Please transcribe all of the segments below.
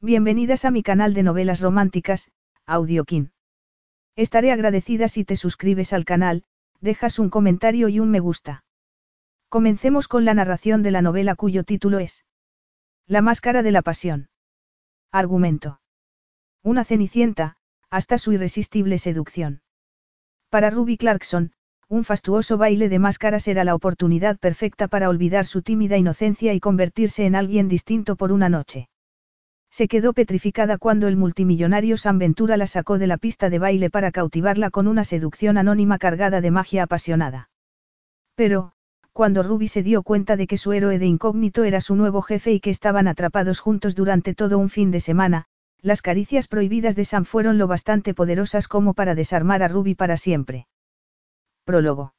Bienvenidas a mi canal de novelas románticas, Audiokin. Estaré agradecida si te suscribes al canal, dejas un comentario y un me gusta. Comencemos con la narración de la novela cuyo título es La máscara de la pasión. Argumento. Una cenicienta, hasta su irresistible seducción. Para Ruby Clarkson, un fastuoso baile de máscaras era la oportunidad perfecta para olvidar su tímida inocencia y convertirse en alguien distinto por una noche. Se quedó petrificada cuando el multimillonario San Ventura la sacó de la pista de baile para cautivarla con una seducción anónima cargada de magia apasionada. Pero, cuando Ruby se dio cuenta de que su héroe de incógnito era su nuevo jefe y que estaban atrapados juntos durante todo un fin de semana, las caricias prohibidas de Sam fueron lo bastante poderosas como para desarmar a Ruby para siempre. Prólogo.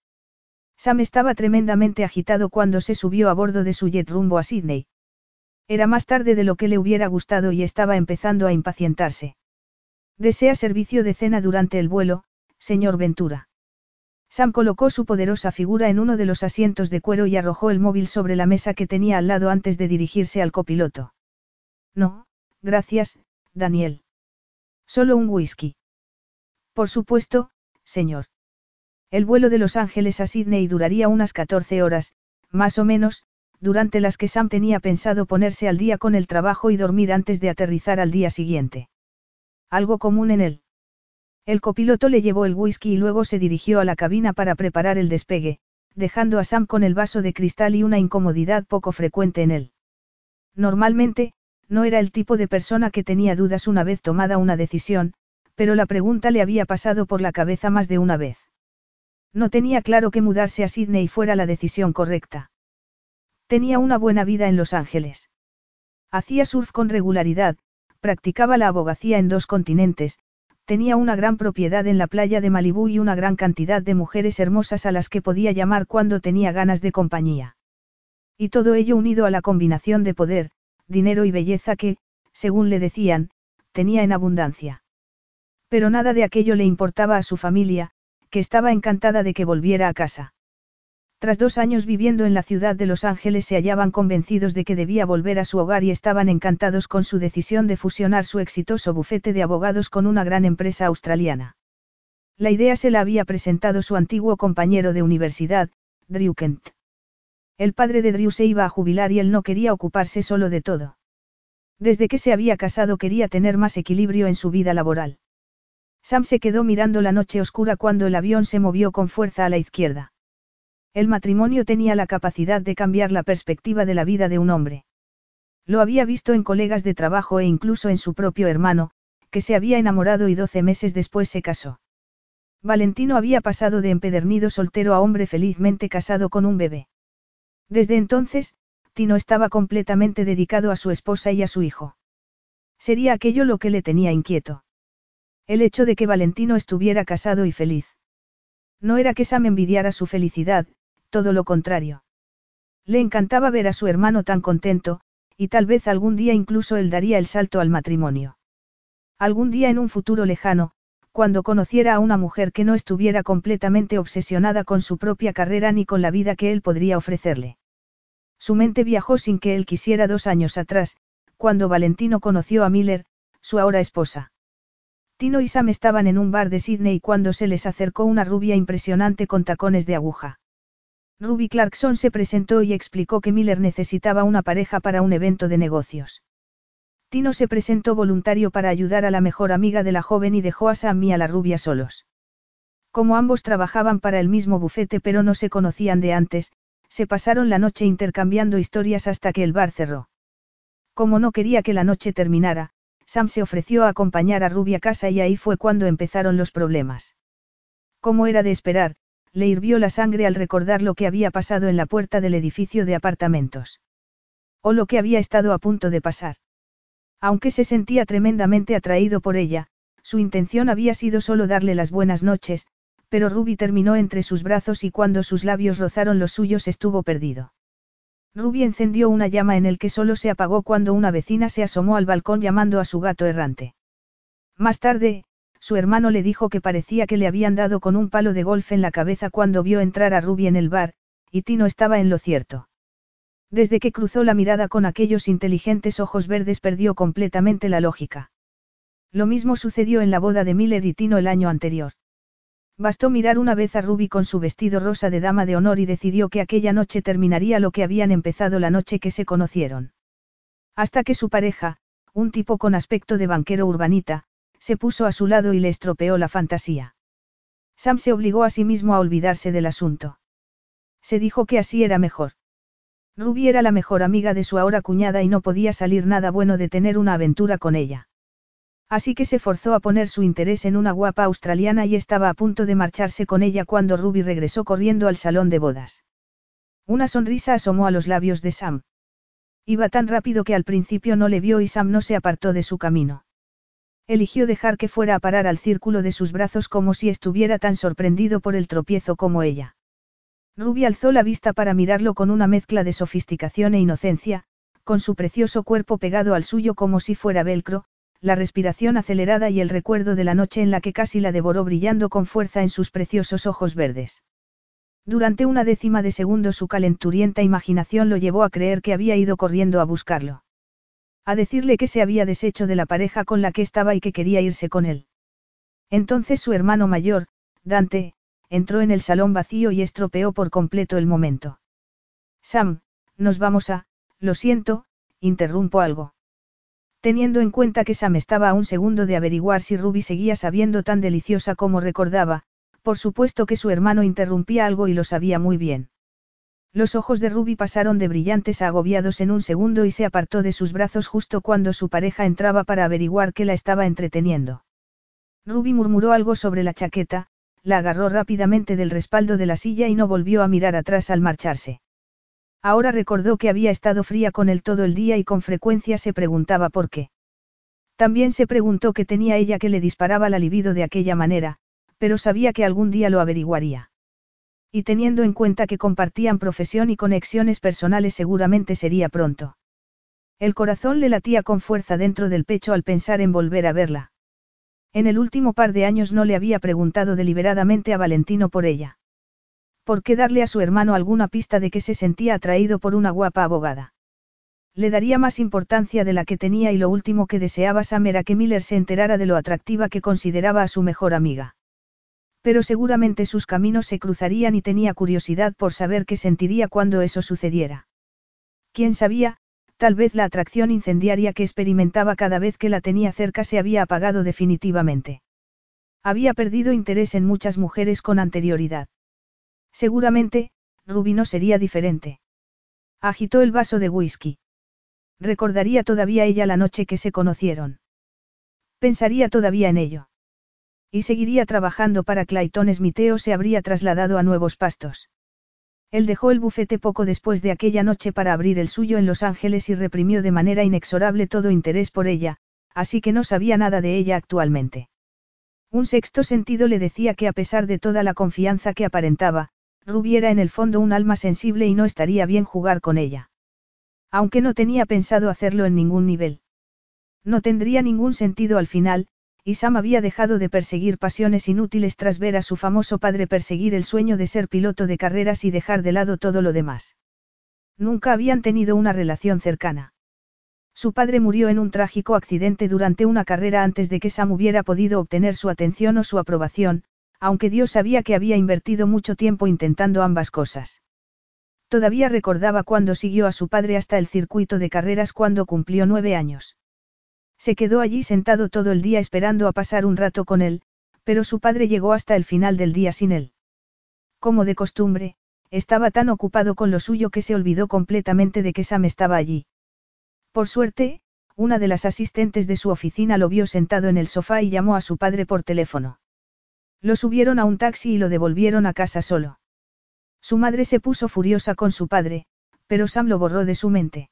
Sam estaba tremendamente agitado cuando se subió a bordo de su jet rumbo a Sydney. Era más tarde de lo que le hubiera gustado y estaba empezando a impacientarse. Desea servicio de cena durante el vuelo, señor Ventura. Sam colocó su poderosa figura en uno de los asientos de cuero y arrojó el móvil sobre la mesa que tenía al lado antes de dirigirse al copiloto. No, gracias, Daniel. Solo un whisky. Por supuesto, señor. El vuelo de Los Ángeles a Sydney duraría unas 14 horas, más o menos, durante las que Sam tenía pensado ponerse al día con el trabajo y dormir antes de aterrizar al día siguiente. Algo común en él. El copiloto le llevó el whisky y luego se dirigió a la cabina para preparar el despegue, dejando a Sam con el vaso de cristal y una incomodidad poco frecuente en él. Normalmente, no era el tipo de persona que tenía dudas una vez tomada una decisión, pero la pregunta le había pasado por la cabeza más de una vez. No tenía claro que mudarse a Sydney fuera la decisión correcta. Tenía una buena vida en Los Ángeles. Hacía surf con regularidad, practicaba la abogacía en dos continentes, tenía una gran propiedad en la playa de Malibú y una gran cantidad de mujeres hermosas a las que podía llamar cuando tenía ganas de compañía. Y todo ello unido a la combinación de poder, dinero y belleza que, según le decían, tenía en abundancia. Pero nada de aquello le importaba a su familia, que estaba encantada de que volviera a casa. Tras dos años viviendo en la ciudad de Los Ángeles se hallaban convencidos de que debía volver a su hogar y estaban encantados con su decisión de fusionar su exitoso bufete de abogados con una gran empresa australiana. La idea se la había presentado su antiguo compañero de universidad, Drew Kent. El padre de Drew se iba a jubilar y él no quería ocuparse solo de todo. Desde que se había casado quería tener más equilibrio en su vida laboral. Sam se quedó mirando la noche oscura cuando el avión se movió con fuerza a la izquierda. El matrimonio tenía la capacidad de cambiar la perspectiva de la vida de un hombre. Lo había visto en colegas de trabajo e incluso en su propio hermano, que se había enamorado y doce meses después se casó. Valentino había pasado de empedernido soltero a hombre felizmente casado con un bebé. Desde entonces, Tino estaba completamente dedicado a su esposa y a su hijo. Sería aquello lo que le tenía inquieto. El hecho de que Valentino estuviera casado y feliz. No era que Sam envidiara su felicidad, todo lo contrario. Le encantaba ver a su hermano tan contento, y tal vez algún día incluso él daría el salto al matrimonio. Algún día en un futuro lejano, cuando conociera a una mujer que no estuviera completamente obsesionada con su propia carrera ni con la vida que él podría ofrecerle. Su mente viajó sin que él quisiera dos años atrás, cuando Valentino conoció a Miller, su ahora esposa. Tino y Sam estaban en un bar de Sydney cuando se les acercó una rubia impresionante con tacones de aguja. Ruby Clarkson se presentó y explicó que Miller necesitaba una pareja para un evento de negocios. Tino se presentó voluntario para ayudar a la mejor amiga de la joven y dejó a Sam y a la rubia solos. Como ambos trabajaban para el mismo bufete pero no se conocían de antes, se pasaron la noche intercambiando historias hasta que el bar cerró. Como no quería que la noche terminara, Sam se ofreció a acompañar a Ruby a casa y ahí fue cuando empezaron los problemas. Como era de esperar, le hirvió la sangre al recordar lo que había pasado en la puerta del edificio de apartamentos. O lo que había estado a punto de pasar. Aunque se sentía tremendamente atraído por ella, su intención había sido solo darle las buenas noches, pero Ruby terminó entre sus brazos y cuando sus labios rozaron los suyos estuvo perdido. Ruby encendió una llama en el que solo se apagó cuando una vecina se asomó al balcón llamando a su gato errante. Más tarde, su hermano le dijo que parecía que le habían dado con un palo de golf en la cabeza cuando vio entrar a Ruby en el bar, y Tino estaba en lo cierto. Desde que cruzó la mirada con aquellos inteligentes ojos verdes perdió completamente la lógica. Lo mismo sucedió en la boda de Miller y Tino el año anterior. Bastó mirar una vez a Ruby con su vestido rosa de dama de honor y decidió que aquella noche terminaría lo que habían empezado la noche que se conocieron. Hasta que su pareja, un tipo con aspecto de banquero urbanita, se puso a su lado y le estropeó la fantasía. Sam se obligó a sí mismo a olvidarse del asunto. Se dijo que así era mejor. Ruby era la mejor amiga de su ahora cuñada y no podía salir nada bueno de tener una aventura con ella. Así que se forzó a poner su interés en una guapa australiana y estaba a punto de marcharse con ella cuando Ruby regresó corriendo al salón de bodas. Una sonrisa asomó a los labios de Sam. Iba tan rápido que al principio no le vio y Sam no se apartó de su camino. Eligió dejar que fuera a parar al círculo de sus brazos como si estuviera tan sorprendido por el tropiezo como ella. Ruby alzó la vista para mirarlo con una mezcla de sofisticación e inocencia, con su precioso cuerpo pegado al suyo como si fuera velcro, la respiración acelerada y el recuerdo de la noche en la que casi la devoró brillando con fuerza en sus preciosos ojos verdes. Durante una décima de segundo su calenturienta imaginación lo llevó a creer que había ido corriendo a buscarlo. A decirle que se había deshecho de la pareja con la que estaba y que quería irse con él. Entonces su hermano mayor, Dante, entró en el salón vacío y estropeó por completo el momento. Sam, nos vamos a, lo siento, interrumpo algo. Teniendo en cuenta que Sam estaba a un segundo de averiguar si Ruby seguía sabiendo tan deliciosa como recordaba, por supuesto que su hermano interrumpía algo y lo sabía muy bien. Los ojos de Ruby pasaron de brillantes a agobiados en un segundo y se apartó de sus brazos justo cuando su pareja entraba para averiguar qué la estaba entreteniendo. Ruby murmuró algo sobre la chaqueta, la agarró rápidamente del respaldo de la silla y no volvió a mirar atrás al marcharse. Ahora recordó que había estado fría con él todo el día y con frecuencia se preguntaba por qué. También se preguntó qué tenía ella que le disparaba la libido de aquella manera, pero sabía que algún día lo averiguaría. Y teniendo en cuenta que compartían profesión y conexiones personales seguramente sería pronto. El corazón le latía con fuerza dentro del pecho al pensar en volver a verla. En el último par de años no le había preguntado deliberadamente a Valentino por ella. ¿Por qué darle a su hermano alguna pista de que se sentía atraído por una guapa abogada? Le daría más importancia de la que tenía y lo último que deseaba Sam era que Miller se enterara de lo atractiva que consideraba a su mejor amiga. Pero seguramente sus caminos se cruzarían y tenía curiosidad por saber qué sentiría cuando eso sucediera. ¿Quién sabía, Tal vez la atracción incendiaria que experimentaba cada vez que la tenía cerca se había apagado definitivamente. Había perdido interés en muchas mujeres con anterioridad. Seguramente, Ruby no sería diferente. Agitó el vaso de whisky. Recordaría todavía ella la noche que se conocieron. Pensaría todavía en ello. Y seguiría trabajando para Clayton Smitheo se habría trasladado a nuevos pastos. Él dejó el bufete poco después de aquella noche para abrir el suyo en Los Ángeles y reprimió de manera inexorable todo interés por ella, así que no sabía nada de ella actualmente. Un sexto sentido le decía que a pesar de toda la confianza que aparentaba, Ruby era en el fondo un alma sensible y no estaría bien jugar con ella. Aunque no tenía pensado hacerlo en ningún nivel. No tendría ningún sentido al final, y Sam había dejado de perseguir pasiones inútiles tras ver a su famoso padre perseguir el sueño de ser piloto de carreras y dejar de lado todo lo demás. Nunca habían tenido una relación cercana. Su padre murió en un trágico accidente durante una carrera antes de que Sam hubiera podido obtener su atención o su aprobación, aunque Dios sabía que había invertido mucho tiempo intentando ambas cosas. Todavía recordaba cuando siguió a su padre hasta el circuito de carreras cuando cumplió nueve años. Se quedó allí sentado todo el día esperando a pasar un rato con él, pero su padre llegó hasta el final del día sin él. Como de costumbre, estaba tan ocupado con lo suyo que se olvidó completamente de que Sam estaba allí. Por suerte, una de las asistentes de su oficina lo vio sentado en el sofá y llamó a su padre por teléfono. Lo subieron a un taxi y lo devolvieron a casa solo. Su madre se puso furiosa con su padre, pero Sam lo borró de su mente.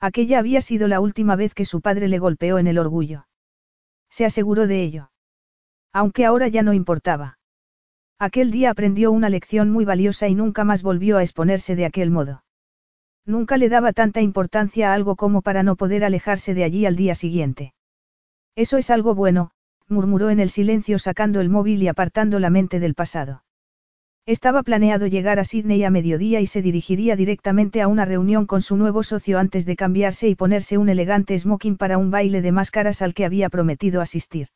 Aquella había sido la última vez que su padre le golpeó en el orgullo. Se aseguró de ello. Aunque ahora ya no importaba. Aquel día aprendió una lección muy valiosa y nunca más volvió a exponerse de aquel modo. Nunca le daba tanta importancia a algo como para no poder alejarse de allí al día siguiente. Eso es algo bueno, murmuró en el silencio sacando el móvil y apartando la mente del pasado. Estaba planeado llegar a Sydney a mediodía y se dirigiría directamente a una reunión con su nuevo socio antes de cambiarse y ponerse un elegante smoking para un baile de máscaras al que había prometido asistir.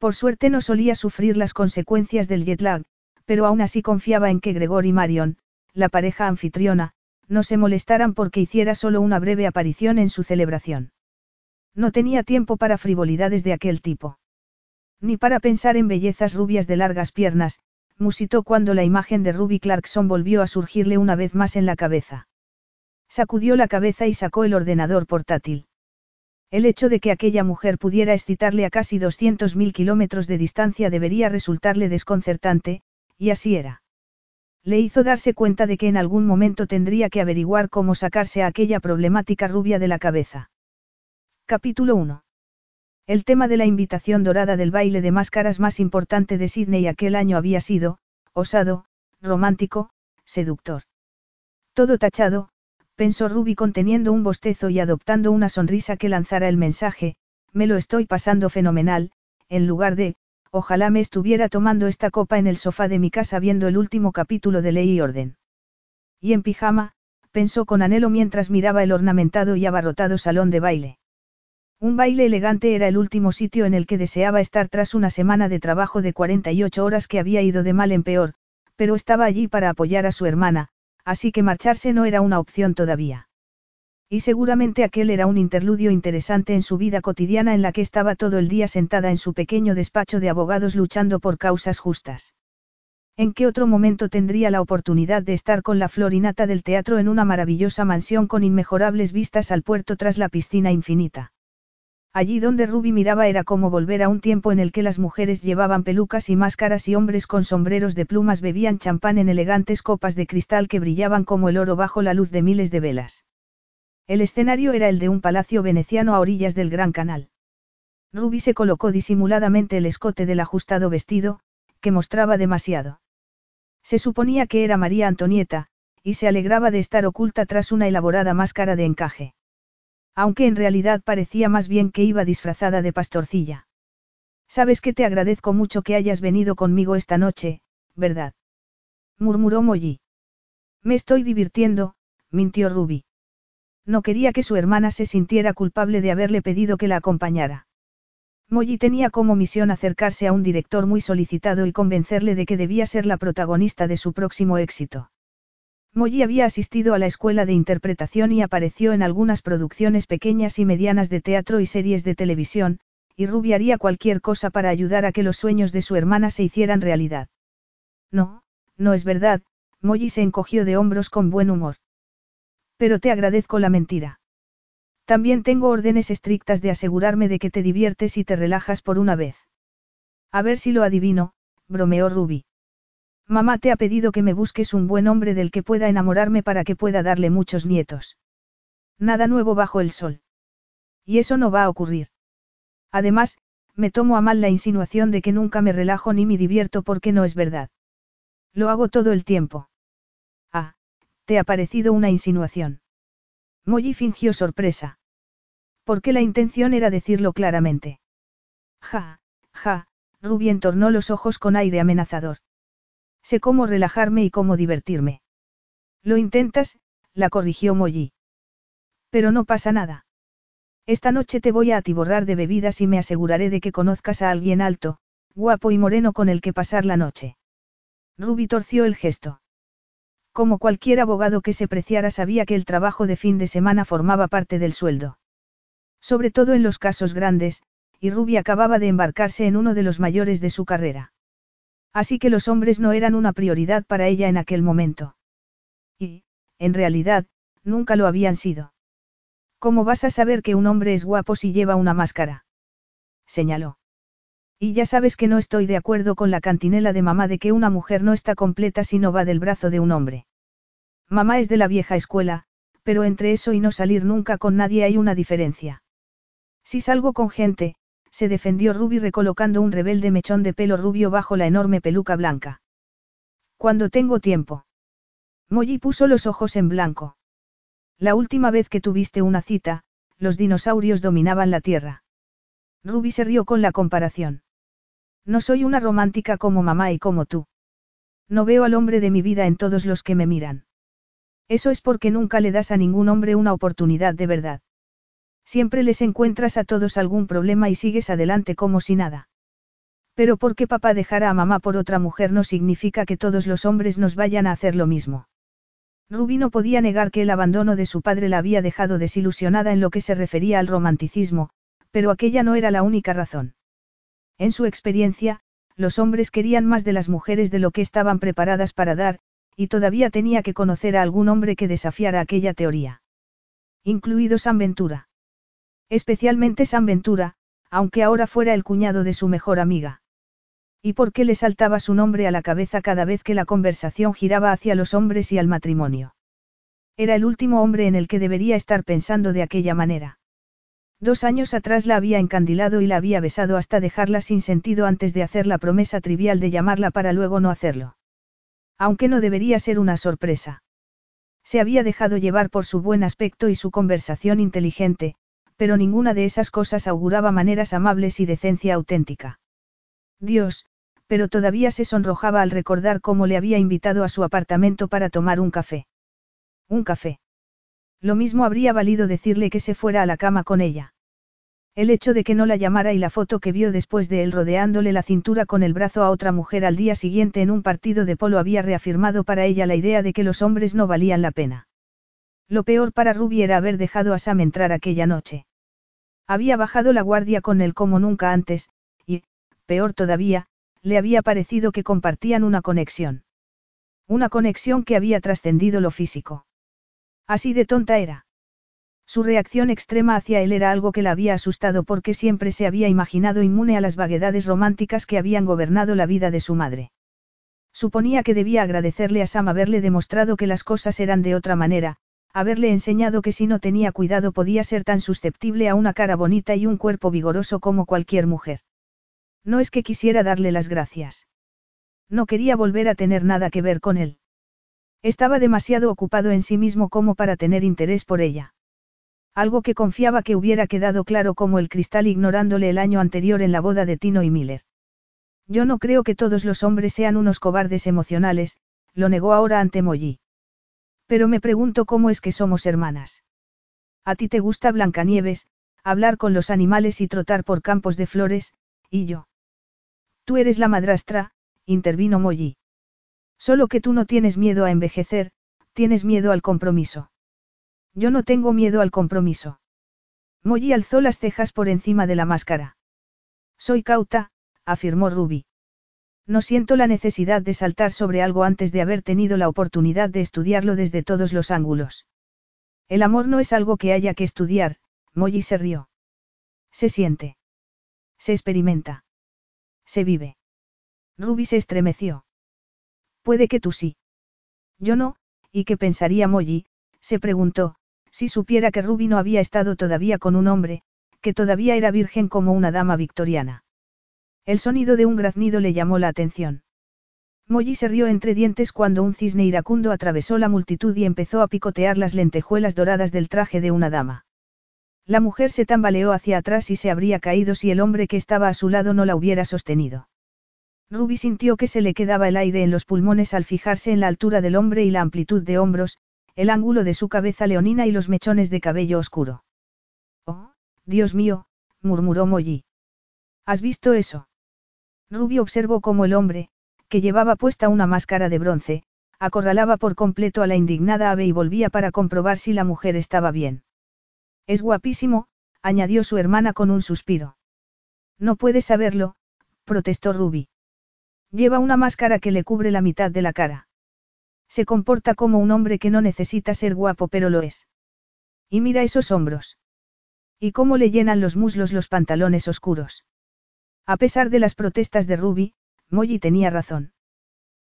Por suerte no solía sufrir las consecuencias del jet lag, pero aún así confiaba en que Gregor y Marion, la pareja anfitriona, no se molestaran porque hiciera solo una breve aparición en su celebración. No tenía tiempo para frivolidades de aquel tipo. Ni para pensar en bellezas rubias de largas piernas, musitó cuando la imagen de Ruby Clarkson volvió a surgirle una vez más en la cabeza. Sacudió la cabeza y sacó el ordenador portátil. El hecho de que aquella mujer pudiera excitarle a casi 200.000 kilómetros de distancia debería resultarle desconcertante, y así era. Le hizo darse cuenta de que en algún momento tendría que averiguar cómo sacarse a aquella problemática rubia de la cabeza. Capítulo 1. El tema de la invitación dorada del baile de máscaras más importante de Sydney aquel año había sido, osado, romántico, seductor. Todo tachado, pensó Ruby conteniendo un bostezo y adoptando una sonrisa que lanzara el mensaje, me lo estoy pasando fenomenal, en lugar de, ojalá me estuviera tomando esta copa en el sofá de mi casa viendo el último capítulo de Ley y Orden. Y en pijama, pensó con anhelo mientras miraba el ornamentado y abarrotado salón de baile. Un baile elegante era el último sitio en el que deseaba estar tras una semana de trabajo de 48 horas que había ido de mal en peor, pero estaba allí para apoyar a su hermana, así que marcharse no era una opción todavía. Y seguramente aquel era un interludio interesante en su vida cotidiana en la que estaba todo el día sentada en su pequeño despacho de abogados luchando por causas justas. ¿En qué otro momento tendría la oportunidad de estar con la florinata del teatro en una maravillosa mansión con inmejorables vistas al puerto tras la piscina infinita? Allí donde Ruby miraba era como volver a un tiempo en el que las mujeres llevaban pelucas y máscaras y hombres con sombreros de plumas bebían champán en elegantes copas de cristal que brillaban como el oro bajo la luz de miles de velas. El escenario era el de un palacio veneciano a orillas del Gran Canal. Ruby se colocó disimuladamente el escote del ajustado vestido, que mostraba demasiado. Se suponía que era María Antonieta, y se alegraba de estar oculta tras una elaborada máscara de encaje. Aunque en realidad parecía más bien que iba disfrazada de pastorcilla. Sabes que te agradezco mucho que hayas venido conmigo esta noche, ¿verdad? murmuró Molly. Me estoy divirtiendo, mintió Ruby. No quería que su hermana se sintiera culpable de haberle pedido que la acompañara. Molly tenía como misión acercarse a un director muy solicitado y convencerle de que debía ser la protagonista de su próximo éxito. Molly había asistido a la escuela de interpretación y apareció en algunas producciones pequeñas y medianas de teatro y series de televisión, y Ruby haría cualquier cosa para ayudar a que los sueños de su hermana se hicieran realidad. No, no es verdad, Molly se encogió de hombros con buen humor. Pero te agradezco la mentira. También tengo órdenes estrictas de asegurarme de que te diviertes y te relajas por una vez. A ver si lo adivino, bromeó Ruby. Mamá te ha pedido que me busques un buen hombre del que pueda enamorarme para que pueda darle muchos nietos. Nada nuevo bajo el sol. Y eso no va a ocurrir. Además, me tomo a mal la insinuación de que nunca me relajo ni me divierto porque no es verdad. Lo hago todo el tiempo. Ah, te ha parecido una insinuación. Molly fingió sorpresa. Porque la intención era decirlo claramente. Ja, ja, Ruby entornó los ojos con aire amenazador. Sé cómo relajarme y cómo divertirme. Lo intentas, la corrigió Molly. Pero no pasa nada. Esta noche te voy a atiborrar de bebidas y me aseguraré de que conozcas a alguien alto, guapo y moreno con el que pasar la noche. Ruby torció el gesto. Como cualquier abogado que se preciara sabía que el trabajo de fin de semana formaba parte del sueldo. Sobre todo en los casos grandes, y Ruby acababa de embarcarse en uno de los mayores de su carrera. Así que los hombres no eran una prioridad para ella en aquel momento. Y, en realidad, nunca lo habían sido. ¿Cómo vas a saber que un hombre es guapo si lleva una máscara? señaló. Y ya sabes que no estoy de acuerdo con la cantinela de mamá de que una mujer no está completa si no va del brazo de un hombre. Mamá es de la vieja escuela, pero entre eso y no salir nunca con nadie hay una diferencia. Si salgo con gente, se defendió Ruby recolocando un rebelde mechón de pelo rubio bajo la enorme peluca blanca. Cuando tengo tiempo. Molly puso los ojos en blanco. La última vez que tuviste una cita, los dinosaurios dominaban la Tierra. Ruby se rió con la comparación. No soy una romántica como mamá y como tú. No veo al hombre de mi vida en todos los que me miran. Eso es porque nunca le das a ningún hombre una oportunidad de verdad. Siempre les encuentras a todos algún problema y sigues adelante como si nada. Pero porque papá dejara a mamá por otra mujer no significa que todos los hombres nos vayan a hacer lo mismo. Ruby no podía negar que el abandono de su padre la había dejado desilusionada en lo que se refería al romanticismo, pero aquella no era la única razón. En su experiencia, los hombres querían más de las mujeres de lo que estaban preparadas para dar, y todavía tenía que conocer a algún hombre que desafiara aquella teoría. Incluido San Ventura. Especialmente San Ventura, aunque ahora fuera el cuñado de su mejor amiga. ¿Y por qué le saltaba su nombre a la cabeza cada vez que la conversación giraba hacia los hombres y al matrimonio? Era el último hombre en el que debería estar pensando de aquella manera. Dos años atrás la había encandilado y la había besado hasta dejarla sin sentido antes de hacer la promesa trivial de llamarla para luego no hacerlo. Aunque no debería ser una sorpresa. Se había dejado llevar por su buen aspecto y su conversación inteligente, pero ninguna de esas cosas auguraba maneras amables y decencia auténtica. Dios, pero todavía se sonrojaba al recordar cómo le había invitado a su apartamento para tomar un café. Un café. Lo mismo habría valido decirle que se fuera a la cama con ella. El hecho de que no la llamara y la foto que vio después de él rodeándole la cintura con el brazo a otra mujer al día siguiente en un partido de polo había reafirmado para ella la idea de que los hombres no valían la pena. Lo peor para Ruby era haber dejado a Sam entrar aquella noche. Había bajado la guardia con él como nunca antes, y, peor todavía, le había parecido que compartían una conexión. Una conexión que había trascendido lo físico. Así de tonta era. Su reacción extrema hacia él era algo que la había asustado porque siempre se había imaginado inmune a las vaguedades románticas que habían gobernado la vida de su madre. Suponía que debía agradecerle a Sam haberle demostrado que las cosas eran de otra manera, haberle enseñado que si no tenía cuidado podía ser tan susceptible a una cara bonita y un cuerpo vigoroso como cualquier mujer. No es que quisiera darle las gracias. No quería volver a tener nada que ver con él. Estaba demasiado ocupado en sí mismo como para tener interés por ella. Algo que confiaba que hubiera quedado claro como el cristal ignorándole el año anterior en la boda de Tino y Miller. Yo no creo que todos los hombres sean unos cobardes emocionales, lo negó ahora ante Molly. Pero me pregunto cómo es que somos hermanas. A ti te gusta Blancanieves, hablar con los animales y trotar por campos de flores, y yo. Tú eres la madrastra, intervino Molly. Solo que tú no tienes miedo a envejecer, tienes miedo al compromiso. Yo no tengo miedo al compromiso. Molly alzó las cejas por encima de la máscara. Soy cauta, afirmó Ruby. No siento la necesidad de saltar sobre algo antes de haber tenido la oportunidad de estudiarlo desde todos los ángulos. El amor no es algo que haya que estudiar, Molly se rió. Se siente. Se experimenta. Se vive. Ruby se estremeció. Puede que tú sí. Yo no, ¿y qué pensaría Molly? se preguntó, si supiera que Ruby no había estado todavía con un hombre, que todavía era virgen como una dama victoriana. El sonido de un graznido le llamó la atención. Molly se rió entre dientes cuando un cisne iracundo atravesó la multitud y empezó a picotear las lentejuelas doradas del traje de una dama. La mujer se tambaleó hacia atrás y se habría caído si el hombre que estaba a su lado no la hubiera sostenido. Ruby sintió que se le quedaba el aire en los pulmones al fijarse en la altura del hombre y la amplitud de hombros, el ángulo de su cabeza leonina y los mechones de cabello oscuro. Oh, Dios mío, murmuró Molly. ¿Has visto eso? Ruby observó cómo el hombre, que llevaba puesta una máscara de bronce, acorralaba por completo a la indignada ave y volvía para comprobar si la mujer estaba bien. Es guapísimo, añadió su hermana con un suspiro. No puedes saberlo, protestó Ruby. Lleva una máscara que le cubre la mitad de la cara. Se comporta como un hombre que no necesita ser guapo pero lo es. Y mira esos hombros. Y cómo le llenan los muslos los pantalones oscuros. A pesar de las protestas de Ruby, Molly tenía razón.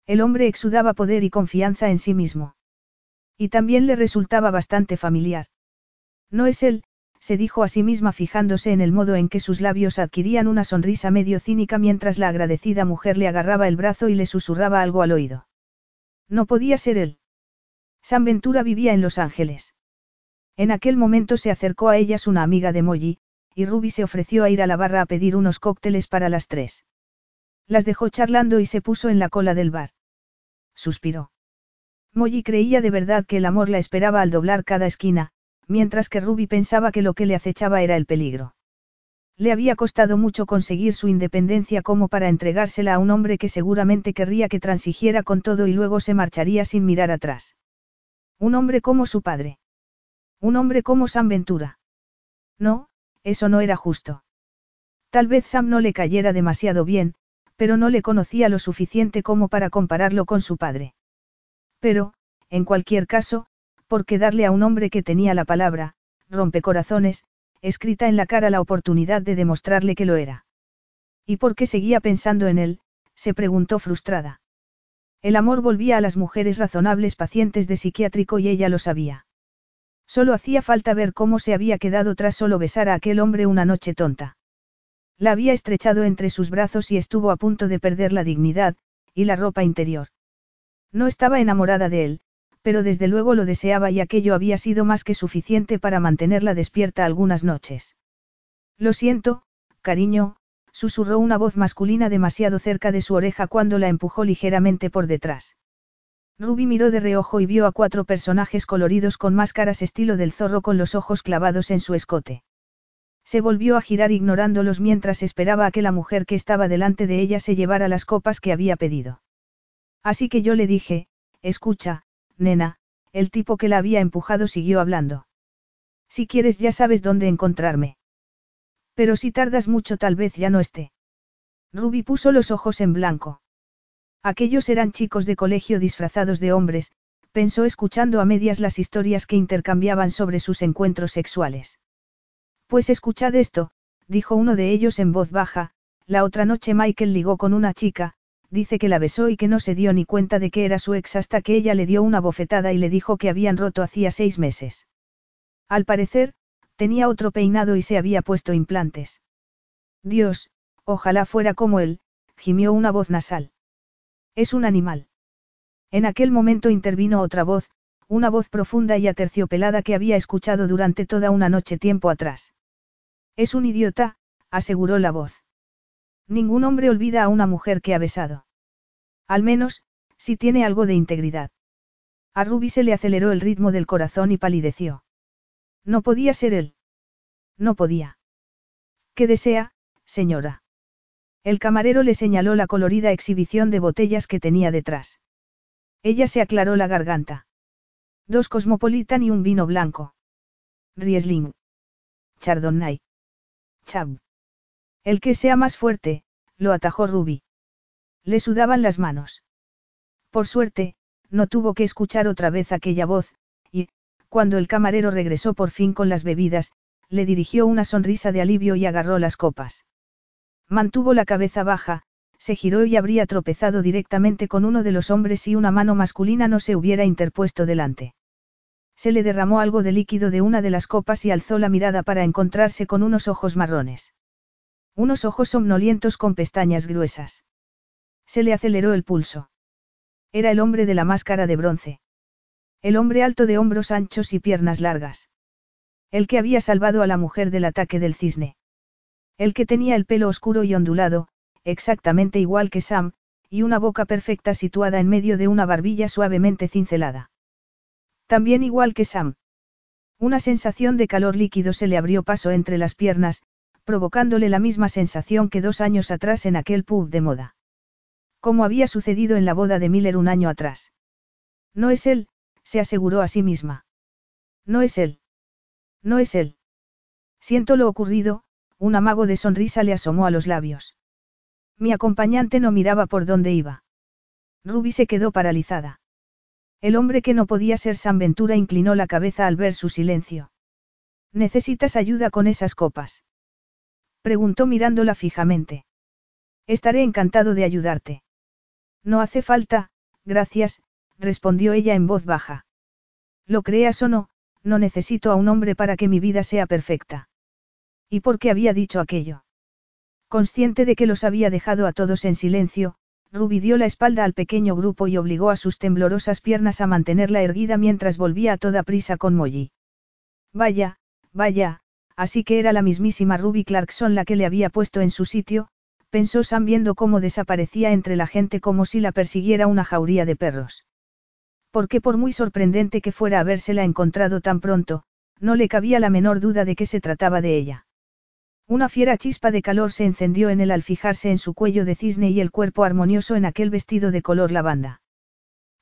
El hombre exudaba poder y confianza en sí mismo. Y también le resultaba bastante familiar. No es él, se dijo a sí misma fijándose en el modo en que sus labios adquirían una sonrisa medio cínica mientras la agradecida mujer le agarraba el brazo y le susurraba algo al oído. No podía ser él. San Ventura vivía en Los Ángeles. En aquel momento se acercó a ellas una amiga de Molly, y Ruby se ofreció a ir a la barra a pedir unos cócteles para las tres. Las dejó charlando y se puso en la cola del bar. suspiró. Molly creía de verdad que el amor la esperaba al doblar cada esquina, mientras que Ruby pensaba que lo que le acechaba era el peligro. Le había costado mucho conseguir su independencia como para entregársela a un hombre que seguramente querría que transigiera con todo y luego se marcharía sin mirar atrás. Un hombre como su padre. Un hombre como San Ventura. No, eso no era justo. Tal vez Sam no le cayera demasiado bien, pero no le conocía lo suficiente como para compararlo con su padre. Pero, en cualquier caso, por qué darle a un hombre que tenía la palabra, rompecorazones, escrita en la cara la oportunidad de demostrarle que lo era. ¿Y por qué seguía pensando en él? se preguntó frustrada. El amor volvía a las mujeres razonables pacientes de psiquiátrico y ella lo sabía. Solo hacía falta ver cómo se había quedado tras solo besar a aquel hombre una noche tonta. La había estrechado entre sus brazos y estuvo a punto de perder la dignidad, y la ropa interior. No estaba enamorada de él, pero desde luego lo deseaba y aquello había sido más que suficiente para mantenerla despierta algunas noches. Lo siento, cariño, susurró una voz masculina demasiado cerca de su oreja cuando la empujó ligeramente por detrás. Ruby miró de reojo y vio a cuatro personajes coloridos con máscaras estilo del zorro con los ojos clavados en su escote. Se volvió a girar ignorándolos mientras esperaba a que la mujer que estaba delante de ella se llevara las copas que había pedido. Así que yo le dije, escucha, nena, el tipo que la había empujado siguió hablando. Si quieres ya sabes dónde encontrarme. Pero si tardas mucho tal vez ya no esté. Ruby puso los ojos en blanco. Aquellos eran chicos de colegio disfrazados de hombres, pensó escuchando a medias las historias que intercambiaban sobre sus encuentros sexuales. Pues escuchad esto, dijo uno de ellos en voz baja, la otra noche Michael ligó con una chica, dice que la besó y que no se dio ni cuenta de que era su ex hasta que ella le dio una bofetada y le dijo que habían roto hacía seis meses. Al parecer, tenía otro peinado y se había puesto implantes. Dios, ojalá fuera como él, gimió una voz nasal. Es un animal. En aquel momento intervino otra voz, una voz profunda y aterciopelada que había escuchado durante toda una noche tiempo atrás. Es un idiota, aseguró la voz. Ningún hombre olvida a una mujer que ha besado. Al menos, si tiene algo de integridad. A Ruby se le aceleró el ritmo del corazón y palideció. No podía ser él. No podía. ¿Qué desea, señora? El camarero le señaló la colorida exhibición de botellas que tenía detrás. Ella se aclaró la garganta. Dos Cosmopolitan y un vino blanco. Riesling. Chardonnay. Chab. El que sea más fuerte, lo atajó Ruby. Le sudaban las manos. Por suerte, no tuvo que escuchar otra vez aquella voz, y, cuando el camarero regresó por fin con las bebidas, le dirigió una sonrisa de alivio y agarró las copas. Mantuvo la cabeza baja, se giró y habría tropezado directamente con uno de los hombres si una mano masculina no se hubiera interpuesto delante. Se le derramó algo de líquido de una de las copas y alzó la mirada para encontrarse con unos ojos marrones. Unos ojos somnolientos con pestañas gruesas. Se le aceleró el pulso. Era el hombre de la máscara de bronce. El hombre alto de hombros anchos y piernas largas. El que había salvado a la mujer del ataque del cisne. El que tenía el pelo oscuro y ondulado, exactamente igual que Sam, y una boca perfecta situada en medio de una barbilla suavemente cincelada. También igual que Sam. Una sensación de calor líquido se le abrió paso entre las piernas, provocándole la misma sensación que dos años atrás en aquel pub de moda. Como había sucedido en la boda de Miller un año atrás. No es él, se aseguró a sí misma. No es él. No es él. Siento lo ocurrido, un amago de sonrisa le asomó a los labios. Mi acompañante no miraba por dónde iba. Ruby se quedó paralizada. El hombre que no podía ser San Ventura inclinó la cabeza al ver su silencio. ¿Necesitas ayuda con esas copas? Preguntó mirándola fijamente. Estaré encantado de ayudarte. No hace falta, gracias, respondió ella en voz baja. Lo creas o no, no necesito a un hombre para que mi vida sea perfecta. ¿Y por qué había dicho aquello? Consciente de que los había dejado a todos en silencio, Ruby dio la espalda al pequeño grupo y obligó a sus temblorosas piernas a mantenerla erguida mientras volvía a toda prisa con Molly. Vaya, vaya, así que era la mismísima Ruby Clarkson la que le había puesto en su sitio, pensó Sam viendo cómo desaparecía entre la gente como si la persiguiera una jauría de perros. Porque por muy sorprendente que fuera habérsela encontrado tan pronto, no le cabía la menor duda de que se trataba de ella. Una fiera chispa de calor se encendió en él al fijarse en su cuello de cisne y el cuerpo armonioso en aquel vestido de color lavanda.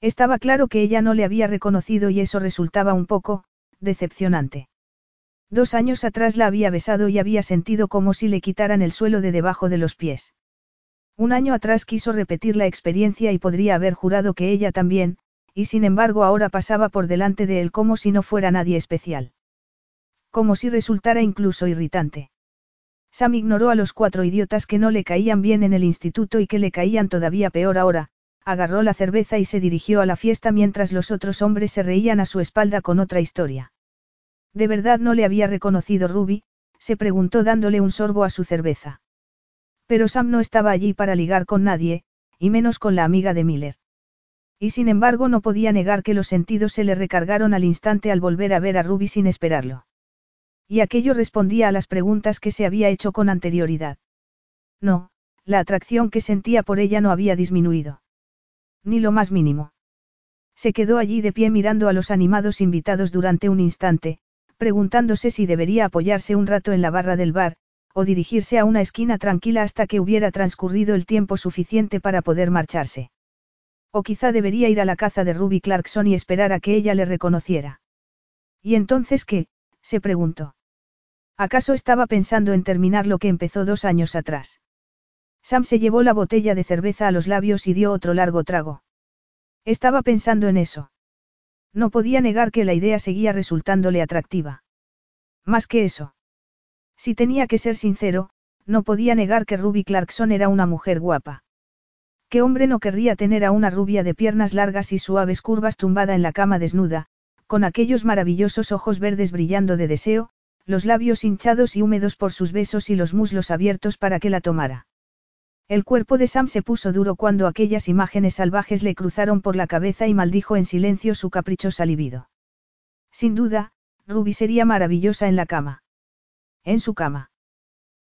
Estaba claro que ella no le había reconocido y eso resultaba un poco, decepcionante. Dos años atrás la había besado y había sentido como si le quitaran el suelo de debajo de los pies. Un año atrás quiso repetir la experiencia y podría haber jurado que ella también, y sin embargo ahora pasaba por delante de él como si no fuera nadie especial. Como si resultara incluso irritante. Sam ignoró a los cuatro idiotas que no le caían bien en el instituto y que le caían todavía peor ahora, agarró la cerveza y se dirigió a la fiesta mientras los otros hombres se reían a su espalda con otra historia. ¿De verdad no le había reconocido Ruby? se preguntó dándole un sorbo a su cerveza. Pero Sam no estaba allí para ligar con nadie, y menos con la amiga de Miller. Y sin embargo no podía negar que los sentidos se le recargaron al instante al volver a ver a Ruby sin esperarlo. Y aquello respondía a las preguntas que se había hecho con anterioridad. No, la atracción que sentía por ella no había disminuido. Ni lo más mínimo. Se quedó allí de pie mirando a los animados invitados durante un instante, preguntándose si debería apoyarse un rato en la barra del bar, o dirigirse a una esquina tranquila hasta que hubiera transcurrido el tiempo suficiente para poder marcharse. O quizá debería ir a la caza de Ruby Clarkson y esperar a que ella le reconociera. ¿Y entonces qué? se preguntó. ¿Acaso estaba pensando en terminar lo que empezó dos años atrás? Sam se llevó la botella de cerveza a los labios y dio otro largo trago. Estaba pensando en eso. No podía negar que la idea seguía resultándole atractiva. Más que eso. Si tenía que ser sincero, no podía negar que Ruby Clarkson era una mujer guapa. ¿Qué hombre no querría tener a una rubia de piernas largas y suaves curvas tumbada en la cama desnuda, con aquellos maravillosos ojos verdes brillando de deseo, los labios hinchados y húmedos por sus besos y los muslos abiertos para que la tomara? El cuerpo de Sam se puso duro cuando aquellas imágenes salvajes le cruzaron por la cabeza y maldijo en silencio su caprichosa libido. Sin duda, Ruby sería maravillosa en la cama. En su cama.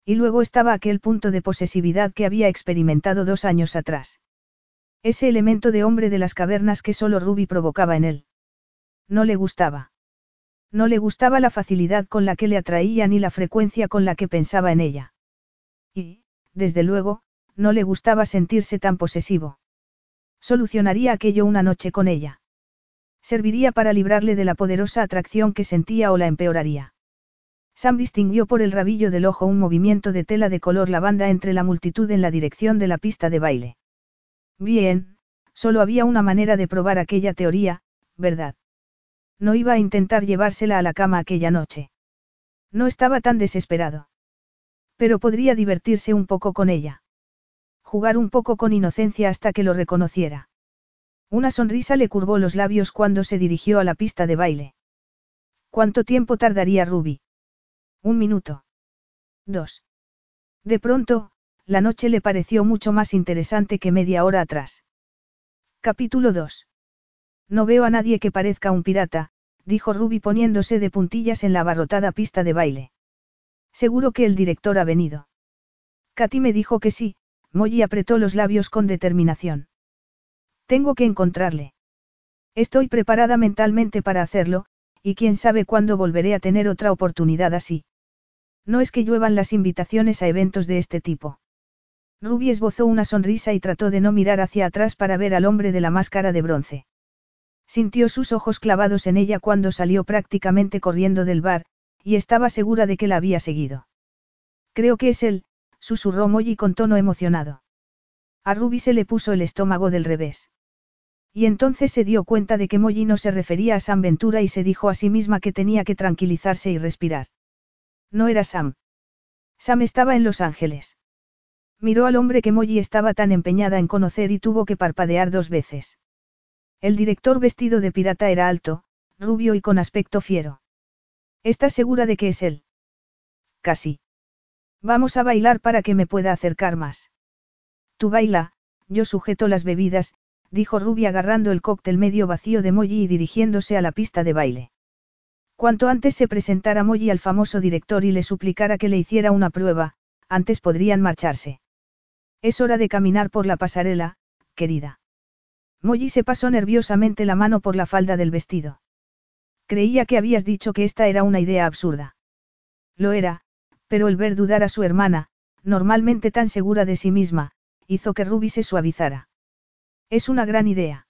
Y luego estaba aquel punto de posesividad que había experimentado dos años atrás. Ese elemento de hombre de las cavernas que solo Ruby provocaba en él. No le gustaba. No le gustaba la facilidad con la que le atraía ni la frecuencia con la que pensaba en ella. Y, desde luego, no le gustaba sentirse tan posesivo. Solucionaría aquello una noche con ella. Serviría para librarle de la poderosa atracción que sentía o la empeoraría. Sam distinguió por el rabillo del ojo un movimiento de tela de color lavanda entre la multitud en la dirección de la pista de baile. Bien, solo había una manera de probar aquella teoría, ¿verdad? No iba a intentar llevársela a la cama aquella noche. No estaba tan desesperado. Pero podría divertirse un poco con ella jugar un poco con inocencia hasta que lo reconociera. Una sonrisa le curvó los labios cuando se dirigió a la pista de baile. ¿Cuánto tiempo tardaría Ruby? Un minuto. Dos. De pronto, la noche le pareció mucho más interesante que media hora atrás. Capítulo 2. No veo a nadie que parezca un pirata, dijo Ruby poniéndose de puntillas en la abarrotada pista de baile. Seguro que el director ha venido. Katy me dijo que sí, Molly apretó los labios con determinación. Tengo que encontrarle. Estoy preparada mentalmente para hacerlo, y quién sabe cuándo volveré a tener otra oportunidad así. No es que lluevan las invitaciones a eventos de este tipo. Ruby esbozó una sonrisa y trató de no mirar hacia atrás para ver al hombre de la máscara de bronce. Sintió sus ojos clavados en ella cuando salió prácticamente corriendo del bar, y estaba segura de que la había seguido. Creo que es él, susurró Molly con tono emocionado. A Ruby se le puso el estómago del revés. Y entonces se dio cuenta de que Molly no se refería a Sam Ventura y se dijo a sí misma que tenía que tranquilizarse y respirar. No era Sam. Sam estaba en Los Ángeles. Miró al hombre que Molly estaba tan empeñada en conocer y tuvo que parpadear dos veces. El director vestido de pirata era alto, rubio y con aspecto fiero. ¿Estás segura de que es él? Casi. Vamos a bailar para que me pueda acercar más. Tú baila, yo sujeto las bebidas, dijo Ruby agarrando el cóctel medio vacío de Molly y dirigiéndose a la pista de baile. Cuanto antes se presentara Molly al famoso director y le suplicara que le hiciera una prueba, antes podrían marcharse. Es hora de caminar por la pasarela, querida. Molly se pasó nerviosamente la mano por la falda del vestido. Creía que habías dicho que esta era una idea absurda. Lo era, pero el ver dudar a su hermana, normalmente tan segura de sí misma, hizo que Ruby se suavizara. Es una gran idea.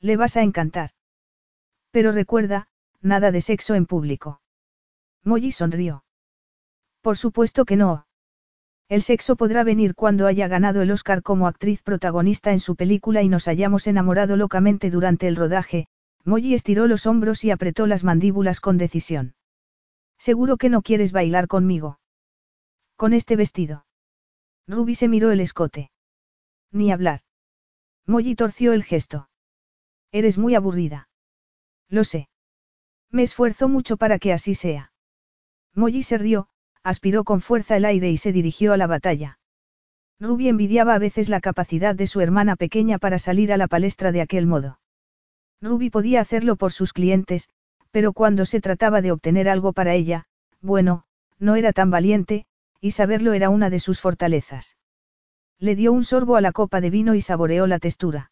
Le vas a encantar. Pero recuerda, nada de sexo en público. Molly sonrió. Por supuesto que no. El sexo podrá venir cuando haya ganado el Oscar como actriz protagonista en su película y nos hayamos enamorado locamente durante el rodaje, Molly estiró los hombros y apretó las mandíbulas con decisión. Seguro que no quieres bailar conmigo. Con este vestido. Ruby se miró el escote. Ni hablar. Molly torció el gesto. Eres muy aburrida. Lo sé. Me esfuerzo mucho para que así sea. Molly se rió, aspiró con fuerza el aire y se dirigió a la batalla. Ruby envidiaba a veces la capacidad de su hermana pequeña para salir a la palestra de aquel modo. Ruby podía hacerlo por sus clientes, pero cuando se trataba de obtener algo para ella, bueno, no era tan valiente, y saberlo era una de sus fortalezas. Le dio un sorbo a la copa de vino y saboreó la textura.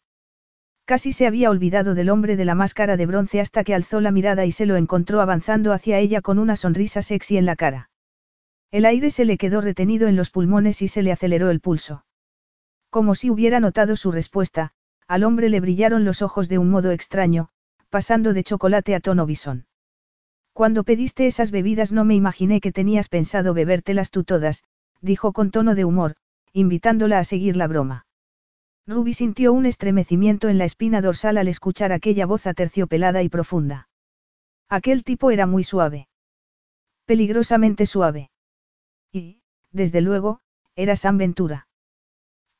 Casi se había olvidado del hombre de la máscara de bronce hasta que alzó la mirada y se lo encontró avanzando hacia ella con una sonrisa sexy en la cara. El aire se le quedó retenido en los pulmones y se le aceleró el pulso. Como si hubiera notado su respuesta, al hombre le brillaron los ojos de un modo extraño, pasando de chocolate a tono bisón. Cuando pediste esas bebidas no me imaginé que tenías pensado bebértelas tú todas, dijo con tono de humor, invitándola a seguir la broma. Ruby sintió un estremecimiento en la espina dorsal al escuchar aquella voz aterciopelada y profunda. Aquel tipo era muy suave. Peligrosamente suave. Y, desde luego, era San Ventura.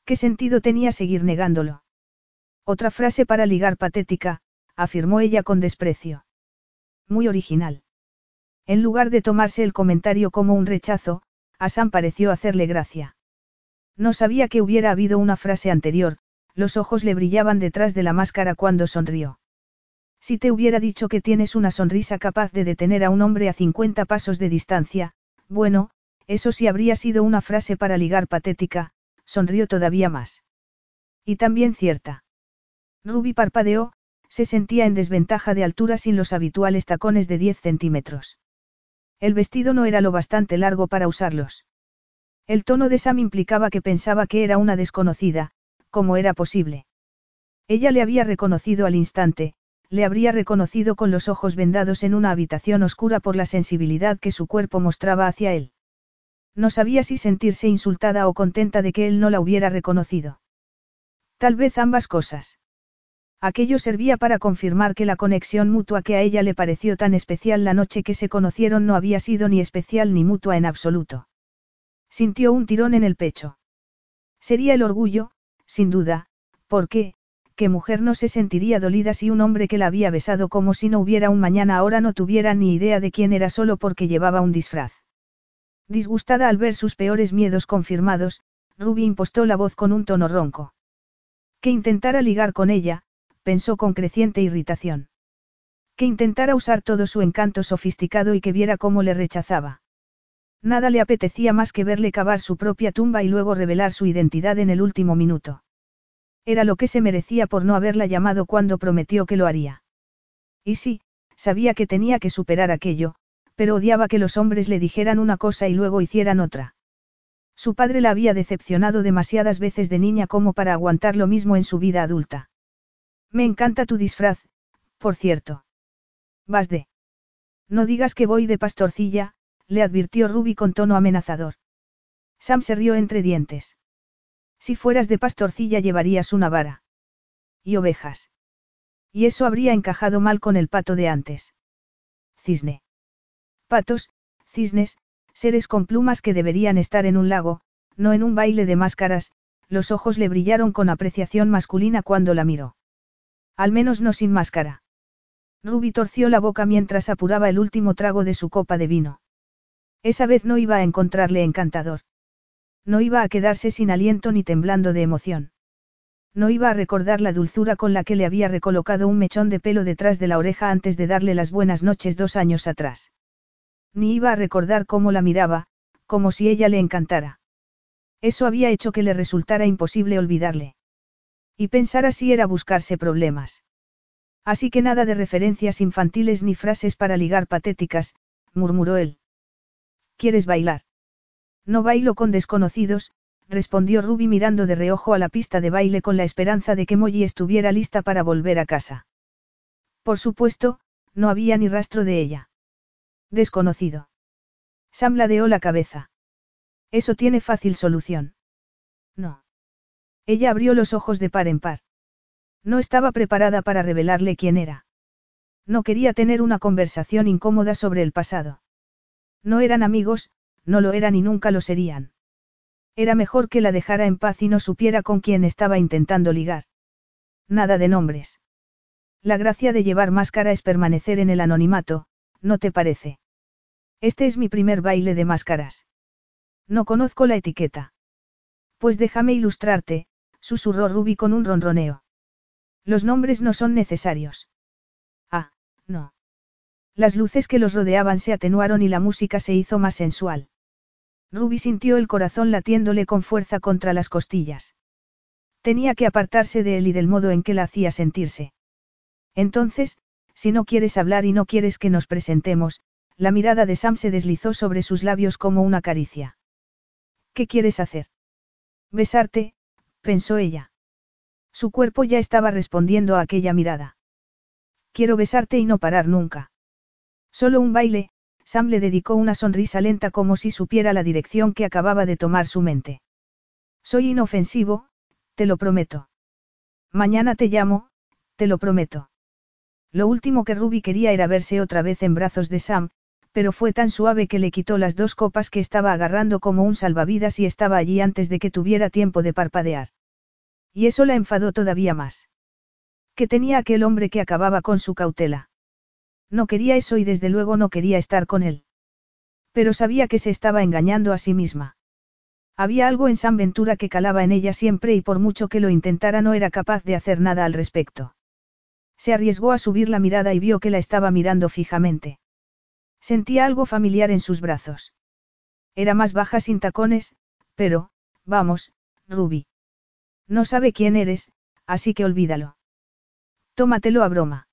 ¿Qué sentido tenía seguir negándolo? Otra frase para ligar patética, afirmó ella con desprecio. Muy original. En lugar de tomarse el comentario como un rechazo, a Sam pareció hacerle gracia. No sabía que hubiera habido una frase anterior, los ojos le brillaban detrás de la máscara cuando sonrió. Si te hubiera dicho que tienes una sonrisa capaz de detener a un hombre a 50 pasos de distancia, bueno, eso sí habría sido una frase para ligar patética, sonrió todavía más. Y también cierta. Ruby parpadeó, se sentía en desventaja de altura sin los habituales tacones de 10 centímetros. El vestido no era lo bastante largo para usarlos. El tono de Sam implicaba que pensaba que era una desconocida, como era posible. Ella le había reconocido al instante, le habría reconocido con los ojos vendados en una habitación oscura por la sensibilidad que su cuerpo mostraba hacia él. No sabía si sentirse insultada o contenta de que él no la hubiera reconocido. Tal vez ambas cosas. Aquello servía para confirmar que la conexión mutua que a ella le pareció tan especial la noche que se conocieron no había sido ni especial ni mutua en absoluto. Sintió un tirón en el pecho. Sería el orgullo, sin duda, porque, ¿qué mujer no se sentiría dolida si un hombre que la había besado como si no hubiera un mañana ahora no tuviera ni idea de quién era solo porque llevaba un disfraz? Disgustada al ver sus peores miedos confirmados, Ruby impostó la voz con un tono ronco. Que intentara ligar con ella, pensó con creciente irritación. Que intentara usar todo su encanto sofisticado y que viera cómo le rechazaba. Nada le apetecía más que verle cavar su propia tumba y luego revelar su identidad en el último minuto. Era lo que se merecía por no haberla llamado cuando prometió que lo haría. Y sí, sabía que tenía que superar aquello, pero odiaba que los hombres le dijeran una cosa y luego hicieran otra. Su padre la había decepcionado demasiadas veces de niña como para aguantar lo mismo en su vida adulta. Me encanta tu disfraz, por cierto. Vas de. No digas que voy de pastorcilla, le advirtió Ruby con tono amenazador. Sam se rió entre dientes. Si fueras de pastorcilla llevarías una vara. Y ovejas. Y eso habría encajado mal con el pato de antes. Cisne. Patos, cisnes, seres con plumas que deberían estar en un lago, no en un baile de máscaras, los ojos le brillaron con apreciación masculina cuando la miró. Al menos no sin máscara. Ruby torció la boca mientras apuraba el último trago de su copa de vino. Esa vez no iba a encontrarle encantador. No iba a quedarse sin aliento ni temblando de emoción. No iba a recordar la dulzura con la que le había recolocado un mechón de pelo detrás de la oreja antes de darle las buenas noches dos años atrás. Ni iba a recordar cómo la miraba, como si ella le encantara. Eso había hecho que le resultara imposible olvidarle. Y pensar así era buscarse problemas. Así que nada de referencias infantiles ni frases para ligar patéticas, murmuró él. ¿Quieres bailar? No bailo con desconocidos, respondió Ruby mirando de reojo a la pista de baile con la esperanza de que Molly estuviera lista para volver a casa. Por supuesto, no había ni rastro de ella. Desconocido. Sam ladeó la cabeza. Eso tiene fácil solución. No. Ella abrió los ojos de par en par. No estaba preparada para revelarle quién era. No quería tener una conversación incómoda sobre el pasado. No eran amigos, no lo eran y nunca lo serían. Era mejor que la dejara en paz y no supiera con quién estaba intentando ligar. Nada de nombres. La gracia de llevar máscara es permanecer en el anonimato, ¿no te parece? Este es mi primer baile de máscaras. No conozco la etiqueta. Pues déjame ilustrarte, susurró Ruby con un ronroneo. Los nombres no son necesarios. Ah, no. Las luces que los rodeaban se atenuaron y la música se hizo más sensual. Ruby sintió el corazón latiéndole con fuerza contra las costillas. Tenía que apartarse de él y del modo en que la hacía sentirse. Entonces, si no quieres hablar y no quieres que nos presentemos, la mirada de Sam se deslizó sobre sus labios como una caricia. ¿Qué quieres hacer? Besarte, pensó ella. Su cuerpo ya estaba respondiendo a aquella mirada. Quiero besarte y no parar nunca. Solo un baile, Sam le dedicó una sonrisa lenta como si supiera la dirección que acababa de tomar su mente. Soy inofensivo, te lo prometo. Mañana te llamo, te lo prometo. Lo último que Ruby quería era verse otra vez en brazos de Sam, pero fue tan suave que le quitó las dos copas que estaba agarrando como un salvavidas y estaba allí antes de que tuviera tiempo de parpadear. Y eso la enfadó todavía más. ¿Qué tenía aquel hombre que acababa con su cautela? No quería eso y desde luego no quería estar con él. Pero sabía que se estaba engañando a sí misma. Había algo en San Ventura que calaba en ella siempre y por mucho que lo intentara no era capaz de hacer nada al respecto. Se arriesgó a subir la mirada y vio que la estaba mirando fijamente. Sentía algo familiar en sus brazos. Era más baja sin tacones, pero, vamos, Ruby. No sabe quién eres, así que olvídalo. Tómatelo a broma.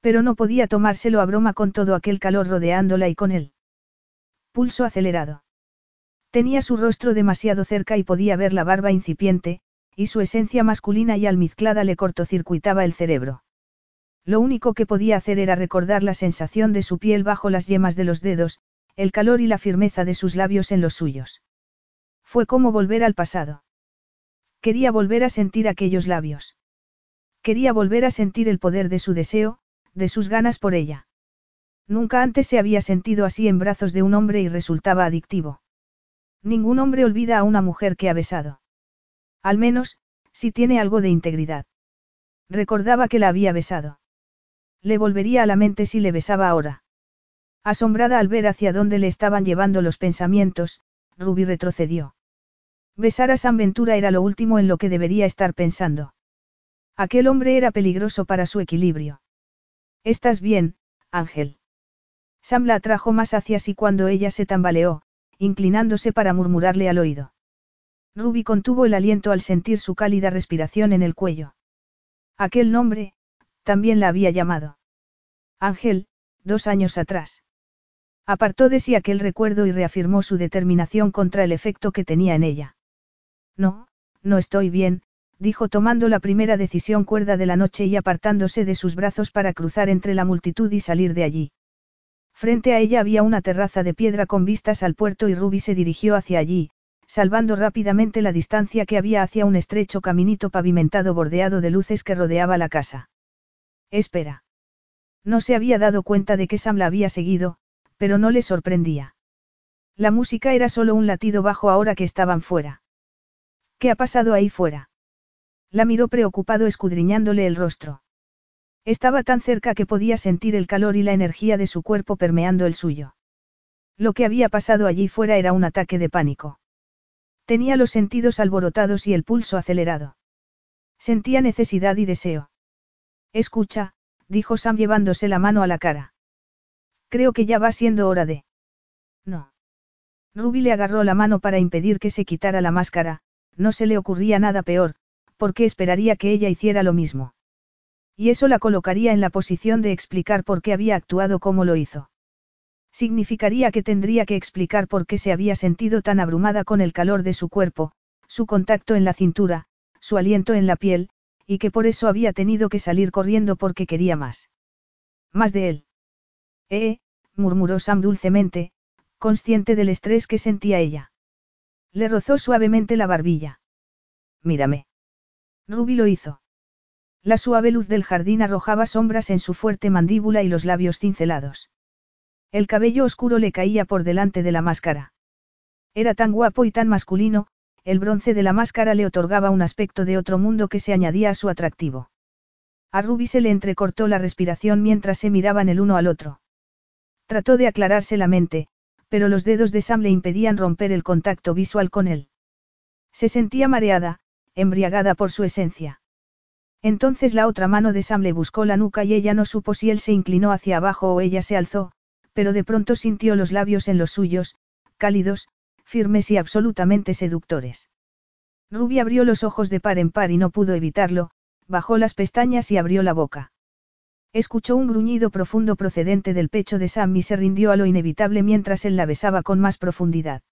Pero no podía tomárselo a broma con todo aquel calor rodeándola y con él. Pulso acelerado. Tenía su rostro demasiado cerca y podía ver la barba incipiente, y su esencia masculina y almizclada le cortocircuitaba el cerebro. Lo único que podía hacer era recordar la sensación de su piel bajo las yemas de los dedos, el calor y la firmeza de sus labios en los suyos. Fue como volver al pasado. Quería volver a sentir aquellos labios. Quería volver a sentir el poder de su deseo, de sus ganas por ella. Nunca antes se había sentido así en brazos de un hombre y resultaba adictivo. Ningún hombre olvida a una mujer que ha besado. Al menos, si tiene algo de integridad. Recordaba que la había besado. Le volvería a la mente si le besaba ahora. Asombrada al ver hacia dónde le estaban llevando los pensamientos, Ruby retrocedió. Besar a San Ventura era lo último en lo que debería estar pensando. Aquel hombre era peligroso para su equilibrio. ¿Estás bien, Ángel? Sam la atrajo más hacia sí cuando ella se tambaleó, inclinándose para murmurarle al oído. Ruby contuvo el aliento al sentir su cálida respiración en el cuello. Aquel nombre, también la había llamado. Ángel, dos años atrás. Apartó de sí aquel recuerdo y reafirmó su determinación contra el efecto que tenía en ella. No, no estoy bien, dijo tomando la primera decisión cuerda de la noche y apartándose de sus brazos para cruzar entre la multitud y salir de allí. Frente a ella había una terraza de piedra con vistas al puerto y Ruby se dirigió hacia allí, salvando rápidamente la distancia que había hacia un estrecho caminito pavimentado bordeado de luces que rodeaba la casa. Espera. No se había dado cuenta de que Sam la había seguido, pero no le sorprendía. La música era solo un latido bajo ahora que estaban fuera. ¿Qué ha pasado ahí fuera? La miró preocupado escudriñándole el rostro. Estaba tan cerca que podía sentir el calor y la energía de su cuerpo permeando el suyo. Lo que había pasado allí fuera era un ataque de pánico. Tenía los sentidos alborotados y el pulso acelerado. Sentía necesidad y deseo. Escucha, dijo Sam llevándose la mano a la cara. Creo que ya va siendo hora de... No. Ruby le agarró la mano para impedir que se quitara la máscara, no se le ocurría nada peor, porque esperaría que ella hiciera lo mismo. Y eso la colocaría en la posición de explicar por qué había actuado como lo hizo. Significaría que tendría que explicar por qué se había sentido tan abrumada con el calor de su cuerpo, su contacto en la cintura, su aliento en la piel, y que por eso había tenido que salir corriendo porque quería más. Más de él. Eh, murmuró Sam dulcemente, consciente del estrés que sentía ella. Le rozó suavemente la barbilla. Mírame. Ruby lo hizo. La suave luz del jardín arrojaba sombras en su fuerte mandíbula y los labios cincelados. El cabello oscuro le caía por delante de la máscara. Era tan guapo y tan masculino, el bronce de la máscara le otorgaba un aspecto de otro mundo que se añadía a su atractivo. A Ruby se le entrecortó la respiración mientras se miraban el uno al otro. Trató de aclararse la mente, pero los dedos de Sam le impedían romper el contacto visual con él. Se sentía mareada, embriagada por su esencia. Entonces la otra mano de Sam le buscó la nuca y ella no supo si él se inclinó hacia abajo o ella se alzó, pero de pronto sintió los labios en los suyos, cálidos, firmes y absolutamente seductores. Ruby abrió los ojos de par en par y no pudo evitarlo, bajó las pestañas y abrió la boca. Escuchó un gruñido profundo procedente del pecho de Sam y se rindió a lo inevitable mientras él la besaba con más profundidad.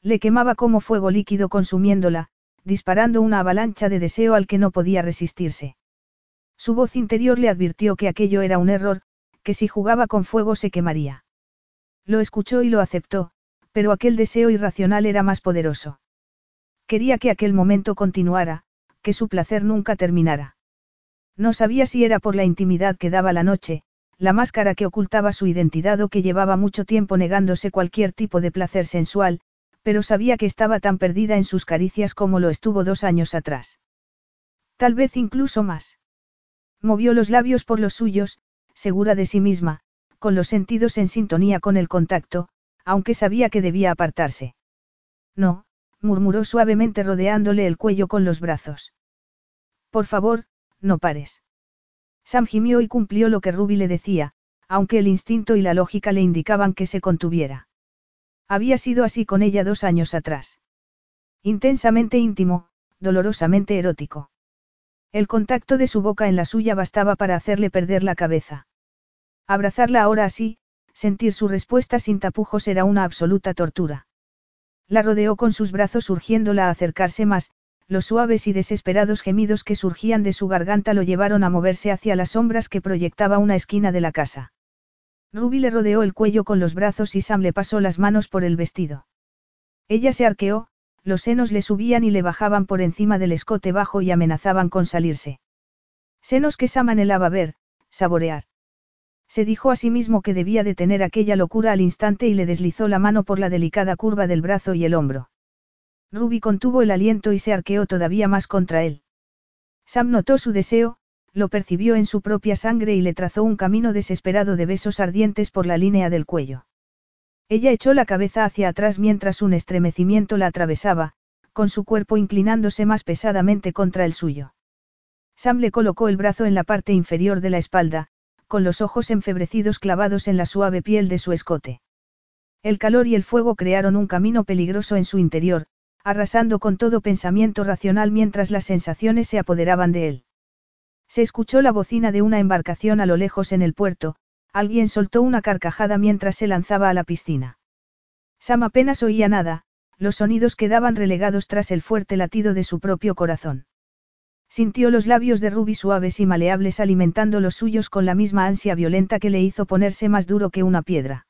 Le quemaba como fuego líquido consumiéndola, disparando una avalancha de deseo al que no podía resistirse. Su voz interior le advirtió que aquello era un error, que si jugaba con fuego se quemaría. Lo escuchó y lo aceptó, pero aquel deseo irracional era más poderoso. Quería que aquel momento continuara, que su placer nunca terminara. No sabía si era por la intimidad que daba la noche, la máscara que ocultaba su identidad o que llevaba mucho tiempo negándose cualquier tipo de placer sensual, pero sabía que estaba tan perdida en sus caricias como lo estuvo dos años atrás. Tal vez incluso más. Movió los labios por los suyos, segura de sí misma, con los sentidos en sintonía con el contacto, aunque sabía que debía apartarse. No, murmuró suavemente rodeándole el cuello con los brazos. Por favor, no pares. Sam gimió y cumplió lo que Ruby le decía, aunque el instinto y la lógica le indicaban que se contuviera. Había sido así con ella dos años atrás. Intensamente íntimo, dolorosamente erótico. El contacto de su boca en la suya bastaba para hacerle perder la cabeza. Abrazarla ahora así, sentir su respuesta sin tapujos era una absoluta tortura. La rodeó con sus brazos urgiéndola a acercarse más, los suaves y desesperados gemidos que surgían de su garganta lo llevaron a moverse hacia las sombras que proyectaba una esquina de la casa. Ruby le rodeó el cuello con los brazos y Sam le pasó las manos por el vestido. Ella se arqueó, los senos le subían y le bajaban por encima del escote bajo y amenazaban con salirse. Senos que Sam anhelaba ver, saborear. Se dijo a sí mismo que debía detener aquella locura al instante y le deslizó la mano por la delicada curva del brazo y el hombro. Ruby contuvo el aliento y se arqueó todavía más contra él. Sam notó su deseo, lo percibió en su propia sangre y le trazó un camino desesperado de besos ardientes por la línea del cuello. Ella echó la cabeza hacia atrás mientras un estremecimiento la atravesaba, con su cuerpo inclinándose más pesadamente contra el suyo. Sam le colocó el brazo en la parte inferior de la espalda, con los ojos enfebrecidos clavados en la suave piel de su escote. El calor y el fuego crearon un camino peligroso en su interior, arrasando con todo pensamiento racional mientras las sensaciones se apoderaban de él. Se escuchó la bocina de una embarcación a lo lejos en el puerto, alguien soltó una carcajada mientras se lanzaba a la piscina. Sam apenas oía nada, los sonidos quedaban relegados tras el fuerte latido de su propio corazón. Sintió los labios de Ruby suaves y maleables alimentando los suyos con la misma ansia violenta que le hizo ponerse más duro que una piedra.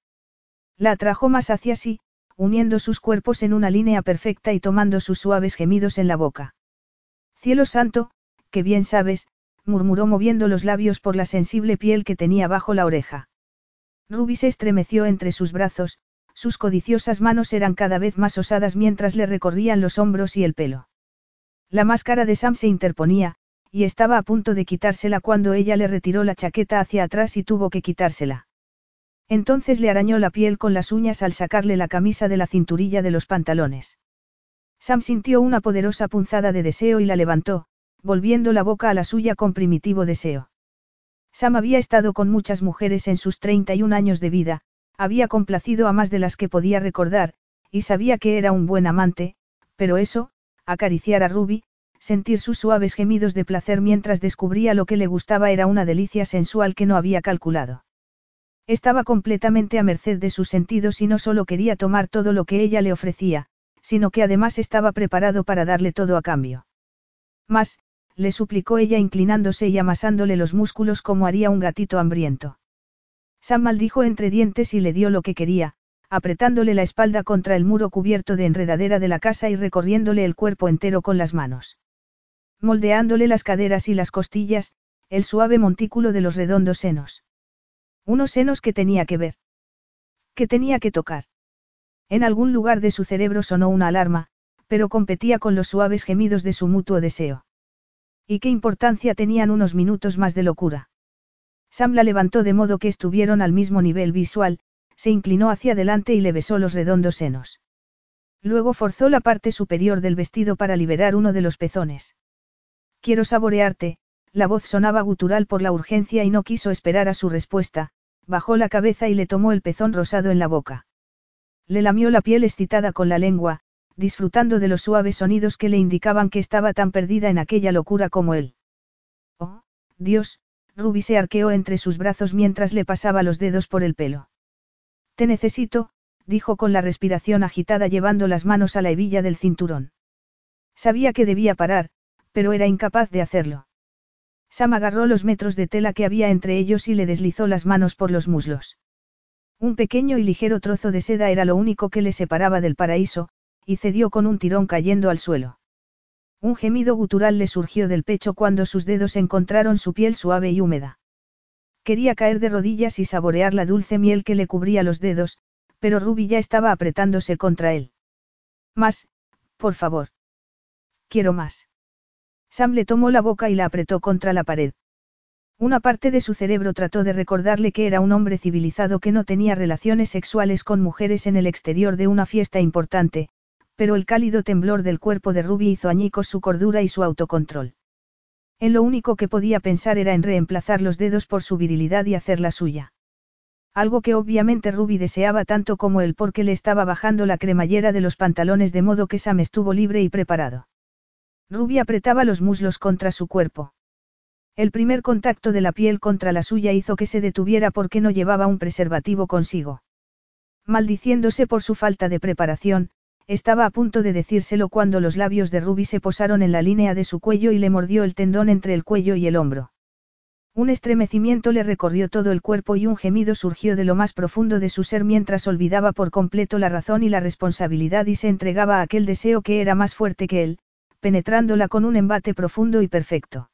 La atrajo más hacia sí, uniendo sus cuerpos en una línea perfecta y tomando sus suaves gemidos en la boca. Cielo santo, que bien sabes, murmuró moviendo los labios por la sensible piel que tenía bajo la oreja. Ruby se estremeció entre sus brazos, sus codiciosas manos eran cada vez más osadas mientras le recorrían los hombros y el pelo. La máscara de Sam se interponía, y estaba a punto de quitársela cuando ella le retiró la chaqueta hacia atrás y tuvo que quitársela. Entonces le arañó la piel con las uñas al sacarle la camisa de la cinturilla de los pantalones. Sam sintió una poderosa punzada de deseo y la levantó, volviendo la boca a la suya con primitivo deseo. Sam había estado con muchas mujeres en sus 31 años de vida, había complacido a más de las que podía recordar, y sabía que era un buen amante, pero eso, acariciar a Ruby, sentir sus suaves gemidos de placer mientras descubría lo que le gustaba era una delicia sensual que no había calculado. Estaba completamente a merced de sus sentidos y no solo quería tomar todo lo que ella le ofrecía, sino que además estaba preparado para darle todo a cambio. Más, le suplicó ella inclinándose y amasándole los músculos como haría un gatito hambriento. Sam maldijo entre dientes y le dio lo que quería, apretándole la espalda contra el muro cubierto de enredadera de la casa y recorriéndole el cuerpo entero con las manos. Moldeándole las caderas y las costillas, el suave montículo de los redondos senos. Unos senos que tenía que ver. Que tenía que tocar. En algún lugar de su cerebro sonó una alarma, pero competía con los suaves gemidos de su mutuo deseo. ¿Y qué importancia tenían unos minutos más de locura? Sam la levantó de modo que estuvieron al mismo nivel visual, se inclinó hacia adelante y le besó los redondos senos. Luego forzó la parte superior del vestido para liberar uno de los pezones. Quiero saborearte, la voz sonaba gutural por la urgencia y no quiso esperar a su respuesta, bajó la cabeza y le tomó el pezón rosado en la boca. Le lamió la piel excitada con la lengua, disfrutando de los suaves sonidos que le indicaban que estaba tan perdida en aquella locura como él. Oh, Dios, Ruby se arqueó entre sus brazos mientras le pasaba los dedos por el pelo. Te necesito, dijo con la respiración agitada llevando las manos a la hebilla del cinturón. Sabía que debía parar, pero era incapaz de hacerlo. Sam agarró los metros de tela que había entre ellos y le deslizó las manos por los muslos. Un pequeño y ligero trozo de seda era lo único que le separaba del paraíso, y cedió con un tirón cayendo al suelo. Un gemido gutural le surgió del pecho cuando sus dedos encontraron su piel suave y húmeda. Quería caer de rodillas y saborear la dulce miel que le cubría los dedos, pero Ruby ya estaba apretándose contra él. Más, por favor. Quiero más. Sam le tomó la boca y la apretó contra la pared. Una parte de su cerebro trató de recordarle que era un hombre civilizado que no tenía relaciones sexuales con mujeres en el exterior de una fiesta importante, pero el cálido temblor del cuerpo de Ruby hizo añicos su cordura y su autocontrol. En lo único que podía pensar era en reemplazar los dedos por su virilidad y hacerla suya. Algo que obviamente Ruby deseaba tanto como él porque le estaba bajando la cremallera de los pantalones de modo que Sam estuvo libre y preparado. Ruby apretaba los muslos contra su cuerpo. El primer contacto de la piel contra la suya hizo que se detuviera porque no llevaba un preservativo consigo. Maldiciéndose por su falta de preparación, estaba a punto de decírselo cuando los labios de Ruby se posaron en la línea de su cuello y le mordió el tendón entre el cuello y el hombro. Un estremecimiento le recorrió todo el cuerpo y un gemido surgió de lo más profundo de su ser mientras olvidaba por completo la razón y la responsabilidad y se entregaba a aquel deseo que era más fuerte que él, penetrándola con un embate profundo y perfecto.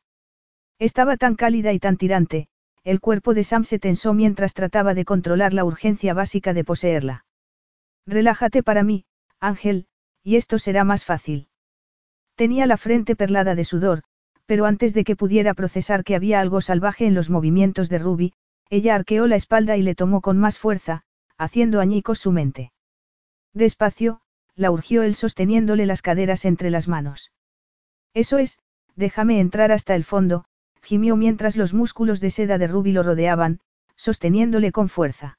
Estaba tan cálida y tan tirante, el cuerpo de Sam se tensó mientras trataba de controlar la urgencia básica de poseerla. Relájate para mí, Ángel, y esto será más fácil. Tenía la frente perlada de sudor, pero antes de que pudiera procesar que había algo salvaje en los movimientos de Ruby, ella arqueó la espalda y le tomó con más fuerza, haciendo añicos su mente. Despacio, la urgió él sosteniéndole las caderas entre las manos. Eso es, déjame entrar hasta el fondo, gimió mientras los músculos de seda de Ruby lo rodeaban, sosteniéndole con fuerza.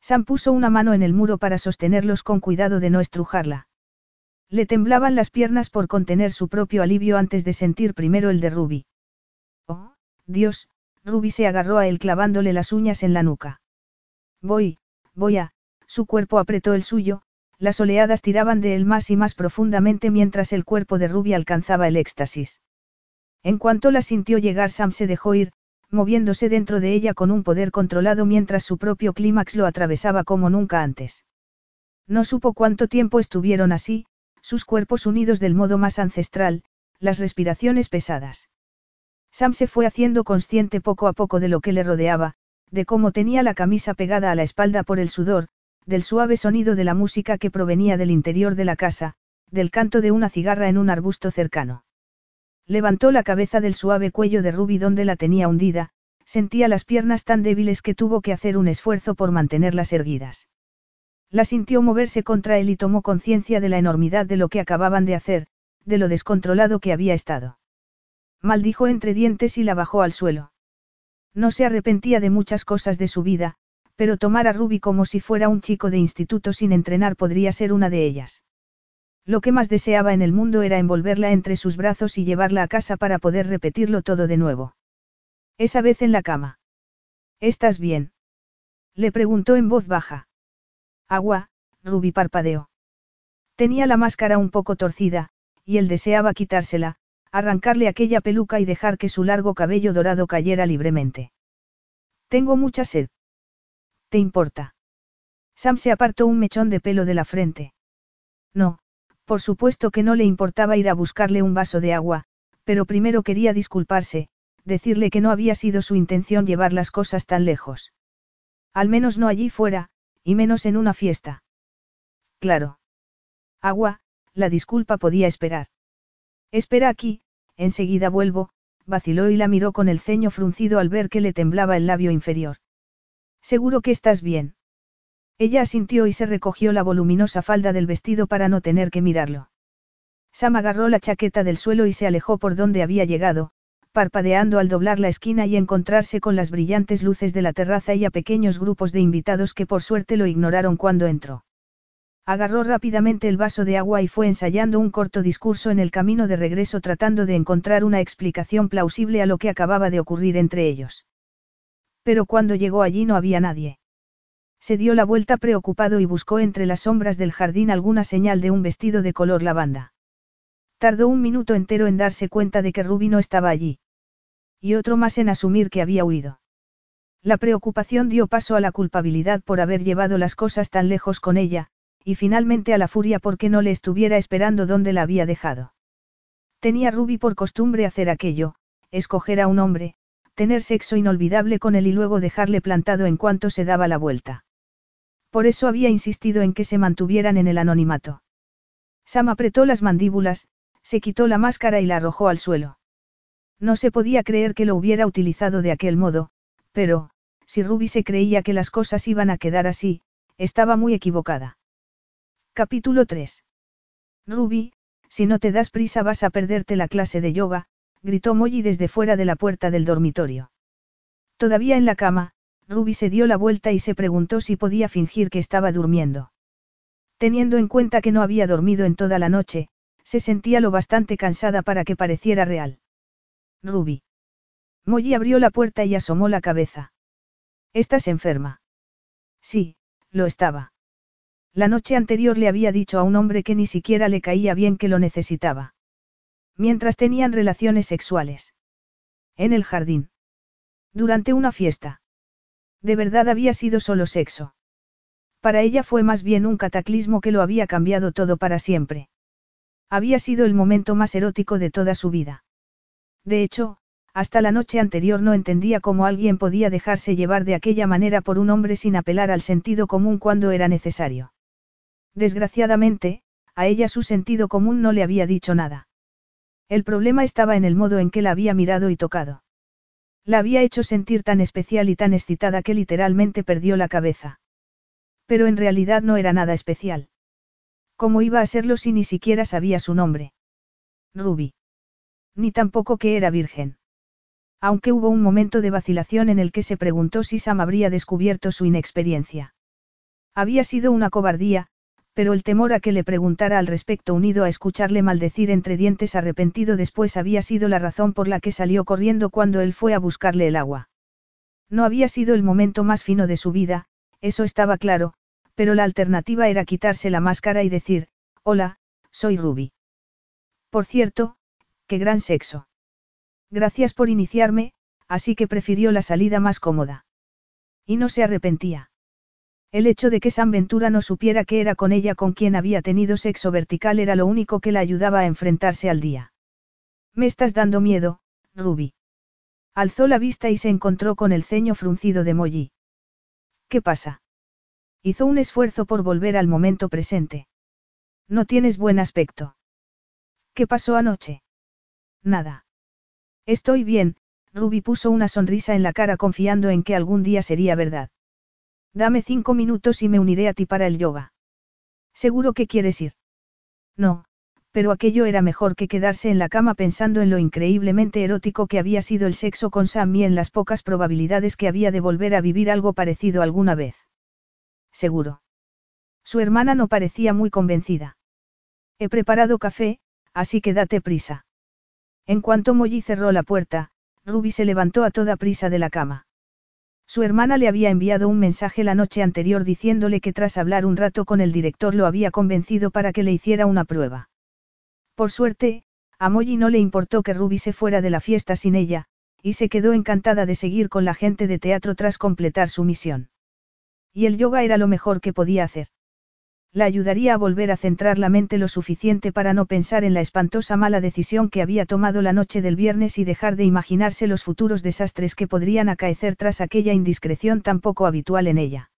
Sam puso una mano en el muro para sostenerlos con cuidado de no estrujarla. Le temblaban las piernas por contener su propio alivio antes de sentir primero el de Ruby. Oh, Dios, Ruby se agarró a él clavándole las uñas en la nuca. Voy, voy a, su cuerpo apretó el suyo, las oleadas tiraban de él más y más profundamente mientras el cuerpo de Ruby alcanzaba el éxtasis. En cuanto la sintió llegar, Sam se dejó ir, moviéndose dentro de ella con un poder controlado mientras su propio clímax lo atravesaba como nunca antes. No supo cuánto tiempo estuvieron así, sus cuerpos unidos del modo más ancestral, las respiraciones pesadas. Sam se fue haciendo consciente poco a poco de lo que le rodeaba, de cómo tenía la camisa pegada a la espalda por el sudor, del suave sonido de la música que provenía del interior de la casa, del canto de una cigarra en un arbusto cercano. Levantó la cabeza del suave cuello de Ruby donde la tenía hundida, sentía las piernas tan débiles que tuvo que hacer un esfuerzo por mantenerlas erguidas. La sintió moverse contra él y tomó conciencia de la enormidad de lo que acababan de hacer, de lo descontrolado que había estado. Maldijo entre dientes y la bajó al suelo. No se arrepentía de muchas cosas de su vida, Pero tomar a Ruby como si fuera un chico de instituto sin entrenar podría ser una de ellas. Lo que más deseaba en el mundo era envolverla entre sus brazos y llevarla a casa para poder repetirlo todo de nuevo. Esa vez en la cama. ¿Estás bien? Le preguntó en voz baja. Agua, Ruby parpadeó. Tenía la máscara un poco torcida, y él deseaba quitársela, arrancarle aquella peluca y dejar que su largo cabello dorado cayera libremente. Tengo mucha sed. ¿Te importa? Sam se apartó un mechón de pelo de la frente. No, por supuesto que no le importaba ir a buscarle un vaso de agua, pero primero quería disculparse, decirle que no había sido su intención llevar las cosas tan lejos. Al menos no allí fuera, y menos en una fiesta. Claro. Agua, la disculpa podía esperar. Espera aquí, enseguida vuelvo, vaciló y la miró con el ceño fruncido al ver que le temblaba el labio inferior. Seguro que estás bien. Ella asintió y se recogió la voluminosa falda del vestido para no tener que mirarlo. Sam agarró la chaqueta del suelo y se alejó por donde había llegado, parpadeando al doblar la esquina y encontrarse con las brillantes luces de la terraza y a pequeños grupos de invitados que por suerte lo ignoraron cuando entró. Agarró rápidamente el vaso de agua y fue ensayando un corto discurso en el camino de regreso tratando de encontrar una explicación plausible a lo que acababa de ocurrir entre ellos. Pero cuando llegó allí no había nadie. Se dio la vuelta preocupado y buscó entre las sombras del jardín alguna señal de un vestido de color lavanda. Tardó un minuto entero en darse cuenta de que Ruby no estaba allí. Y otro más en asumir que había huido. La preocupación dio paso a la culpabilidad por haber llevado las cosas tan lejos con ella, y finalmente a la furia porque no le estuviera esperando donde la había dejado. Tenía Ruby por costumbre hacer aquello, escoger a un hombre, tener sexo inolvidable con él y luego dejarle plantado en cuanto se daba la vuelta. Por eso había insistido en que se mantuvieran en el anonimato. Sam apretó las mandíbulas, se quitó la máscara y la arrojó al suelo. No se podía creer que lo hubiera utilizado de aquel modo, pero, si Ruby se creía que las cosas iban a quedar así, estaba muy equivocada. Capítulo 3. Ruby, si no te das prisa vas a perderte la clase de yoga, gritó Molly desde fuera de la puerta del dormitorio. Todavía en la cama, Ruby se dio la vuelta y se preguntó si podía fingir que estaba durmiendo. Teniendo en cuenta que no había dormido en toda la noche, se sentía lo bastante cansada para que pareciera real. Ruby. Molly abrió la puerta y asomó la cabeza. ¿Estás enferma? Sí, lo estaba. La noche anterior le había dicho a un hombre que ni siquiera le caía bien que lo necesitaba mientras tenían relaciones sexuales. En el jardín. Durante una fiesta. De verdad había sido solo sexo. Para ella fue más bien un cataclismo que lo había cambiado todo para siempre. Había sido el momento más erótico de toda su vida. De hecho, hasta la noche anterior no entendía cómo alguien podía dejarse llevar de aquella manera por un hombre sin apelar al sentido común cuando era necesario. Desgraciadamente, a ella su sentido común no le había dicho nada. El problema estaba en el modo en que la había mirado y tocado. La había hecho sentir tan especial y tan excitada que literalmente perdió la cabeza. Pero en realidad no era nada especial. ¿Cómo iba a serlo si ni siquiera sabía su nombre? Ruby. Ni tampoco que era virgen. Aunque hubo un momento de vacilación en el que se preguntó si Sam habría descubierto su inexperiencia. Había sido una cobardía, pero el temor a que le preguntara al respecto unido a escucharle maldecir entre dientes arrepentido después había sido la razón por la que salió corriendo cuando él fue a buscarle el agua. No había sido el momento más fino de su vida, eso estaba claro, pero la alternativa era quitarse la máscara y decir, hola, soy Ruby. Por cierto, qué gran sexo. Gracias por iniciarme, así que prefirió la salida más cómoda. Y no se arrepentía. El hecho de que San Ventura no supiera que era con ella con quien había tenido sexo vertical era lo único que la ayudaba a enfrentarse al día. Me estás dando miedo, Ruby. Alzó la vista y se encontró con el ceño fruncido de Molly. ¿Qué pasa? Hizo un esfuerzo por volver al momento presente. No tienes buen aspecto. ¿Qué pasó anoche? Nada. Estoy bien, Ruby puso una sonrisa en la cara confiando en que algún día sería verdad. Dame cinco minutos y me uniré a ti para el yoga. ¿Seguro que quieres ir? No, Pero aquello era mejor que quedarse en la cama pensando en lo increíblemente erótico que había sido el sexo con Sam y en las pocas probabilidades que había de volver a vivir algo parecido alguna vez. Seguro. Su hermana no parecía muy convencida. He preparado café, así que date prisa. En cuanto Molly cerró la puerta, Ruby se levantó a toda prisa de la cama. Su hermana le había enviado un mensaje la noche anterior diciéndole que tras hablar un rato con el director lo había convencido para que le hiciera una prueba. Por suerte, a Molly no le importó que Ruby se fuera de la fiesta sin ella, y se quedó encantada de seguir con la gente de teatro tras completar su misión. Y el yoga era lo mejor que podía hacer. La ayudaría a volver a centrar la mente lo suficiente para no pensar en la espantosa mala decisión que había tomado la noche del viernes y dejar de imaginarse los futuros desastres que podrían acaecer tras aquella indiscreción tan poco habitual en ella.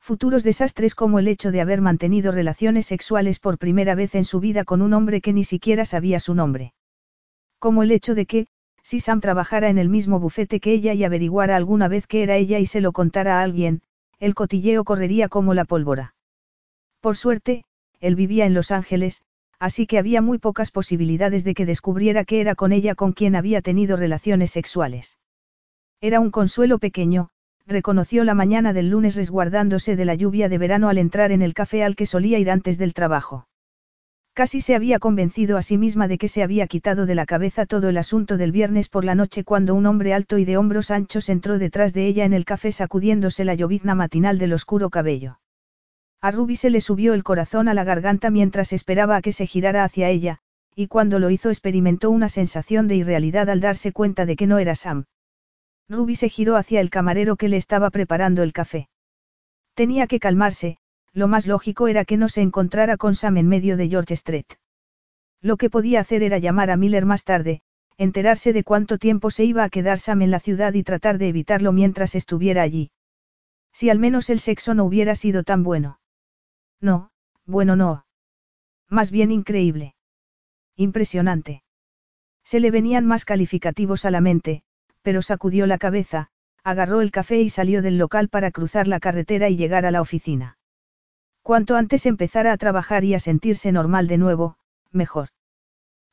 Futuros desastres como el hecho de haber mantenido relaciones sexuales por primera vez en su vida con un hombre que ni siquiera sabía su nombre. Como el hecho de que, si Sam trabajara en el mismo bufete que ella y averiguara alguna vez que era ella y se lo contara a alguien, el cotilleo correría como la pólvora. Por suerte, él vivía en Los Ángeles, así que había muy pocas posibilidades de que descubriera que era con ella con quien había tenido relaciones sexuales. Era un consuelo pequeño, reconoció la mañana del lunes resguardándose de la lluvia de verano al entrar en el café al que solía ir antes del trabajo. Casi se había convencido a sí misma de que se había quitado de la cabeza todo el asunto del viernes por la noche cuando un hombre alto y de hombros anchos entró detrás de ella en el café sacudiéndose la llovizna matinal del oscuro cabello. A Ruby se le subió el corazón a la garganta mientras esperaba a que se girara hacia ella, y cuando lo hizo experimentó una sensación de irrealidad al darse cuenta de que no era Sam. Ruby se giró hacia el camarero que le estaba preparando el café. Tenía que calmarse, lo más lógico era que no se encontrara con Sam en medio de George Street. Lo que podía hacer era llamar a Miller más tarde, enterarse de cuánto tiempo se iba a quedar Sam en la ciudad y tratar de evitarlo mientras estuviera allí. Si al menos el sexo no hubiera sido tan bueno. No, bueno no. Más bien increíble. Impresionante. Se le venían más calificativos a la mente, pero sacudió la cabeza, agarró el café y salió del local para cruzar la carretera y llegar a la oficina. Cuanto antes empezara a trabajar y a sentirse normal de nuevo, mejor.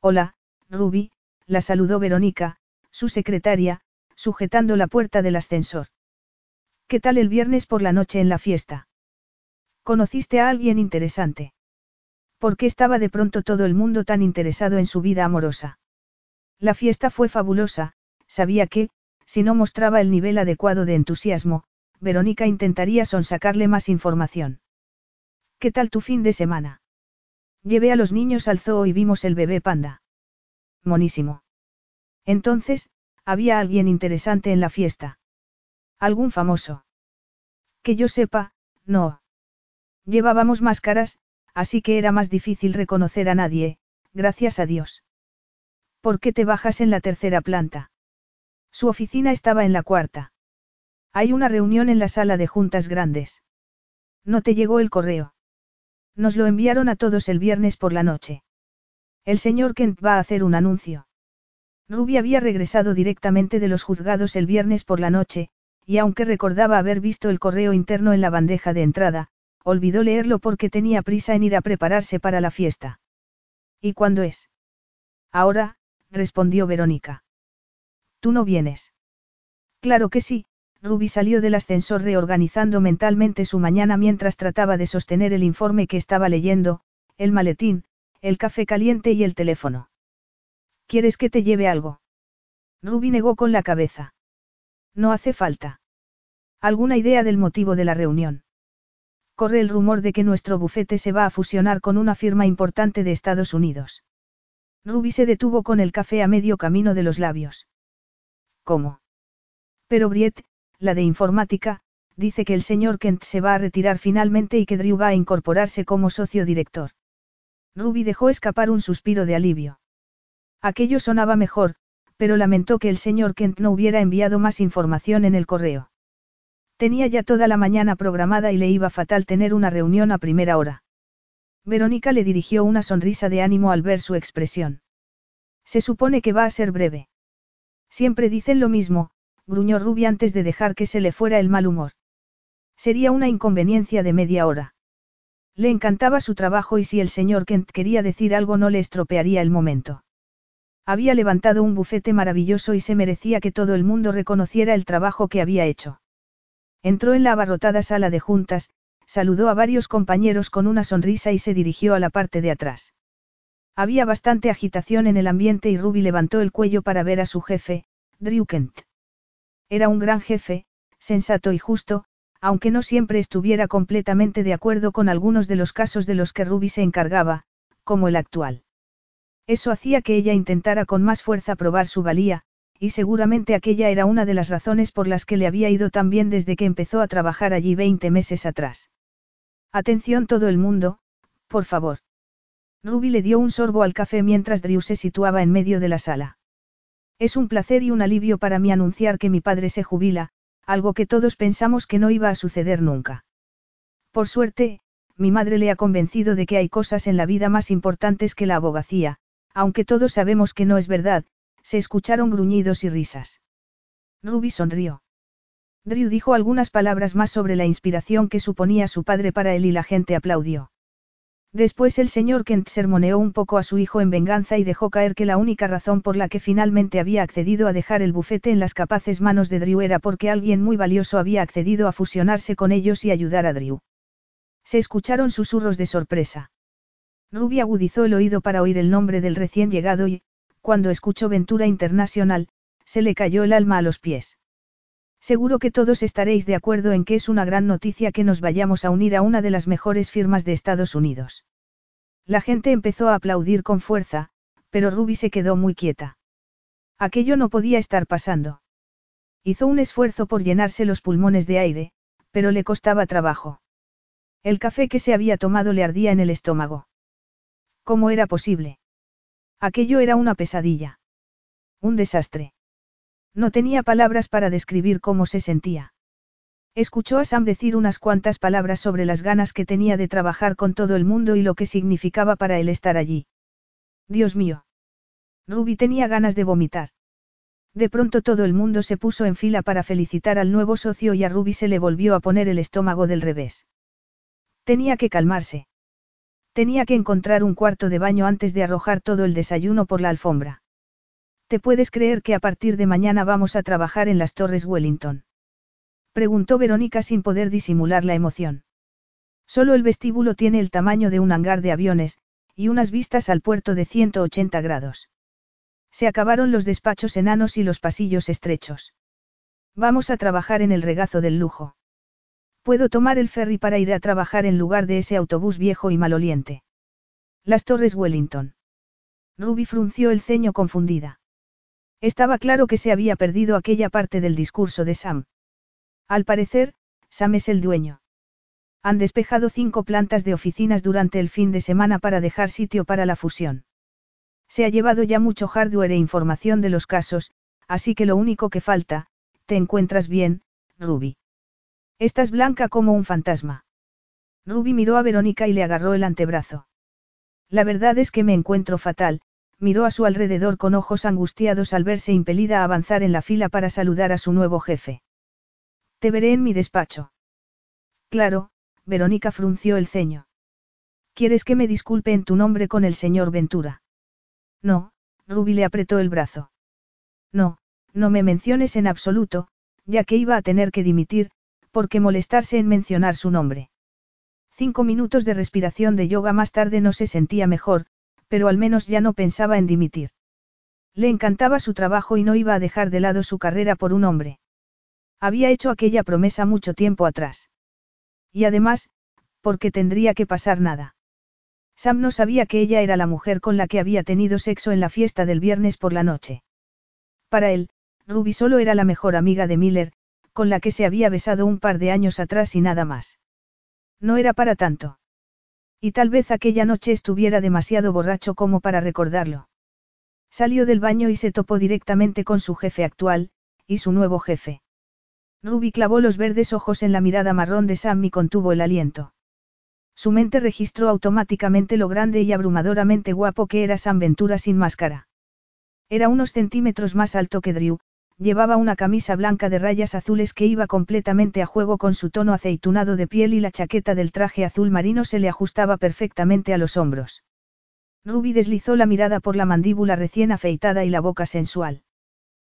Hola, Ruby, la saludó Verónica, su secretaria, sujetando la puerta del ascensor. ¿Qué tal el viernes por la noche en la fiesta? ¿Conociste a alguien interesante? ¿Por qué estaba de pronto todo el mundo tan interesado en su vida amorosa? La fiesta fue fabulosa, sabía que, si no mostraba el nivel adecuado de entusiasmo, Verónica intentaría sonsacarle más información. ¿Qué tal tu fin de semana? Llevé a los niños al zoo y vimos el bebé panda. Monísimo. Entonces, había alguien interesante en la fiesta. ¿Algún famoso? Que yo sepa, no. Llevábamos máscaras, así que era más difícil reconocer a nadie, gracias a Dios. ¿Por qué te bajas en la tercera planta? Su oficina estaba en la cuarta. Hay una reunión en la sala de juntas grandes. ¿No te llegó el correo? Nos lo enviaron a todos el viernes por la noche. El señor Kent va a hacer un anuncio. Ruby había regresado directamente de los juzgados el viernes por la noche, y aunque recordaba haber visto el correo interno en la bandeja de entrada, olvidó leerlo porque tenía prisa en ir a prepararse para la fiesta. ¿Y cuándo es? Ahora, respondió Verónica. ¿Tú no vienes? Claro que sí, Ruby salió del ascensor reorganizando mentalmente su mañana mientras trataba de sostener el informe que estaba leyendo, el maletín, el café caliente y el teléfono. ¿Quieres que te lleve algo? Ruby negó con la cabeza. No hace falta. ¿Alguna idea del motivo de la reunión? Corre el rumor de que nuestro bufete se va a fusionar con una firma importante de Estados Unidos. Ruby se detuvo con el café a medio camino de los labios. ¿Cómo? Pero Briet, la de informática, dice que el señor Kent se va a retirar finalmente y que Drew va a incorporarse como socio director. Ruby dejó escapar un suspiro de alivio. Aquello sonaba mejor, pero lamentó que el señor Kent no hubiera enviado más información en el correo. Tenía ya toda la mañana programada y le iba fatal tener una reunión a primera hora. Verónica le dirigió una sonrisa de ánimo al ver su expresión. Se supone que va a ser breve. Siempre dicen lo mismo, gruñó Ruby antes de dejar que se le fuera el mal humor. Sería una inconveniencia de media hora. Le encantaba su trabajo y si el señor Kent quería decir algo no le estropearía el momento. Había levantado un bufete maravilloso y se merecía que todo el mundo reconociera el trabajo que había hecho. Entró en la abarrotada sala de juntas, saludó a varios compañeros con una sonrisa y se dirigió a la parte de atrás. Había bastante agitación en el ambiente y Ruby levantó el cuello para ver a su jefe, Drew Kent. Era un gran jefe, sensato y justo, aunque no siempre estuviera completamente de acuerdo con algunos de los casos de los que Ruby se encargaba, como el actual. Eso hacía que ella intentara con más fuerza probar su valía, y seguramente aquella era una de las razones por las que le había ido tan bien desde que empezó a trabajar allí 20 meses atrás. Atención todo el mundo, por favor. Ruby le dio un sorbo al café mientras Drew se situaba en medio de la sala. Es un placer y un alivio para mí anunciar que mi padre se jubila, algo que todos pensamos que no iba a suceder nunca. Por suerte, mi madre le ha convencido de que hay cosas en la vida más importantes que la abogacía, aunque todos sabemos que no es verdad, se escucharon gruñidos y risas. Ruby sonrió. Drew dijo algunas palabras más sobre la inspiración que suponía su padre para él y la gente aplaudió. Después el señor Kent sermoneó un poco a su hijo en venganza y dejó caer que la única razón por la que finalmente había accedido a dejar el bufete en las capaces manos de Drew era porque alguien muy valioso había accedido a fusionarse con ellos y ayudar a Drew. Se escucharon susurros de sorpresa. Ruby agudizó el oído para oír el nombre del recién llegado y, cuando escuchó Ventura Internacional, se le cayó el alma a los pies. Seguro que todos estaréis de acuerdo en que es una gran noticia que nos vayamos a unir a una de las mejores firmas de Estados Unidos. La gente empezó a aplaudir con fuerza, pero Ruby se quedó muy quieta. Aquello no podía estar pasando. Hizo un esfuerzo por llenarse los pulmones de aire, pero le costaba trabajo. El café que se había tomado le ardía en el estómago. ¿Cómo era posible? Aquello era una pesadilla. Un desastre. No tenía palabras para describir cómo se sentía. Escuchó a Sam decir unas cuantas palabras sobre las ganas que tenía de trabajar con todo el mundo y lo que significaba para él estar allí. Dios mío. Ruby tenía ganas de vomitar. De pronto todo el mundo se puso en fila para felicitar al nuevo socio y a Ruby se le volvió a poner el estómago del revés. Tenía que calmarse. Tenía que encontrar un cuarto de baño antes de arrojar todo el desayuno por la alfombra. ¿Te puedes creer que a partir de mañana vamos a trabajar en las Torres Wellington? Preguntó Verónica sin poder disimular la emoción. Solo el vestíbulo tiene el tamaño de un hangar de aviones, y unas vistas al puerto de 180 grados. Se acabaron los despachos enanos y los pasillos estrechos. Vamos a trabajar en el regazo del lujo. Puedo tomar el ferry para ir a trabajar en lugar de ese autobús viejo y maloliente. Las Torres Wellington. Ruby frunció el ceño confundida. Estaba claro que se había perdido aquella parte del discurso de Sam. Al parecer, Sam es el dueño. Han despejado cinco plantas de oficinas durante el fin de semana para dejar sitio para la fusión. Se ha llevado ya mucho hardware e información de los casos, así que lo único que falta, te encuentras bien, Ruby. Estás blanca como un fantasma. Ruby miró a Verónica y le agarró el antebrazo. La verdad es que me encuentro fatal, miró a su alrededor con ojos angustiados al verse impelida a avanzar en la fila para saludar a su nuevo jefe. Te veré en mi despacho. Claro, Verónica frunció el ceño. ¿Quieres que me disculpe en tu nombre con el señor Ventura? No, Ruby le apretó el brazo. No, no me menciones en absoluto, ya que iba a tener que dimitir, ¿por qué molestarse en mencionar su nombre? Cinco minutos de respiración de yoga más tarde no se sentía mejor, pero al menos ya no pensaba en dimitir. Le encantaba su trabajo y no iba a dejar de lado su carrera por un hombre. Había hecho aquella promesa mucho tiempo atrás. Y además, porque tendría que pasar nada. Sam no sabía que ella era la mujer con la que había tenido sexo en la fiesta del viernes por la noche. Para él, Ruby solo era la mejor amiga de Miller, con la que se había besado un par de años atrás y nada más. No era para tanto. Y tal vez aquella noche estuviera demasiado borracho como para recordarlo. Salió del baño y se topó directamente con su jefe actual, y su nuevo jefe. Ruby clavó los verdes ojos en la mirada marrón de Sam y contuvo el aliento. Su mente registró automáticamente lo grande y abrumadoramente guapo que era Sam Ventura sin máscara. Era unos centímetros más alto que Drew, llevaba una camisa blanca de rayas azules que iba completamente a juego con su tono aceitunado de piel y la chaqueta del traje azul marino se le ajustaba perfectamente a los hombros. Ruby deslizó la mirada por la mandíbula recién afeitada y la boca sensual.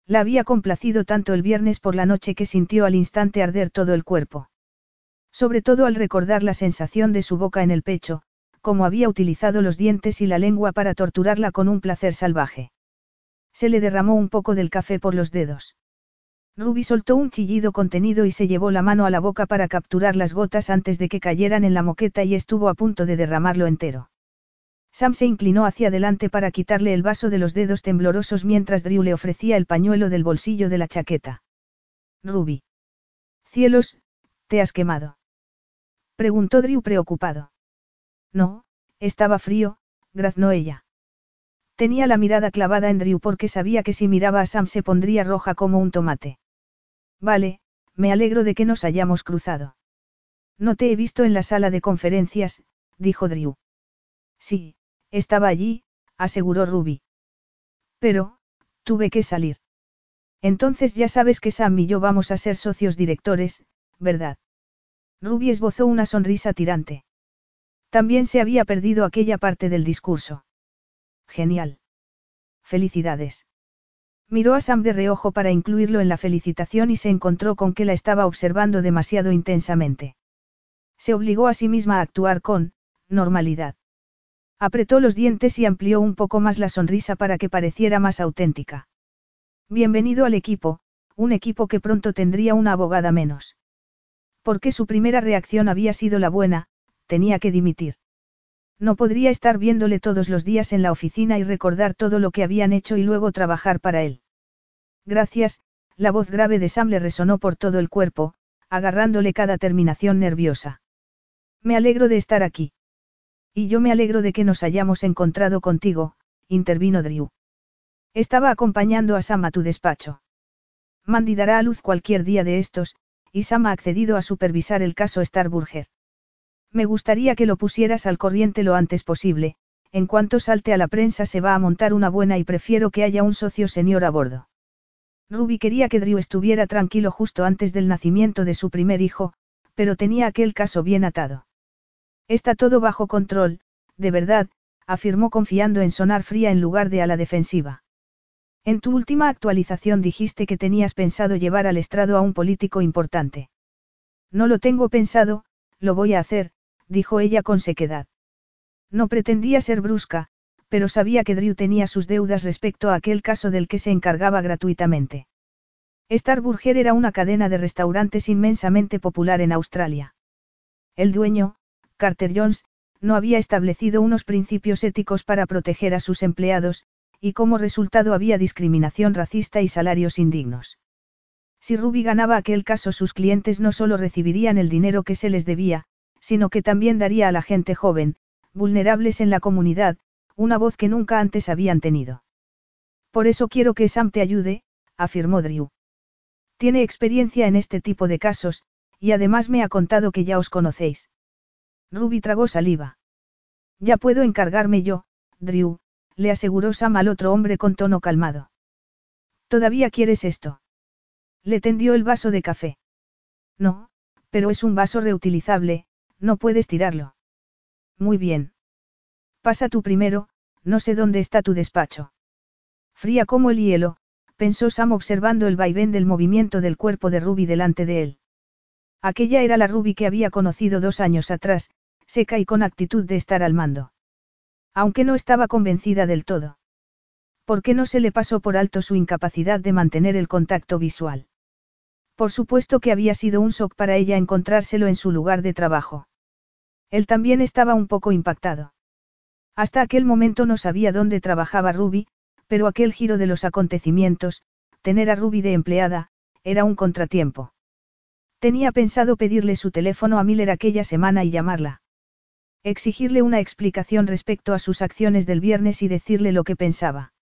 La había complacido tanto el viernes por la noche que sintió al instante arder todo el cuerpo. Sobre todo al recordar la sensación de su boca en el pecho, como había utilizado los dientes y la lengua para torturarla con un placer salvaje. Se le derramó un poco del café por los dedos. Ruby soltó un chillido contenido y se llevó la mano a la boca para capturar las gotas antes de que cayeran en la moqueta y estuvo a punto de derramarlo entero. Sam se inclinó hacia adelante para quitarle el vaso de los dedos temblorosos mientras Drew le ofrecía el pañuelo del bolsillo de la chaqueta. Ruby. Cielos, ¿te has quemado? Preguntó Drew preocupado. No, estaba frío, graznó ella. Tenía la mirada clavada en Drew porque sabía que si miraba a Sam se pondría roja como un tomate. Vale, me alegro de que nos hayamos cruzado. No te he visto en la sala de conferencias, dijo Drew. Sí, estaba allí, aseguró Ruby. Pero, tuve que salir. Entonces ya sabes que Sam y yo vamos a ser socios directores, ¿verdad? Ruby esbozó una sonrisa tirante. También se había perdido aquella parte del discurso. Genial. Felicidades. Miró a Sam de reojo para incluirlo en la felicitación y se encontró con que la estaba observando demasiado intensamente. Se obligó a sí misma a actuar con, normalidad. Apretó los dientes y amplió un poco más la sonrisa para que pareciera más auténtica. Bienvenido al equipo, un equipo que pronto tendría una abogada menos. Porque su primera reacción había sido la buena, tenía que dimitir. No podría estar viéndole todos los días en la oficina y recordar todo lo que habían hecho y luego trabajar para él. Gracias, la voz grave de Sam le resonó por todo el cuerpo, agarrándole cada terminación nerviosa. Me alegro de estar aquí. Y yo me alegro de que nos hayamos encontrado contigo, intervino Drew. Estaba acompañando a Sam a tu despacho. Mandy dará a luz cualquier día de estos, y Sam ha accedido a supervisar el caso Starburger. Me gustaría que lo pusieras al corriente lo antes posible, en cuanto salte a la prensa se va a montar una buena y prefiero que haya un socio señor a bordo. Ruby quería que Drew estuviera tranquilo justo antes del nacimiento de su primer hijo, pero tenía aquel caso bien atado. Está todo bajo control, de verdad, afirmó confiando en sonar fría en lugar de a la defensiva. En tu última actualización dijiste que tenías pensado llevar al estrado a un político importante. No lo tengo pensado, lo voy a hacer, dijo ella con sequedad. No pretendía ser brusca, pero sabía que Drew tenía sus deudas respecto a aquel caso del que se encargaba gratuitamente. Starburger era una cadena de restaurantes inmensamente popular en Australia. El dueño, Carter Jones, no había establecido unos principios éticos para proteger a sus empleados, y como resultado había discriminación racista y salarios indignos. Si Ruby ganaba aquel caso sus clientes no solo recibirían el dinero que se les debía, sino que también daría a la gente joven, vulnerables en la comunidad, una voz que nunca antes habían tenido. Por eso quiero que Sam te ayude, afirmó Drew. Tiene experiencia en este tipo de casos, y además me ha contado que ya os conocéis. Ruby tragó saliva. Ya puedo encargarme yo, Drew, le aseguró Sam al otro hombre con tono calmado. ¿Todavía quieres esto? Le tendió el vaso de café. No, pero es un vaso reutilizable, no puedes tirarlo. Muy bien. Pasa tú primero, no sé dónde está tu despacho. Fría como el hielo, pensó Sam observando el vaivén del movimiento del cuerpo de Ruby delante de él. Aquella era la Ruby que había conocido dos años atrás, seca y con actitud de estar al mando. Aunque no estaba convencida del todo. ¿Por qué no se le pasó por alto su incapacidad de mantener el contacto visual? Por supuesto que había sido un shock para ella encontrárselo en su lugar de trabajo. Él también estaba un poco impactado. Hasta aquel momento no sabía dónde trabajaba Ruby, pero aquel giro de los acontecimientos, tener a Ruby de empleada, era un contratiempo. Tenía pensado pedirle su teléfono a Miller aquella semana y llamarla. Exigirle una explicación respecto a sus acciones del viernes y decirle lo que pensaba.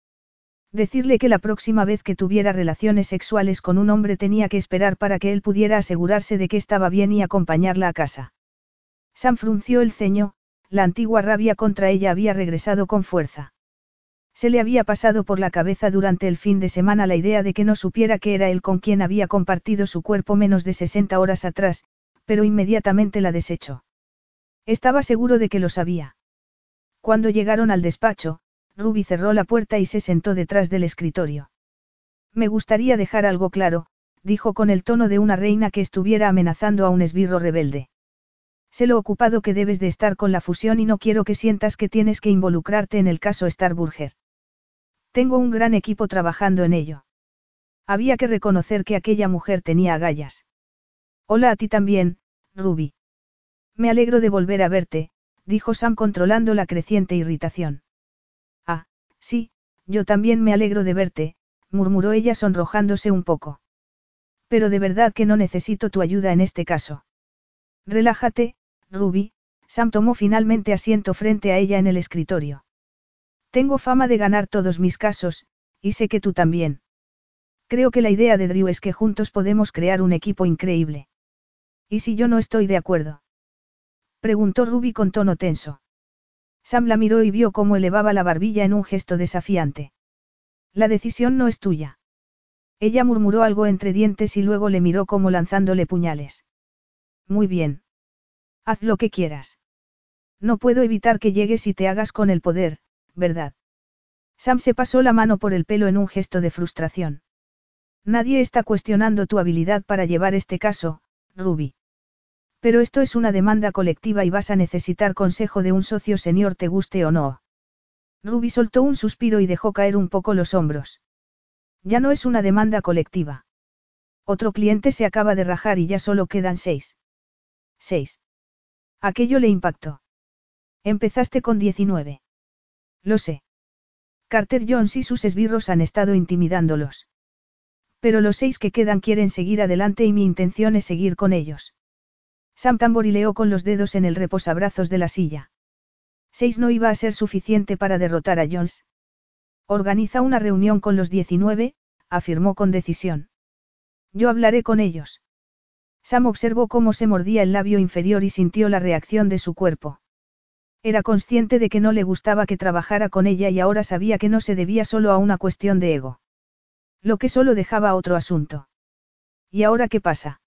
Decirle que la próxima vez que tuviera relaciones sexuales con un hombre tenía que esperar para que él pudiera asegurarse de que estaba bien y acompañarla a casa. Sam frunció el ceño, la antigua rabia contra ella había regresado con fuerza. Se le había pasado por la cabeza durante el fin de semana la idea de que no supiera que era él con quien había compartido su cuerpo menos de 60 horas atrás, pero inmediatamente la desechó. Estaba seguro de que lo sabía. Cuando llegaron al despacho, Ruby cerró la puerta y se sentó detrás del escritorio. Me gustaría dejar algo claro, dijo con el tono de una reina que estuviera amenazando a un esbirro rebelde. Sé lo ocupado que debes de estar con la fusión y no quiero que sientas que tienes que involucrarte en el caso Starburger. Tengo un gran equipo trabajando en ello. Había que reconocer que aquella mujer tenía agallas. Hola a ti también, Ruby. Me alegro de volver a verte, dijo Sam controlando la creciente irritación. Ah, sí, yo también me alegro de verte, murmuró ella sonrojándose un poco. Pero de verdad que no necesito tu ayuda en este caso. Relájate, Ruby, Sam tomó finalmente asiento frente a ella en el escritorio. Tengo fama de ganar todos mis casos, y sé que tú también. Creo que la idea de Drew es que juntos podemos crear un equipo increíble. ¿Y si yo no estoy de acuerdo? Preguntó Ruby con tono tenso. Sam la miró y vio cómo elevaba la barbilla en un gesto desafiante. La decisión no es tuya. Ella murmuró algo entre dientes y luego le miró como lanzándole puñales. Muy bien. Haz lo que quieras. No puedo evitar que llegues y te hagas con el poder, ¿verdad? Sam se pasó la mano por el pelo en un gesto de frustración. Nadie está cuestionando tu habilidad para llevar este caso, Ruby. Pero esto es una demanda colectiva y vas a necesitar consejo de un socio senior te guste o no. Ruby soltó un suspiro y dejó caer un poco los hombros. Ya no es una demanda colectiva. Otro cliente se acaba de rajar y ya solo quedan seis. Seis. Aquello le impactó. Empezaste con 19. Lo sé. Carter Jones y sus esbirros han estado intimidándolos. Pero los seis que quedan quieren seguir adelante y mi intención es seguir con ellos. Sam tamborileó con los dedos en el reposabrazos de la silla. Seis no iba a ser suficiente para derrotar a Jones. Organiza una reunión con los 19, afirmó con decisión. Yo hablaré con ellos. Sam observó cómo se mordía el labio inferior y sintió la reacción de su cuerpo. Era consciente de que no le gustaba que trabajara con ella y ahora sabía que no se debía solo a una cuestión de ego. Lo que solo dejaba otro asunto. ¿Y ahora qué pasa?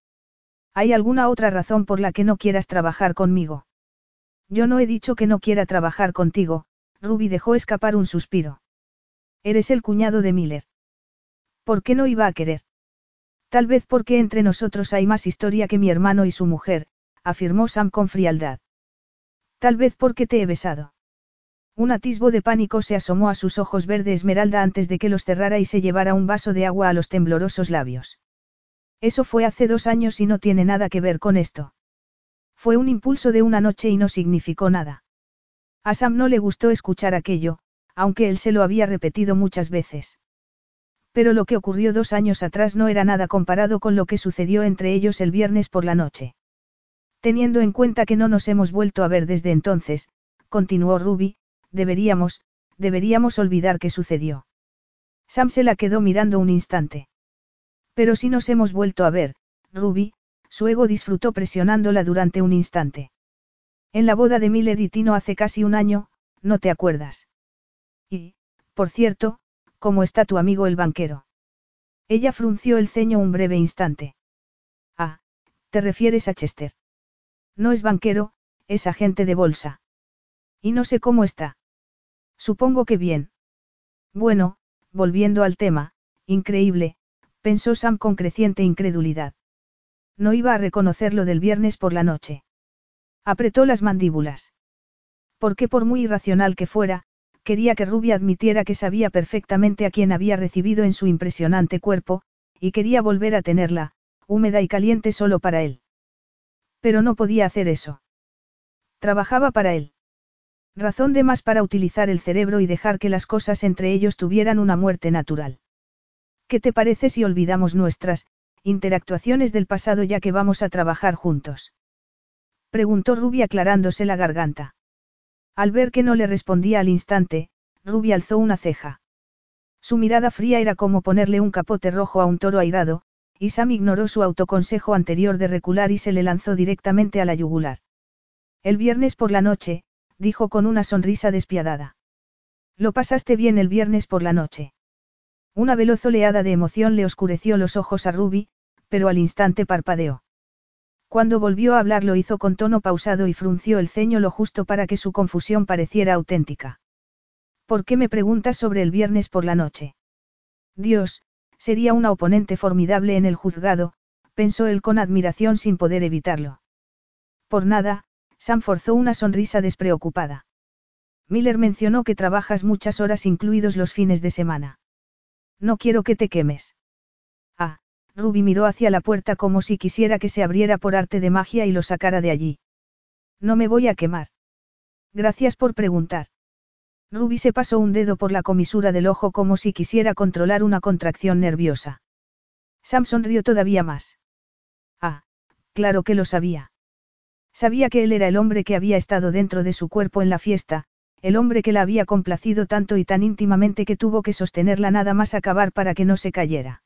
¿Hay alguna otra razón por la que no quieras trabajar conmigo? Yo no he dicho que no quiera trabajar contigo, Ruby dejó escapar un suspiro. Eres el cuñado de Miller. ¿Por qué no iba a querer? Tal vez porque entre nosotros hay más historia que mi hermano y su mujer, afirmó Sam con frialdad. Tal vez porque te he besado. Un atisbo de pánico se asomó a sus ojos verde esmeralda antes de que los cerrara y se llevara un vaso de agua a los temblorosos labios. Eso fue hace dos años y no tiene nada que ver con esto. Fue un impulso de una noche y no significó nada. A Sam no le gustó escuchar aquello, aunque él se lo había repetido muchas veces. Pero lo que ocurrió dos años atrás no era nada comparado con lo que sucedió entre ellos el viernes por la noche. Teniendo en cuenta que no nos hemos vuelto a ver desde entonces, continuó Ruby, deberíamos, deberíamos olvidar qué sucedió. Sam se la quedó mirando un instante. Pero si nos hemos vuelto a ver, Ruby, su ego disfrutó presionándola durante un instante. En la boda de Miller y Tino hace casi un año, ¿no te acuerdas? Y, por cierto, ¿Cómo está tu amigo el banquero? Ella frunció el ceño un breve instante. Ah, te refieres a Chester. No es banquero, es agente de bolsa. Y no sé cómo está. Supongo que bien. Bueno, volviendo al tema, increíble, pensó Sam con creciente incredulidad. No iba a reconocer lo del viernes por la noche. Apretó las mandíbulas. Porque por muy irracional que fuera, quería que Ruby admitiera que sabía perfectamente a quién había recibido en su impresionante cuerpo, y quería volver a tenerla, húmeda y caliente solo para él. Pero no podía hacer eso. Trabajaba para él. Razón de más para utilizar el cerebro y dejar que las cosas entre ellos tuvieran una muerte natural. ¿Qué te parece si olvidamos nuestras interactuaciones del pasado ya que vamos a trabajar juntos? Preguntó Ruby aclarándose la garganta. Al ver que no le respondía al instante, Ruby alzó una ceja. Su mirada fría era como ponerle un capote rojo a un toro airado, y Sam ignoró su autoconsejo anterior de recular y se le lanzó directamente a la yugular. El viernes por la noche, dijo con una sonrisa despiadada. Lo pasaste bien el viernes por la noche. Una veloz oleada de emoción le oscureció los ojos a Ruby, pero al instante parpadeó. Cuando volvió a hablar lo hizo con tono pausado y frunció el ceño lo justo para que su confusión pareciera auténtica. ¿Por qué me preguntas sobre el viernes por la noche? Dios, sería una oponente formidable en el juzgado, pensó él con admiración sin poder evitarlo. Por nada, Sam forzó una sonrisa despreocupada. Miller mencionó que trabajas muchas horas incluidos los fines de semana. No quiero que te quemes. Ruby miró hacia la puerta como si quisiera que se abriera por arte de magia y lo sacara de allí. No me voy a quemar. Gracias por preguntar. Ruby se pasó un dedo por la comisura del ojo como si quisiera controlar una contracción nerviosa. Sam sonrió todavía más. Ah, claro que lo sabía. Sabía que él era el hombre que había estado dentro de su cuerpo en la fiesta, el hombre que la había complacido tanto y tan íntimamente que tuvo que sostenerla nada más acabar para que no se cayera.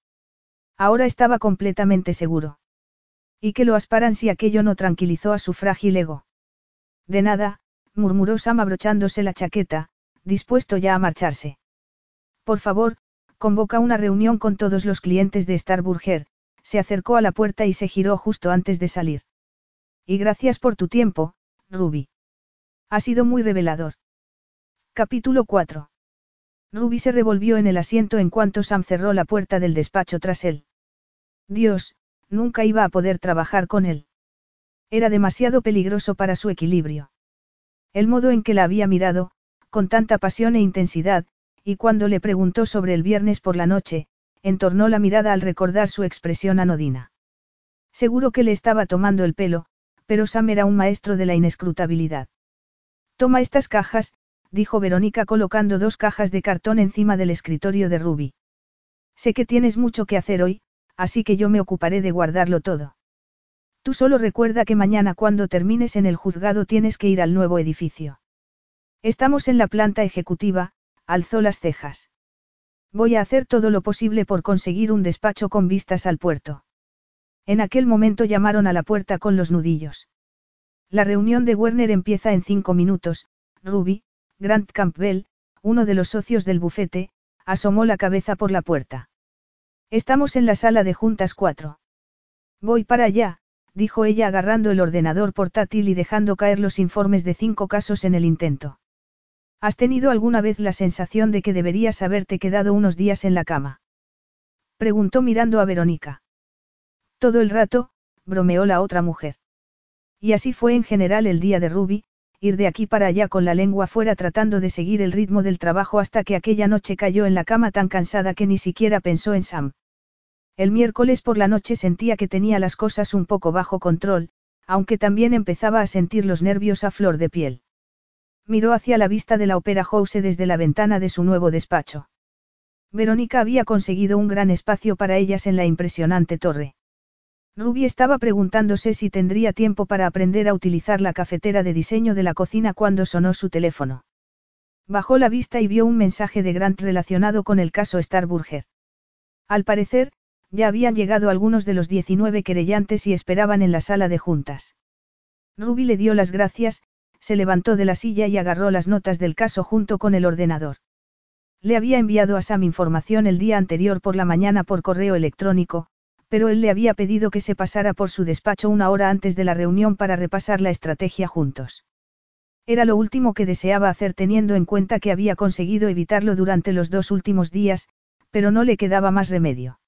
Ahora estaba completamente seguro. Y que lo asparan si aquello no tranquilizó a su frágil ego. De nada, murmuró Sam abrochándose la chaqueta, dispuesto ya a marcharse. Por favor, convoca una reunión con todos los clientes de Starburger, se acercó a la puerta y se giró justo antes de salir. Y gracias por tu tiempo, Ruby. Ha sido muy revelador. Capítulo 4. Ruby se revolvió en el asiento en cuanto Sam cerró la puerta del despacho tras él. Dios, nunca iba a poder trabajar con él. Era demasiado peligroso para su equilibrio. El modo en que la había mirado, con tanta pasión e intensidad, y cuando le preguntó sobre el viernes por la noche, entornó la mirada al recordar su expresión anodina. Seguro que le estaba tomando el pelo, pero Sam era un maestro de la inescrutabilidad. Toma estas cajas, dijo Verónica colocando dos cajas de cartón encima del escritorio de Ruby. Sé que tienes mucho que hacer hoy, así que yo me ocuparé de guardarlo todo. Tú solo recuerda que mañana cuando termines en el juzgado tienes que ir al nuevo edificio. Estamos en la planta ejecutiva, alzó las cejas. Voy a hacer todo lo posible por conseguir un despacho con vistas al puerto. En aquel momento llamaron a la puerta con los nudillos. La reunión de Werner empieza en cinco minutos, Ruby, Grant Campbell, uno de los socios del bufete, asomó la cabeza por la puerta. Estamos en la sala de juntas cuatro. Voy para allá, dijo ella agarrando el ordenador portátil y dejando caer los informes de cinco casos en el intento. ¿Has tenido alguna vez la sensación de que deberías haberte quedado unos días en la cama? Preguntó mirando a Verónica. Todo el rato, bromeó la otra mujer. Y así fue en general el día de Ruby, ir de aquí para allá con la lengua fuera tratando de seguir el ritmo del trabajo hasta que aquella noche cayó en la cama tan cansada que ni siquiera pensó en Sam. El miércoles por la noche sentía que tenía las cosas un poco bajo control, aunque también empezaba a sentir los nervios a flor de piel. Miró hacia la vista de la Opera House desde la ventana de su nuevo despacho. Verónica había conseguido un gran espacio para ellas en la impresionante torre. Ruby estaba preguntándose si tendría tiempo para aprender a utilizar la cafetera de diseño de la cocina cuando sonó su teléfono. Bajó la vista y vio un mensaje de Grant relacionado con el caso Starburger. Al parecer, ya habían llegado algunos de los 19 querellantes y esperaban en la sala de juntas. Ruby le dio las gracias, se levantó de la silla y agarró las notas del caso junto con el ordenador. Le había enviado a Sam información el día anterior por la mañana por correo electrónico, pero él le había pedido que se pasara por su despacho una hora antes de la reunión para repasar la estrategia juntos. Era lo último que deseaba hacer teniendo en cuenta que había conseguido evitarlo durante los dos últimos días, pero no le quedaba más remedio.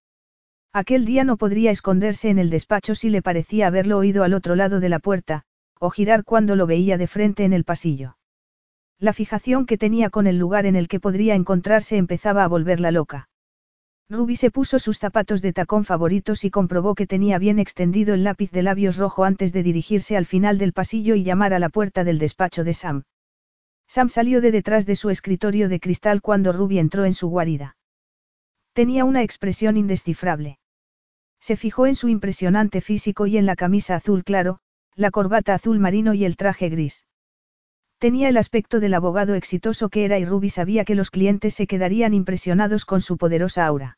Aquel día no podría esconderse en el despacho si le parecía haberlo oído al otro lado de la puerta, o girar cuando lo veía de frente en el pasillo. La fijación que tenía con el lugar en el que podría encontrarse empezaba a volverla loca. Ruby se puso sus zapatos de tacón favoritos y comprobó que tenía bien extendido el lápiz de labios rojo antes de dirigirse al final del pasillo y llamar a la puerta del despacho de Sam. Sam salió de detrás de su escritorio de cristal cuando Ruby entró en su guarida. Tenía una expresión indescifrable. Se fijó en su impresionante físico y en la camisa azul claro, la corbata azul marino y el traje gris. Tenía el aspecto del abogado exitoso que era y Ruby sabía que los clientes se quedarían impresionados con su poderosa aura.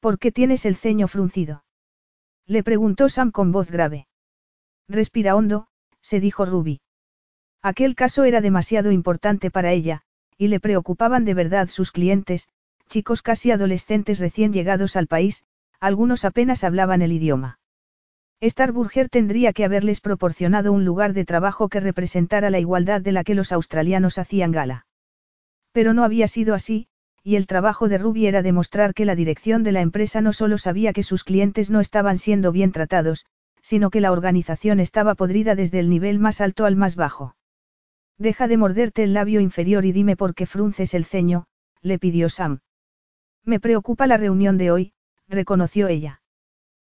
¿Por qué tienes el ceño fruncido? Le preguntó Sam con voz grave. Respira hondo, se dijo Ruby. Aquel caso era demasiado importante para ella, y le preocupaban de verdad sus clientes, chicos casi adolescentes recién llegados al país, algunos apenas hablaban el idioma. Starburger tendría que haberles proporcionado un lugar de trabajo que representara la igualdad de la que los australianos hacían gala. Pero no había sido así, y el trabajo de Ruby era demostrar que la dirección de la empresa no solo sabía que sus clientes no estaban siendo bien tratados, sino que la organización estaba podrida desde el nivel más alto al más bajo. Deja de morderte el labio inferior y dime por qué frunces el ceño, le pidió Sam. Me preocupa la reunión de hoy, reconoció ella.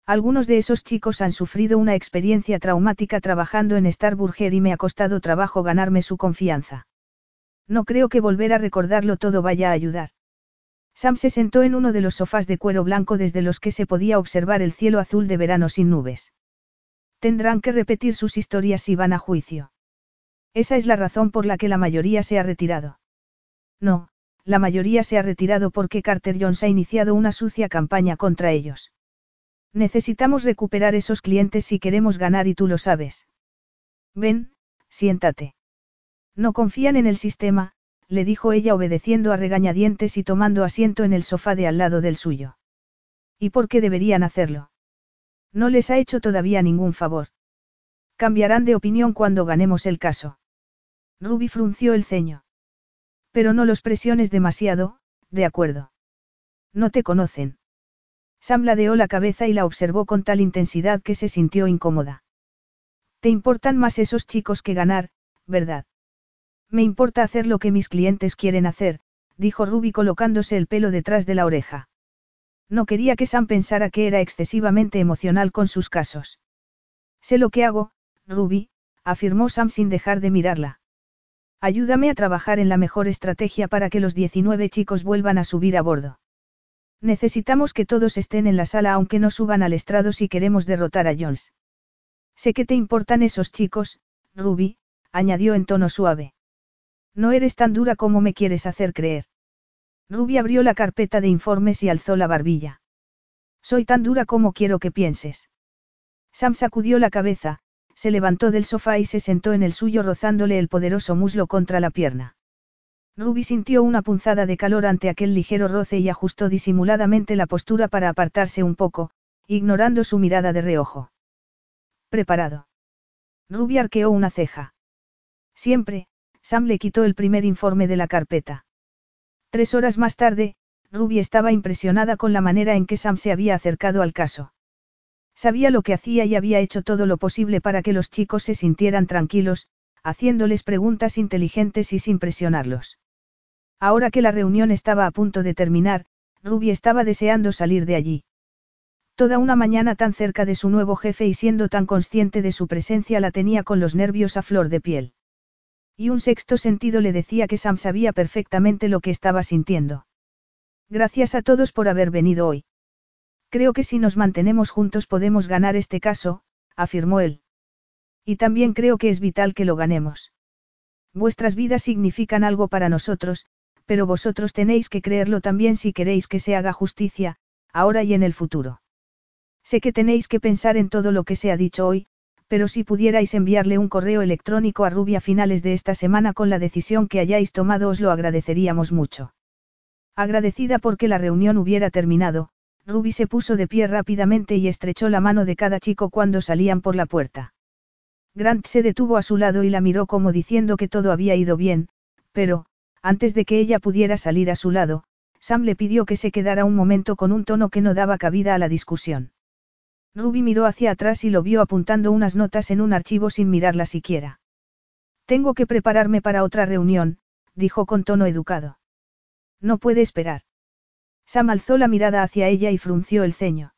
Algunos de esos chicos han sufrido una experiencia traumática trabajando en Starburger y me ha costado trabajo ganarme su confianza. No creo que volver a recordarlo todo vaya a ayudar. Sam se sentó en uno de los sofás de cuero blanco desde los que se podía observar el cielo azul de verano sin nubes. Tendrán que repetir sus historias si van a juicio. Esa es la razón por la que la mayoría se ha retirado. No, la mayoría se ha retirado porque Carter Jones ha iniciado una sucia campaña contra ellos. Necesitamos recuperar esos clientes si queremos ganar y tú lo sabes. Ven, siéntate. No confían en el sistema, le dijo ella obedeciendo a regañadientes y tomando asiento en el sofá de al lado del suyo. ¿Y por qué deberían hacerlo? No les ha hecho todavía ningún favor. Cambiarán de opinión cuando ganemos el caso. Ruby frunció el ceño. Pero no los presiones demasiado, de acuerdo. No te conocen. Sam ladeó la cabeza y la observó con tal intensidad que se sintió incómoda. Te importan más esos chicos que ganar, ¿verdad? Me importa hacer lo que mis clientes quieren hacer, dijo Ruby colocándose el pelo detrás de la oreja. No quería que Sam pensara que era excesivamente emocional con sus casos. Sé lo que hago, Ruby, afirmó Sam sin dejar de mirarla. Ayúdame a trabajar en la mejor estrategia para que los 19 chicos vuelvan a subir a bordo. Necesitamos que todos estén en la sala aunque no suban al estrado si queremos derrotar a Jones. Sé que te importan esos chicos, Ruby, añadió en tono suave. No eres tan dura como me quieres hacer creer. Ruby abrió la carpeta de informes y alzó la barbilla. Soy tan dura como quiero que pienses. Sam sacudió la cabeza, se levantó del sofá y se sentó en el suyo rozándole el poderoso muslo contra la pierna. Ruby sintió una punzada de calor ante aquel ligero roce y ajustó disimuladamente la postura para apartarse un poco, ignorando su mirada de reojo. ¿Preparado? Ruby arqueó una ceja. Siempre, Sam le quitó el primer informe de la carpeta. Tres horas más tarde, Ruby estaba impresionada con la manera en que Sam se había acercado al caso. Sabía lo que hacía y había hecho todo lo posible para que los chicos se sintieran tranquilos, haciéndoles preguntas inteligentes y sin presionarlos. Ahora que la reunión estaba a punto de terminar, Ruby estaba deseando salir de allí. Toda una mañana tan cerca de su nuevo jefe y siendo tan consciente de su presencia la tenía con los nervios a flor de piel. Y un sexto sentido le decía que Sam sabía perfectamente lo que estaba sintiendo. Gracias a todos por haber venido hoy. Creo que si nos mantenemos juntos podemos ganar este caso, afirmó él. Y también creo que es vital que lo ganemos. Vuestras vidas significan algo para nosotros, pero vosotros tenéis que creerlo también si queréis que se haga justicia, ahora y en el futuro. Sé que tenéis que pensar en todo lo que se ha dicho hoy, pero si pudierais enviarle un correo electrónico a Ruby a finales de esta semana con la decisión que hayáis tomado os lo agradeceríamos mucho. Agradecida porque la reunión hubiera terminado, Ruby se puso de pie rápidamente y estrechó la mano de cada chico cuando salían por la puerta. Grant se detuvo a su lado y la miró como diciendo que todo había ido bien, pero, antes de que ella pudiera salir a su lado, Sam le pidió que se quedara un momento con un tono que no daba cabida a la discusión. Ruby miró hacia atrás y lo vio apuntando unas notas en un archivo sin mirarla siquiera. Tengo que prepararme para otra reunión, dijo con tono educado. No puede esperar. Sam alzó la mirada hacia ella y frunció el ceño.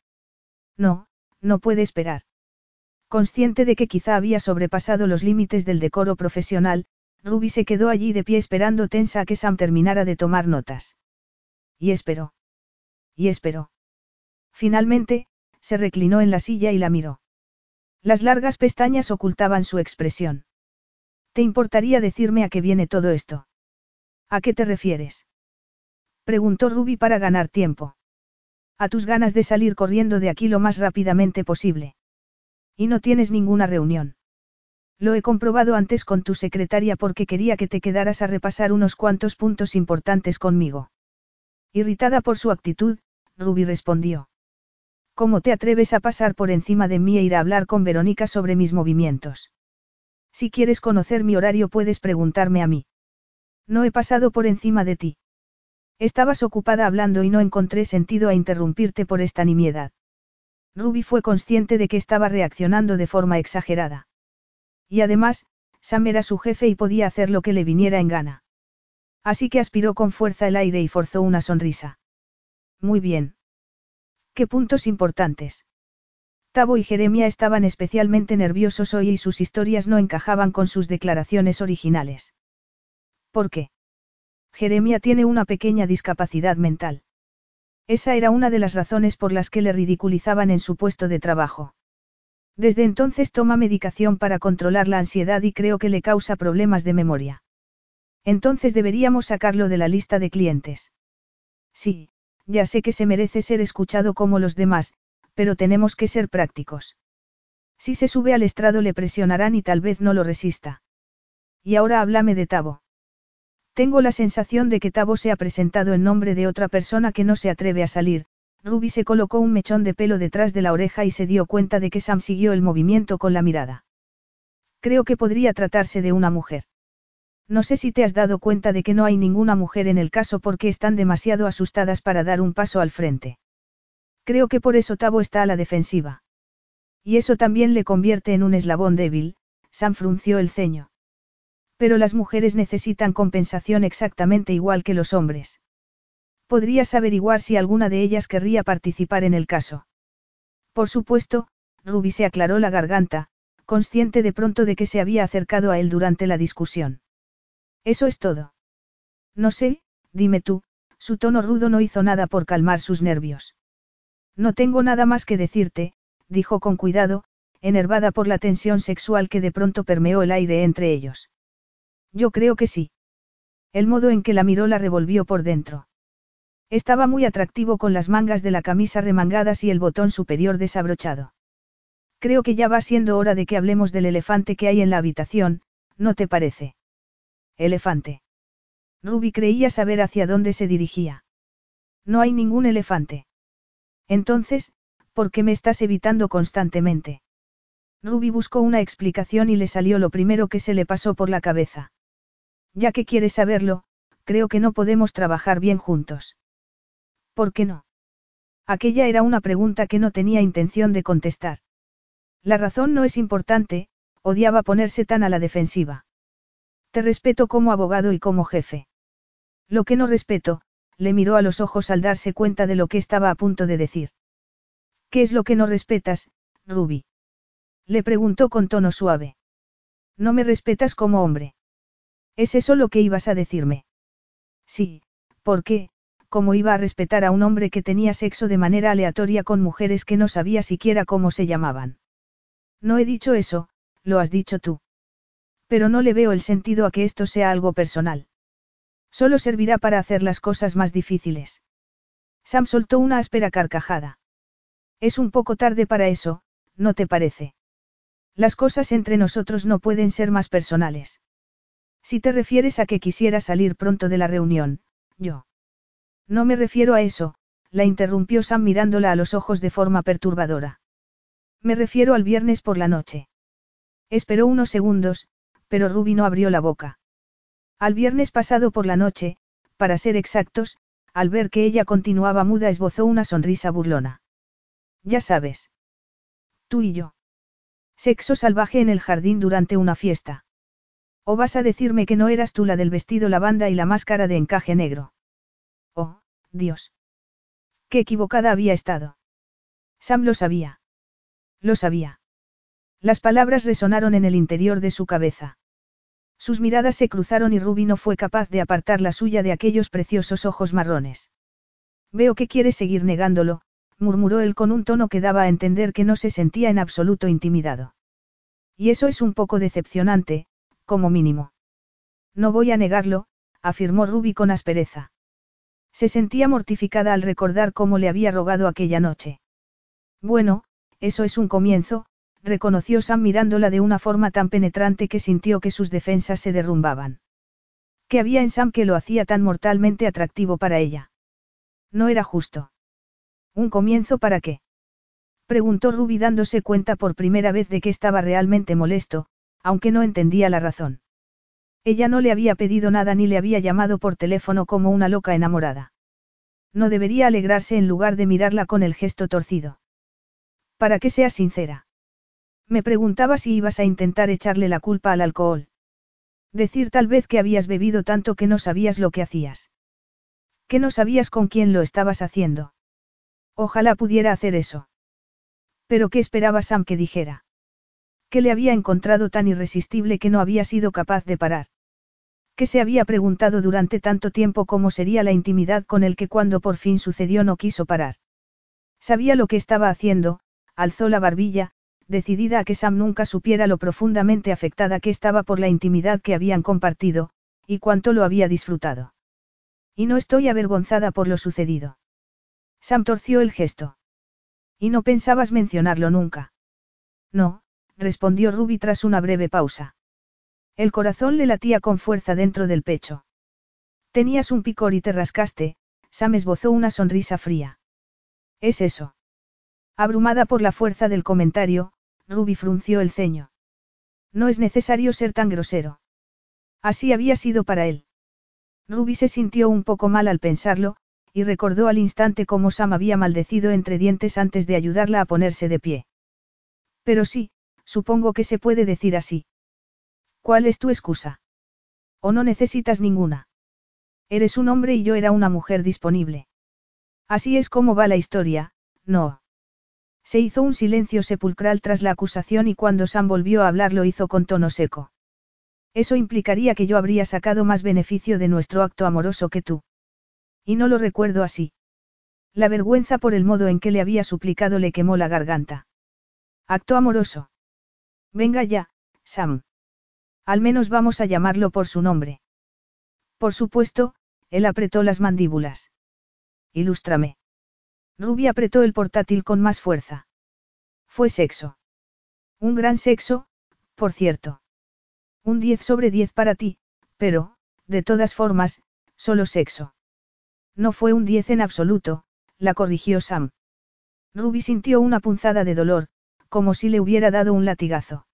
No, no puede esperar. Consciente de que quizá había sobrepasado los límites del decoro profesional, Ruby se quedó allí de pie esperando tensa a que Sam terminara de tomar notas. Y esperó. Y esperó. Finalmente, se reclinó en la silla y la miró. Las largas pestañas ocultaban su expresión. ¿Te importaría decirme a qué viene todo esto? ¿A qué te refieres? Preguntó Ruby para ganar tiempo. A tus ganas de salir corriendo de aquí lo más rápidamente posible. Y no tienes ninguna reunión. Lo he comprobado antes con tu secretaria porque quería que te quedaras a repasar unos cuantos puntos importantes conmigo. Irritada por su actitud, Ruby respondió. ¿Cómo te atreves a pasar por encima de mí e ir a hablar con Verónica sobre mis movimientos? Si quieres conocer mi horario puedes preguntarme a mí. No he pasado por encima de ti. Estabas ocupada hablando y no encontré sentido a interrumpirte por esta nimiedad. Ruby fue consciente de que estaba reaccionando de forma exagerada. Y además, Sam era su jefe y podía hacer lo que le viniera en gana. Así que aspiró con fuerza el aire y forzó una sonrisa. Muy bien. ¿Qué puntos importantes? Tabo y Jeremia estaban especialmente nerviosos hoy y sus historias no encajaban con sus declaraciones originales. ¿Por qué? Jeremia tiene una pequeña discapacidad mental. Esa era una de las razones por las que le ridiculizaban en su puesto de trabajo. Desde entonces toma medicación para controlar la ansiedad y creo que le causa problemas de memoria. Entonces deberíamos sacarlo de la lista de clientes. Sí, ya sé que se merece ser escuchado como los demás, pero tenemos que ser prácticos. Si se sube al estrado le presionarán y tal vez no lo resista. Y ahora háblame de Tabo. Tengo la sensación de que Tabo se ha presentado en nombre de otra persona que no se atreve a salir, Ruby se colocó un mechón de pelo detrás de la oreja y se dio cuenta de que Sam siguió el movimiento con la mirada. Creo que podría tratarse de una mujer. No sé si te has dado cuenta de que no hay ninguna mujer en el caso porque están demasiado asustadas para dar un paso al frente. Creo que por eso Tabo está a la defensiva. Y eso también le convierte en un eslabón débil, Sam frunció el ceño. Pero las mujeres necesitan compensación exactamente igual que los hombres. Podrías averiguar si alguna de ellas querría participar en el caso. Por supuesto, Ruby se aclaró la garganta, consciente de pronto de que se había acercado a él durante la discusión. Eso es todo. No sé, dime tú, su tono rudo no hizo nada por calmar sus nervios. No tengo nada más que decirte, dijo con cuidado, enervada por la tensión sexual que de pronto permeó el aire entre ellos. Yo creo que sí. El modo en que la miró la revolvió por dentro. Estaba muy atractivo con las mangas de la camisa remangadas y el botón superior desabrochado. Creo que ya va siendo hora de que hablemos del elefante que hay en la habitación, ¿no te parece? Elefante. Ruby creía saber hacia dónde se dirigía. No hay ningún elefante. Entonces, ¿por qué me estás evitando constantemente? Ruby buscó una explicación y le salió lo primero que se le pasó por la cabeza. Ya que quieres saberlo, creo que no podemos trabajar bien juntos. ¿Por qué no? Aquella era una pregunta que no tenía intención de contestar. La razón no es importante, odiaba ponerse tan a la defensiva. Te respeto como abogado y como jefe. Lo que no respeto, le miró a los ojos al darse cuenta de lo que estaba a punto de decir. ¿Qué es lo que no respetas, Ruby? Le preguntó con tono suave. No me respetas como hombre. ¿Es eso lo que ibas a decirme? Sí, ¿por qué? cómo iba a respetar a un hombre que tenía sexo de manera aleatoria con mujeres que no sabía siquiera cómo se llamaban. No he dicho eso, lo has dicho tú. Pero no le veo el sentido a que esto sea algo personal. Solo servirá para hacer las cosas más difíciles. Sam soltó una áspera carcajada. Es un poco tarde para eso, ¿no te parece? Las cosas entre nosotros no pueden ser más personales. Si te refieres a que quisiera salir pronto de la reunión, yo. No me refiero a eso, la interrumpió Sam mirándola a los ojos de forma perturbadora. Me refiero al viernes por la noche. Esperó unos segundos, pero Ruby no abrió la boca. Al viernes pasado por la noche, para ser exactos, al ver que ella continuaba muda esbozó una sonrisa burlona. Ya sabes. Tú y yo. Sexo salvaje en el jardín durante una fiesta. ¿O vas a decirme que no eras tú la del vestido lavanda y la máscara de encaje negro? Oh, Dios. Qué equivocada había estado. Sam lo sabía. Lo sabía. Las palabras resonaron en el interior de su cabeza. Sus miradas se cruzaron y Ruby no fue capaz de apartar la suya de aquellos preciosos ojos marrones. Veo que quiere seguir negándolo, murmuró él con un tono que daba a entender que no se sentía en absoluto intimidado. Y eso es un poco decepcionante, como mínimo. No voy a negarlo, afirmó Ruby con aspereza. Se sentía mortificada al recordar cómo le había rogado aquella noche. Bueno, eso es un comienzo, reconoció Sam mirándola de una forma tan penetrante que sintió que sus defensas se derrumbaban. ¿Qué había en Sam que lo hacía tan mortalmente atractivo para ella? No era justo. ¿Un comienzo para qué? Preguntó Ruby dándose cuenta por primera vez de que estaba realmente molesto, aunque no entendía la razón. Ella no le había pedido nada ni le había llamado por teléfono como una loca enamorada. No debería alegrarse en lugar de mirarla con el gesto torcido. Para que seas sincera. Me preguntaba si ibas a intentar echarle la culpa al alcohol. Decir tal vez que habías bebido tanto que no sabías lo que hacías. Que no sabías con quién lo estabas haciendo. Ojalá pudiera hacer eso. Pero ¿qué esperaba Sam que dijera? Que le había encontrado tan irresistible que no había sido capaz de parar. Que se había preguntado durante tanto tiempo cómo sería la intimidad con el que cuando por fin sucedió no quiso parar. Sabía lo que estaba haciendo, alzó la barbilla, decidida a que Sam nunca supiera lo profundamente afectada que estaba por la intimidad que habían compartido, y cuánto lo había disfrutado. Y no estoy avergonzada por lo sucedido. Sam torció el gesto. Y no pensabas mencionarlo nunca. No, respondió Ruby tras una breve pausa. El corazón le latía con fuerza dentro del pecho. Tenías un picor y te rascaste, Sam esbozó una sonrisa fría. ¿Es eso? Abrumada por la fuerza del comentario, Ruby frunció el ceño. No es necesario ser tan grosero. Así había sido para él. Ruby se sintió un poco mal al pensarlo, y recordó al instante cómo Sam había maldecido entre dientes antes de ayudarla a ponerse de pie. Pero sí, supongo que se puede decir así. ¿Cuál es tu excusa? ¿O no necesitas ninguna? Eres un hombre y yo era una mujer disponible. Así es como va la historia, no. Se hizo un silencio sepulcral tras la acusación y cuando Sam volvió a hablar lo hizo con tono seco. Eso implicaría que yo habría sacado más beneficio de nuestro acto amoroso que tú. Y no lo recuerdo así. La vergüenza por el modo en que le había suplicado le quemó la garganta. Acto amoroso. Venga ya, Sam. Al menos vamos a llamarlo por su nombre. Por supuesto, él apretó las mandíbulas. Ilústrame. Ruby apretó el portátil con más fuerza. Fue sexo. Un gran sexo, por cierto. Un 10 sobre 10 para ti, pero, de todas formas, solo sexo. No fue un 10 en absoluto, la corrigió Sam. Ruby sintió una punzada de dolor, como si le hubiera dado un latigazo.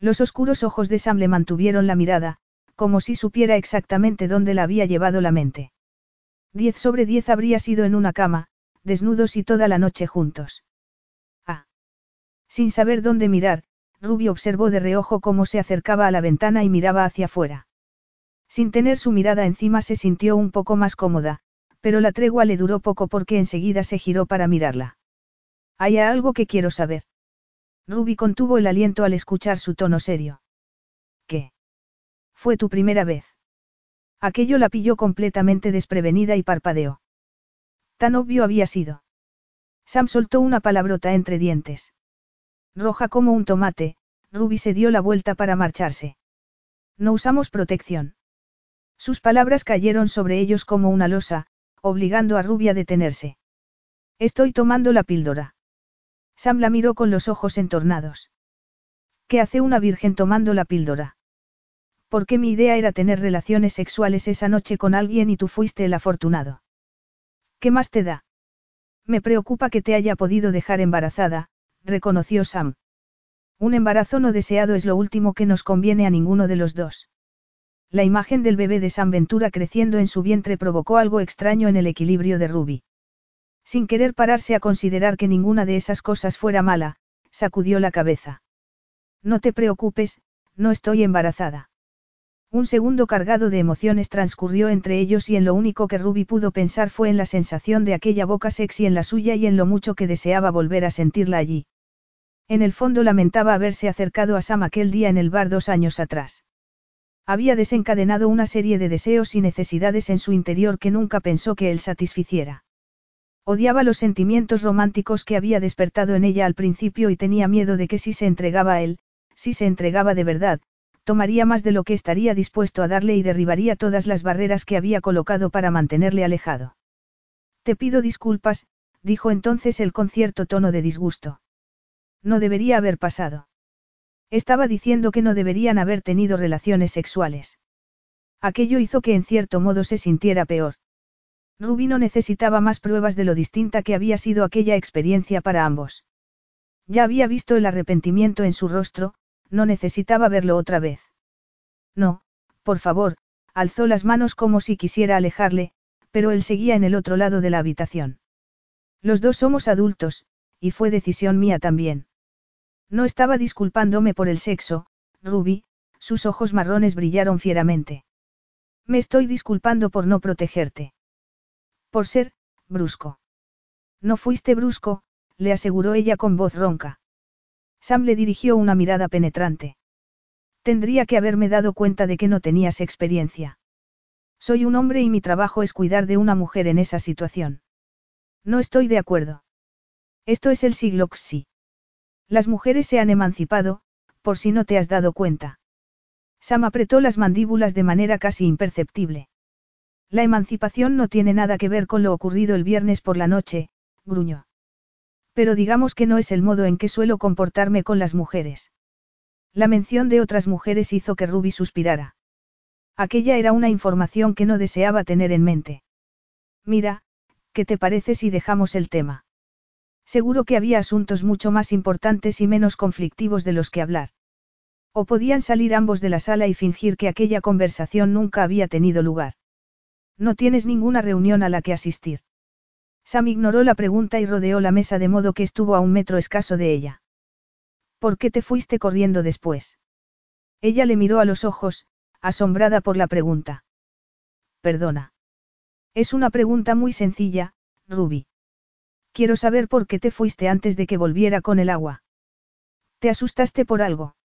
Los oscuros ojos de Sam le mantuvieron la mirada, como si supiera exactamente dónde la había llevado la mente. Diez sobre diez habría sido en una cama, desnudos y toda la noche juntos. Ah. Sin saber dónde mirar, Ruby observó de reojo cómo se acercaba a la ventana y miraba hacia afuera. Sin tener su mirada encima se sintió un poco más cómoda, pero la tregua le duró poco porque enseguida se giró para mirarla. Hay algo que quiero saber. Ruby contuvo el aliento al escuchar su tono serio. ¿Qué? Fue tu primera vez. Aquello la pilló completamente desprevenida y parpadeó. Tan obvio había sido. Sam soltó una palabrota entre dientes. Roja como un tomate, Ruby se dio la vuelta para marcharse. No usamos protección. Sus palabras cayeron sobre ellos como una losa, obligando a Ruby a detenerse. Estoy tomando la píldora. Sam la miró con los ojos entornados. ¿Qué hace una virgen tomando la píldora? Porque mi idea era tener relaciones sexuales esa noche con alguien y tú fuiste el afortunado. ¿Qué más te da? Me preocupa que te haya podido dejar embarazada, reconoció Sam. Un embarazo no deseado es lo último que nos conviene a ninguno de los dos. La imagen del bebé de San Ventura creciendo en su vientre provocó algo extraño en el equilibrio de Ruby. Sin querer pararse a considerar que ninguna de esas cosas fuera mala, sacudió la cabeza. No te preocupes, no estoy embarazada. Un segundo cargado de emociones transcurrió entre ellos y en lo único que Ruby pudo pensar fue en la sensación de aquella boca sexy en la suya y en lo mucho que deseaba volver a sentirla allí. En el fondo lamentaba haberse acercado a Sam aquel día en el bar dos años atrás. Había desencadenado una serie de deseos y necesidades en su interior que nunca pensó que él satisficiera. Odiaba los sentimientos románticos que había despertado en ella al principio y tenía miedo de que si se entregaba a él, si se entregaba de verdad, tomaría más de lo que estaría dispuesto a darle y derribaría todas las barreras que había colocado para mantenerle alejado. Te pido disculpas, dijo entonces él con cierto tono de disgusto. No debería haber pasado. Estaba diciendo que no deberían haber tenido relaciones sexuales. Aquello hizo que en cierto modo se sintiera peor. Ruby no necesitaba más pruebas de lo distinta que había sido aquella experiencia para ambos. Ya había visto el arrepentimiento en su rostro, no necesitaba verlo otra vez. No, por favor, alzó las manos como si quisiera alejarle, pero él seguía en el otro lado de la habitación. Los dos somos adultos, y fue decisión mía también. No estaba disculpándome por el sexo, Ruby, sus ojos marrones brillaron fieramente. Me estoy disculpando por no protegerte. Por ser, brusco. No fuiste brusco, le aseguró ella con voz ronca. Sam le dirigió una mirada penetrante. Tendría que haberme dado cuenta de que no tenías experiencia. Soy un hombre y mi trabajo es cuidar de una mujer en esa situación. No estoy de acuerdo. Esto es el siglo XI. Las mujeres se han emancipado, por si no te has dado cuenta. Sam apretó las mandíbulas de manera casi imperceptible. La emancipación no tiene nada que ver con lo ocurrido el viernes por la noche, gruñó. Pero digamos que no es el modo en que suelo comportarme con las mujeres. La mención de otras mujeres hizo que Ruby suspirara. Aquella era una información que no deseaba tener en mente. Mira, ¿qué te parece si dejamos el tema? Seguro que había asuntos mucho más importantes y menos conflictivos de los que hablar. O podían salir ambos de la sala y fingir que aquella conversación nunca había tenido lugar. No tienes ninguna reunión a la que asistir. Sam ignoró la pregunta y rodeó la mesa de modo que estuvo a un metro escaso de ella. ¿Por qué te fuiste corriendo después? Ella le miró a los ojos, asombrada por la pregunta. Perdona. Es una pregunta muy sencilla, Ruby. Quiero saber por qué te fuiste antes de que volviera con el agua. ¿Te asustaste por algo?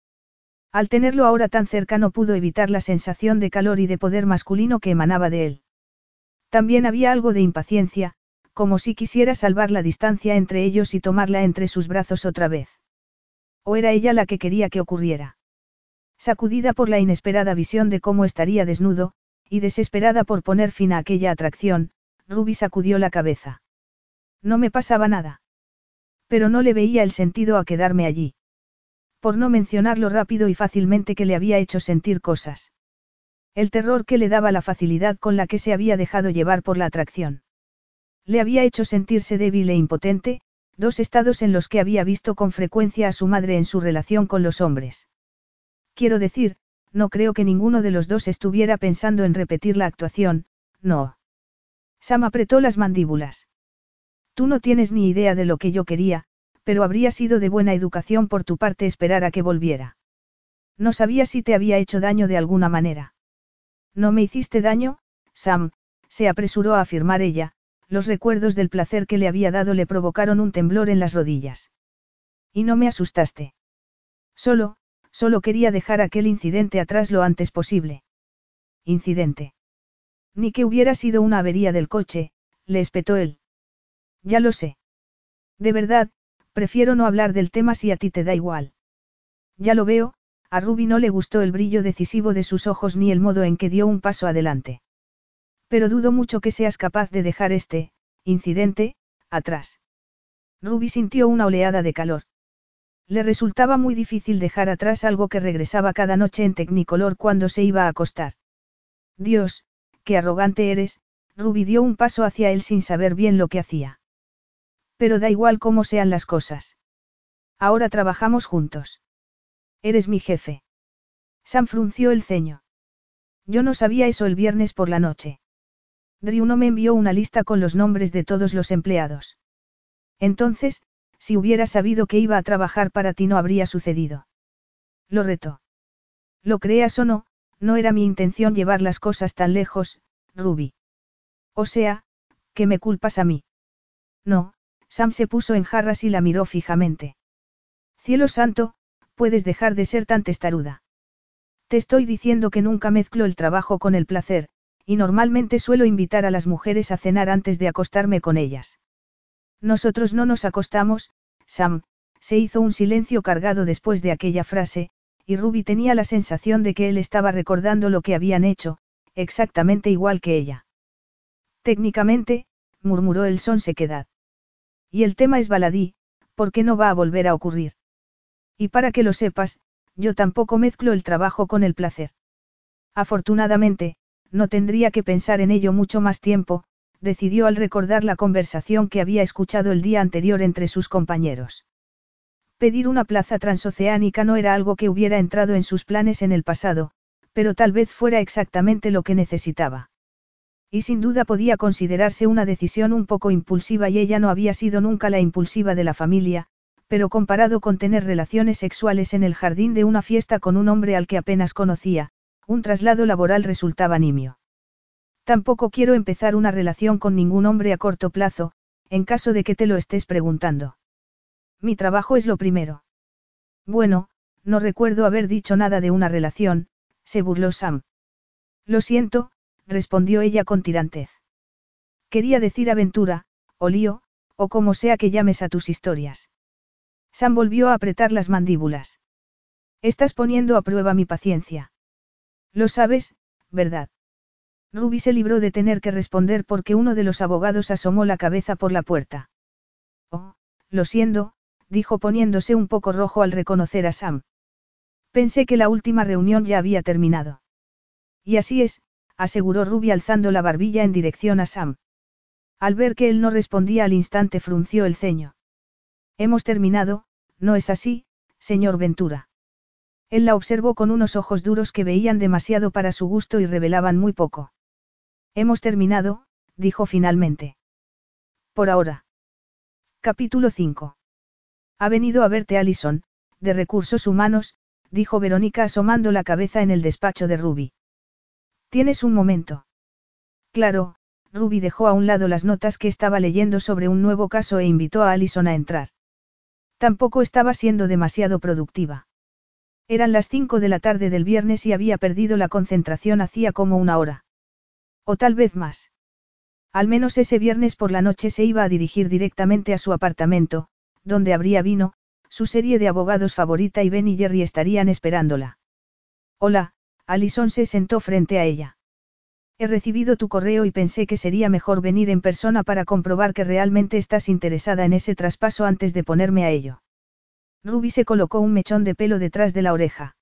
Al tenerlo ahora tan cerca no pudo evitar la sensación de calor y de poder masculino que emanaba de él. También había algo de impaciencia, como si quisiera salvar la distancia entre ellos y tomarla entre sus brazos otra vez. ¿O era ella la que quería que ocurriera? Sacudida por la inesperada visión de cómo estaría desnudo, y desesperada por poner fin a aquella atracción, Ruby sacudió la cabeza. No me pasaba nada. Pero no le veía el sentido a quedarme allí. Por no mencionar lo rápido y fácilmente que le había hecho sentir cosas. El terror que le daba la facilidad con la que se había dejado llevar por la atracción. Le había hecho sentirse débil e impotente, dos estados en los que había visto con frecuencia a su madre en su relación con los hombres. Quiero decir, no creo que ninguno de los dos estuviera pensando en repetir la actuación, no. Sam apretó las mandíbulas. Tú no tienes ni idea de lo que yo quería, pero habría sido de buena educación por tu parte esperar a que volviera. No sabía si te había hecho daño de alguna manera. No me hiciste daño, Sam, se apresuró a afirmar ella, los recuerdos del placer que le había dado le provocaron un temblor en las rodillas. Y no me asustaste. Solo, solo quería dejar aquel incidente atrás lo antes posible. Incidente. Ni que hubiera sido una avería del coche, le espetó él. Ya lo sé. De verdad, prefiero no hablar del tema si a ti te da igual. Ya lo veo, a Ruby no le gustó el brillo decisivo de sus ojos ni el modo en que dio un paso adelante. Pero dudo mucho que seas capaz de dejar este, incidente, atrás. Ruby sintió una oleada de calor. Le resultaba muy difícil dejar atrás algo que regresaba cada noche en tecnicolor cuando se iba a acostar. Dios, qué arrogante eres, Ruby dio un paso hacia él sin saber bien lo que hacía. Pero da igual cómo sean las cosas. Ahora trabajamos juntos. Eres mi jefe. Sam frunció el ceño. Yo no sabía eso el viernes por la noche. Drew no me envió una lista con los nombres de todos los empleados. Entonces, si hubiera sabido que iba a trabajar para ti no habría sucedido. Lo retó. Lo creas o no, no era mi intención llevar las cosas tan lejos, Ruby. O sea, que me culpas a mí. No, Sam se puso en jarras y la miró fijamente. Cielo santo, puedes dejar de ser tan testaruda. Te estoy diciendo que nunca mezclo el trabajo con el placer, y normalmente suelo invitar a las mujeres a cenar antes de acostarme con ellas. Nosotros no nos acostamos, Sam, se hizo un silencio cargado después de aquella frase, y Ruby tenía la sensación de que él estaba recordando lo que habían hecho, exactamente igual que ella. Técnicamente, murmuró el son sequedad. Y el tema es baladí, ¿por qué no va a volver a ocurrir? Y para que lo sepas, yo tampoco mezclo el trabajo con el placer. Afortunadamente, no tendría que pensar en ello mucho más tiempo, decidió al recordar la conversación que había escuchado el día anterior entre sus compañeros. Pedir una plaza transoceánica no era algo que hubiera entrado en sus planes en el pasado, pero tal vez fuera exactamente lo que necesitaba. Y sin duda podía considerarse una decisión un poco impulsiva y ella no había sido nunca la impulsiva de la familia, pero comparado con tener relaciones sexuales en el jardín de una fiesta con un hombre al que apenas conocía, un traslado laboral resultaba nimio. Tampoco quiero empezar una relación con ningún hombre a corto plazo, en caso de que te lo estés preguntando. Mi trabajo es lo primero. Bueno, no recuerdo haber dicho nada de una relación, se burló Sam. Lo siento, respondió ella con tirantez. Quería decir aventura, o lío, o como sea que llames a tus historias. Sam volvió a apretar las mandíbulas. Estás poniendo a prueba mi paciencia. Lo sabes, ¿verdad? Ruby se libró de tener que responder porque uno de los abogados asomó la cabeza por la puerta. Oh, lo siento, dijo poniéndose un poco rojo al reconocer a Sam. Pensé que la última reunión ya había terminado. Y así es, aseguró Ruby alzando la barbilla en dirección a Sam. Al ver que él no respondía al instante frunció el ceño. Hemos terminado, ¿no es así, señor Ventura? Él la observó con unos ojos duros que veían demasiado para su gusto y revelaban muy poco. Hemos terminado, dijo finalmente. Por ahora. Capítulo 5. Ha venido a verte Allison, de recursos humanos, dijo Verónica asomando la cabeza en el despacho de Ruby. ¿Tienes un momento? Claro, Ruby dejó a un lado las notas que estaba leyendo sobre un nuevo caso e invitó a Allison a entrar. Tampoco estaba siendo demasiado productiva. Eran las cinco de la tarde del viernes y había perdido la concentración hacía como una hora. O tal vez más. Al menos ese viernes por la noche se iba a dirigir directamente a su apartamento, donde habría vino, su serie de abogados favorita y Ben y Jerry estarían esperándola. Hola, Alison se sentó frente a ella. He recibido tu correo y pensé que sería mejor venir en persona para comprobar que realmente estás interesada en ese traspaso antes de ponerme a ello. Ruby se colocó un mechón de pelo detrás de la oreja.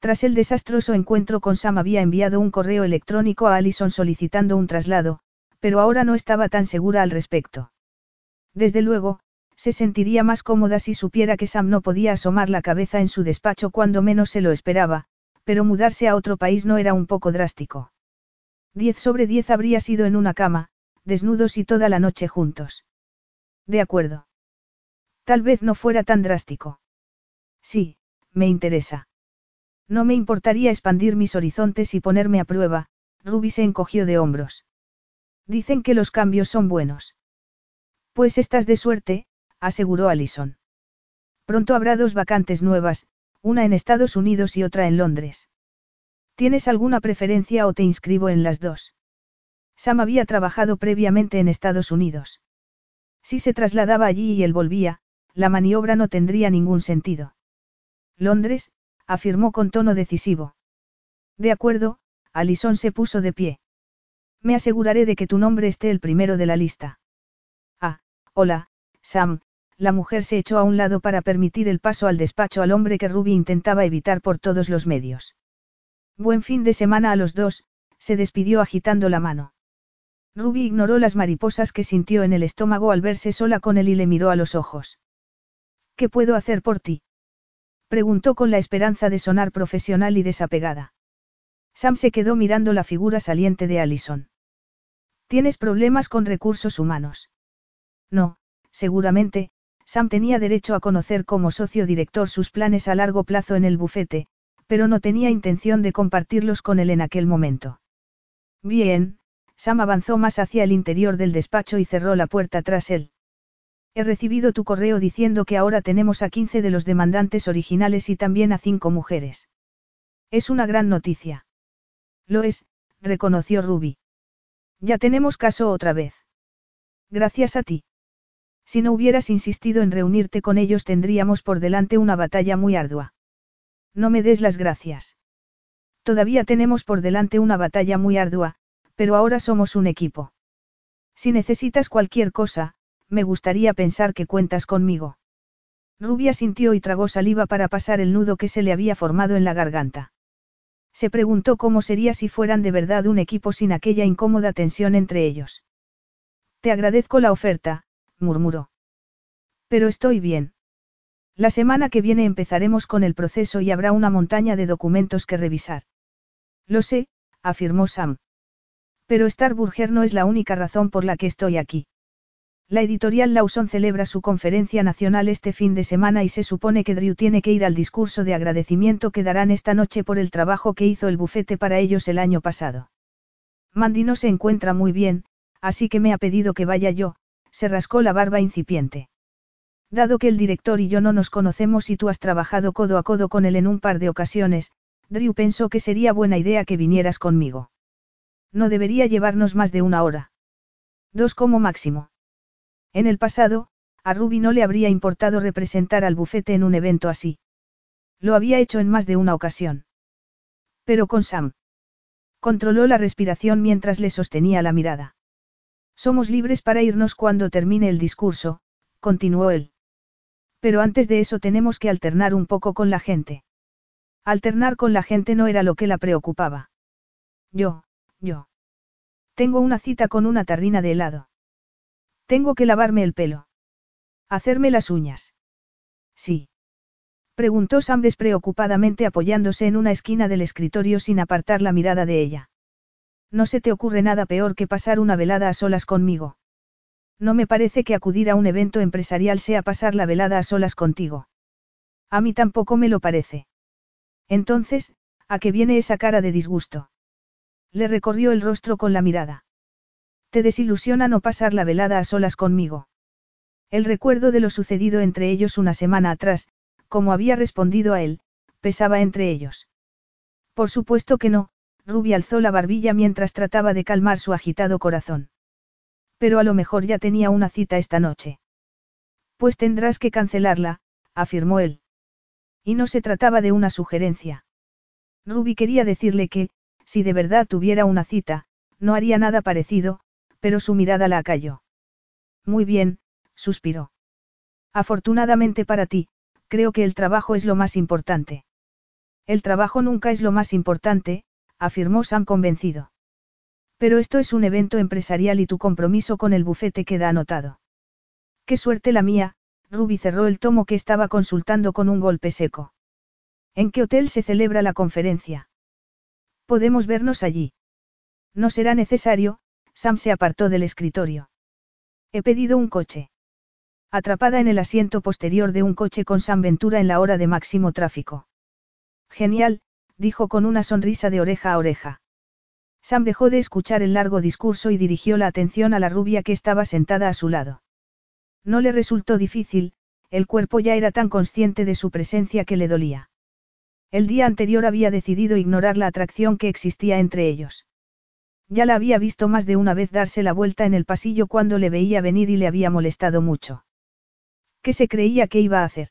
Tras el desastroso encuentro con Sam había enviado un correo electrónico a Allison solicitando un traslado, pero ahora no estaba tan segura al respecto. Desde luego, se sentiría más cómoda si supiera que Sam no podía asomar la cabeza en su despacho cuando menos se lo esperaba, pero mudarse a otro país no era un poco drástico. Diez sobre diez habría sido en una cama, desnudos y toda la noche juntos. De acuerdo. Tal vez no fuera tan drástico. Sí, me interesa. No me importaría expandir mis horizontes y ponerme a prueba, Ruby se encogió de hombros. Dicen que los cambios son buenos. Pues estás de suerte, aseguró Allison. Pronto habrá dos vacantes nuevas, una en Estados Unidos y otra en Londres. ¿Tienes alguna preferencia o te inscribo en las dos? Sam había trabajado previamente en Estados Unidos. Si se trasladaba allí y él volvía, la maniobra no tendría ningún sentido. Londres, afirmó con tono decisivo. De acuerdo, Alison se puso de pie. Me aseguraré de que tu nombre esté el primero de la lista. Ah, hola, Sam, la mujer se echó a un lado para permitir el paso al despacho al hombre que Ruby intentaba evitar por todos los medios. Buen fin de semana a los dos, se despidió agitando la mano. Ruby ignoró las mariposas que sintió en el estómago al verse sola con él y le miró a los ojos. ¿Qué puedo hacer por ti? Preguntó con la esperanza de sonar profesional y desapegada. Sam se quedó mirando la figura saliente de Allison. ¿Tienes problemas con recursos humanos? No, seguramente, Sam tenía derecho a conocer como socio director sus planes a largo plazo en el bufete, pero no tenía intención de compartirlos con él en aquel momento. Bien, Sam avanzó más hacia el interior del despacho y cerró la puerta tras él. He recibido tu correo diciendo que ahora tenemos a 15 de los demandantes originales y también a cinco mujeres. Es una gran noticia. Lo es, reconoció Ruby. Ya tenemos caso otra vez. Gracias a ti. Si no hubieras insistido en reunirte con ellos tendríamos por delante una batalla muy ardua. No me des las gracias. Todavía tenemos por delante una batalla muy ardua, pero ahora somos un equipo. Si necesitas cualquier cosa, me gustaría pensar que cuentas conmigo. Rubia sintió y tragó saliva para pasar el nudo que se le había formado en la garganta. Se preguntó cómo sería si fueran de verdad un equipo sin aquella incómoda tensión entre ellos. Te agradezco la oferta, murmuró. Pero estoy bien. La semana que viene empezaremos con el proceso y habrá una montaña de documentos que revisar. Lo sé, afirmó Sam. Pero Starburger no es la única razón por la que estoy aquí. La editorial Lawson celebra su conferencia nacional este fin de semana y se supone que Drew tiene que ir al discurso de agradecimiento que darán esta noche por el trabajo que hizo el bufete para ellos el año pasado. Mandy no se encuentra muy bien, así que me ha pedido que vaya yo, se rascó la barba incipiente. Dado que el director y yo no nos conocemos y tú has trabajado codo a codo con él en un par de ocasiones, Drew pensó que sería buena idea que vinieras conmigo. No debería llevarnos más de una hora. Dos como máximo. En el pasado, a Ruby no le habría importado representar al bufete en un evento así. Lo había hecho en más de una ocasión. Pero con Sam. Controló la respiración mientras le sostenía la mirada. Somos libres para irnos cuando termine el discurso, continuó él. Pero antes de eso tenemos que alternar un poco con la gente. Alternar con la gente no era lo que la preocupaba. Yo, yo. Tengo una cita con una tarrina de helado. Tengo que lavarme el pelo. Hacerme las uñas. Sí. Preguntó Sam despreocupadamente apoyándose en una esquina del escritorio sin apartar la mirada de ella. No se te ocurre nada peor que pasar una velada a solas conmigo. No me parece que acudir a un evento empresarial sea pasar la velada a solas contigo. A mí tampoco me lo parece. Entonces, ¿a qué viene esa cara de disgusto? Le recorrió el rostro con la mirada. Te desilusiona no pasar la velada a solas conmigo. El recuerdo de lo sucedido entre ellos una semana atrás, como había respondido a él, pesaba entre ellos. Por supuesto que no, Ruby alzó la barbilla mientras trataba de calmar su agitado corazón. Pero a lo mejor ya tenía una cita esta noche. Pues tendrás que cancelarla, afirmó él. Y no se trataba de una sugerencia. Ruby quería decirle que, si de verdad tuviera una cita, no haría nada parecido, pero su mirada la acalló. Muy bien, suspiró. Afortunadamente para ti, creo que el trabajo es lo más importante. El trabajo nunca es lo más importante, afirmó Sam convencido. Pero esto es un evento empresarial y tu compromiso con el bufete queda anotado. Qué suerte la mía, Ruby cerró el tomo que estaba consultando con un golpe seco. ¿En qué hotel se celebra la conferencia? Podemos vernos allí. No será necesario, Sam se apartó del escritorio. He pedido un coche. Atrapada en el asiento posterior de un coche con Sam Ventura en la hora de máximo tráfico. Genial, dijo con una sonrisa de oreja a oreja. Sam dejó de escuchar el largo discurso y dirigió la atención a la rubia que estaba sentada a su lado. No le resultó difícil, el cuerpo ya era tan consciente de su presencia que le dolía. El día anterior había decidido ignorar la atracción que existía entre ellos. Ya la había visto más de una vez darse la vuelta en el pasillo cuando le veía venir y le había molestado mucho. ¿Qué se creía que iba a hacer?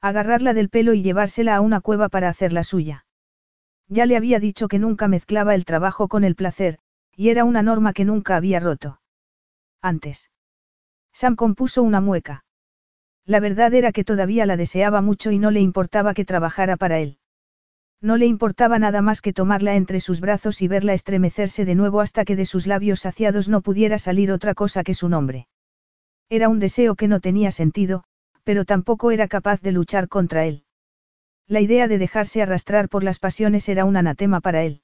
Agarrarla del pelo y llevársela a una cueva para hacerla suya. Ya le había dicho que nunca mezclaba el trabajo con el placer, y era una norma que nunca había roto. Antes. Sam compuso una mueca. La verdad era que todavía la deseaba mucho y no le importaba que trabajara para él. No le importaba nada más que tomarla entre sus brazos y verla estremecerse de nuevo hasta que de sus labios saciados no pudiera salir otra cosa que su nombre. Era un deseo que no tenía sentido, pero tampoco era capaz de luchar contra él. La idea de dejarse arrastrar por las pasiones era un anatema para él.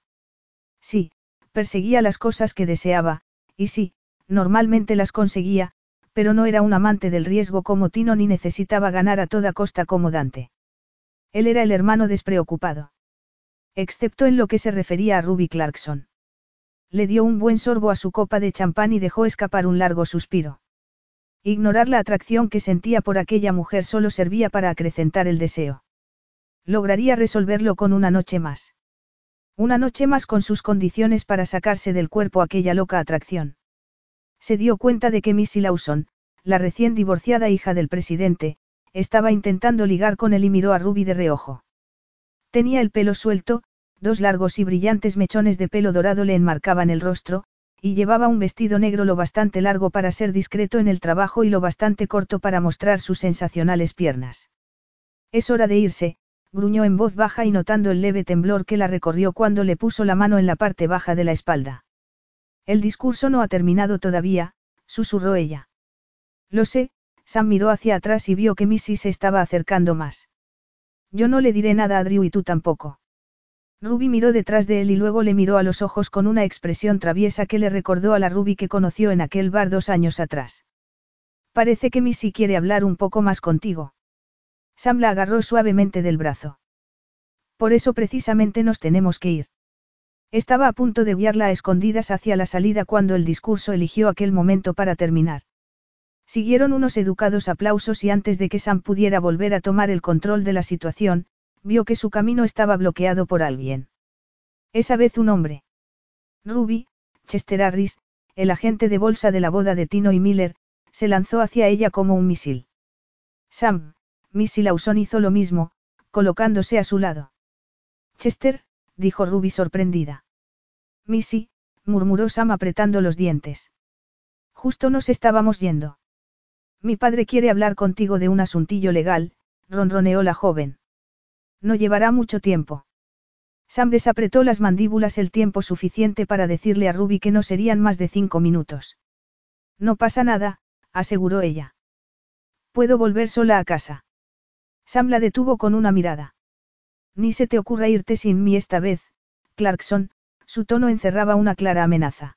Sí, perseguía las cosas que deseaba, y sí, normalmente las conseguía, pero no era un amante del riesgo como Tino ni necesitaba ganar a toda costa como Dante. Él era el hermano despreocupado. Excepto en lo que se refería a Ruby Clarkson. Le dio un buen sorbo a su copa de champán y dejó escapar un largo suspiro. Ignorar la atracción que sentía por aquella mujer solo servía para acrecentar el deseo. Lograría resolverlo con una noche más. Una noche más con sus condiciones para sacarse del cuerpo aquella loca atracción. Se dio cuenta de que Missy Lawson, la recién divorciada hija del presidente, estaba intentando ligar con él y miró a Ruby de reojo. Tenía el pelo suelto, dos largos y brillantes mechones de pelo dorado le enmarcaban el rostro, y llevaba un vestido negro lo bastante largo para ser discreto en el trabajo y lo bastante corto para mostrar sus sensacionales piernas. Es hora de irse, gruñó en voz baja y notando el leve temblor que la recorrió cuando le puso la mano en la parte baja de la espalda. El discurso no ha terminado todavía, susurró ella. Lo sé, Sam miró hacia atrás y vio que Missy se estaba acercando más. Yo no le diré nada a Drew y tú tampoco. Ruby miró detrás de él y luego le miró a los ojos con una expresión traviesa que le recordó a la Ruby que conoció en aquel bar dos años atrás. Parece que Missy quiere hablar un poco más contigo. Sam la agarró suavemente del brazo. Por eso precisamente nos tenemos que ir. Estaba a punto de guiarla a escondidas hacia la salida cuando el discurso eligió aquel momento para terminar. Siguieron unos educados aplausos y antes de que Sam pudiera volver a tomar el control de la situación, vio que su camino estaba bloqueado por alguien. Esa vez un hombre. Ruby, Chester Harris, el agente de bolsa de la boda de Tino y Miller, se lanzó hacia ella como un misil. Sam, Missy Lawson hizo lo mismo, colocándose a su lado. Chester, dijo Ruby sorprendida. Missy, murmuró Sam apretando los dientes. Justo nos estábamos yendo. Mi padre quiere hablar contigo de un asuntillo legal, ronroneó la joven. No llevará mucho tiempo. Sam desapretó las mandíbulas el tiempo suficiente para decirle a Ruby que no serían más de cinco minutos. No pasa nada, aseguró ella. Puedo volver sola a casa. Sam la detuvo con una mirada. Ni se te ocurra irte sin mí esta vez, Clarkson, su tono encerraba una clara amenaza.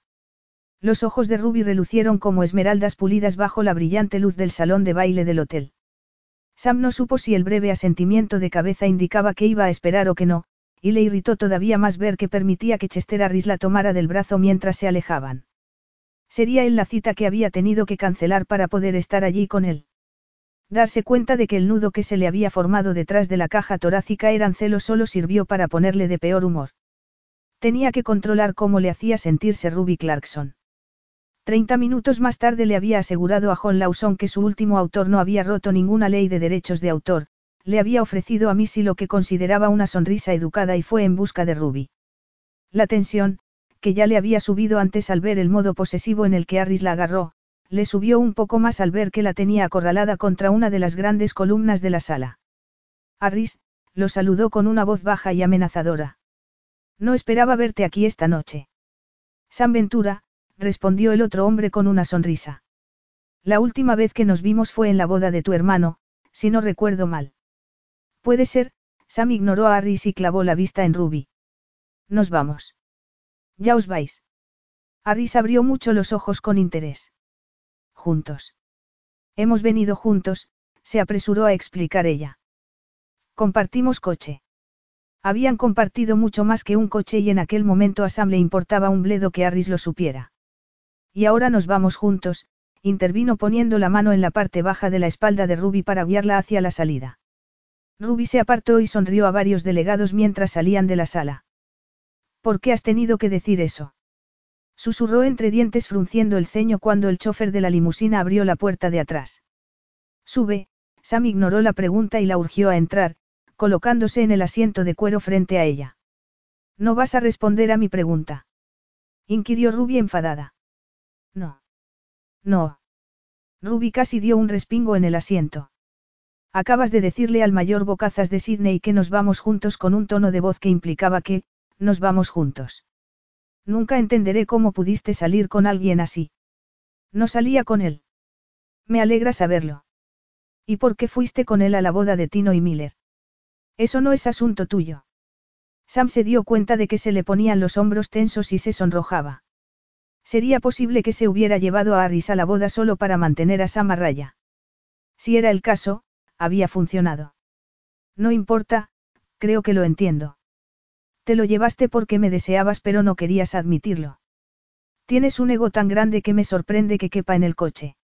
Los ojos de Ruby relucieron como esmeraldas pulidas bajo la brillante luz del salón de baile del hotel. Sam no supo si el breve asentimiento de cabeza indicaba que iba a esperar o que no, y le irritó todavía más ver que permitía que Chester Harris la tomara del brazo mientras se alejaban. Sería él la cita que había tenido que cancelar para poder estar allí con él. Darse cuenta de que el nudo que se le había formado detrás de la caja torácica eran celos solo sirvió para ponerle de peor humor. Tenía que controlar cómo le hacía sentirse Ruby Clarkson. Treinta minutos más tarde le había asegurado a John Lawson que su último autor no había roto ninguna ley de derechos de autor, le había ofrecido a Missy lo que consideraba una sonrisa educada y fue en busca de Ruby. La tensión, que ya le había subido antes al ver el modo posesivo en el que Harris la agarró, le subió un poco más al ver que la tenía acorralada contra una de las grandes columnas de la sala. Harris, lo saludó con una voz baja y amenazadora. No esperaba verte aquí esta noche. San Ventura, respondió el otro hombre con una sonrisa. La última vez que nos vimos fue en la boda de tu hermano, si no recuerdo mal. Puede ser, Sam ignoró a Harris y clavó la vista en Ruby. Nos vamos. Ya os vais. Harris abrió mucho los ojos con interés. Juntos. Hemos venido juntos, se apresuró a explicar ella. Compartimos coche. Habían compartido mucho más que un coche y en aquel momento a Sam le importaba un bledo que Harris lo supiera. Y ahora nos vamos juntos, intervino poniendo la mano en la parte baja de la espalda de Ruby para guiarla hacia la salida. Ruby se apartó y sonrió a varios delegados mientras salían de la sala. ¿Por qué has tenido que decir eso? Susurró entre dientes frunciendo el ceño cuando el chofer de la limusina abrió la puerta de atrás. Sube, Sam ignoró la pregunta y la urgió a entrar, colocándose en el asiento de cuero frente a ella. ¿No vas a responder a mi pregunta? inquirió Ruby enfadada. No. No. Ruby casi dio un respingo en el asiento. Acabas de decirle al mayor Bocazas de Sydney que nos vamos juntos con un tono de voz que implicaba que, nos vamos juntos. Nunca entenderé cómo pudiste salir con alguien así. No salía con él. Me alegra saberlo. ¿Y por qué fuiste con él a la boda de Tino y Miller? Eso no es asunto tuyo. Sam se dio cuenta de que se le ponían los hombros tensos y se sonrojaba. Sería posible que se hubiera llevado a Harris a la boda solo para mantener a Sam a raya. Si era el caso, había funcionado. No importa, creo que lo entiendo. Te lo llevaste porque me deseabas pero no querías admitirlo. Tienes un ego tan grande que me sorprende que quepa en el coche.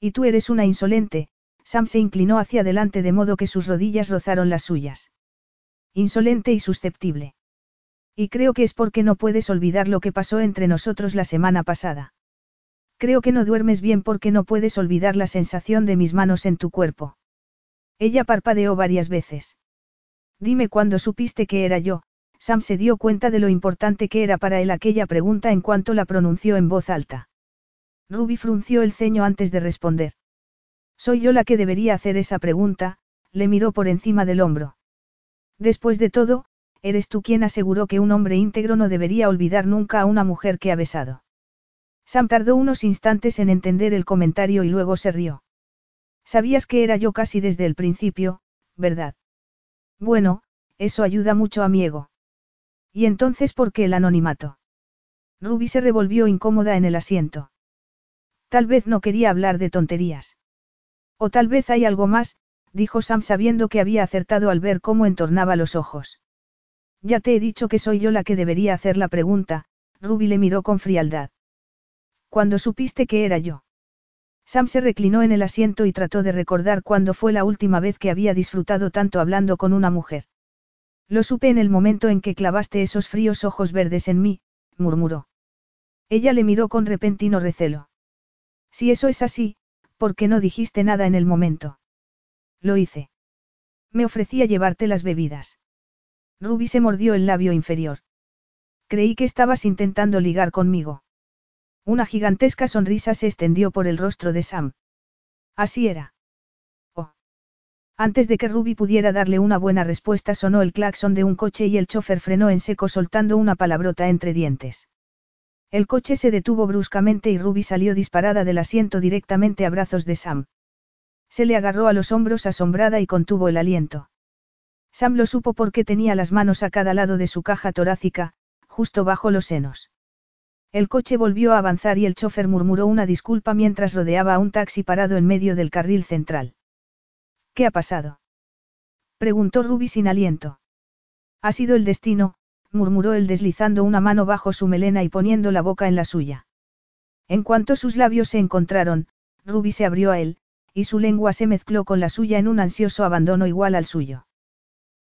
Y tú eres una insolente, Sam se inclinó hacia adelante de modo que sus rodillas rozaron las suyas. Insolente y susceptible. Y creo que es porque no puedes olvidar lo que pasó entre nosotros la semana pasada. Creo que no duermes bien porque no puedes olvidar la sensación de mis manos en tu cuerpo. Ella parpadeó varias veces. Dime cuándo supiste que era yo, Sam se dio cuenta de lo importante que era para él aquella pregunta en cuanto la pronunció en voz alta. Ruby frunció el ceño antes de responder. Soy yo la que debería hacer esa pregunta, le miró por encima del hombro. Después de todo, eres tú quien aseguró que un hombre íntegro no debería olvidar nunca a una mujer que ha besado. Sam tardó unos instantes en entender el comentario y luego se rió. Sabías que era yo casi desde el principio, ¿verdad? Bueno, eso ayuda mucho a mi ego. ¿Y entonces por qué el anonimato? Ruby se revolvió incómoda en el asiento. Tal vez no quería hablar de tonterías. O tal vez hay algo más, dijo Sam sabiendo que había acertado al ver cómo entornaba los ojos. Ya te he dicho que soy yo la que debería hacer la pregunta, Ruby le miró con frialdad. Cuando supiste que era yo? Sam se reclinó en el asiento y trató de recordar cuándo fue la última vez que había disfrutado tanto hablando con una mujer. Lo supe en el momento en que clavaste esos fríos ojos verdes en mí, murmuró. Ella le miró con repentino recelo. Si eso es así, ¿por qué no dijiste nada en el momento? Lo hice. Me ofrecía llevarte las bebidas. Ruby se mordió el labio inferior. Creí que estabas intentando ligar conmigo. Una gigantesca sonrisa se extendió por el rostro de Sam. Así era. Antes de que Ruby pudiera darle una buena respuesta sonó el claxon de un coche y el chofer frenó en seco soltando una palabrota entre dientes. El coche se detuvo bruscamente y Ruby salió disparada del asiento directamente a brazos de Sam. Se le agarró a los hombros asombrada y contuvo el aliento. Sam lo supo porque tenía las manos a cada lado de su caja torácica, justo bajo los senos. El coche volvió a avanzar y el chofer murmuró una disculpa mientras rodeaba a un taxi parado en medio del carril central. ¿Qué ha pasado? preguntó Ruby sin aliento. Ha sido el destino, murmuró él deslizando una mano bajo su melena y poniendo la boca en la suya. En cuanto sus labios se encontraron, Ruby se abrió a él, y su lengua se mezcló con la suya en un ansioso abandono igual al suyo.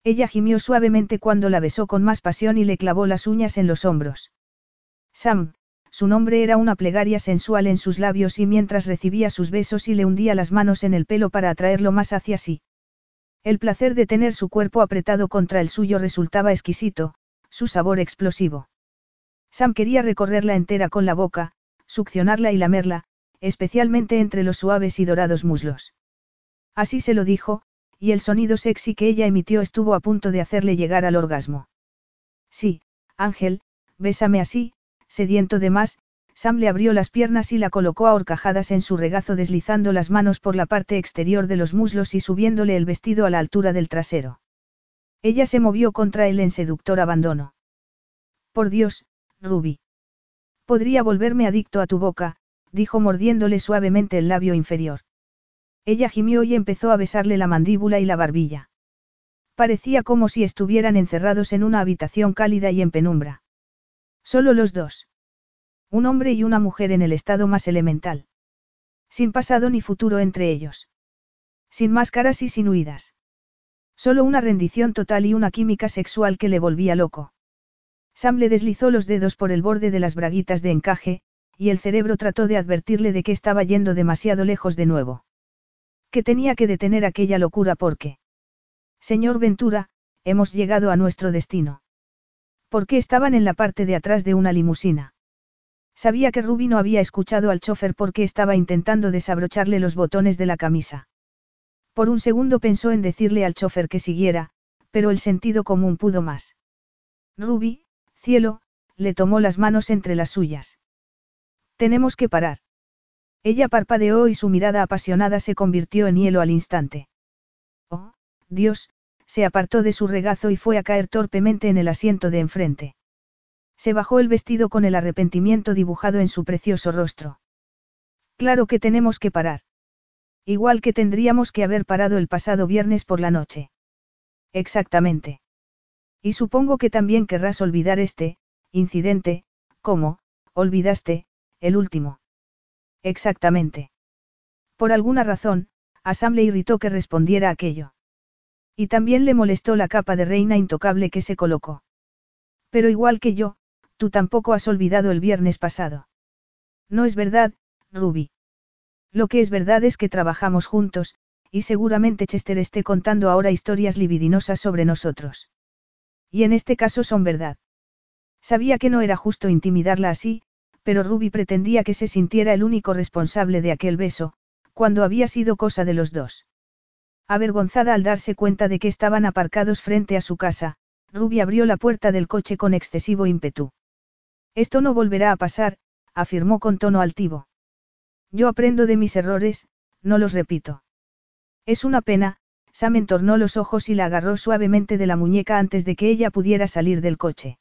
Ella gimió suavemente cuando la besó con más pasión y le clavó las uñas en los hombros. Sam, su nombre era una plegaria sensual en sus labios y mientras recibía sus besos y le hundía las manos en el pelo para atraerlo más hacia sí. El placer de tener su cuerpo apretado contra el suyo resultaba exquisito, su sabor explosivo. Sam quería recorrerla entera con la boca, succionarla y lamerla, especialmente entre los suaves y dorados muslos. Así se lo dijo, y el sonido sexy que ella emitió estuvo a punto de hacerle llegar al orgasmo. Sí, Ángel, bésame así, sediento de más, Sam le abrió las piernas y la colocó a horcajadas en su regazo deslizando las manos por la parte exterior de los muslos y subiéndole el vestido a la altura del trasero. Ella se movió contra él en seductor abandono. Por Dios, Ruby. Podría volverme adicto a tu boca, dijo mordiéndole suavemente el labio inferior. Ella gimió y empezó a besarle la mandíbula y la barbilla. Parecía como si estuvieran encerrados en una habitación cálida y en penumbra. Solo los dos. Un hombre y una mujer en el estado más elemental. Sin pasado ni futuro entre ellos. Sin máscaras y sin huidas. Solo una rendición total y una química sexual que le volvía loco. Sam le deslizó los dedos por el borde de las braguitas de encaje, y el cerebro trató de advertirle de que estaba yendo demasiado lejos de nuevo. Que tenía que detener aquella locura porque. Señor Ventura, hemos llegado a nuestro destino. ¿Por qué estaban en la parte de atrás de una limusina? Sabía que Ruby no había escuchado al chofer porque estaba intentando desabrocharle los botones de la camisa. Por un segundo pensó en decirle al chofer que siguiera, pero el sentido común pudo más. Ruby, cielo, le tomó las manos entre las suyas. Tenemos que parar. Ella parpadeó y su mirada apasionada se convirtió en hielo al instante. Oh, Dios, se apartó de su regazo y fue a caer torpemente en el asiento de enfrente. Se bajó el vestido con el arrepentimiento dibujado en su precioso rostro. Claro que tenemos que parar. Igual que tendríamos que haber parado el pasado viernes por la noche. Exactamente. Y supongo que también querrás olvidar este, incidente, como, olvidaste, el último. Exactamente. Por alguna razón, a Sam le irritó que respondiera aquello. Y también le molestó la capa de reina intocable que se colocó. Pero igual que yo, tú tampoco has olvidado el viernes pasado. No es verdad, Ruby. Lo que es verdad es que trabajamos juntos, y seguramente Chester esté contando ahora historias libidinosas sobre nosotros. Y en este caso son verdad. Sabía que no era justo intimidarla así, pero Ruby pretendía que se sintiera el único responsable de aquel beso, cuando había sido cosa de los dos. Avergonzada al darse cuenta de que estaban aparcados frente a su casa, Ruby abrió la puerta del coche con excesivo ímpetu. Esto no volverá a pasar, afirmó con tono altivo. Yo aprendo de mis errores, no los repito. Es una pena, Sam entornó los ojos y la agarró suavemente de la muñeca antes de que ella pudiera salir del coche.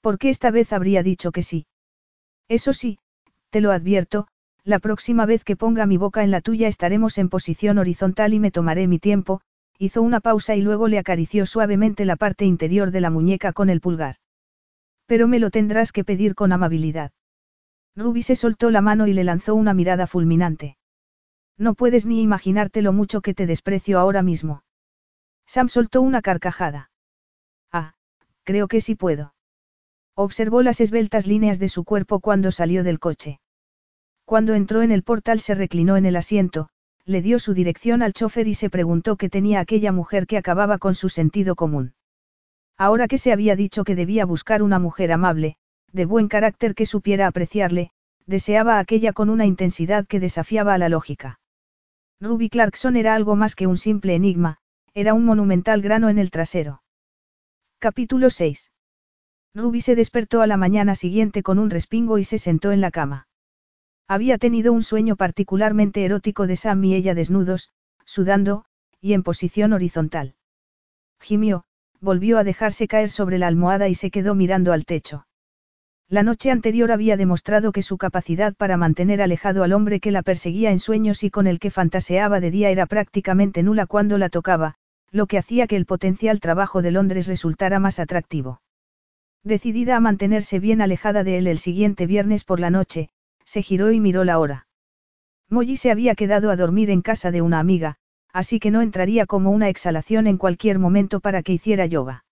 ¿Por qué esta vez habría dicho que sí? Eso sí, te lo advierto, la próxima vez que ponga mi boca en la tuya estaremos en posición horizontal y me tomaré mi tiempo, hizo una pausa y luego le acarició suavemente la parte interior de la muñeca con el pulgar. Pero me lo tendrás que pedir con amabilidad. Ruby se soltó la mano y le lanzó una mirada fulminante. No puedes ni imaginarte lo mucho que te desprecio ahora mismo. Sam soltó una carcajada. Ah, creo que sí puedo. Observó las esbeltas líneas de su cuerpo cuando salió del coche. Cuando entró en el portal se reclinó en el asiento, le dio su dirección al chofer y se preguntó qué tenía aquella mujer que acababa con su sentido común. Ahora que se había dicho que debía buscar una mujer amable, de buen carácter que supiera apreciarle, deseaba aquella con una intensidad que desafiaba a la lógica. Ruby Clarkson era algo más que un simple enigma, era un monumental grano en el trasero. Capítulo 6. Ruby se despertó a la mañana siguiente con un respingo y se sentó en la cama. Había tenido un sueño particularmente erótico de Sam y ella desnudos, sudando, y en posición horizontal. Gimió, volvió a dejarse caer sobre la almohada y se quedó mirando al techo. La noche anterior había demostrado que su capacidad para mantener alejado al hombre que la perseguía en sueños y con el que fantaseaba de día era prácticamente nula cuando la tocaba, lo que hacía que el potencial trabajo de Londres resultara más atractivo. Decidida a mantenerse bien alejada de él el siguiente viernes por la noche, se giró y miró la hora. Molly se había quedado a dormir en casa de una amiga, así que no entraría como una exhalación en cualquier momento para que hiciera yoga.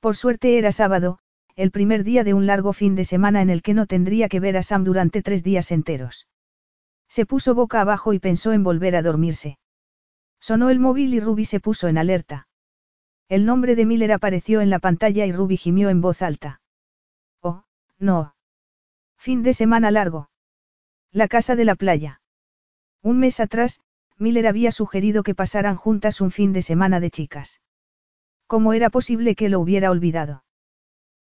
Por suerte era sábado, el primer día de un largo fin de semana en el que no tendría que ver a Sam durante tres días enteros. Se puso boca abajo y pensó en volver a dormirse. Sonó el móvil y Ruby se puso en alerta. El nombre de Miller apareció en la pantalla y Ruby gimió en voz alta. Oh, no. Fin de semana largo. La casa de la playa. Un mes atrás, Miller había sugerido que pasaran juntas un fin de semana de chicas. ¿Cómo era posible que lo hubiera olvidado?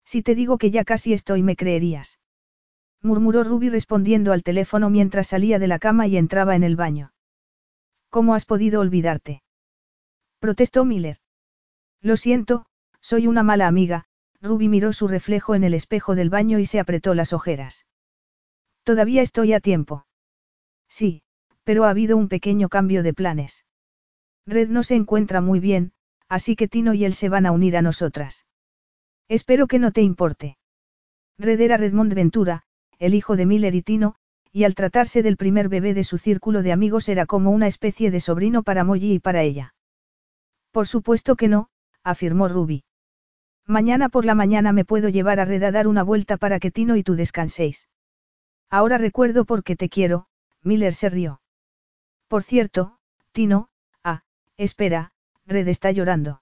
Si te digo que ya casi estoy me creerías. Murmuró Ruby respondiendo al teléfono mientras salía de la cama y entraba en el baño. ¿Cómo has podido olvidarte? Protestó Miller. Lo siento, soy una mala amiga, Ruby miró su reflejo en el espejo del baño y se apretó las ojeras. Todavía estoy a tiempo. Sí, pero ha habido un pequeño cambio de planes. Red no se encuentra muy bien, así que Tino y él se van a unir a nosotras. Espero que no te importe. Red era Redmond Ventura, el hijo de Miller y Tino, y al tratarse del primer bebé de su círculo de amigos era como una especie de sobrino para Molly y para ella. Por supuesto que no, afirmó Ruby. Mañana por la mañana me puedo llevar a Red a dar una vuelta para que Tino y tú descanséis. Ahora recuerdo por qué te quiero, Miller se rió. Por cierto, Tino, ah, espera, Red está llorando.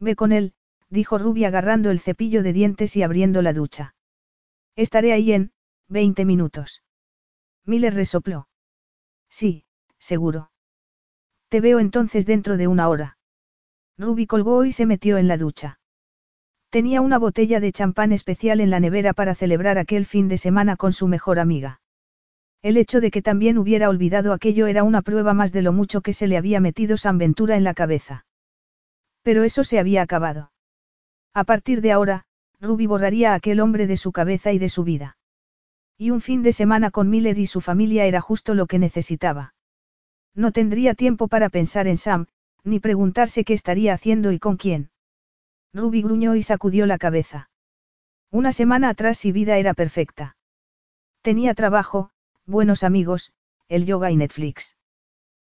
Ve con él, dijo Ruby agarrando el cepillo de dientes y abriendo la ducha. Estaré ahí en, 20 minutos. Miller resopló. Sí, seguro. Te veo entonces dentro de una hora. Ruby colgó y se metió en la ducha. Tenía una botella de champán especial en la nevera para celebrar aquel fin de semana con su mejor amiga. El hecho de que también hubiera olvidado aquello era una prueba más de lo mucho que se le había metido San Ventura en la cabeza. Pero eso se había acabado. A partir de ahora, Ruby borraría a aquel hombre de su cabeza y de su vida. Y un fin de semana con Miller y su familia era justo lo que necesitaba. No tendría tiempo para pensar en Sam, ni preguntarse qué estaría haciendo y con quién. Ruby gruñó y sacudió la cabeza. Una semana atrás su vida era perfecta. Tenía trabajo, buenos amigos, el yoga y Netflix.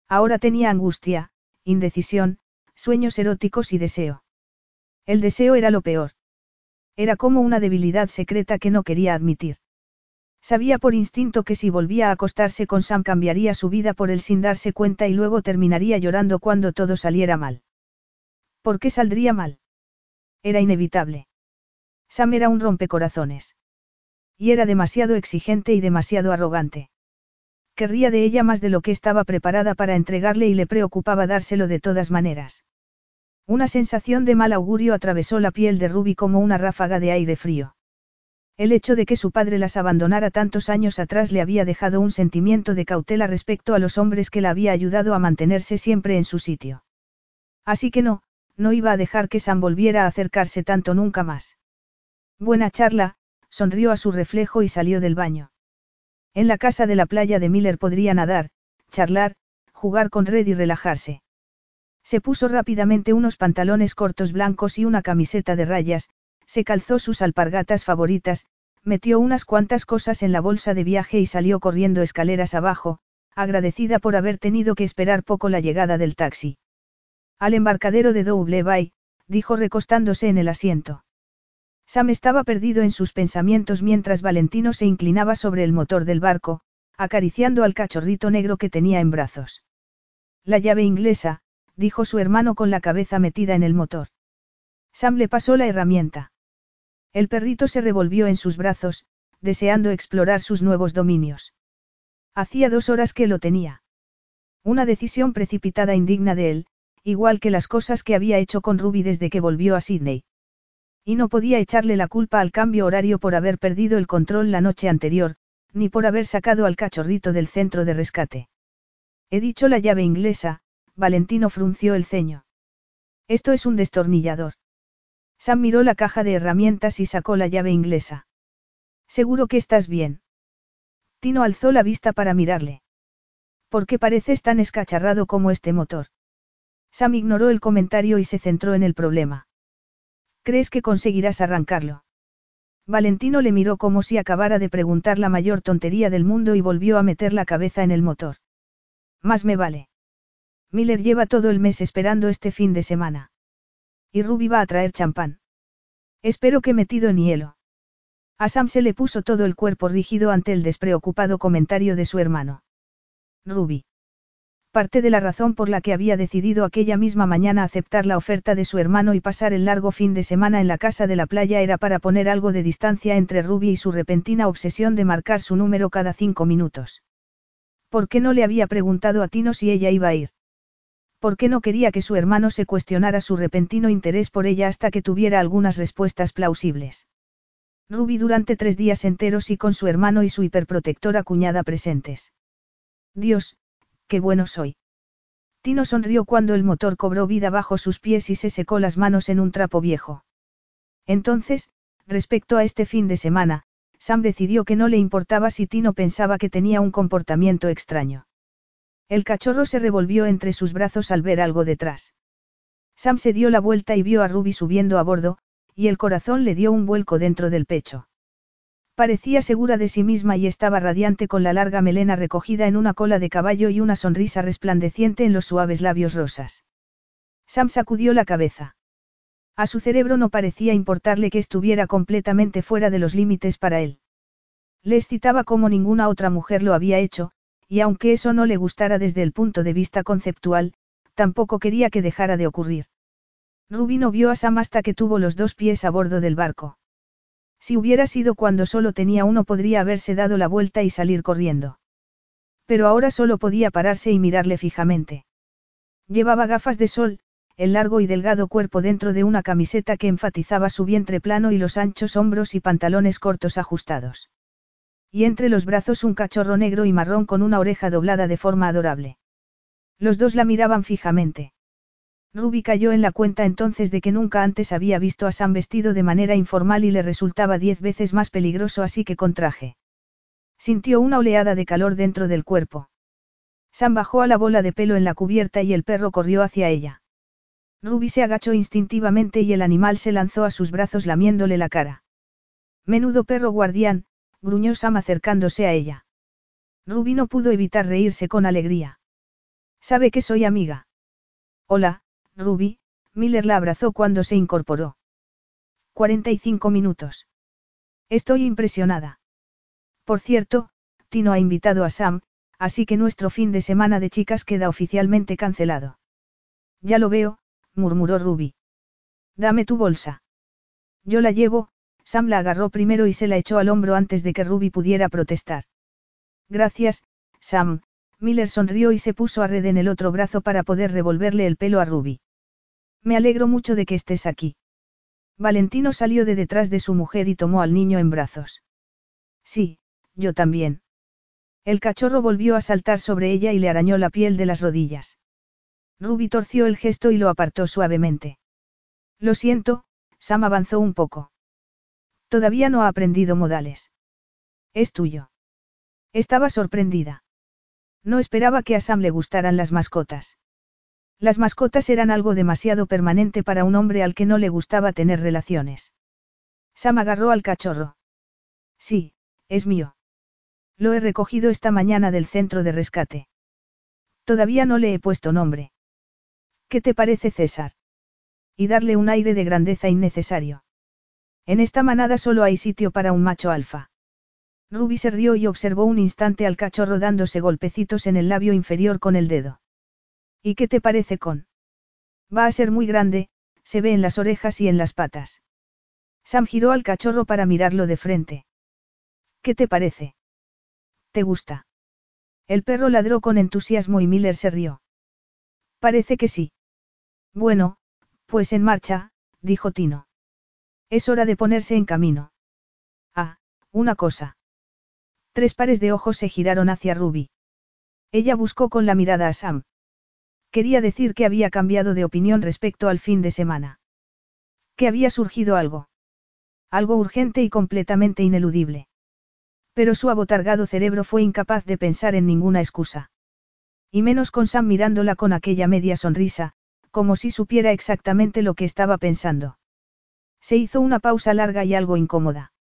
Ahora tenía angustia, indecisión, sueños eróticos y deseo. El deseo era lo peor. Era como una debilidad secreta que no quería admitir. Sabía por instinto que si volvía a acostarse con Sam cambiaría su vida por él sin darse cuenta y luego terminaría llorando cuando todo saliera mal. ¿Por qué saldría mal? Era inevitable. Sam era un rompecorazones. Y era demasiado exigente y demasiado arrogante. Querría de ella más de lo que estaba preparada para entregarle y le preocupaba dárselo de todas maneras. Una sensación de mal augurio atravesó la piel de Ruby como una ráfaga de aire frío. El hecho de que su padre las abandonara tantos años atrás le había dejado un sentimiento de cautela respecto a los hombres que la había ayudado a mantenerse siempre en su sitio. Así que no, no iba a dejar que Sam volviera a acercarse tanto nunca más. Buena charla, sonrió a su reflejo y salió del baño. En la casa de la playa de Miller podría nadar, charlar, jugar con Red y relajarse. Se puso rápidamente unos pantalones cortos blancos y una camiseta de rayas, se calzó sus alpargatas favoritas, metió unas cuantas cosas en la bolsa de viaje y salió corriendo escaleras abajo, agradecida por haber tenido que esperar poco la llegada del taxi. Al embarcadero de Double Bay, dijo recostándose en el asiento. Sam estaba perdido en sus pensamientos mientras Valentino se inclinaba sobre el motor del barco, acariciando al cachorrito negro que tenía en brazos. La llave inglesa, dijo su hermano con la cabeza metida en el motor. Sam le pasó la herramienta. El perrito se revolvió en sus brazos, deseando explorar sus nuevos dominios. Hacía dos horas que lo tenía. Una decisión precipitada indigna de él, igual que las cosas que había hecho con Ruby desde que volvió a Sydney. Y no podía echarle la culpa al cambio horario por haber perdido el control la noche anterior, ni por haber sacado al cachorrito del centro de rescate. He dicho la llave inglesa, Valentino frunció el ceño. Esto es un destornillador. Sam miró la caja de herramientas y sacó la llave inglesa. Seguro que estás bien. Tino alzó la vista para mirarle. ¿Por qué pareces tan escacharrado como este motor? Sam ignoró el comentario y se centró en el problema. ¿Crees que conseguirás arrancarlo? Valentino le miró como si acabara de preguntar la mayor tontería del mundo y volvió a meter la cabeza en el motor. Más me vale. Miller lleva todo el mes esperando este fin de semana. Y Ruby va a traer champán. Espero que metido en hielo. A Sam se le puso todo el cuerpo rígido ante el despreocupado comentario de su hermano. Ruby. Parte de la razón por la que había decidido aquella misma mañana aceptar la oferta de su hermano y pasar el largo fin de semana en la casa de la playa era para poner algo de distancia entre Ruby y su repentina obsesión de marcar su número cada cinco minutos. ¿Por qué no le había preguntado a Tino si ella iba a ir? ¿Por qué no quería que su hermano se cuestionara su repentino interés por ella hasta que tuviera algunas respuestas plausibles? Ruby durante tres días enteros y con su hermano y su hiperprotectora cuñada presentes. Dios, qué bueno soy. Tino sonrió cuando el motor cobró vida bajo sus pies y se secó las manos en un trapo viejo. Entonces, respecto a este fin de semana, Sam decidió que no le importaba si Tino pensaba que tenía un comportamiento extraño. El cachorro se revolvió entre sus brazos al ver algo detrás. Sam se dio la vuelta y vio a Ruby subiendo a bordo, y el corazón le dio un vuelco dentro del pecho. Parecía segura de sí misma y estaba radiante con la larga melena recogida en una cola de caballo y una sonrisa resplandeciente en los suaves labios rosas. Sam sacudió la cabeza. A su cerebro no parecía importarle que estuviera completamente fuera de los límites para él. Le excitaba como ninguna otra mujer lo había hecho, y aunque eso no le gustara desde el punto de vista conceptual, tampoco quería que dejara de ocurrir. Rubino vio a Sam hasta que tuvo los dos pies a bordo del barco. Si hubiera sido cuando solo tenía uno podría haberse dado la vuelta y salir corriendo. Pero ahora solo podía pararse y mirarle fijamente. Llevaba gafas de sol, el largo y delgado cuerpo dentro de una camiseta que enfatizaba su vientre plano y los anchos hombros y pantalones cortos ajustados y entre los brazos un cachorro negro y marrón con una oreja doblada de forma adorable. Los dos la miraban fijamente. Ruby cayó en la cuenta entonces de que nunca antes había visto a Sam vestido de manera informal y le resultaba diez veces más peligroso así que con traje. Sintió una oleada de calor dentro del cuerpo. Sam bajó a la bola de pelo en la cubierta y el perro corrió hacia ella. Ruby se agachó instintivamente y el animal se lanzó a sus brazos lamiéndole la cara. Menudo perro guardián, gruñó Sam acercándose a ella. Ruby no pudo evitar reírse con alegría. ¿Sabe que soy amiga? Hola, Ruby, Miller la abrazó cuando se incorporó. 45 minutos. Estoy impresionada. Por cierto, Tino ha invitado a Sam, así que nuestro fin de semana de chicas queda oficialmente cancelado. Ya lo veo, murmuró Ruby. Dame tu bolsa. Yo la llevo, Sam la agarró primero y se la echó al hombro antes de que Ruby pudiera protestar. Gracias, Sam, Miller sonrió y se puso a red en el otro brazo para poder revolverle el pelo a Ruby. Me alegro mucho de que estés aquí. Valentino salió de detrás de su mujer y tomó al niño en brazos. Sí, yo también. El cachorro volvió a saltar sobre ella y le arañó la piel de las rodillas. Ruby torció el gesto y lo apartó suavemente. Lo siento, Sam avanzó un poco. Todavía no ha aprendido modales. Es tuyo. Estaba sorprendida. No esperaba que a Sam le gustaran las mascotas. Las mascotas eran algo demasiado permanente para un hombre al que no le gustaba tener relaciones. Sam agarró al cachorro. Sí, es mío. Lo he recogido esta mañana del centro de rescate. Todavía no le he puesto nombre. ¿Qué te parece César? Y darle un aire de grandeza innecesario. En esta manada solo hay sitio para un macho alfa. Ruby se rió y observó un instante al cachorro dándose golpecitos en el labio inferior con el dedo. ¿Y qué te parece con? Va a ser muy grande, se ve en las orejas y en las patas. Sam giró al cachorro para mirarlo de frente. ¿Qué te parece? ¿Te gusta? El perro ladró con entusiasmo y Miller se rió. Parece que sí. Bueno, pues en marcha, dijo Tino. Es hora de ponerse en camino. Ah, una cosa. Tres pares de ojos se giraron hacia Ruby. Ella buscó con la mirada a Sam. Quería decir que había cambiado de opinión respecto al fin de semana. Que había surgido algo. Algo urgente y completamente ineludible. Pero su abotargado cerebro fue incapaz de pensar en ninguna excusa. Y menos con Sam mirándola con aquella media sonrisa, como si supiera exactamente lo que estaba pensando. Se hizo una pausa larga y algo incómoda.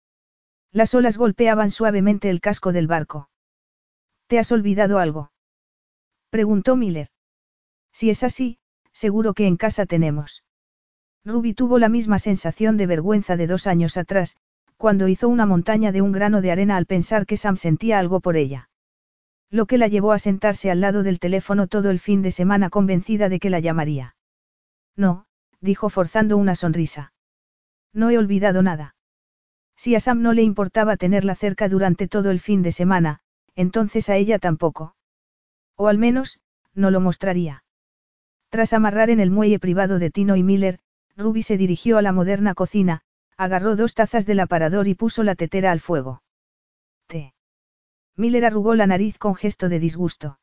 Las olas golpeaban suavemente el casco del barco. ¿Te has olvidado algo? preguntó Miller. Si es así, seguro que en casa tenemos. Ruby tuvo la misma sensación de vergüenza de dos años atrás, cuando hizo una montaña de un grano de arena al pensar que Sam sentía algo por ella. Lo que la llevó a sentarse al lado del teléfono todo el fin de semana convencida de que la llamaría. No, dijo forzando una sonrisa. No he olvidado nada. Si a Sam no le importaba tenerla cerca durante todo el fin de semana, entonces a ella tampoco. O al menos, no lo mostraría. Tras amarrar en el muelle privado de Tino y Miller, Ruby se dirigió a la moderna cocina, agarró dos tazas del aparador y puso la tetera al fuego. Té. Miller arrugó la nariz con gesto de disgusto.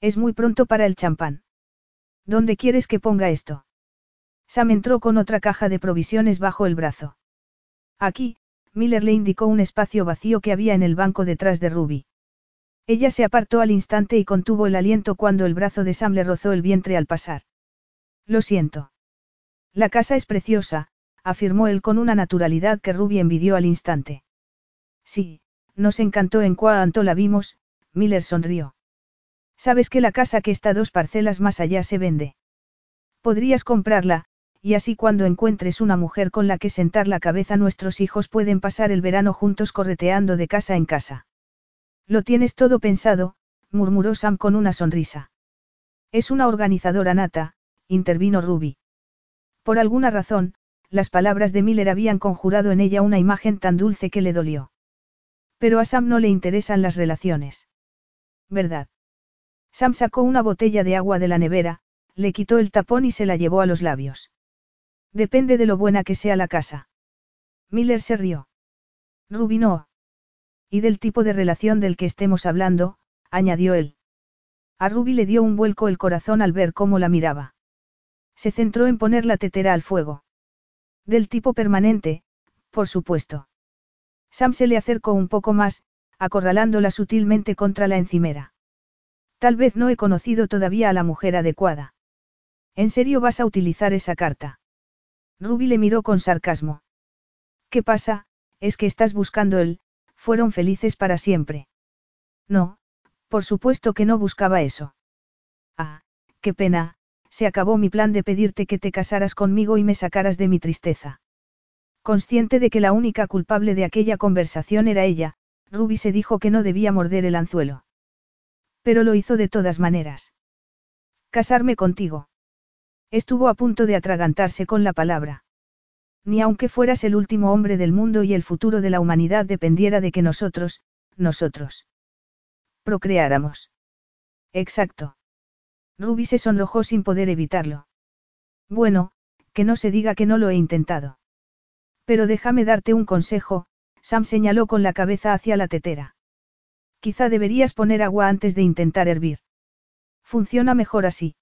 Es muy pronto para el champán. ¿Dónde quieres que ponga esto? Sam entró con otra caja de provisiones bajo el brazo. Aquí, Miller le indicó un espacio vacío que había en el banco detrás de Ruby. Ella se apartó al instante y contuvo el aliento cuando el brazo de Sam le rozó el vientre al pasar. Lo siento. La casa es preciosa, afirmó él con una naturalidad que Ruby envidió al instante. Sí, nos encantó en cuanto la vimos, Miller sonrió. Sabes que la casa que está dos parcelas más allá se vende. Podrías comprarla, y así cuando encuentres una mujer con la que sentar la cabeza nuestros hijos pueden pasar el verano juntos correteando de casa en casa. Lo tienes todo pensado, murmuró Sam con una sonrisa. Es una organizadora nata, intervino Ruby. Por alguna razón, las palabras de Miller habían conjurado en ella una imagen tan dulce que le dolió. Pero a Sam no le interesan las relaciones. ¿Verdad? Sam sacó una botella de agua de la nevera, le quitó el tapón y se la llevó a los labios. Depende de lo buena que sea la casa. Miller se rió. Ruby no. Y del tipo de relación del que estemos hablando, añadió él. A Ruby le dio un vuelco el corazón al ver cómo la miraba. Se centró en poner la tetera al fuego. Del tipo permanente, por supuesto. Sam se le acercó un poco más, acorralándola sutilmente contra la encimera. Tal vez no he conocido todavía a la mujer adecuada. ¿En serio vas a utilizar esa carta? Ruby le miró con sarcasmo. ¿Qué pasa? Es que estás buscando él, fueron felices para siempre. No, por supuesto que no buscaba eso. Ah, qué pena, se acabó mi plan de pedirte que te casaras conmigo y me sacaras de mi tristeza. Consciente de que la única culpable de aquella conversación era ella, Ruby se dijo que no debía morder el anzuelo. Pero lo hizo de todas maneras. Casarme contigo. Estuvo a punto de atragantarse con la palabra. Ni aunque fueras el último hombre del mundo y el futuro de la humanidad dependiera de que nosotros, nosotros, procreáramos. Exacto. Ruby se sonrojó sin poder evitarlo. Bueno, que no se diga que no lo he intentado. Pero déjame darte un consejo, Sam señaló con la cabeza hacia la tetera. Quizá deberías poner agua antes de intentar hervir. Funciona mejor así.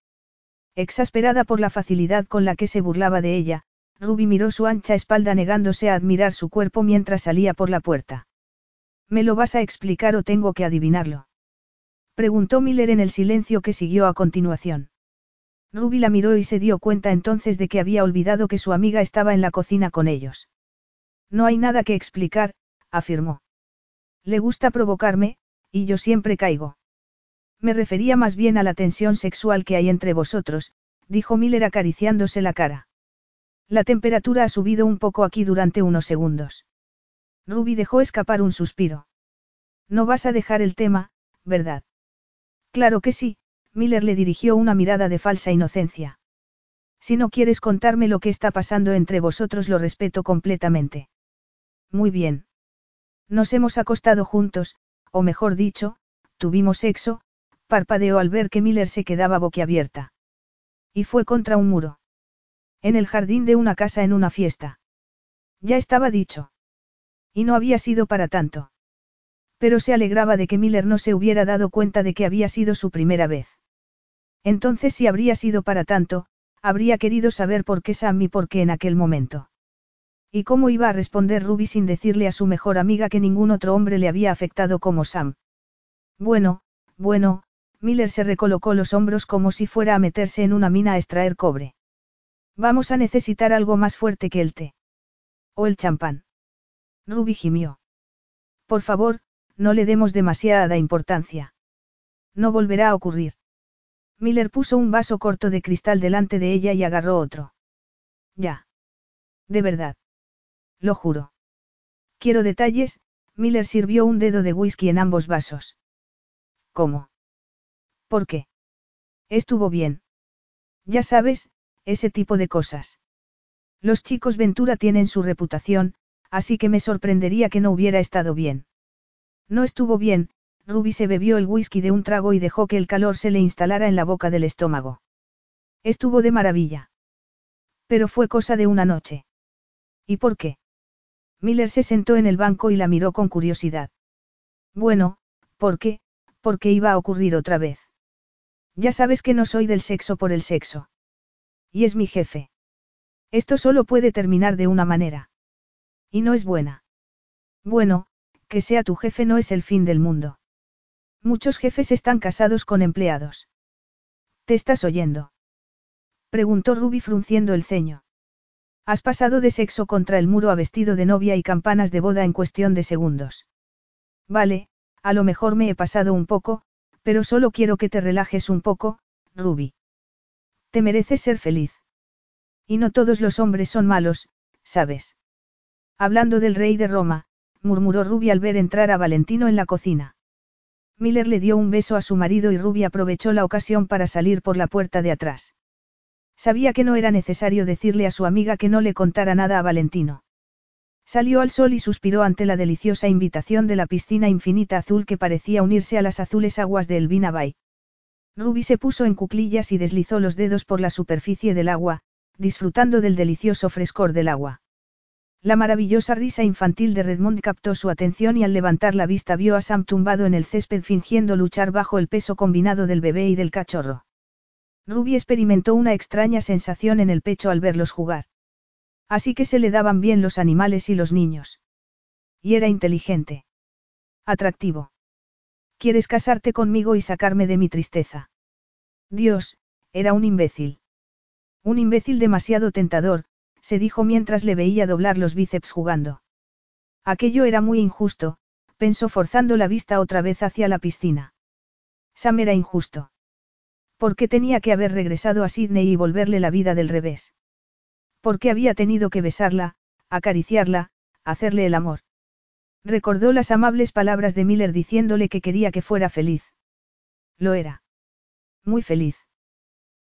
Exasperada por la facilidad con la que se burlaba de ella, Ruby miró su ancha espalda negándose a admirar su cuerpo mientras salía por la puerta. ¿Me lo vas a explicar o tengo que adivinarlo? Preguntó Miller en el silencio que siguió a continuación. Ruby la miró y se dio cuenta entonces de que había olvidado que su amiga estaba en la cocina con ellos. No hay nada que explicar, afirmó. Le gusta provocarme, y yo siempre caigo. Me refería más bien a la tensión sexual que hay entre vosotros, dijo Miller acariciándose la cara. La temperatura ha subido un poco aquí durante unos segundos. Ruby dejó escapar un suspiro. No vas a dejar el tema, ¿verdad? Claro que sí, Miller le dirigió una mirada de falsa inocencia. Si no quieres contarme lo que está pasando entre vosotros lo respeto completamente. Muy bien. Nos hemos acostado juntos, o mejor dicho, tuvimos sexo, parpadeó al ver que Miller se quedaba boquiabierta. Y fue contra un muro. En el jardín de una casa en una fiesta. Ya estaba dicho. Y no había sido para tanto. Pero se alegraba de que Miller no se hubiera dado cuenta de que había sido su primera vez. Entonces si habría sido para tanto, habría querido saber por qué Sam y por qué en aquel momento. ¿Y cómo iba a responder Ruby sin decirle a su mejor amiga que ningún otro hombre le había afectado como Sam? Bueno, bueno, Miller se recolocó los hombros como si fuera a meterse en una mina a extraer cobre. Vamos a necesitar algo más fuerte que el té. O el champán. Ruby gimió. Por favor, no le demos demasiada importancia. No volverá a ocurrir. Miller puso un vaso corto de cristal delante de ella y agarró otro. Ya. De verdad. Lo juro. Quiero detalles, Miller sirvió un dedo de whisky en ambos vasos. ¿Cómo? ¿Por qué? Estuvo bien. Ya sabes, ese tipo de cosas. Los chicos Ventura tienen su reputación, así que me sorprendería que no hubiera estado bien. No estuvo bien, Ruby se bebió el whisky de un trago y dejó que el calor se le instalara en la boca del estómago. Estuvo de maravilla. Pero fue cosa de una noche. ¿Y por qué? Miller se sentó en el banco y la miró con curiosidad. Bueno, ¿por qué? Porque iba a ocurrir otra vez. Ya sabes que no soy del sexo por el sexo. Y es mi jefe. Esto solo puede terminar de una manera. Y no es buena. Bueno, que sea tu jefe no es el fin del mundo. Muchos jefes están casados con empleados. ¿Te estás oyendo? Preguntó Ruby frunciendo el ceño. Has pasado de sexo contra el muro a vestido de novia y campanas de boda en cuestión de segundos. Vale, a lo mejor me he pasado un poco, pero solo quiero que te relajes un poco, Ruby. Te mereces ser feliz. Y no todos los hombres son malos, ¿sabes? Hablando del rey de Roma, murmuró Ruby al ver entrar a Valentino en la cocina. Miller le dio un beso a su marido y Ruby aprovechó la ocasión para salir por la puerta de atrás. Sabía que no era necesario decirle a su amiga que no le contara nada a Valentino. Salió al sol y suspiró ante la deliciosa invitación de la piscina infinita azul que parecía unirse a las azules aguas de Elvina Bay. Ruby se puso en cuclillas y deslizó los dedos por la superficie del agua, disfrutando del delicioso frescor del agua. La maravillosa risa infantil de Redmond captó su atención y al levantar la vista vio a Sam tumbado en el césped fingiendo luchar bajo el peso combinado del bebé y del cachorro. Ruby experimentó una extraña sensación en el pecho al verlos jugar. Así que se le daban bien los animales y los niños. Y era inteligente. Atractivo. ¿Quieres casarte conmigo y sacarme de mi tristeza? Dios, era un imbécil. Un imbécil demasiado tentador, se dijo mientras le veía doblar los bíceps jugando. Aquello era muy injusto, pensó forzando la vista otra vez hacia la piscina. Sam era injusto. ¿Por qué tenía que haber regresado a Sydney y volverle la vida del revés? ¿Por qué había tenido que besarla, acariciarla, hacerle el amor? Recordó las amables palabras de Miller diciéndole que quería que fuera feliz. Lo era. Muy feliz.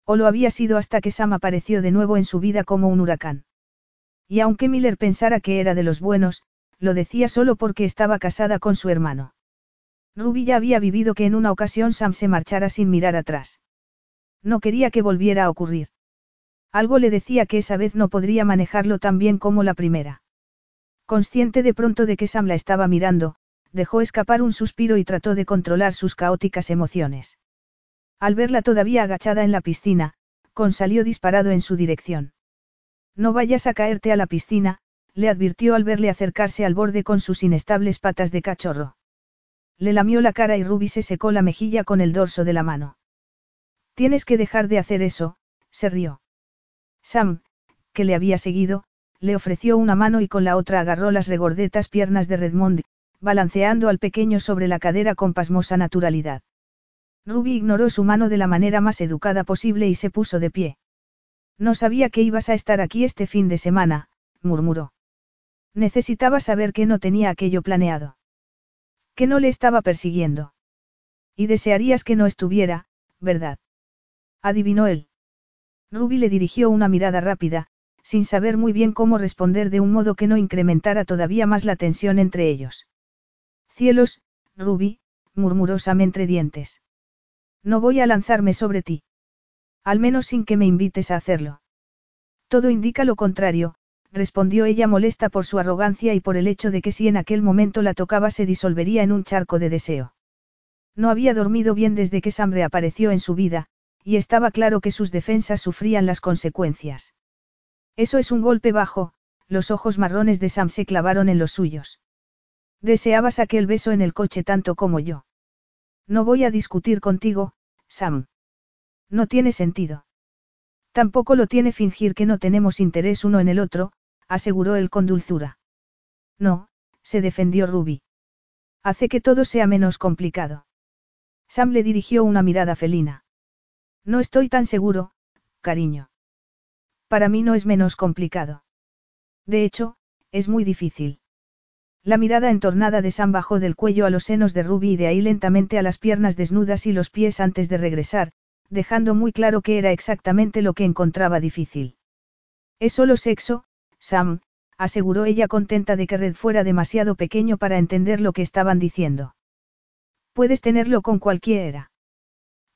O lo había sido hasta que Sam apareció de nuevo en su vida como un huracán. Y aunque Miller pensara que era de los buenos, lo decía solo porque estaba casada con su hermano. Ruby ya había vivido que en una ocasión Sam se marchara sin mirar atrás. No quería que volviera a ocurrir. Algo le decía que esa vez no podría manejarlo tan bien como la primera. Consciente de pronto de que Sam la estaba mirando, dejó escapar un suspiro y trató de controlar sus caóticas emociones. Al verla todavía agachada en la piscina, Con salió disparado en su dirección. No vayas a caerte a la piscina, le advirtió al verle acercarse al borde con sus inestables patas de cachorro. Le lamió la cara y Ruby se secó la mejilla con el dorso de la mano. Tienes que dejar de hacer eso, se rió. Sam, que le había seguido, le ofreció una mano y con la otra agarró las regordetas piernas de Redmond, balanceando al pequeño sobre la cadera con pasmosa naturalidad. Ruby ignoró su mano de la manera más educada posible y se puso de pie. No sabía que ibas a estar aquí este fin de semana, murmuró. Necesitaba saber que no tenía aquello planeado. Que no le estaba persiguiendo. Y desearías que no estuviera, ¿verdad? Adivinó él. Ruby le dirigió una mirada rápida, sin saber muy bien cómo responder de un modo que no incrementara todavía más la tensión entre ellos. Cielos, Ruby, murmuró entre dientes. No voy a lanzarme sobre ti. Al menos sin que me invites a hacerlo. Todo indica lo contrario, respondió ella molesta por su arrogancia y por el hecho de que si en aquel momento la tocaba se disolvería en un charco de deseo. No había dormido bien desde que Sam reapareció en su vida, y estaba claro que sus defensas sufrían las consecuencias. Eso es un golpe bajo, los ojos marrones de Sam se clavaron en los suyos. Deseabas aquel beso en el coche tanto como yo. No voy a discutir contigo, Sam. No tiene sentido. Tampoco lo tiene fingir que no tenemos interés uno en el otro, aseguró él con dulzura. No, se defendió Ruby. Hace que todo sea menos complicado. Sam le dirigió una mirada felina. No estoy tan seguro, cariño. Para mí no es menos complicado. De hecho, es muy difícil. La mirada entornada de Sam bajó del cuello a los senos de Ruby y de ahí lentamente a las piernas desnudas y los pies antes de regresar, dejando muy claro que era exactamente lo que encontraba difícil. Es solo sexo, Sam, aseguró ella contenta de que Red fuera demasiado pequeño para entender lo que estaban diciendo. Puedes tenerlo con cualquiera.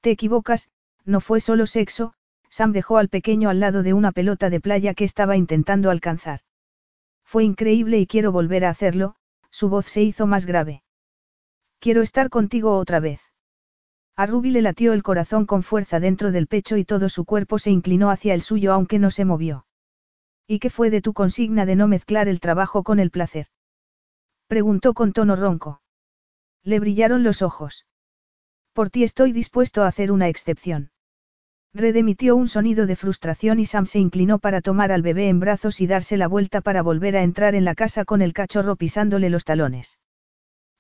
Te equivocas, no fue solo sexo, Sam dejó al pequeño al lado de una pelota de playa que estaba intentando alcanzar. Fue increíble y quiero volver a hacerlo, su voz se hizo más grave. Quiero estar contigo otra vez. A Ruby le latió el corazón con fuerza dentro del pecho y todo su cuerpo se inclinó hacia el suyo aunque no se movió. ¿Y qué fue de tu consigna de no mezclar el trabajo con el placer? Preguntó con tono ronco. Le brillaron los ojos. Por ti estoy dispuesto a hacer una excepción. Red emitió un sonido de frustración y Sam se inclinó para tomar al bebé en brazos y darse la vuelta para volver a entrar en la casa con el cachorro pisándole los talones.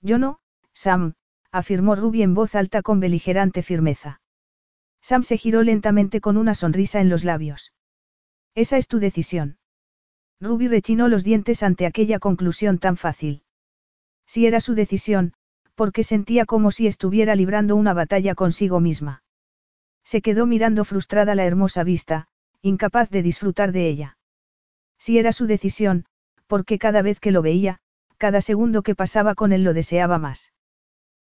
Yo no, Sam, afirmó Ruby en voz alta con beligerante firmeza. Sam se giró lentamente con una sonrisa en los labios. Esa es tu decisión. Ruby rechinó los dientes ante aquella conclusión tan fácil. Si era su decisión, porque sentía como si estuviera librando una batalla consigo misma. Se quedó mirando frustrada la hermosa vista, incapaz de disfrutar de ella. Si era su decisión, porque cada vez que lo veía, cada segundo que pasaba con él lo deseaba más.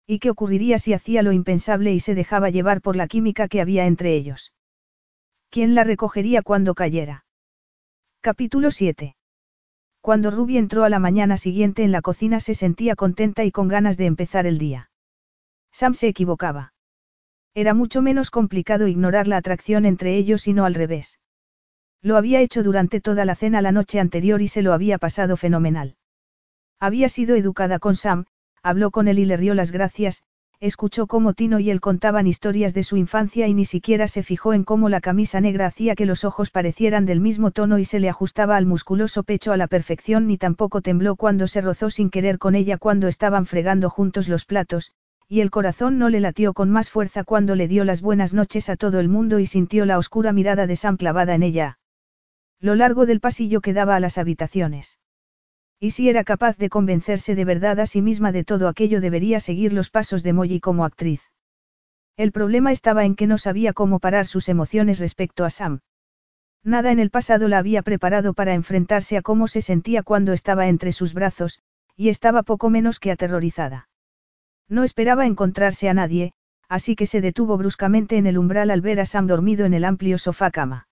¿Y qué ocurriría si hacía lo impensable y se dejaba llevar por la química que había entre ellos? ¿Quién la recogería cuando cayera? Capítulo 7. Cuando Ruby entró a la mañana siguiente en la cocina se sentía contenta y con ganas de empezar el día. Sam se equivocaba. Era mucho menos complicado ignorar la atracción entre ellos y no al revés. Lo había hecho durante toda la cena la noche anterior y se lo había pasado fenomenal. Había sido educada con Sam, habló con él y le rió las gracias, escuchó cómo Tino y él contaban historias de su infancia y ni siquiera se fijó en cómo la camisa negra hacía que los ojos parecieran del mismo tono y se le ajustaba al musculoso pecho a la perfección ni tampoco tembló cuando se rozó sin querer con ella cuando estaban fregando juntos los platos, y el corazón no le latió con más fuerza cuando le dio las buenas noches a todo el mundo y sintió la oscura mirada de Sam clavada en ella. Lo largo del pasillo que daba a las habitaciones. Y si era capaz de convencerse de verdad a sí misma de todo aquello debería seguir los pasos de Molly como actriz. El problema estaba en que no sabía cómo parar sus emociones respecto a Sam. Nada en el pasado la había preparado para enfrentarse a cómo se sentía cuando estaba entre sus brazos, y estaba poco menos que aterrorizada. No esperaba encontrarse a nadie, así que se detuvo bruscamente en el umbral al ver a Sam dormido en el amplio sofá cama.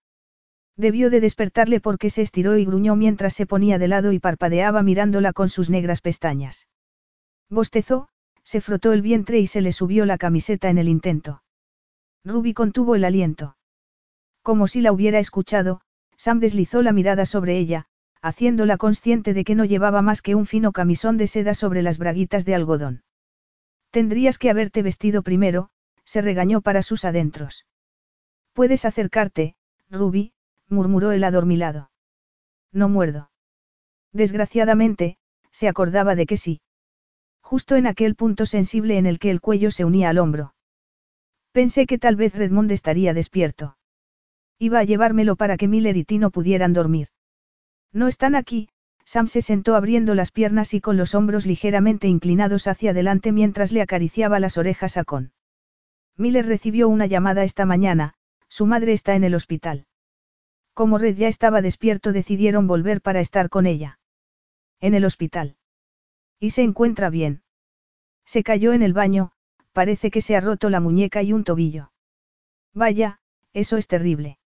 Debió de despertarle porque se estiró y gruñó mientras se ponía de lado y parpadeaba mirándola con sus negras pestañas. Bostezó, se frotó el vientre y se le subió la camiseta en el intento. Ruby contuvo el aliento. Como si la hubiera escuchado, Sam deslizó la mirada sobre ella, haciéndola consciente de que no llevaba más que un fino camisón de seda sobre las braguitas de algodón. Tendrías que haberte vestido primero, se regañó para sus adentros. Puedes acercarte, Ruby, murmuró el adormilado. No muerdo. Desgraciadamente, se acordaba de que sí. Justo en aquel punto sensible en el que el cuello se unía al hombro. Pensé que tal vez Redmond estaría despierto. Iba a llevármelo para que Miller y Tino pudieran dormir. No están aquí, Sam se sentó abriendo las piernas y con los hombros ligeramente inclinados hacia adelante mientras le acariciaba las orejas a Con. Miller recibió una llamada esta mañana, su madre está en el hospital. Como Red ya estaba despierto decidieron volver para estar con ella. En el hospital. Y se encuentra bien. Se cayó en el baño, parece que se ha roto la muñeca y un tobillo. Vaya, eso es terrible.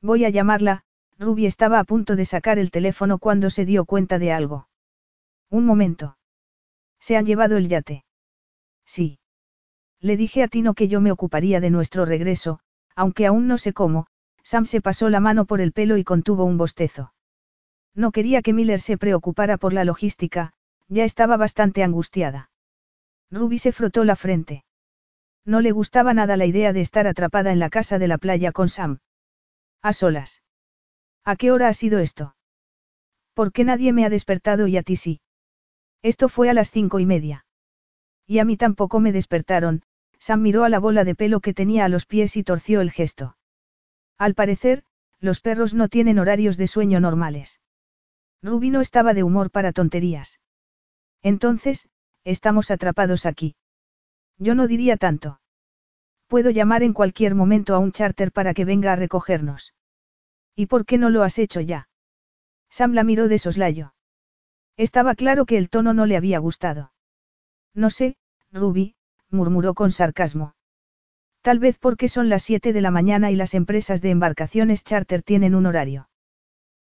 Voy a llamarla, Ruby estaba a punto de sacar el teléfono cuando se dio cuenta de algo. Un momento. ¿Se han llevado el yate? Sí. Le dije a Tino que yo me ocuparía de nuestro regreso, aunque aún no sé cómo, Sam se pasó la mano por el pelo y contuvo un bostezo. No quería que Miller se preocupara por la logística, ya estaba bastante angustiada. Ruby se frotó la frente. No le gustaba nada la idea de estar atrapada en la casa de la playa con Sam. A solas. ¿A qué hora ha sido esto? ¿Por qué nadie me ha despertado y a ti sí? Esto fue a las cinco y media. Y a mí tampoco me despertaron, Sam miró a la bola de pelo que tenía a los pies y torció el gesto. Al parecer, los perros no tienen horarios de sueño normales. Ruby no estaba de humor para tonterías. Entonces, estamos atrapados aquí. Yo no diría tanto. Puedo llamar en cualquier momento a un charter para que venga a recogernos. ¿Y por qué no lo has hecho ya? Sam la miró de soslayo. Estaba claro que el tono no le había gustado. No sé, Ruby, murmuró con sarcasmo. Tal vez porque son las 7 de la mañana y las empresas de embarcaciones charter tienen un horario.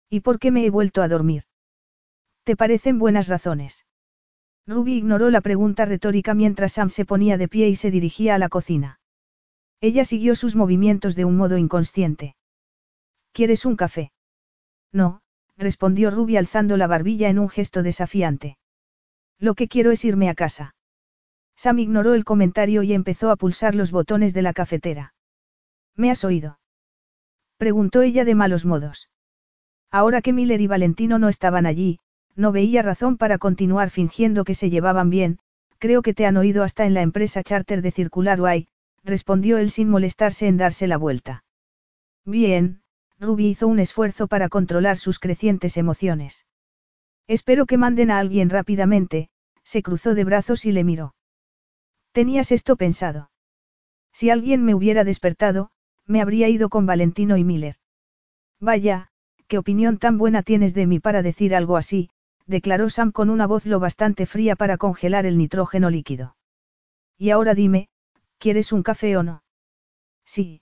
¿Y por qué me he vuelto a dormir? ¿Te parecen buenas razones? Ruby ignoró la pregunta retórica mientras Sam se ponía de pie y se dirigía a la cocina. Ella siguió sus movimientos de un modo inconsciente. ¿Quieres un café? No, respondió Ruby alzando la barbilla en un gesto desafiante. Lo que quiero es irme a casa. Sam ignoró el comentario y empezó a pulsar los botones de la cafetera. ¿Me has oído? Preguntó ella de malos modos. Ahora que Miller y Valentino no estaban allí, no veía razón para continuar fingiendo que se llevaban bien, creo que te han oído hasta en la empresa charter de Circular Way, respondió él sin molestarse en darse la vuelta. Bien, Ruby hizo un esfuerzo para controlar sus crecientes emociones. Espero que manden a alguien rápidamente, se cruzó de brazos y le miró. Tenías esto pensado. Si alguien me hubiera despertado, me habría ido con Valentino y Miller. Vaya, qué opinión tan buena tienes de mí para decir algo así, declaró Sam con una voz lo bastante fría para congelar el nitrógeno líquido. Y ahora dime, ¿Quieres un café o no? Sí,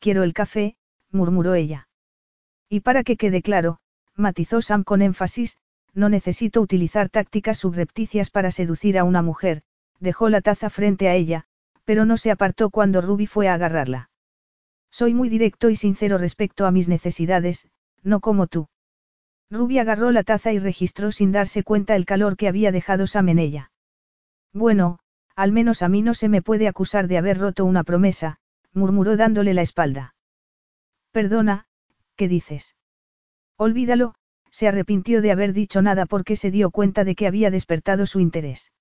quiero el café, murmuró ella. Y para que quede claro, matizó Sam con énfasis, no necesito utilizar tácticas subrepticias para seducir a una mujer, dejó la taza frente a ella, pero no se apartó cuando Ruby fue a agarrarla. Soy muy directo y sincero respecto a mis necesidades, no como tú. Ruby agarró la taza y registró sin darse cuenta el calor que había dejado Sam en ella. Bueno, al menos a mí no se me puede acusar de haber roto una promesa, murmuró dándole la espalda. Perdona, ¿qué dices? Olvídalo, se arrepintió de haber dicho nada porque se dio cuenta de que había despertado su interés.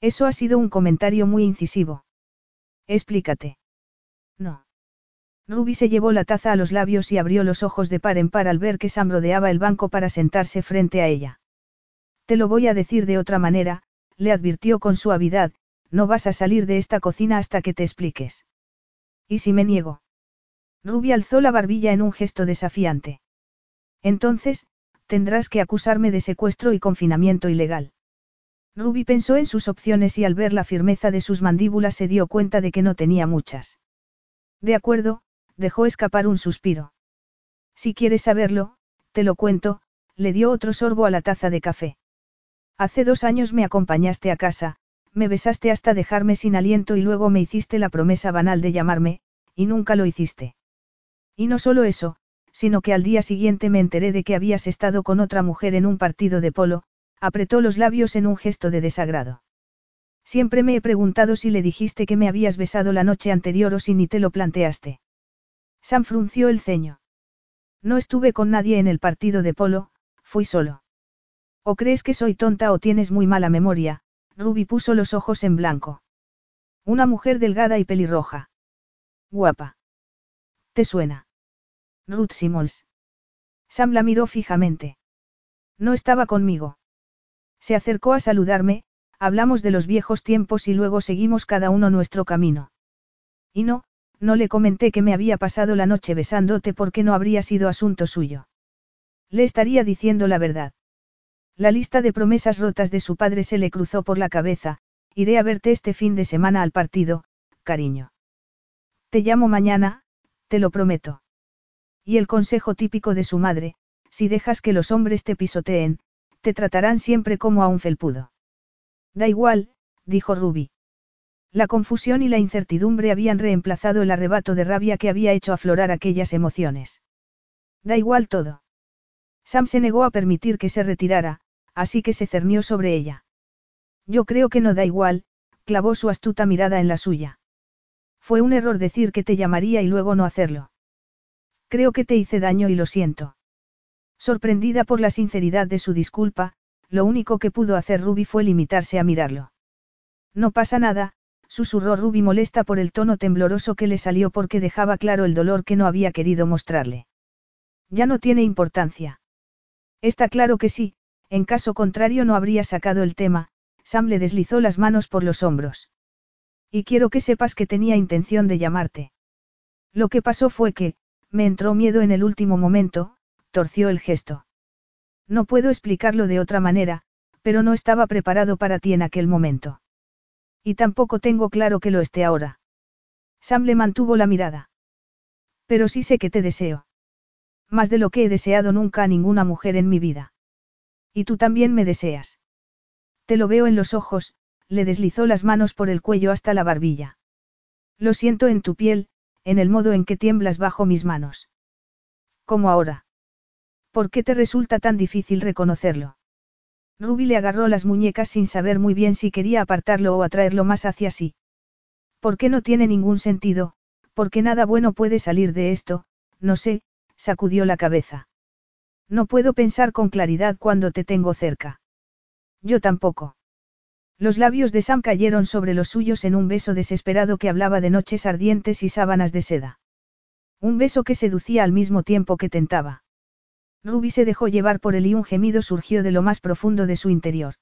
Eso ha sido un comentario muy incisivo. Explícate. No. Ruby se llevó la taza a los labios y abrió los ojos de par en par al ver que Sam rodeaba el banco para sentarse frente a ella. Te lo voy a decir de otra manera, le advirtió con suavidad, no vas a salir de esta cocina hasta que te expliques. ¿Y si me niego? Ruby alzó la barbilla en un gesto desafiante. Entonces, tendrás que acusarme de secuestro y confinamiento ilegal. Ruby pensó en sus opciones y al ver la firmeza de sus mandíbulas se dio cuenta de que no tenía muchas. De acuerdo, dejó escapar un suspiro. Si quieres saberlo, te lo cuento, le dio otro sorbo a la taza de café. Hace dos años me acompañaste a casa, me besaste hasta dejarme sin aliento y luego me hiciste la promesa banal de llamarme, y nunca lo hiciste. Y no solo eso, sino que al día siguiente me enteré de que habías estado con otra mujer en un partido de polo, apretó los labios en un gesto de desagrado. Siempre me he preguntado si le dijiste que me habías besado la noche anterior o si ni te lo planteaste. Sam frunció el ceño. No estuve con nadie en el partido de polo, fui solo. ¿O crees que soy tonta o tienes muy mala memoria? Ruby puso los ojos en blanco. Una mujer delgada y pelirroja. Guapa. ¿Te suena? Ruth Simmons. Sam la miró fijamente. No estaba conmigo. Se acercó a saludarme, hablamos de los viejos tiempos y luego seguimos cada uno nuestro camino. Y no, no le comenté que me había pasado la noche besándote porque no habría sido asunto suyo. Le estaría diciendo la verdad. La lista de promesas rotas de su padre se le cruzó por la cabeza, iré a verte este fin de semana al partido, cariño. Te llamo mañana, te lo prometo. Y el consejo típico de su madre, si dejas que los hombres te pisoteen, te tratarán siempre como a un felpudo. Da igual, dijo Ruby. La confusión y la incertidumbre habían reemplazado el arrebato de rabia que había hecho aflorar aquellas emociones. Da igual todo. Sam se negó a permitir que se retirara, así que se cernió sobre ella. Yo creo que no da igual, clavó su astuta mirada en la suya. Fue un error decir que te llamaría y luego no hacerlo. Creo que te hice daño y lo siento. Sorprendida por la sinceridad de su disculpa, lo único que pudo hacer Ruby fue limitarse a mirarlo. No pasa nada, susurró Ruby molesta por el tono tembloroso que le salió porque dejaba claro el dolor que no había querido mostrarle. Ya no tiene importancia. Está claro que sí, en caso contrario no habría sacado el tema, Sam le deslizó las manos por los hombros. Y quiero que sepas que tenía intención de llamarte. Lo que pasó fue que, me entró miedo en el último momento, torció el gesto. No puedo explicarlo de otra manera, pero no estaba preparado para ti en aquel momento. Y tampoco tengo claro que lo esté ahora. Sam le mantuvo la mirada. Pero sí sé que te deseo. Más de lo que he deseado nunca a ninguna mujer en mi vida. Y tú también me deseas. Te lo veo en los ojos, le deslizó las manos por el cuello hasta la barbilla. Lo siento en tu piel, en el modo en que tiemblas bajo mis manos. ¿Cómo ahora? ¿Por qué te resulta tan difícil reconocerlo? Ruby le agarró las muñecas sin saber muy bien si quería apartarlo o atraerlo más hacia sí. ¿Por qué no tiene ningún sentido? Porque nada bueno puede salir de esto, no sé, sacudió la cabeza. No puedo pensar con claridad cuando te tengo cerca. Yo tampoco. Los labios de Sam cayeron sobre los suyos en un beso desesperado que hablaba de noches ardientes y sábanas de seda. Un beso que seducía al mismo tiempo que tentaba. Ruby se dejó llevar por él y un gemido surgió de lo más profundo de su interior.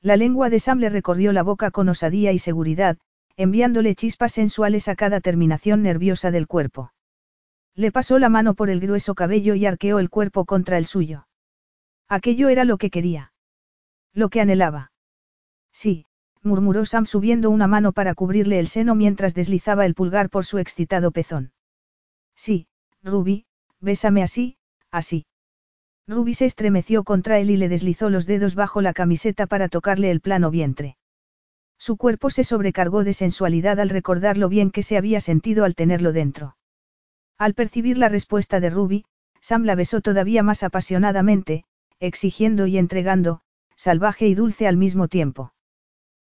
La lengua de Sam le recorrió la boca con osadía y seguridad, enviándole chispas sensuales a cada terminación nerviosa del cuerpo. Le pasó la mano por el grueso cabello y arqueó el cuerpo contra el suyo. Aquello era lo que quería. Lo que anhelaba. Sí, murmuró Sam subiendo una mano para cubrirle el seno mientras deslizaba el pulgar por su excitado pezón. Sí, Ruby, bésame así, así. Ruby se estremeció contra él y le deslizó los dedos bajo la camiseta para tocarle el plano vientre. Su cuerpo se sobrecargó de sensualidad al recordar lo bien que se había sentido al tenerlo dentro. Al percibir la respuesta de Ruby, Sam la besó todavía más apasionadamente, exigiendo y entregando, salvaje y dulce al mismo tiempo.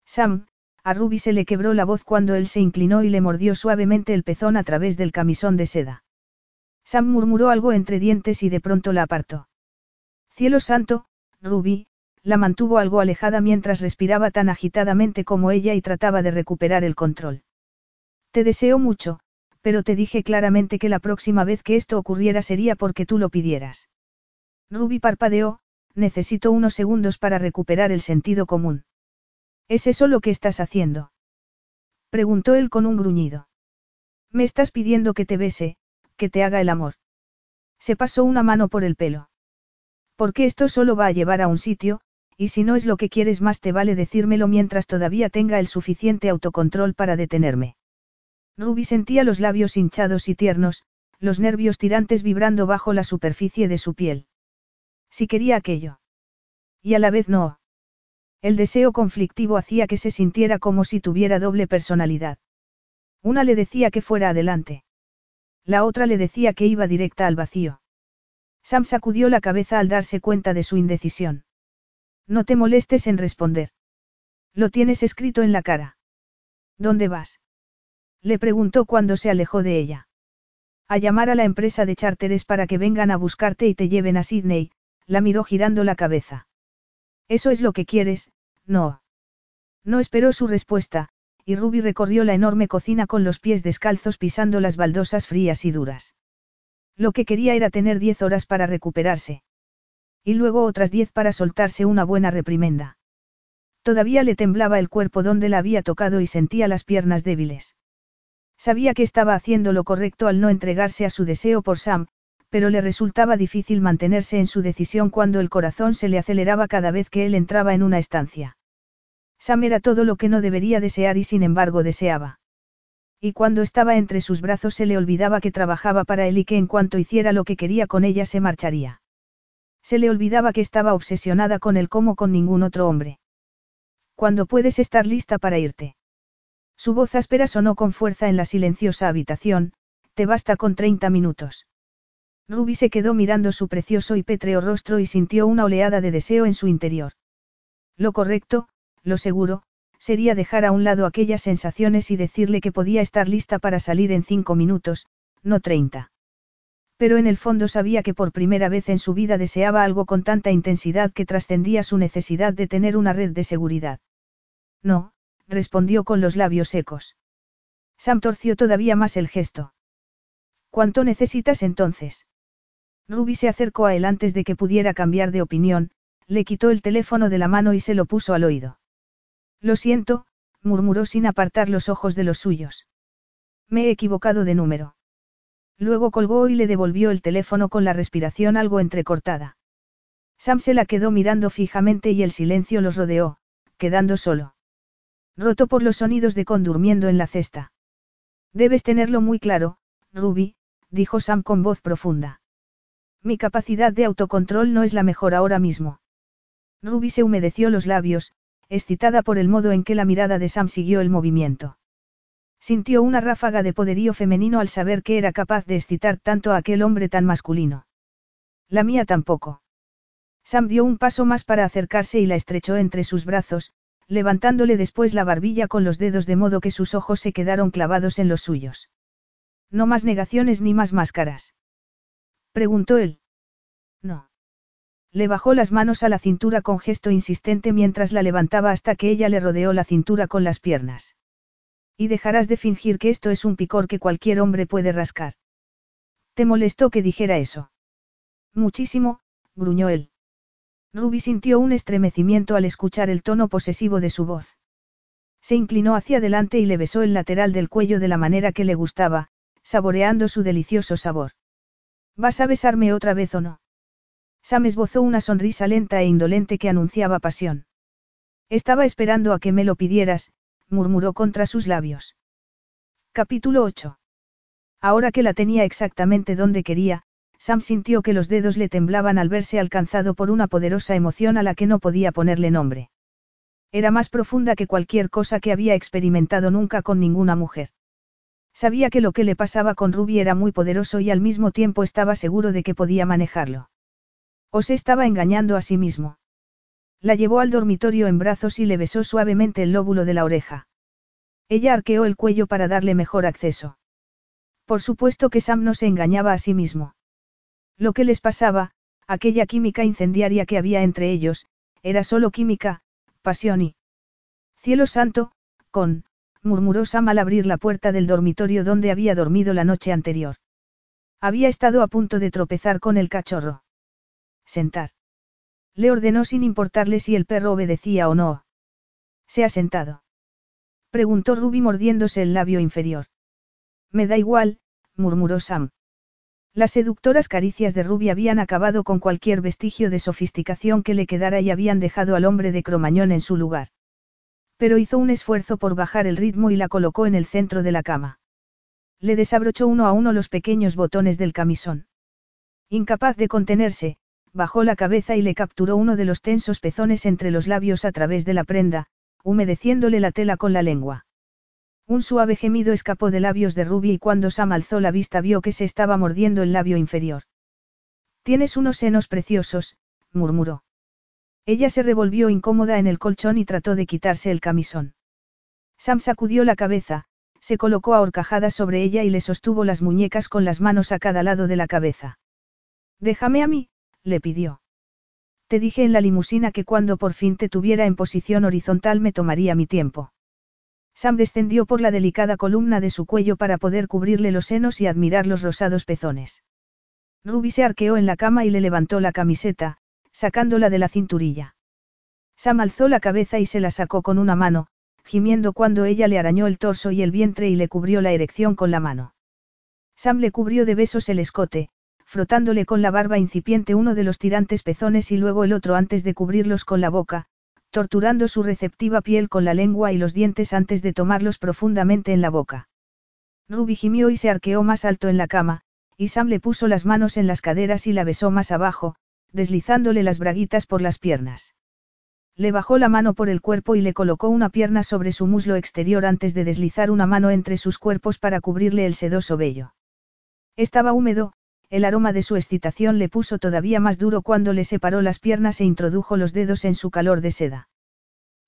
Sam, a Ruby se le quebró la voz cuando él se inclinó y le mordió suavemente el pezón a través del camisón de seda. Sam murmuró algo entre dientes y de pronto la apartó. Cielo santo, Ruby, la mantuvo algo alejada mientras respiraba tan agitadamente como ella y trataba de recuperar el control. Te deseo mucho, pero te dije claramente que la próxima vez que esto ocurriera sería porque tú lo pidieras. Ruby parpadeó, necesito unos segundos para recuperar el sentido común. ¿Es eso lo que estás haciendo? Preguntó él con un gruñido. Me estás pidiendo que te bese, que te haga el amor. Se pasó una mano por el pelo. Porque esto solo va a llevar a un sitio, y si no es lo que quieres más te vale decírmelo mientras todavía tenga el suficiente autocontrol para detenerme. Ruby sentía los labios hinchados y tiernos, los nervios tirantes vibrando bajo la superficie de su piel. Si quería aquello. Y a la vez no. El deseo conflictivo hacía que se sintiera como si tuviera doble personalidad. Una le decía que fuera adelante. La otra le decía que iba directa al vacío. Sam sacudió la cabeza al darse cuenta de su indecisión. No te molestes en responder. Lo tienes escrito en la cara. ¿Dónde vas? Le preguntó cuando se alejó de ella. A llamar a la empresa de charteres para que vengan a buscarte y te lleven a Sydney, la miró girando la cabeza. Eso es lo que quieres, no. No esperó su respuesta, y Ruby recorrió la enorme cocina con los pies descalzos pisando las baldosas frías y duras. Lo que quería era tener diez horas para recuperarse. Y luego otras diez para soltarse una buena reprimenda. Todavía le temblaba el cuerpo donde la había tocado y sentía las piernas débiles. Sabía que estaba haciendo lo correcto al no entregarse a su deseo por Sam, pero le resultaba difícil mantenerse en su decisión cuando el corazón se le aceleraba cada vez que él entraba en una estancia. Sam era todo lo que no debería desear y sin embargo deseaba. Y cuando estaba entre sus brazos se le olvidaba que trabajaba para él y que en cuanto hiciera lo que quería con ella se marcharía. Se le olvidaba que estaba obsesionada con él como con ningún otro hombre. ¿Cuándo puedes estar lista para irte? Su voz áspera sonó con fuerza en la silenciosa habitación, te basta con 30 minutos. Ruby se quedó mirando su precioso y pétreo rostro y sintió una oleada de deseo en su interior. Lo correcto, lo seguro, sería dejar a un lado aquellas sensaciones y decirle que podía estar lista para salir en cinco minutos, no treinta. Pero en el fondo sabía que por primera vez en su vida deseaba algo con tanta intensidad que trascendía su necesidad de tener una red de seguridad. No, respondió con los labios secos. Sam torció todavía más el gesto. ¿Cuánto necesitas entonces? Ruby se acercó a él antes de que pudiera cambiar de opinión, le quitó el teléfono de la mano y se lo puso al oído. Lo siento, murmuró sin apartar los ojos de los suyos. Me he equivocado de número. Luego colgó y le devolvió el teléfono con la respiración algo entrecortada. Sam se la quedó mirando fijamente y el silencio los rodeó, quedando solo. Roto por los sonidos de Con durmiendo en la cesta. Debes tenerlo muy claro, Ruby, dijo Sam con voz profunda. Mi capacidad de autocontrol no es la mejor ahora mismo. Ruby se humedeció los labios, excitada por el modo en que la mirada de Sam siguió el movimiento. Sintió una ráfaga de poderío femenino al saber que era capaz de excitar tanto a aquel hombre tan masculino. La mía tampoco. Sam dio un paso más para acercarse y la estrechó entre sus brazos, levantándole después la barbilla con los dedos de modo que sus ojos se quedaron clavados en los suyos. No más negaciones ni más máscaras. Preguntó él. No. Le bajó las manos a la cintura con gesto insistente mientras la levantaba hasta que ella le rodeó la cintura con las piernas. Y dejarás de fingir que esto es un picor que cualquier hombre puede rascar. ¿Te molestó que dijera eso? Muchísimo, gruñó él. Ruby sintió un estremecimiento al escuchar el tono posesivo de su voz. Se inclinó hacia adelante y le besó el lateral del cuello de la manera que le gustaba, saboreando su delicioso sabor. ¿Vas a besarme otra vez o no? Sam esbozó una sonrisa lenta e indolente que anunciaba pasión. Estaba esperando a que me lo pidieras, murmuró contra sus labios. Capítulo 8. Ahora que la tenía exactamente donde quería, Sam sintió que los dedos le temblaban al verse alcanzado por una poderosa emoción a la que no podía ponerle nombre. Era más profunda que cualquier cosa que había experimentado nunca con ninguna mujer. Sabía que lo que le pasaba con Ruby era muy poderoso y al mismo tiempo estaba seguro de que podía manejarlo. O se estaba engañando a sí mismo. La llevó al dormitorio en brazos y le besó suavemente el lóbulo de la oreja. Ella arqueó el cuello para darle mejor acceso. Por supuesto que Sam no se engañaba a sí mismo. Lo que les pasaba, aquella química incendiaria que había entre ellos, era solo química, pasión y... Cielo santo, con, murmuró Sam al abrir la puerta del dormitorio donde había dormido la noche anterior. Había estado a punto de tropezar con el cachorro. Sentar. Le ordenó sin importarle si el perro obedecía o no. ¿Se ha sentado? Preguntó Ruby mordiéndose el labio inferior. Me da igual, murmuró Sam. Las seductoras caricias de Ruby habían acabado con cualquier vestigio de sofisticación que le quedara y habían dejado al hombre de Cromañón en su lugar. Pero hizo un esfuerzo por bajar el ritmo y la colocó en el centro de la cama. Le desabrochó uno a uno los pequeños botones del camisón. Incapaz de contenerse, bajó la cabeza y le capturó uno de los tensos pezones entre los labios a través de la prenda, humedeciéndole la tela con la lengua. Un suave gemido escapó de labios de Ruby y cuando Sam alzó la vista vio que se estaba mordiendo el labio inferior. Tienes unos senos preciosos, murmuró. Ella se revolvió incómoda en el colchón y trató de quitarse el camisón. Sam sacudió la cabeza, se colocó a horcajadas sobre ella y le sostuvo las muñecas con las manos a cada lado de la cabeza. Déjame a mí, le pidió. Te dije en la limusina que cuando por fin te tuviera en posición horizontal me tomaría mi tiempo. Sam descendió por la delicada columna de su cuello para poder cubrirle los senos y admirar los rosados pezones. Ruby se arqueó en la cama y le levantó la camiseta, sacándola de la cinturilla. Sam alzó la cabeza y se la sacó con una mano, gimiendo cuando ella le arañó el torso y el vientre y le cubrió la erección con la mano. Sam le cubrió de besos el escote, frotándole con la barba incipiente uno de los tirantes pezones y luego el otro antes de cubrirlos con la boca, torturando su receptiva piel con la lengua y los dientes antes de tomarlos profundamente en la boca. Ruby gimió y se arqueó más alto en la cama, y Sam le puso las manos en las caderas y la besó más abajo, deslizándole las braguitas por las piernas. Le bajó la mano por el cuerpo y le colocó una pierna sobre su muslo exterior antes de deslizar una mano entre sus cuerpos para cubrirle el sedoso vello. Estaba húmedo, el aroma de su excitación le puso todavía más duro cuando le separó las piernas e introdujo los dedos en su calor de seda.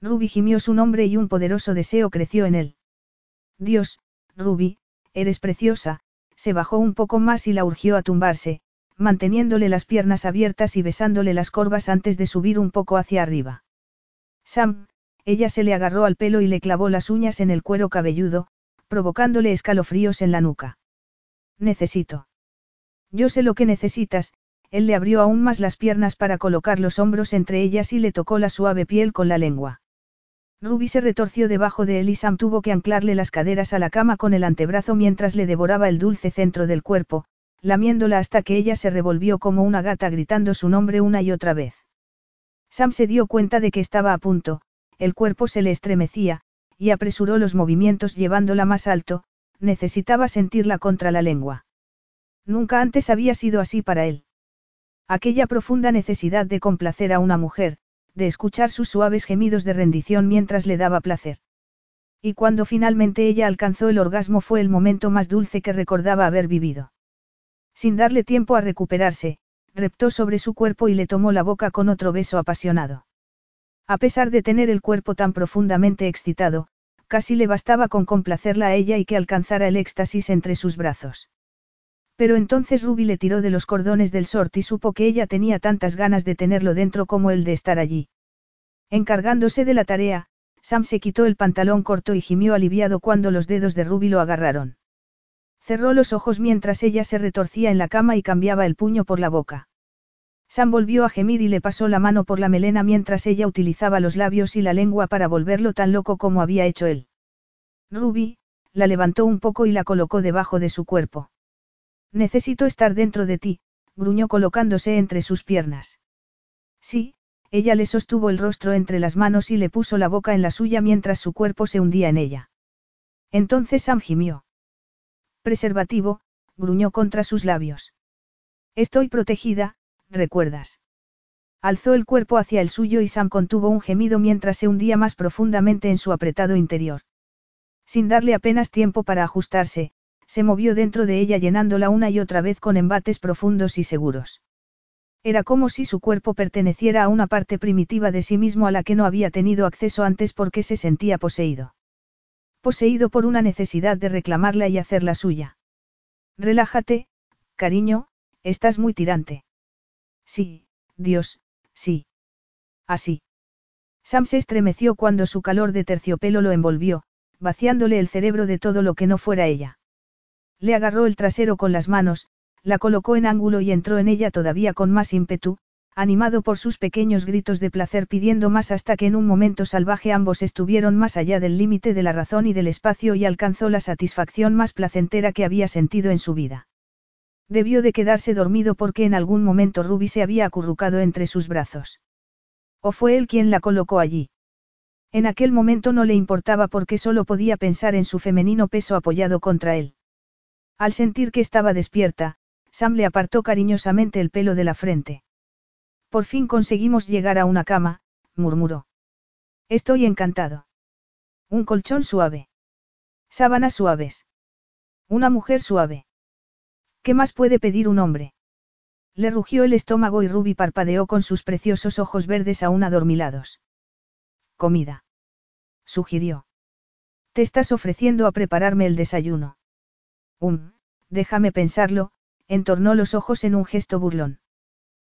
Ruby gimió su nombre y un poderoso deseo creció en él. Dios, Ruby, eres preciosa, se bajó un poco más y la urgió a tumbarse, manteniéndole las piernas abiertas y besándole las corvas antes de subir un poco hacia arriba. Sam, ella se le agarró al pelo y le clavó las uñas en el cuero cabelludo, provocándole escalofríos en la nuca. Necesito. Yo sé lo que necesitas, él le abrió aún más las piernas para colocar los hombros entre ellas y le tocó la suave piel con la lengua. Ruby se retorció debajo de él y Sam tuvo que anclarle las caderas a la cama con el antebrazo mientras le devoraba el dulce centro del cuerpo, lamiéndola hasta que ella se revolvió como una gata gritando su nombre una y otra vez. Sam se dio cuenta de que estaba a punto, el cuerpo se le estremecía, y apresuró los movimientos llevándola más alto, necesitaba sentirla contra la lengua. Nunca antes había sido así para él. Aquella profunda necesidad de complacer a una mujer, de escuchar sus suaves gemidos de rendición mientras le daba placer. Y cuando finalmente ella alcanzó el orgasmo fue el momento más dulce que recordaba haber vivido. Sin darle tiempo a recuperarse, reptó sobre su cuerpo y le tomó la boca con otro beso apasionado. A pesar de tener el cuerpo tan profundamente excitado, casi le bastaba con complacerla a ella y que alcanzara el éxtasis entre sus brazos. Pero entonces Ruby le tiró de los cordones del sort y supo que ella tenía tantas ganas de tenerlo dentro como él de estar allí. Encargándose de la tarea, Sam se quitó el pantalón corto y gimió aliviado cuando los dedos de Ruby lo agarraron. Cerró los ojos mientras ella se retorcía en la cama y cambiaba el puño por la boca. Sam volvió a gemir y le pasó la mano por la melena mientras ella utilizaba los labios y la lengua para volverlo tan loco como había hecho él. Ruby, la levantó un poco y la colocó debajo de su cuerpo. Necesito estar dentro de ti, gruñó colocándose entre sus piernas. Sí, ella le sostuvo el rostro entre las manos y le puso la boca en la suya mientras su cuerpo se hundía en ella. Entonces Sam gimió. Preservativo, gruñó contra sus labios. Estoy protegida, recuerdas. Alzó el cuerpo hacia el suyo y Sam contuvo un gemido mientras se hundía más profundamente en su apretado interior. Sin darle apenas tiempo para ajustarse, se movió dentro de ella llenándola una y otra vez con embates profundos y seguros. Era como si su cuerpo perteneciera a una parte primitiva de sí mismo a la que no había tenido acceso antes porque se sentía poseído. Poseído por una necesidad de reclamarla y hacerla suya. Relájate, cariño, estás muy tirante. Sí, Dios, sí. Así. Sam se estremeció cuando su calor de terciopelo lo envolvió, vaciándole el cerebro de todo lo que no fuera ella. Le agarró el trasero con las manos, la colocó en ángulo y entró en ella todavía con más ímpetu, animado por sus pequeños gritos de placer pidiendo más hasta que en un momento salvaje ambos estuvieron más allá del límite de la razón y del espacio y alcanzó la satisfacción más placentera que había sentido en su vida. Debió de quedarse dormido porque en algún momento Ruby se había acurrucado entre sus brazos. ¿O fue él quien la colocó allí? En aquel momento no le importaba porque solo podía pensar en su femenino peso apoyado contra él. Al sentir que estaba despierta, Sam le apartó cariñosamente el pelo de la frente. Por fin conseguimos llegar a una cama, murmuró. Estoy encantado. Un colchón suave. Sábanas suaves. Una mujer suave. ¿Qué más puede pedir un hombre? Le rugió el estómago y Ruby parpadeó con sus preciosos ojos verdes aún adormilados. Comida. Sugirió. Te estás ofreciendo a prepararme el desayuno. Um, déjame pensarlo, entornó los ojos en un gesto burlón.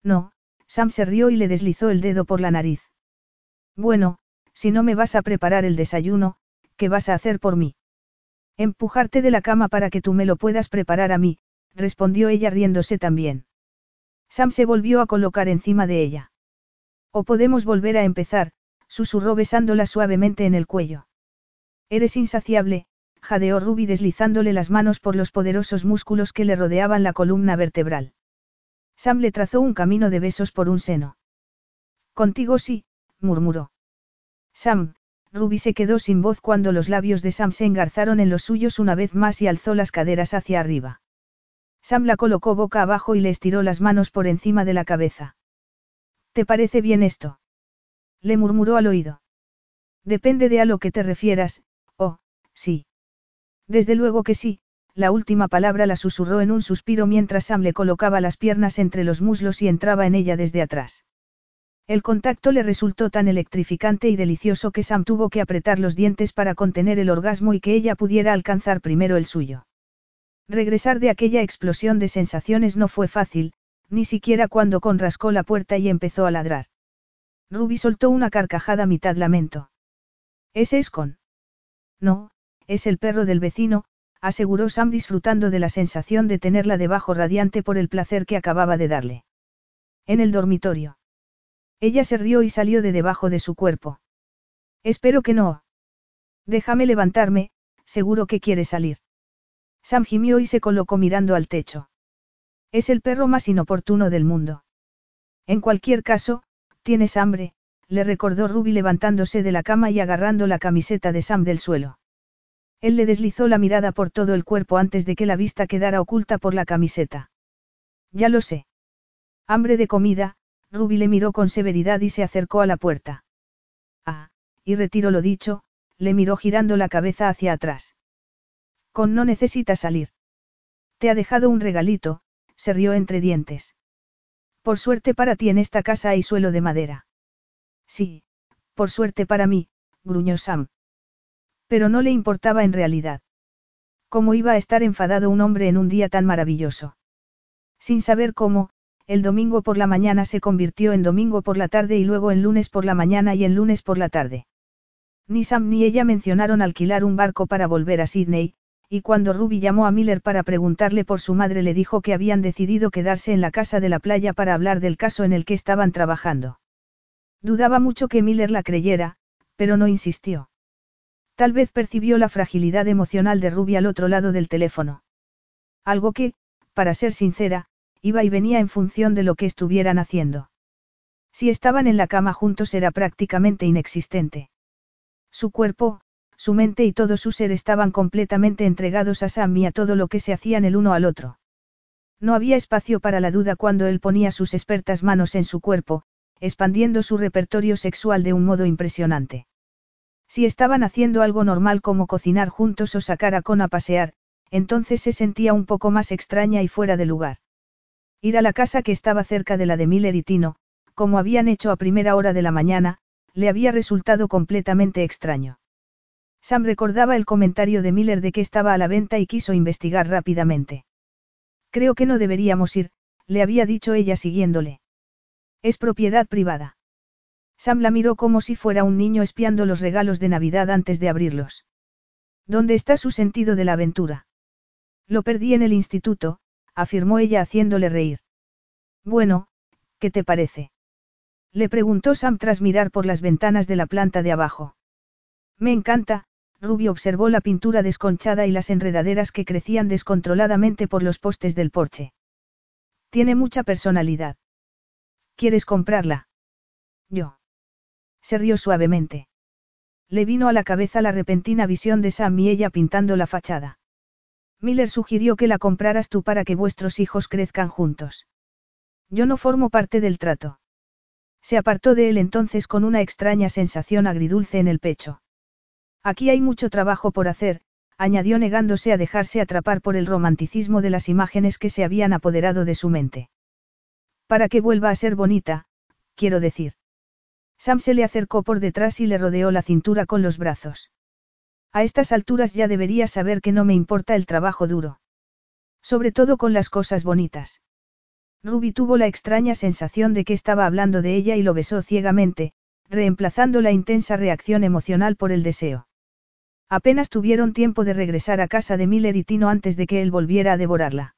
No, Sam se rió y le deslizó el dedo por la nariz. Bueno, si no me vas a preparar el desayuno, ¿qué vas a hacer por mí? Empujarte de la cama para que tú me lo puedas preparar a mí, respondió ella riéndose también. Sam se volvió a colocar encima de ella. O podemos volver a empezar, susurró besándola suavemente en el cuello. Eres insaciable, jadeó Ruby deslizándole las manos por los poderosos músculos que le rodeaban la columna vertebral. Sam le trazó un camino de besos por un seno. Contigo sí, murmuró. Sam, Ruby se quedó sin voz cuando los labios de Sam se engarzaron en los suyos una vez más y alzó las caderas hacia arriba. Sam la colocó boca abajo y le estiró las manos por encima de la cabeza. ¿Te parece bien esto? Le murmuró al oído. Depende de a lo que te refieras, oh, sí. Desde luego que sí, la última palabra la susurró en un suspiro mientras Sam le colocaba las piernas entre los muslos y entraba en ella desde atrás. El contacto le resultó tan electrificante y delicioso que Sam tuvo que apretar los dientes para contener el orgasmo y que ella pudiera alcanzar primero el suyo. Regresar de aquella explosión de sensaciones no fue fácil, ni siquiera cuando Con rascó la puerta y empezó a ladrar. Ruby soltó una carcajada mitad lamento. ¿Ese es Con? No, es el perro del vecino, aseguró Sam disfrutando de la sensación de tenerla debajo radiante por el placer que acababa de darle. En el dormitorio. Ella se rió y salió de debajo de su cuerpo. Espero que no. Déjame levantarme, seguro que quiere salir. Sam gimió y se colocó mirando al techo. Es el perro más inoportuno del mundo. En cualquier caso, tienes hambre, le recordó Ruby levantándose de la cama y agarrando la camiseta de Sam del suelo. Él le deslizó la mirada por todo el cuerpo antes de que la vista quedara oculta por la camiseta. Ya lo sé. Hambre de comida, Ruby le miró con severidad y se acercó a la puerta. Ah, y retiro lo dicho, le miró girando la cabeza hacia atrás. Con no necesita salir. Te ha dejado un regalito, se rió entre dientes. Por suerte para ti en esta casa hay suelo de madera. Sí, por suerte para mí, gruñó Sam. Pero no le importaba en realidad. ¿Cómo iba a estar enfadado un hombre en un día tan maravilloso? Sin saber cómo, el domingo por la mañana se convirtió en domingo por la tarde y luego en lunes por la mañana y en lunes por la tarde. Ni Sam ni ella mencionaron alquilar un barco para volver a Sydney, y cuando Ruby llamó a Miller para preguntarle por su madre le dijo que habían decidido quedarse en la casa de la playa para hablar del caso en el que estaban trabajando. Dudaba mucho que Miller la creyera, pero no insistió. Tal vez percibió la fragilidad emocional de Ruby al otro lado del teléfono. Algo que, para ser sincera, iba y venía en función de lo que estuvieran haciendo. Si estaban en la cama juntos era prácticamente inexistente. Su cuerpo, su mente y todo su ser estaban completamente entregados a Sam y a todo lo que se hacían el uno al otro. No había espacio para la duda cuando él ponía sus expertas manos en su cuerpo, expandiendo su repertorio sexual de un modo impresionante. Si estaban haciendo algo normal como cocinar juntos o sacar a Con a pasear, entonces se sentía un poco más extraña y fuera de lugar. Ir a la casa que estaba cerca de la de Miller y Tino, como habían hecho a primera hora de la mañana, le había resultado completamente extraño. Sam recordaba el comentario de Miller de que estaba a la venta y quiso investigar rápidamente. Creo que no deberíamos ir, le había dicho ella siguiéndole. Es propiedad privada. Sam la miró como si fuera un niño espiando los regalos de Navidad antes de abrirlos. ¿Dónde está su sentido de la aventura? Lo perdí en el instituto, afirmó ella haciéndole reír. Bueno, ¿qué te parece? Le preguntó Sam tras mirar por las ventanas de la planta de abajo. Me encanta, Ruby observó la pintura desconchada y las enredaderas que crecían descontroladamente por los postes del porche. Tiene mucha personalidad. ¿Quieres comprarla? Yo. Se rió suavemente. Le vino a la cabeza la repentina visión de Sam y ella pintando la fachada. Miller sugirió que la compraras tú para que vuestros hijos crezcan juntos. Yo no formo parte del trato. Se apartó de él entonces con una extraña sensación agridulce en el pecho. Aquí hay mucho trabajo por hacer, añadió negándose a dejarse atrapar por el romanticismo de las imágenes que se habían apoderado de su mente. Para que vuelva a ser bonita, quiero decir. Sam se le acercó por detrás y le rodeó la cintura con los brazos. A estas alturas ya deberías saber que no me importa el trabajo duro. Sobre todo con las cosas bonitas. Ruby tuvo la extraña sensación de que estaba hablando de ella y lo besó ciegamente, reemplazando la intensa reacción emocional por el deseo. Apenas tuvieron tiempo de regresar a casa de Miller y Tino antes de que él volviera a devorarla.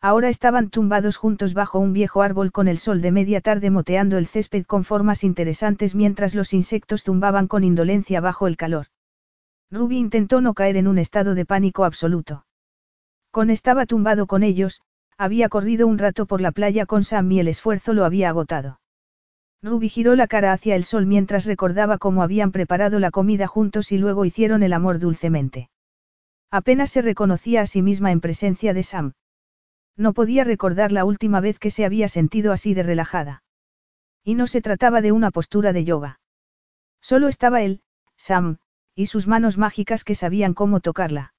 Ahora estaban tumbados juntos bajo un viejo árbol con el sol de media tarde moteando el césped con formas interesantes mientras los insectos zumbaban con indolencia bajo el calor. Ruby intentó no caer en un estado de pánico absoluto. Con estaba tumbado con ellos, había corrido un rato por la playa con Sam y el esfuerzo lo había agotado. Ruby giró la cara hacia el sol mientras recordaba cómo habían preparado la comida juntos y luego hicieron el amor dulcemente. Apenas se reconocía a sí misma en presencia de Sam. No podía recordar la última vez que se había sentido así de relajada. Y no se trataba de una postura de yoga. Solo estaba él, Sam, y sus manos mágicas que sabían cómo tocarla.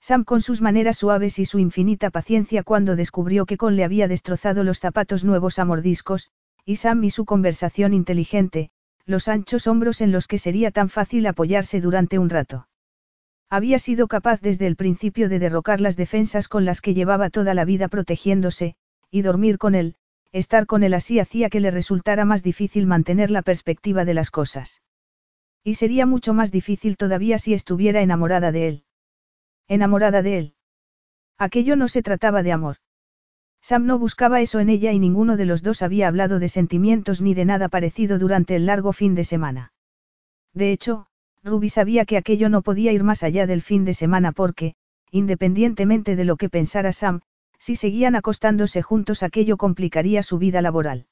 Sam con sus maneras suaves y su infinita paciencia cuando descubrió que Con le había destrozado los zapatos nuevos a mordiscos, y Sam y su conversación inteligente, los anchos hombros en los que sería tan fácil apoyarse durante un rato. Había sido capaz desde el principio de derrocar las defensas con las que llevaba toda la vida protegiéndose, y dormir con él, estar con él así hacía que le resultara más difícil mantener la perspectiva de las cosas. Y sería mucho más difícil todavía si estuviera enamorada de él. Enamorada de él. Aquello no se trataba de amor. Sam no buscaba eso en ella y ninguno de los dos había hablado de sentimientos ni de nada parecido durante el largo fin de semana. De hecho, Ruby sabía que aquello no podía ir más allá del fin de semana porque, independientemente de lo que pensara Sam, si seguían acostándose juntos aquello complicaría su vida laboral.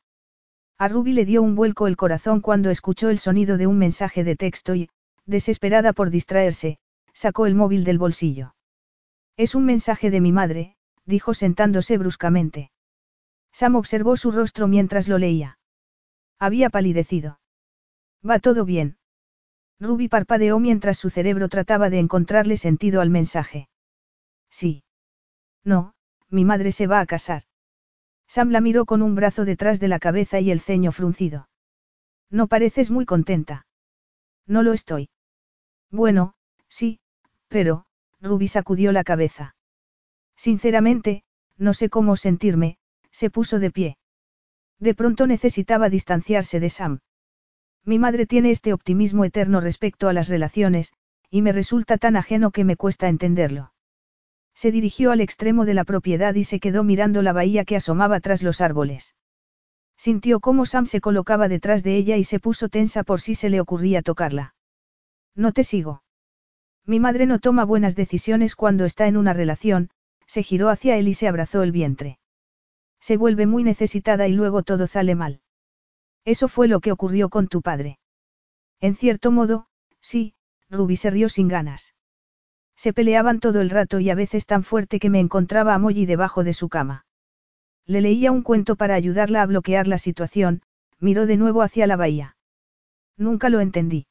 A Ruby le dio un vuelco el corazón cuando escuchó el sonido de un mensaje de texto y, desesperada por distraerse, sacó el móvil del bolsillo. Es un mensaje de mi madre, dijo sentándose bruscamente. Sam observó su rostro mientras lo leía. Había palidecido. Va todo bien. Ruby parpadeó mientras su cerebro trataba de encontrarle sentido al mensaje. Sí. No, mi madre se va a casar. Sam la miró con un brazo detrás de la cabeza y el ceño fruncido. No pareces muy contenta. No lo estoy. Bueno, sí, pero, Ruby sacudió la cabeza. Sinceramente, no sé cómo sentirme, se puso de pie. De pronto necesitaba distanciarse de Sam. Mi madre tiene este optimismo eterno respecto a las relaciones, y me resulta tan ajeno que me cuesta entenderlo. Se dirigió al extremo de la propiedad y se quedó mirando la bahía que asomaba tras los árboles. Sintió cómo Sam se colocaba detrás de ella y se puso tensa por si se le ocurría tocarla. No te sigo. Mi madre no toma buenas decisiones cuando está en una relación, se giró hacia él y se abrazó el vientre. Se vuelve muy necesitada y luego todo sale mal. Eso fue lo que ocurrió con tu padre. En cierto modo, sí, Ruby se rió sin ganas. Se peleaban todo el rato y a veces tan fuerte que me encontraba a Molly debajo de su cama. Le leía un cuento para ayudarla a bloquear la situación, miró de nuevo hacia la bahía. Nunca lo entendí.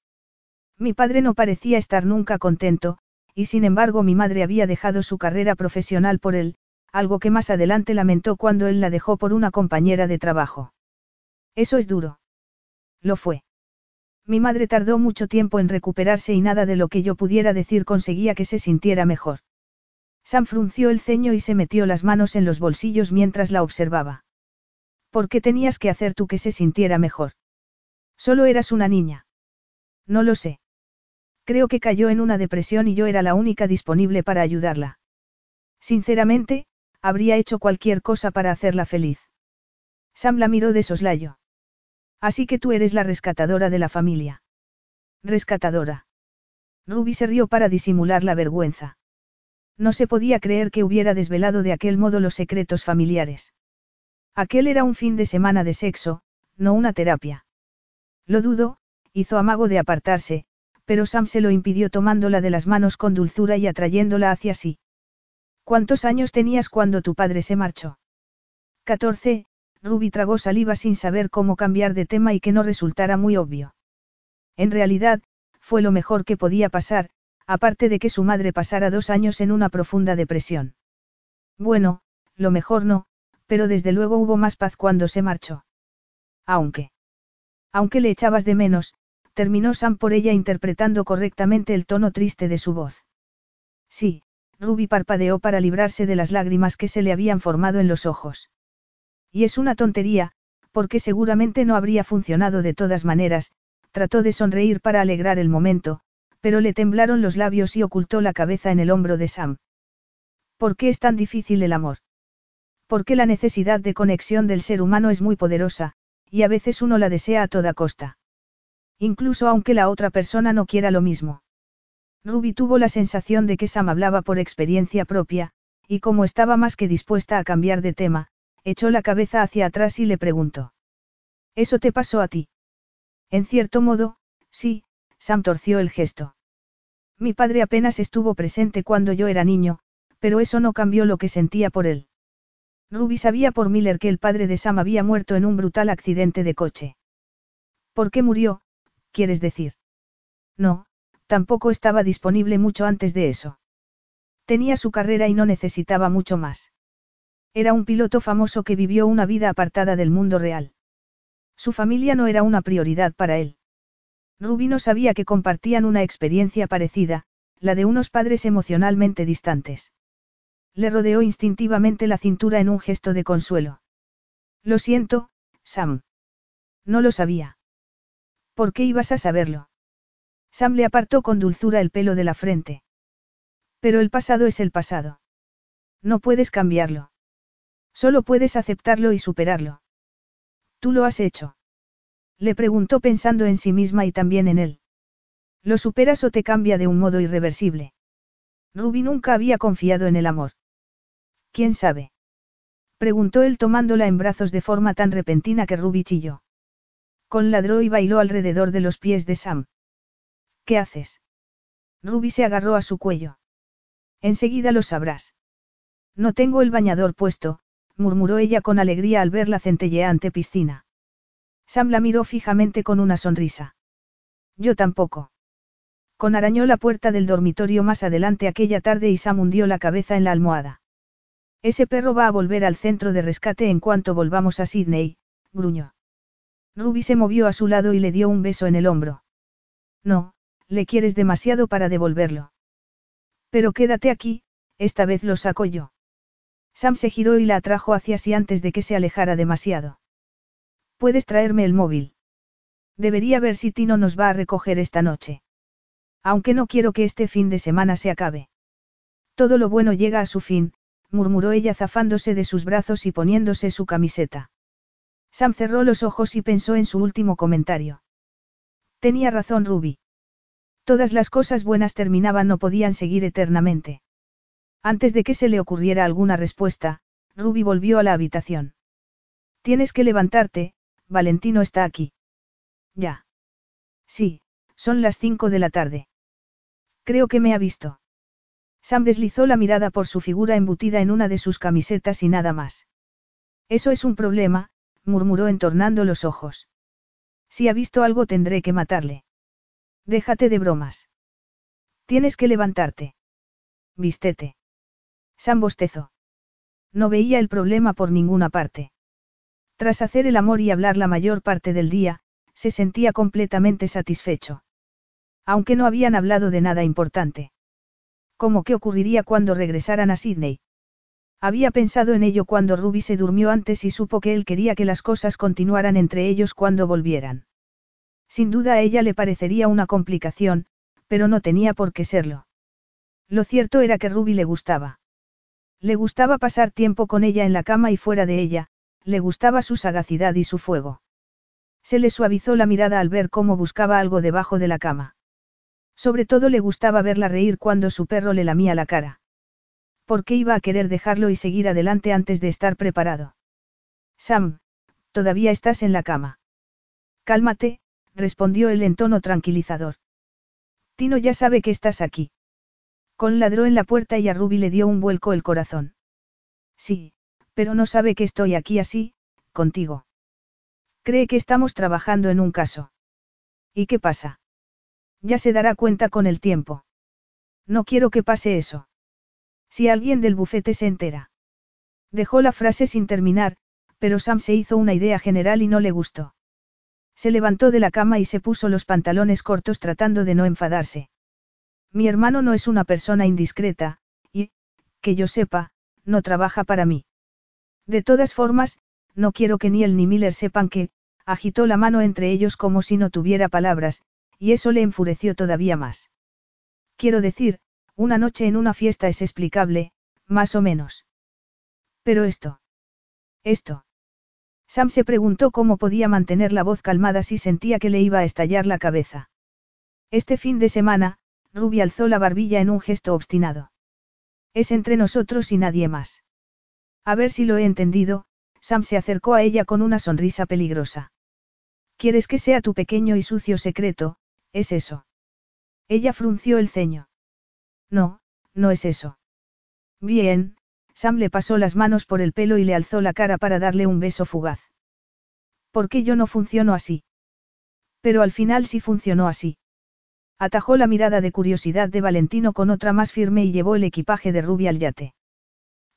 Mi padre no parecía estar nunca contento, y sin embargo mi madre había dejado su carrera profesional por él, algo que más adelante lamentó cuando él la dejó por una compañera de trabajo. Eso es duro. Lo fue. Mi madre tardó mucho tiempo en recuperarse y nada de lo que yo pudiera decir conseguía que se sintiera mejor. Sam frunció el ceño y se metió las manos en los bolsillos mientras la observaba. ¿Por qué tenías que hacer tú que se sintiera mejor? Solo eras una niña. No lo sé. Creo que cayó en una depresión y yo era la única disponible para ayudarla. Sinceramente, habría hecho cualquier cosa para hacerla feliz. Sam la miró de soslayo. Así que tú eres la rescatadora de la familia. Rescatadora. Ruby se rió para disimular la vergüenza. No se podía creer que hubiera desvelado de aquel modo los secretos familiares. Aquel era un fin de semana de sexo, no una terapia. Lo dudo, hizo amago de apartarse, pero Sam se lo impidió tomándola de las manos con dulzura y atrayéndola hacia sí. ¿Cuántos años tenías cuando tu padre se marchó? Catorce, Ruby tragó saliva sin saber cómo cambiar de tema y que no resultara muy obvio. En realidad, fue lo mejor que podía pasar, aparte de que su madre pasara dos años en una profunda depresión. Bueno, lo mejor no, pero desde luego hubo más paz cuando se marchó. Aunque. Aunque le echabas de menos, terminó Sam por ella interpretando correctamente el tono triste de su voz. Sí, Ruby parpadeó para librarse de las lágrimas que se le habían formado en los ojos. Y es una tontería, porque seguramente no habría funcionado de todas maneras, trató de sonreír para alegrar el momento, pero le temblaron los labios y ocultó la cabeza en el hombro de Sam. ¿Por qué es tan difícil el amor? Porque la necesidad de conexión del ser humano es muy poderosa, y a veces uno la desea a toda costa. Incluso aunque la otra persona no quiera lo mismo. Ruby tuvo la sensación de que Sam hablaba por experiencia propia, y como estaba más que dispuesta a cambiar de tema, echó la cabeza hacia atrás y le preguntó. ¿Eso te pasó a ti? En cierto modo, sí, Sam torció el gesto. Mi padre apenas estuvo presente cuando yo era niño, pero eso no cambió lo que sentía por él. Ruby sabía por Miller que el padre de Sam había muerto en un brutal accidente de coche. ¿Por qué murió? ¿Quieres decir? No, tampoco estaba disponible mucho antes de eso. Tenía su carrera y no necesitaba mucho más. Era un piloto famoso que vivió una vida apartada del mundo real. Su familia no era una prioridad para él. Ruby no sabía que compartían una experiencia parecida, la de unos padres emocionalmente distantes. Le rodeó instintivamente la cintura en un gesto de consuelo. Lo siento, Sam. No lo sabía. ¿Por qué ibas a saberlo? Sam le apartó con dulzura el pelo de la frente. Pero el pasado es el pasado. No puedes cambiarlo. Solo puedes aceptarlo y superarlo. Tú lo has hecho. Le preguntó pensando en sí misma y también en él. ¿Lo superas o te cambia de un modo irreversible? Ruby nunca había confiado en el amor. ¿Quién sabe? Preguntó él tomándola en brazos de forma tan repentina que Ruby chilló. Con ladró y bailó alrededor de los pies de Sam. ¿Qué haces? Ruby se agarró a su cuello. Enseguida lo sabrás. No tengo el bañador puesto, murmuró ella con alegría al ver la centelleante piscina. Sam la miró fijamente con una sonrisa. Yo tampoco. Con arañó la puerta del dormitorio más adelante aquella tarde y Sam hundió la cabeza en la almohada. Ese perro va a volver al centro de rescate en cuanto volvamos a Sydney, gruñó. Ruby se movió a su lado y le dio un beso en el hombro. No, le quieres demasiado para devolverlo. Pero quédate aquí, esta vez lo saco yo. Sam se giró y la atrajo hacia sí antes de que se alejara demasiado. Puedes traerme el móvil. Debería ver si Tino nos va a recoger esta noche. Aunque no quiero que este fin de semana se acabe. Todo lo bueno llega a su fin, murmuró ella zafándose de sus brazos y poniéndose su camiseta. Sam cerró los ojos y pensó en su último comentario. Tenía razón Ruby. Todas las cosas buenas terminaban no podían seguir eternamente. Antes de que se le ocurriera alguna respuesta, Ruby volvió a la habitación. Tienes que levantarte, Valentino está aquí. Ya. Sí, son las cinco de la tarde. Creo que me ha visto. Sam deslizó la mirada por su figura embutida en una de sus camisetas y nada más. Eso es un problema, murmuró entornando los ojos. Si ha visto algo tendré que matarle. Déjate de bromas. Tienes que levantarte. Vístete. Sam bostezó. No veía el problema por ninguna parte. Tras hacer el amor y hablar la mayor parte del día, se sentía completamente satisfecho. Aunque no habían hablado de nada importante. ¿Cómo qué ocurriría cuando regresaran a Sydney? Había pensado en ello cuando Ruby se durmió antes y supo que él quería que las cosas continuaran entre ellos cuando volvieran. Sin duda a ella le parecería una complicación, pero no tenía por qué serlo. Lo cierto era que Ruby le gustaba. Le gustaba pasar tiempo con ella en la cama y fuera de ella, le gustaba su sagacidad y su fuego. Se le suavizó la mirada al ver cómo buscaba algo debajo de la cama. Sobre todo le gustaba verla reír cuando su perro le lamía la cara. ¿Por qué iba a querer dejarlo y seguir adelante antes de estar preparado? Sam, todavía estás en la cama. Cálmate, respondió él en tono tranquilizador. Tino ya sabe que estás aquí. Con ladró en la puerta y a Ruby le dio un vuelco el corazón. Sí, pero no sabe que estoy aquí así, contigo. Cree que estamos trabajando en un caso. ¿Y qué pasa? Ya se dará cuenta con el tiempo. No quiero que pase eso. Si alguien del bufete se entera. Dejó la frase sin terminar, pero Sam se hizo una idea general y no le gustó. Se levantó de la cama y se puso los pantalones cortos tratando de no enfadarse. Mi hermano no es una persona indiscreta, y, que yo sepa, no trabaja para mí. De todas formas, no quiero que ni él ni Miller sepan que, agitó la mano entre ellos como si no tuviera palabras, y eso le enfureció todavía más. Quiero decir, una noche en una fiesta es explicable, más o menos. Pero esto. Esto. Sam se preguntó cómo podía mantener la voz calmada si sentía que le iba a estallar la cabeza. Este fin de semana, Ruby alzó la barbilla en un gesto obstinado. Es entre nosotros y nadie más. A ver si lo he entendido, Sam se acercó a ella con una sonrisa peligrosa. ¿Quieres que sea tu pequeño y sucio secreto, es eso? Ella frunció el ceño. No, no es eso. Bien, Sam le pasó las manos por el pelo y le alzó la cara para darle un beso fugaz. ¿Por qué yo no funciono así? Pero al final sí funcionó así. Atajó la mirada de curiosidad de Valentino con otra más firme y llevó el equipaje de Ruby al yate.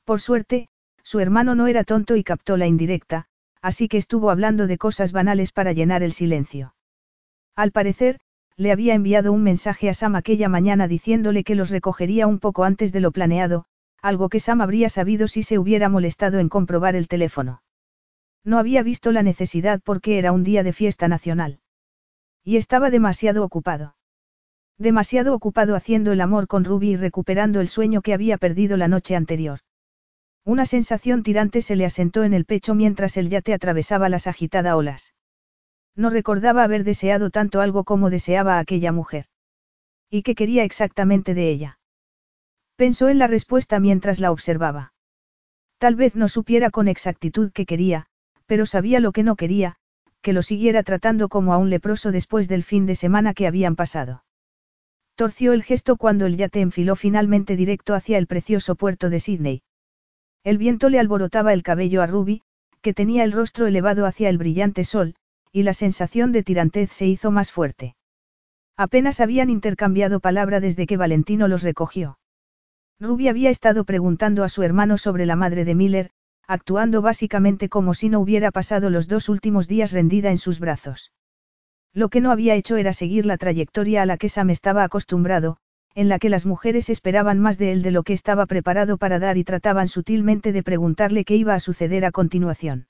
Por suerte, su hermano no era tonto y captó la indirecta, así que estuvo hablando de cosas banales para llenar el silencio. Al parecer, le había enviado un mensaje a Sam aquella mañana diciéndole que los recogería un poco antes de lo planeado, algo que Sam habría sabido si se hubiera molestado en comprobar el teléfono. No había visto la necesidad porque era un día de fiesta nacional. Y estaba demasiado ocupado. Demasiado ocupado haciendo el amor con Ruby y recuperando el sueño que había perdido la noche anterior. Una sensación tirante se le asentó en el pecho mientras el yate atravesaba las agitadas olas. No recordaba haber deseado tanto algo como deseaba aquella mujer. ¿Y qué quería exactamente de ella? Pensó en la respuesta mientras la observaba. Tal vez no supiera con exactitud qué quería, pero sabía lo que no quería, que lo siguiera tratando como a un leproso después del fin de semana que habían pasado. Torció el gesto cuando el yate enfiló finalmente directo hacia el precioso puerto de Sydney. El viento le alborotaba el cabello a Ruby, que tenía el rostro elevado hacia el brillante sol, y la sensación de tirantez se hizo más fuerte. Apenas habían intercambiado palabra desde que Valentino los recogió. Ruby había estado preguntando a su hermano sobre la madre de Miller, actuando básicamente como si no hubiera pasado los dos últimos días rendida en sus brazos. Lo que no había hecho era seguir la trayectoria a la que Sam estaba acostumbrado, en la que las mujeres esperaban más de él de lo que estaba preparado para dar y trataban sutilmente de preguntarle qué iba a suceder a continuación.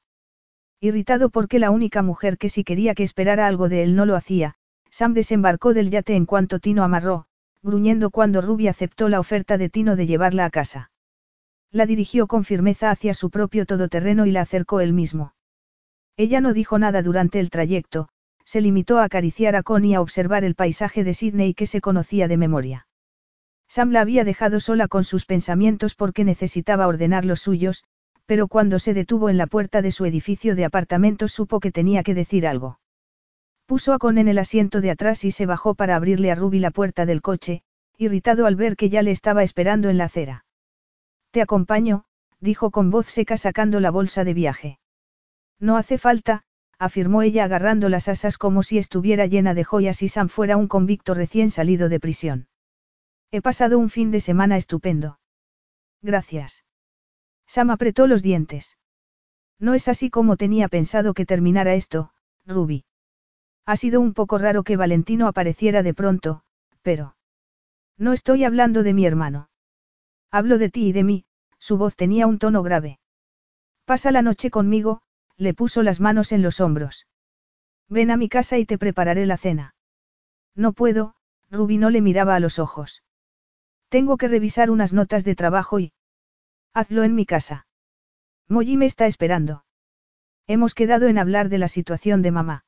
Irritado porque la única mujer que sí quería que esperara algo de él no lo hacía, Sam desembarcó del yate en cuanto Tino amarró, gruñendo cuando Ruby aceptó la oferta de Tino de llevarla a casa. La dirigió con firmeza hacia su propio todoterreno y la acercó él mismo. Ella no dijo nada durante el trayecto, se limitó a acariciar a Connie y a observar el paisaje de Sydney que se conocía de memoria. Sam la había dejado sola con sus pensamientos porque necesitaba ordenar los suyos, pero cuando se detuvo en la puerta de su edificio de apartamentos supo que tenía que decir algo. Puso a Con en el asiento de atrás y se bajó para abrirle a Ruby la puerta del coche, irritado al ver que ya le estaba esperando en la acera. Te acompaño, dijo con voz seca sacando la bolsa de viaje. No hace falta, afirmó ella agarrando las asas como si estuviera llena de joyas y Sam fuera un convicto recién salido de prisión. He pasado un fin de semana estupendo. Gracias. Sam apretó los dientes. No es así como tenía pensado que terminara esto, Ruby. Ha sido un poco raro que Valentino apareciera de pronto, pero... No estoy hablando de mi hermano. Hablo de ti y de mí, su voz tenía un tono grave. Pasa la noche conmigo, le puso las manos en los hombros. Ven a mi casa y te prepararé la cena. No puedo, Ruby no le miraba a los ojos. Tengo que revisar unas notas de trabajo y... Hazlo en mi casa. Molly me está esperando. Hemos quedado en hablar de la situación de mamá.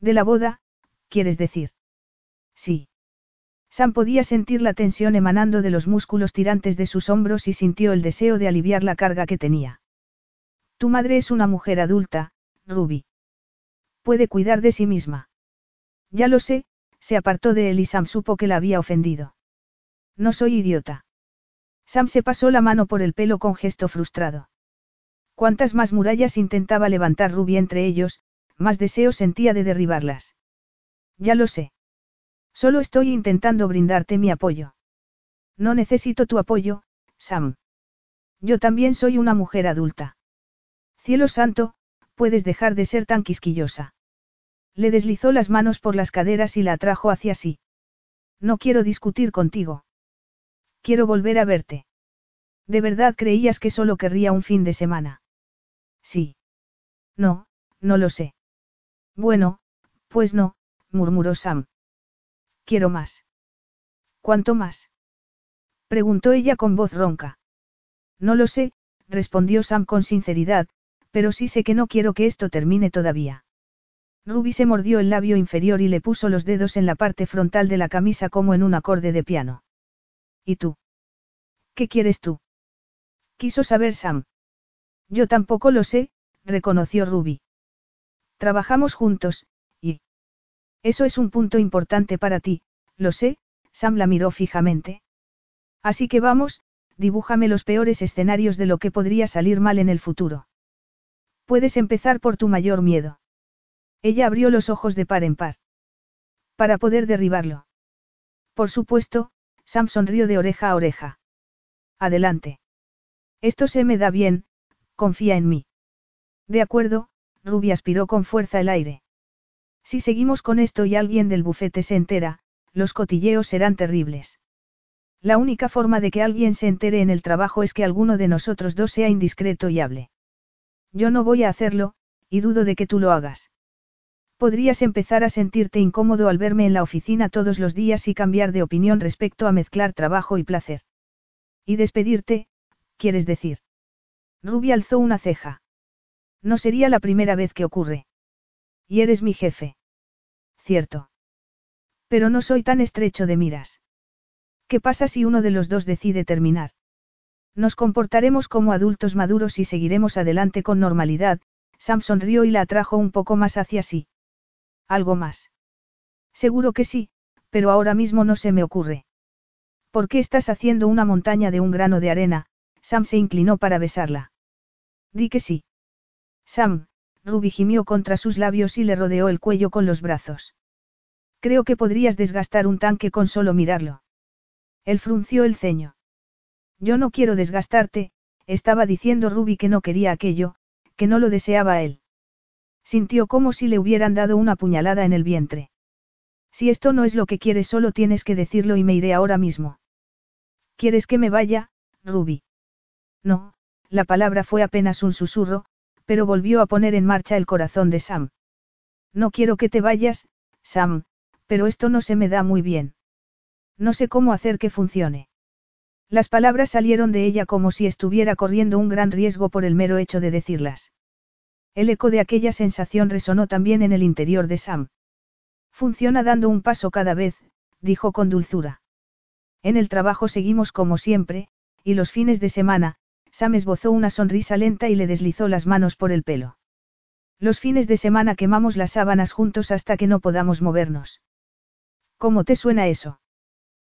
De la boda, quieres decir. Sí. Sam podía sentir la tensión emanando de los músculos tirantes de sus hombros y sintió el deseo de aliviar la carga que tenía. Tu madre es una mujer adulta, Ruby. Puede cuidar de sí misma. Ya lo sé, se apartó de él y Sam supo que la había ofendido. No soy idiota. Sam se pasó la mano por el pelo con gesto frustrado. Cuantas más murallas intentaba levantar Ruby entre ellos, más deseo sentía de derribarlas. Ya lo sé. Solo estoy intentando brindarte mi apoyo. No necesito tu apoyo, Sam. Yo también soy una mujer adulta. Cielo santo, puedes dejar de ser tan quisquillosa. Le deslizó las manos por las caderas y la atrajo hacia sí. No quiero discutir contigo. Quiero volver a verte. ¿De verdad creías que solo querría un fin de semana? Sí. No, no lo sé. Bueno, pues no, murmuró Sam. Quiero más. ¿Cuánto más? preguntó ella con voz ronca. No lo sé, respondió Sam con sinceridad, pero sí sé que no quiero que esto termine todavía. Ruby se mordió el labio inferior y le puso los dedos en la parte frontal de la camisa como en un acorde de piano. ¿Y tú? ¿Qué quieres tú? Quiso saber Sam. Yo tampoco lo sé, reconoció Ruby. Trabajamos juntos, y... Eso es un punto importante para ti, lo sé, Sam la miró fijamente. Así que vamos, dibújame los peores escenarios de lo que podría salir mal en el futuro. Puedes empezar por tu mayor miedo. Ella abrió los ojos de par en par. Para poder derribarlo. Por supuesto, Sam sonrió de oreja a oreja. Adelante. Esto se me da bien, confía en mí. De acuerdo, Ruby aspiró con fuerza el aire. Si seguimos con esto y alguien del bufete se entera, los cotilleos serán terribles. La única forma de que alguien se entere en el trabajo es que alguno de nosotros dos sea indiscreto y hable. Yo no voy a hacerlo, y dudo de que tú lo hagas. Podrías empezar a sentirte incómodo al verme en la oficina todos los días y cambiar de opinión respecto a mezclar trabajo y placer. Y despedirte, quieres decir. Ruby alzó una ceja. No sería la primera vez que ocurre. Y eres mi jefe. Cierto. Pero no soy tan estrecho de miras. ¿Qué pasa si uno de los dos decide terminar? Nos comportaremos como adultos maduros y seguiremos adelante con normalidad, Sam sonrió y la atrajo un poco más hacia sí. ¿Algo más? Seguro que sí, pero ahora mismo no se me ocurre. ¿Por qué estás haciendo una montaña de un grano de arena? Sam se inclinó para besarla. Di que sí. Sam, Ruby gimió contra sus labios y le rodeó el cuello con los brazos. Creo que podrías desgastar un tanque con solo mirarlo. Él frunció el ceño. Yo no quiero desgastarte, estaba diciendo Ruby que no quería aquello, que no lo deseaba él. Sintió como si le hubieran dado una puñalada en el vientre. Si esto no es lo que quieres, solo tienes que decirlo y me iré ahora mismo. ¿Quieres que me vaya, Ruby? No, la palabra fue apenas un susurro, pero volvió a poner en marcha el corazón de Sam. No quiero que te vayas, Sam, pero esto no se me da muy bien. No sé cómo hacer que funcione. Las palabras salieron de ella como si estuviera corriendo un gran riesgo por el mero hecho de decirlas. El eco de aquella sensación resonó también en el interior de Sam. Funciona dando un paso cada vez, dijo con dulzura. En el trabajo seguimos como siempre, y los fines de semana, Sam esbozó una sonrisa lenta y le deslizó las manos por el pelo. Los fines de semana quemamos las sábanas juntos hasta que no podamos movernos. ¿Cómo te suena eso?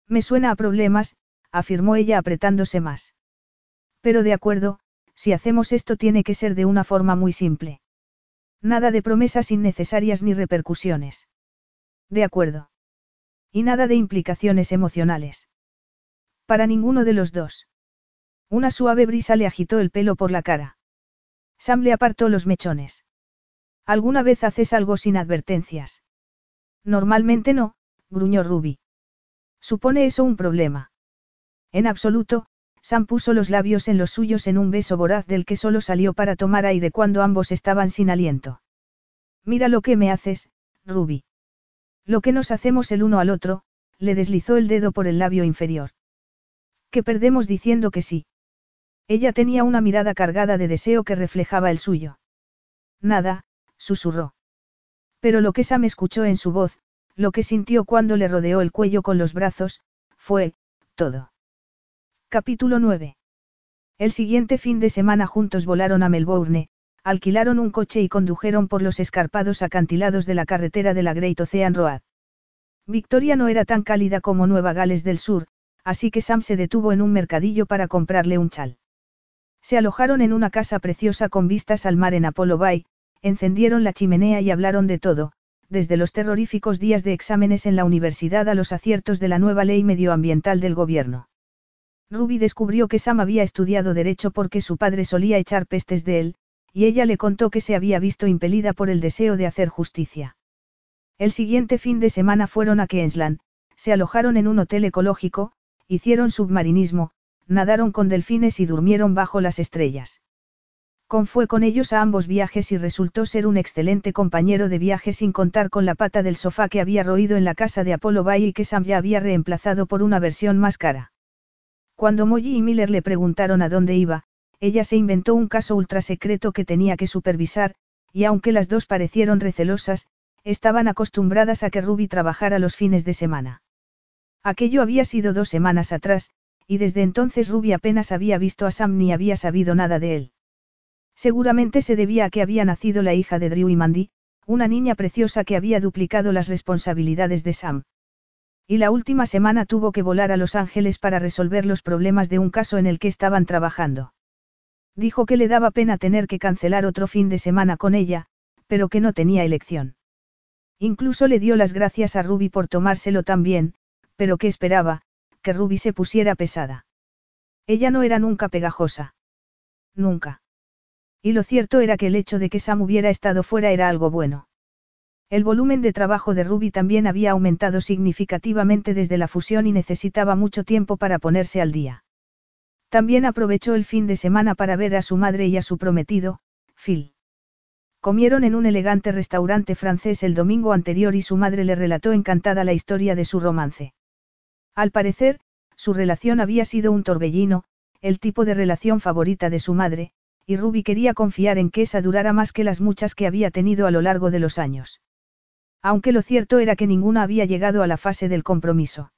Me suena a problemas, afirmó ella apretándose más. Pero de acuerdo, si hacemos esto tiene que ser de una forma muy simple. Nada de promesas innecesarias ni repercusiones. De acuerdo. Y nada de implicaciones emocionales. Para ninguno de los dos. Una suave brisa le agitó el pelo por la cara. Sam le apartó los mechones. ¿Alguna vez haces algo sin advertencias? Normalmente no, gruñó Ruby. ¿Supone eso un problema? En absoluto, Sam puso los labios en los suyos en un beso voraz del que solo salió para tomar aire cuando ambos estaban sin aliento. Mira lo que me haces, Ruby. Lo que nos hacemos el uno al otro, le deslizó el dedo por el labio inferior. Que perdemos diciendo que sí. Ella tenía una mirada cargada de deseo que reflejaba el suyo. Nada, susurró. Pero lo que Sam escuchó en su voz, lo que sintió cuando le rodeó el cuello con los brazos, fue, todo. Capítulo 9. El siguiente fin de semana juntos volaron a Melbourne, alquilaron un coche y condujeron por los escarpados acantilados de la carretera de la Great Ocean Road. Victoria no era tan cálida como Nueva Gales del Sur, así que Sam se detuvo en un mercadillo para comprarle un chal. Se alojaron en una casa preciosa con vistas al mar en Apollo Bay, encendieron la chimenea y hablaron de todo, desde los terroríficos días de exámenes en la universidad a los aciertos de la nueva ley medioambiental del gobierno. Ruby descubrió que Sam había estudiado derecho porque su padre solía echar pestes de él, y ella le contó que se había visto impelida por el deseo de hacer justicia. El siguiente fin de semana fueron a Queensland, se alojaron en un hotel ecológico, hicieron submarinismo, nadaron con delfines y durmieron bajo las estrellas. Con fue con ellos a ambos viajes y resultó ser un excelente compañero de viaje sin contar con la pata del sofá que había roído en la casa de Apollo Bay y que Sam ya había reemplazado por una versión más cara. Cuando Molly y Miller le preguntaron a dónde iba, ella se inventó un caso ultra secreto que tenía que supervisar, y aunque las dos parecieron recelosas, estaban acostumbradas a que Ruby trabajara los fines de semana. Aquello había sido dos semanas atrás, y desde entonces Ruby apenas había visto a Sam ni había sabido nada de él. Seguramente se debía a que había nacido la hija de Drew y Mandy, una niña preciosa que había duplicado las responsabilidades de Sam. Y la última semana tuvo que volar a Los Ángeles para resolver los problemas de un caso en el que estaban trabajando. Dijo que le daba pena tener que cancelar otro fin de semana con ella, pero que no tenía elección. Incluso le dio las gracias a Ruby por tomárselo tan bien, pero que esperaba, que Ruby se pusiera pesada. Ella no era nunca pegajosa. Nunca. Y lo cierto era que el hecho de que Sam hubiera estado fuera era algo bueno. El volumen de trabajo de Ruby también había aumentado significativamente desde la fusión y necesitaba mucho tiempo para ponerse al día. También aprovechó el fin de semana para ver a su madre y a su prometido, Phil. Comieron en un elegante restaurante francés el domingo anterior y su madre le relató encantada la historia de su romance. Al parecer, su relación había sido un torbellino, el tipo de relación favorita de su madre, y Ruby quería confiar en que esa durara más que las muchas que había tenido a lo largo de los años. Aunque lo cierto era que ninguna había llegado a la fase del compromiso.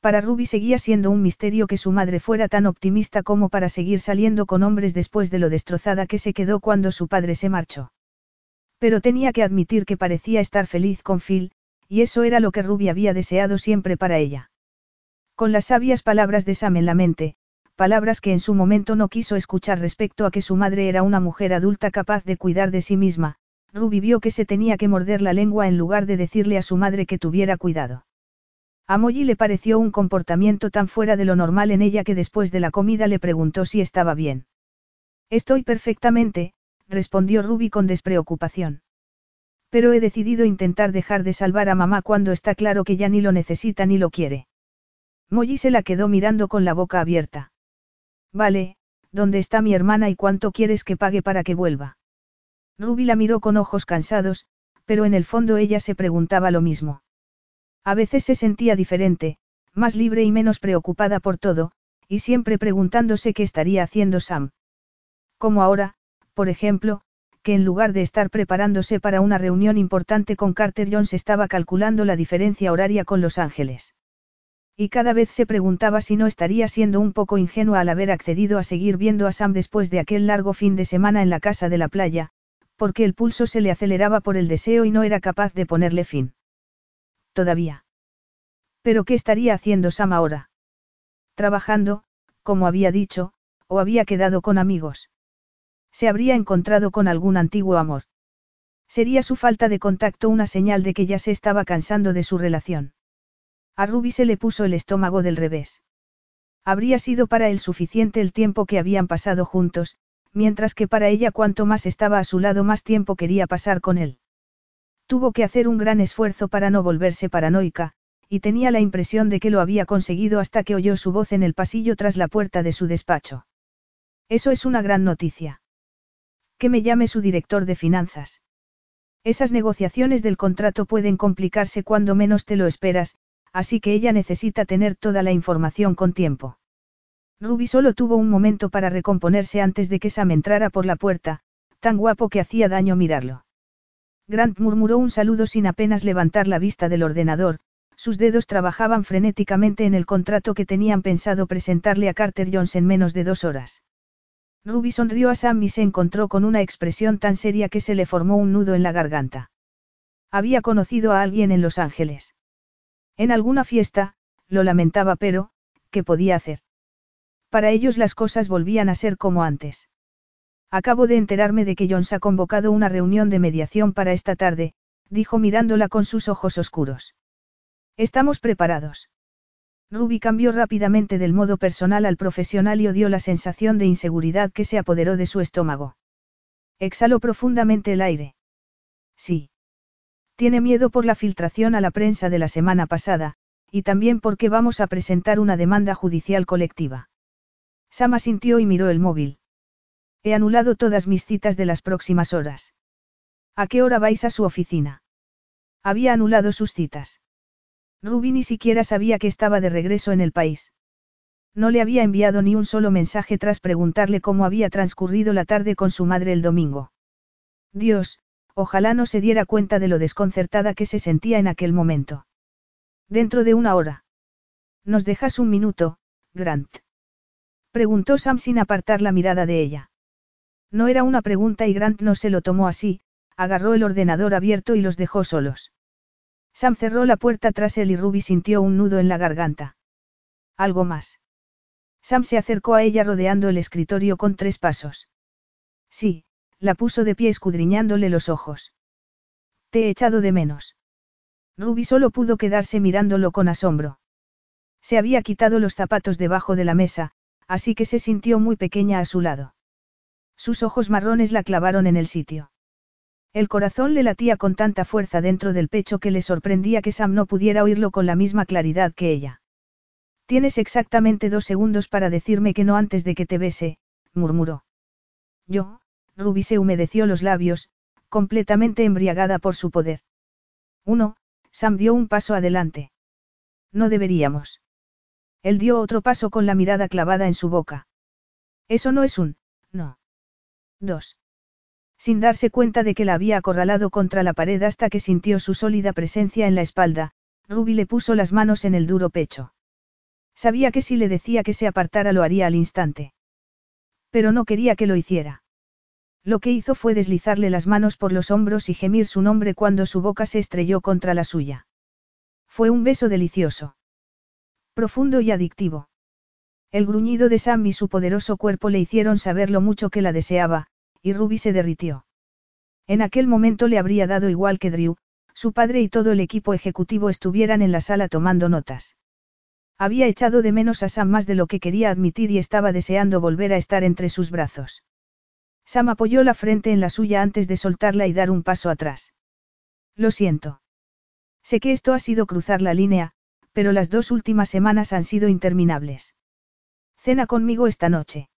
Para Ruby seguía siendo un misterio que su madre fuera tan optimista como para seguir saliendo con hombres después de lo destrozada que se quedó cuando su padre se marchó. Pero tenía que admitir que parecía estar feliz con Phil, y eso era lo que Ruby había deseado siempre para ella. Con las sabias palabras de Sam en la mente, palabras que en su momento no quiso escuchar respecto a que su madre era una mujer adulta capaz de cuidar de sí misma, Ruby vio que se tenía que morder la lengua en lugar de decirle a su madre que tuviera cuidado. A Molly le pareció un comportamiento tan fuera de lo normal en ella que después de la comida le preguntó si estaba bien. Estoy perfectamente, respondió Ruby con despreocupación. Pero he decidido intentar dejar de salvar a mamá cuando está claro que ya ni lo necesita ni lo quiere. Molly se la quedó mirando con la boca abierta. Vale, ¿dónde está mi hermana y cuánto quieres que pague para que vuelva? Ruby la miró con ojos cansados, pero en el fondo ella se preguntaba lo mismo. A veces se sentía diferente, más libre y menos preocupada por todo, y siempre preguntándose qué estaría haciendo Sam. Como ahora, por ejemplo, que en lugar de estar preparándose para una reunión importante con Carter Jones estaba calculando la diferencia horaria con Los Ángeles. Y cada vez se preguntaba si no estaría siendo un poco ingenua al haber accedido a seguir viendo a Sam después de aquel largo fin de semana en la casa de la playa, porque el pulso se le aceleraba por el deseo y no era capaz de ponerle fin. Todavía. ¿Pero qué estaría haciendo Sam ahora? Trabajando, como había dicho, o había quedado con amigos. Se habría encontrado con algún antiguo amor. Sería su falta de contacto una señal de que ya se estaba cansando de su relación. A Ruby se le puso el estómago del revés. Habría sido para él suficiente el tiempo que habían pasado juntos, mientras que para ella cuanto más estaba a su lado más tiempo quería pasar con él. Tuvo que hacer un gran esfuerzo para no volverse paranoica, y tenía la impresión de que lo había conseguido hasta que oyó su voz en el pasillo tras la puerta de su despacho. Eso es una gran noticia. Que me llame su director de finanzas. Esas negociaciones del contrato pueden complicarse cuando menos te lo esperas, así que ella necesita tener toda la información con tiempo. Ruby solo tuvo un momento para recomponerse antes de que Sam entrara por la puerta, tan guapo que hacía daño mirarlo. Grant murmuró un saludo sin apenas levantar la vista del ordenador, sus dedos trabajaban frenéticamente en el contrato que tenían pensado presentarle a Carter Jones en menos de dos horas. Ruby sonrió a Sam y se encontró con una expresión tan seria que se le formó un nudo en la garganta. Había conocido a alguien en Los Ángeles. En alguna fiesta, lo lamentaba pero, ¿qué podía hacer? Para ellos las cosas volvían a ser como antes. Acabo de enterarme de que Jones ha convocado una reunión de mediación para esta tarde, dijo mirándola con sus ojos oscuros. Estamos preparados. Ruby cambió rápidamente del modo personal al profesional y odió la sensación de inseguridad que se apoderó de su estómago. Exhaló profundamente el aire. Sí. Tiene miedo por la filtración a la prensa de la semana pasada, y también porque vamos a presentar una demanda judicial colectiva. Sama sintió y miró el móvil. He anulado todas mis citas de las próximas horas. ¿A qué hora vais a su oficina? Había anulado sus citas. Ruby ni siquiera sabía que estaba de regreso en el país. No le había enviado ni un solo mensaje tras preguntarle cómo había transcurrido la tarde con su madre el domingo. Dios, ojalá no se diera cuenta de lo desconcertada que se sentía en aquel momento. Dentro de una hora. ¿Nos dejas un minuto, Grant? Preguntó Sam sin apartar la mirada de ella. No era una pregunta y Grant no se lo tomó así, agarró el ordenador abierto y los dejó solos. Sam cerró la puerta tras él y Ruby sintió un nudo en la garganta. Algo más. Sam se acercó a ella rodeando el escritorio con tres pasos. Sí, la puso de pie escudriñándole los ojos. Te he echado de menos. Ruby solo pudo quedarse mirándolo con asombro. Se había quitado los zapatos debajo de la mesa, así que se sintió muy pequeña a su lado. Sus ojos marrones la clavaron en el sitio. El corazón le latía con tanta fuerza dentro del pecho que le sorprendía que Sam no pudiera oírlo con la misma claridad que ella. Tienes exactamente dos segundos para decirme que no antes de que te bese, murmuró. Yo, Ruby se humedeció los labios, completamente embriagada por su poder. Uno, Sam dio un paso adelante. No deberíamos. Él dio otro paso con la mirada clavada en su boca. Eso no es un, no. Dos. Sin darse cuenta de que la había acorralado contra la pared hasta que sintió su sólida presencia en la espalda, Ruby le puso las manos en el duro pecho. Sabía que si le decía que se apartara lo haría al instante. Pero no quería que lo hiciera. Lo que hizo fue deslizarle las manos por los hombros y gemir su nombre cuando su boca se estrelló contra la suya. Fue un beso delicioso. Profundo y adictivo. El gruñido de Sam y su poderoso cuerpo le hicieron saber lo mucho que la deseaba, y Ruby se derritió. En aquel momento le habría dado igual que Drew, su padre y todo el equipo ejecutivo estuvieran en la sala tomando notas. Había echado de menos a Sam más de lo que quería admitir y estaba deseando volver a estar entre sus brazos. Sam apoyó la frente en la suya antes de soltarla y dar un paso atrás. Lo siento. Sé que esto ha sido cruzar la línea, pero las dos últimas semanas han sido interminables. Cena conmigo esta noche.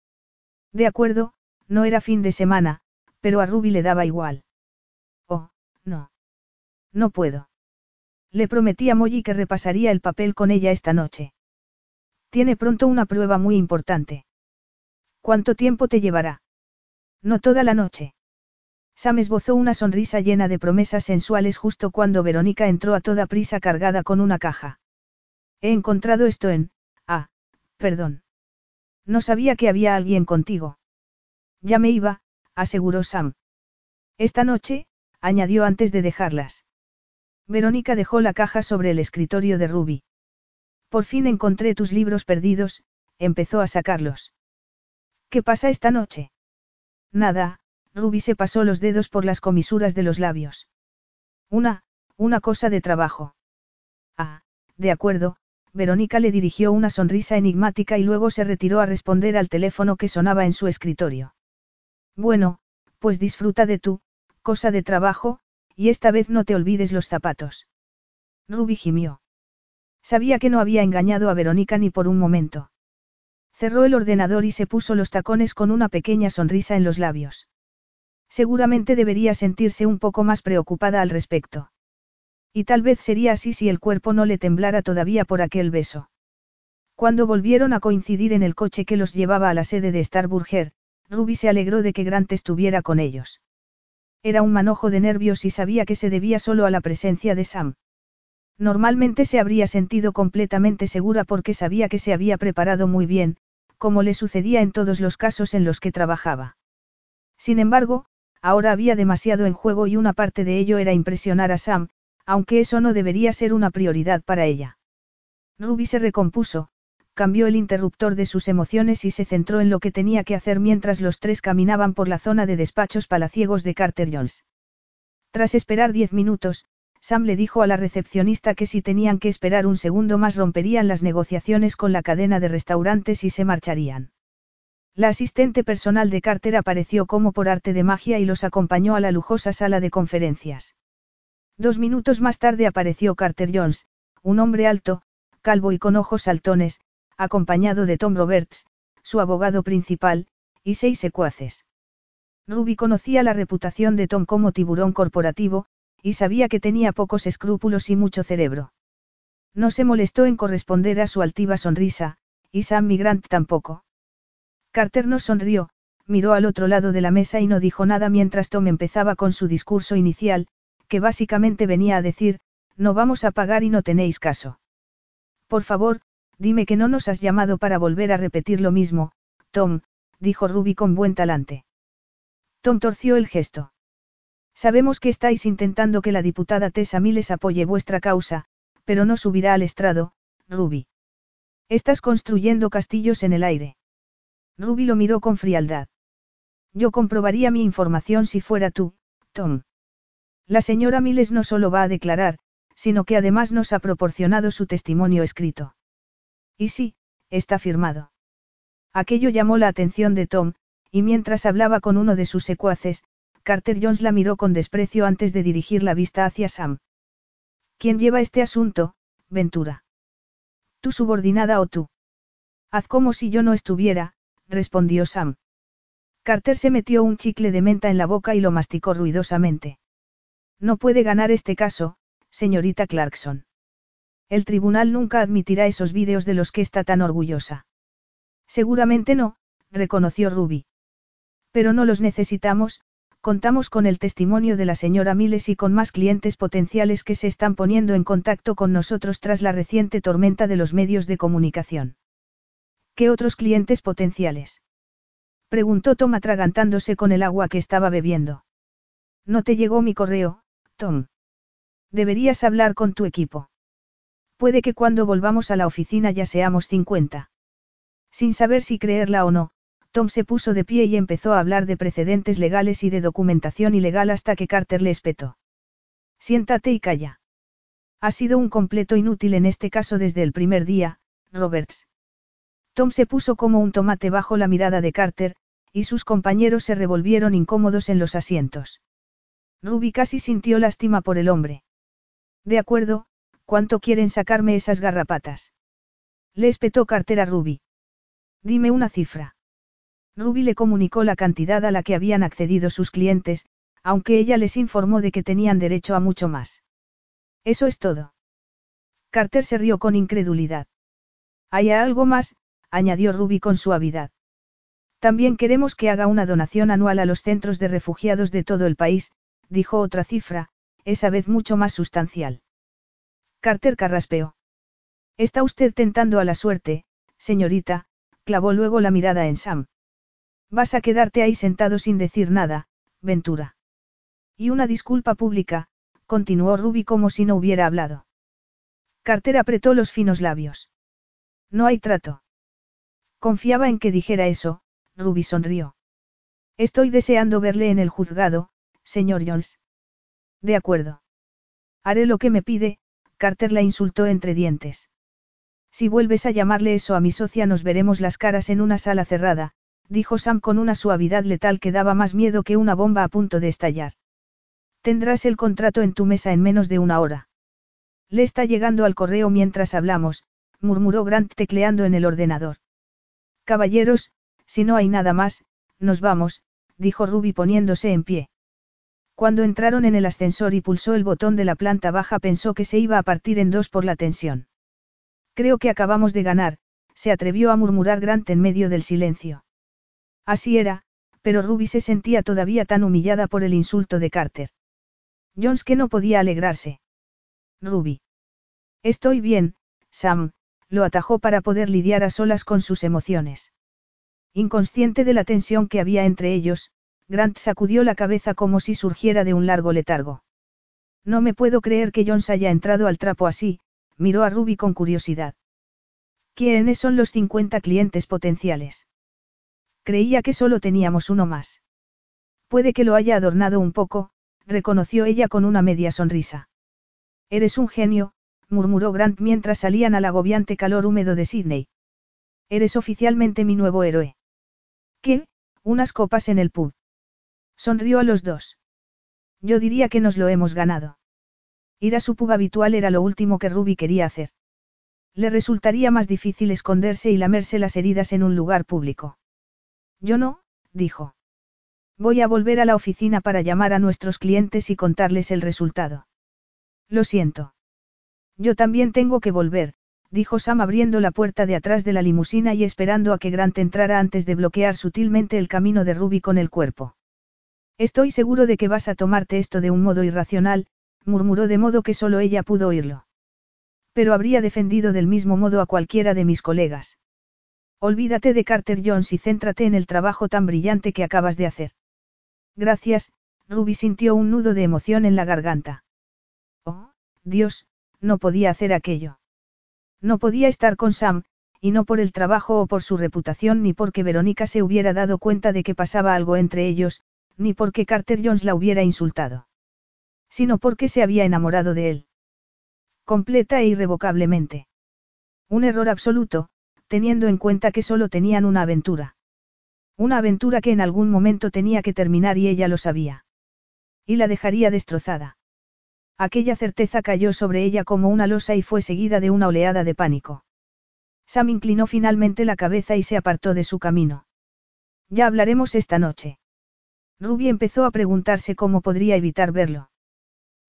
De acuerdo, no era fin de semana, pero a Ruby le daba igual. Oh, no. No puedo. Le prometí a Molly que repasaría el papel con ella esta noche. Tiene pronto una prueba muy importante. ¿Cuánto tiempo te llevará? No toda la noche. Sam esbozó una sonrisa llena de promesas sensuales justo cuando Verónica entró a toda prisa cargada con una caja. He encontrado esto en... Ah, perdón. No sabía que había alguien contigo. Ya me iba, aseguró Sam. Esta noche, añadió antes de dejarlas. Verónica dejó la caja sobre el escritorio de Ruby. Por fin encontré tus libros perdidos, empezó a sacarlos. ¿Qué pasa esta noche? Nada, Ruby se pasó los dedos por las comisuras de los labios. Una, una cosa de trabajo. Ah, de acuerdo, Verónica le dirigió una sonrisa enigmática y luego se retiró a responder al teléfono que sonaba en su escritorio. Bueno, pues disfruta de tu, cosa de trabajo, y esta vez no te olvides los zapatos. Ruby gimió. Sabía que no había engañado a Verónica ni por un momento. Cerró el ordenador y se puso los tacones con una pequeña sonrisa en los labios. Seguramente debería sentirse un poco más preocupada al respecto. Y tal vez sería así si el cuerpo no le temblara todavía por aquel beso. Cuando volvieron a coincidir en el coche que los llevaba a la sede de Starburger, Ruby se alegró de que Grant estuviera con ellos. Era un manojo de nervios y sabía que se debía solo a la presencia de Sam. Normalmente se habría sentido completamente segura porque sabía que se había preparado muy bien, como le sucedía en todos los casos en los que trabajaba. Sin embargo, ahora había demasiado en juego y una parte de ello era impresionar a Sam, aunque eso no debería ser una prioridad para ella. Ruby se recompuso, cambió el interruptor de sus emociones y se centró en lo que tenía que hacer mientras los tres caminaban por la zona de despachos palaciegos de Carter Jones. Tras esperar diez minutos, Sam le dijo a la recepcionista que si tenían que esperar un segundo más romperían las negociaciones con la cadena de restaurantes y se marcharían. La asistente personal de Carter apareció como por arte de magia y los acompañó a la lujosa sala de conferencias. Dos minutos más tarde apareció Carter Jones, un hombre alto, calvo y con ojos saltones, acompañado de Tom Roberts, su abogado principal, y seis secuaces. Ruby conocía la reputación de Tom como tiburón corporativo, y sabía que tenía pocos escrúpulos y mucho cerebro. No se molestó en corresponder a su altiva sonrisa, y Sam Migrant tampoco. Carter no sonrió, miró al otro lado de la mesa y no dijo nada mientras Tom empezaba con su discurso inicial, que básicamente venía a decir, no vamos a pagar y no tenéis caso. Por favor, dime que no nos has llamado para volver a repetir lo mismo, Tom, dijo Ruby con buen talante. Tom torció el gesto. Sabemos que estáis intentando que la diputada Tessa Miles apoye vuestra causa, pero no subirá al estrado, Ruby. Estás construyendo castillos en el aire. Ruby lo miró con frialdad. Yo comprobaría mi información si fuera tú, Tom. La señora Miles no solo va a declarar, sino que además nos ha proporcionado su testimonio escrito. Y sí, está firmado. Aquello llamó la atención de Tom, y mientras hablaba con uno de sus secuaces, Carter Jones la miró con desprecio antes de dirigir la vista hacia Sam. ¿Quién lleva este asunto, Ventura? ¿Tu subordinada o tú? Haz como si yo no estuviera, respondió Sam. Carter se metió un chicle de menta en la boca y lo masticó ruidosamente. No puede ganar este caso, señorita Clarkson. El tribunal nunca admitirá esos vídeos de los que está tan orgullosa. Seguramente no, reconoció Ruby. Pero no los necesitamos, Contamos con el testimonio de la señora Miles y con más clientes potenciales que se están poniendo en contacto con nosotros tras la reciente tormenta de los medios de comunicación. ¿Qué otros clientes potenciales? Preguntó Tom atragantándose con el agua que estaba bebiendo. No te llegó mi correo, Tom. Deberías hablar con tu equipo. Puede que cuando volvamos a la oficina ya seamos 50. Sin saber si creerla o no, Tom se puso de pie y empezó a hablar de precedentes legales y de documentación ilegal hasta que Carter le espetó. Siéntate y calla. Ha sido un completo inútil en este caso desde el primer día, Roberts. Tom se puso como un tomate bajo la mirada de Carter, y sus compañeros se revolvieron incómodos en los asientos. Ruby casi sintió lástima por el hombre. De acuerdo, ¿cuánto quieren sacarme esas garrapatas? Le espetó Carter a Ruby. Dime una cifra. Ruby le comunicó la cantidad a la que habían accedido sus clientes, aunque ella les informó de que tenían derecho a mucho más. Eso es todo. Carter se rió con incredulidad. Hay algo más, añadió Ruby con suavidad. También queremos que haga una donación anual a los centros de refugiados de todo el país, dijo otra cifra, esa vez mucho más sustancial. Carter carraspeó. Está usted tentando a la suerte, señorita, clavó luego la mirada en Sam. Vas a quedarte ahí sentado sin decir nada, Ventura. Y una disculpa pública, continuó Ruby como si no hubiera hablado. Carter apretó los finos labios. No hay trato. Confiaba en que dijera eso, Ruby sonrió. Estoy deseando verle en el juzgado, señor Jones. De acuerdo. Haré lo que me pide, Carter la insultó entre dientes. Si vuelves a llamarle eso a mi socia nos veremos las caras en una sala cerrada, dijo Sam con una suavidad letal que daba más miedo que una bomba a punto de estallar. Tendrás el contrato en tu mesa en menos de una hora. Le está llegando al correo mientras hablamos, murmuró Grant tecleando en el ordenador. Caballeros, si no hay nada más, nos vamos, dijo Ruby poniéndose en pie. Cuando entraron en el ascensor y pulsó el botón de la planta baja pensó que se iba a partir en dos por la tensión. Creo que acabamos de ganar, se atrevió a murmurar Grant en medio del silencio. Así era, pero Ruby se sentía todavía tan humillada por el insulto de Carter. Jones que no podía alegrarse. Ruby. Estoy bien, Sam, lo atajó para poder lidiar a solas con sus emociones. Inconsciente de la tensión que había entre ellos, Grant sacudió la cabeza como si surgiera de un largo letargo. No me puedo creer que Jones haya entrado al trapo así, miró a Ruby con curiosidad. ¿Quiénes son los 50 clientes potenciales? Creía que solo teníamos uno más. Puede que lo haya adornado un poco, reconoció ella con una media sonrisa. Eres un genio, murmuró Grant mientras salían al agobiante calor húmedo de Sydney. Eres oficialmente mi nuevo héroe. ¿Qué? Unas copas en el pub. Sonrió a los dos. Yo diría que nos lo hemos ganado. Ir a su pub habitual era lo último que Ruby quería hacer. Le resultaría más difícil esconderse y lamerse las heridas en un lugar público. Yo no, dijo. Voy a volver a la oficina para llamar a nuestros clientes y contarles el resultado. Lo siento. Yo también tengo que volver, dijo Sam abriendo la puerta de atrás de la limusina y esperando a que Grant entrara antes de bloquear sutilmente el camino de Ruby con el cuerpo. Estoy seguro de que vas a tomarte esto de un modo irracional, murmuró de modo que solo ella pudo oírlo. Pero habría defendido del mismo modo a cualquiera de mis colegas. Olvídate de Carter Jones y céntrate en el trabajo tan brillante que acabas de hacer. Gracias, Ruby sintió un nudo de emoción en la garganta. Oh, Dios, no podía hacer aquello. No podía estar con Sam, y no por el trabajo o por su reputación ni porque Verónica se hubiera dado cuenta de que pasaba algo entre ellos, ni porque Carter Jones la hubiera insultado. Sino porque se había enamorado de él completa e irrevocablemente. Un error absoluto, teniendo en cuenta que solo tenían una aventura. Una aventura que en algún momento tenía que terminar y ella lo sabía. Y la dejaría destrozada. Aquella certeza cayó sobre ella como una losa y fue seguida de una oleada de pánico. Sam inclinó finalmente la cabeza y se apartó de su camino. Ya hablaremos esta noche. Ruby empezó a preguntarse cómo podría evitar verlo.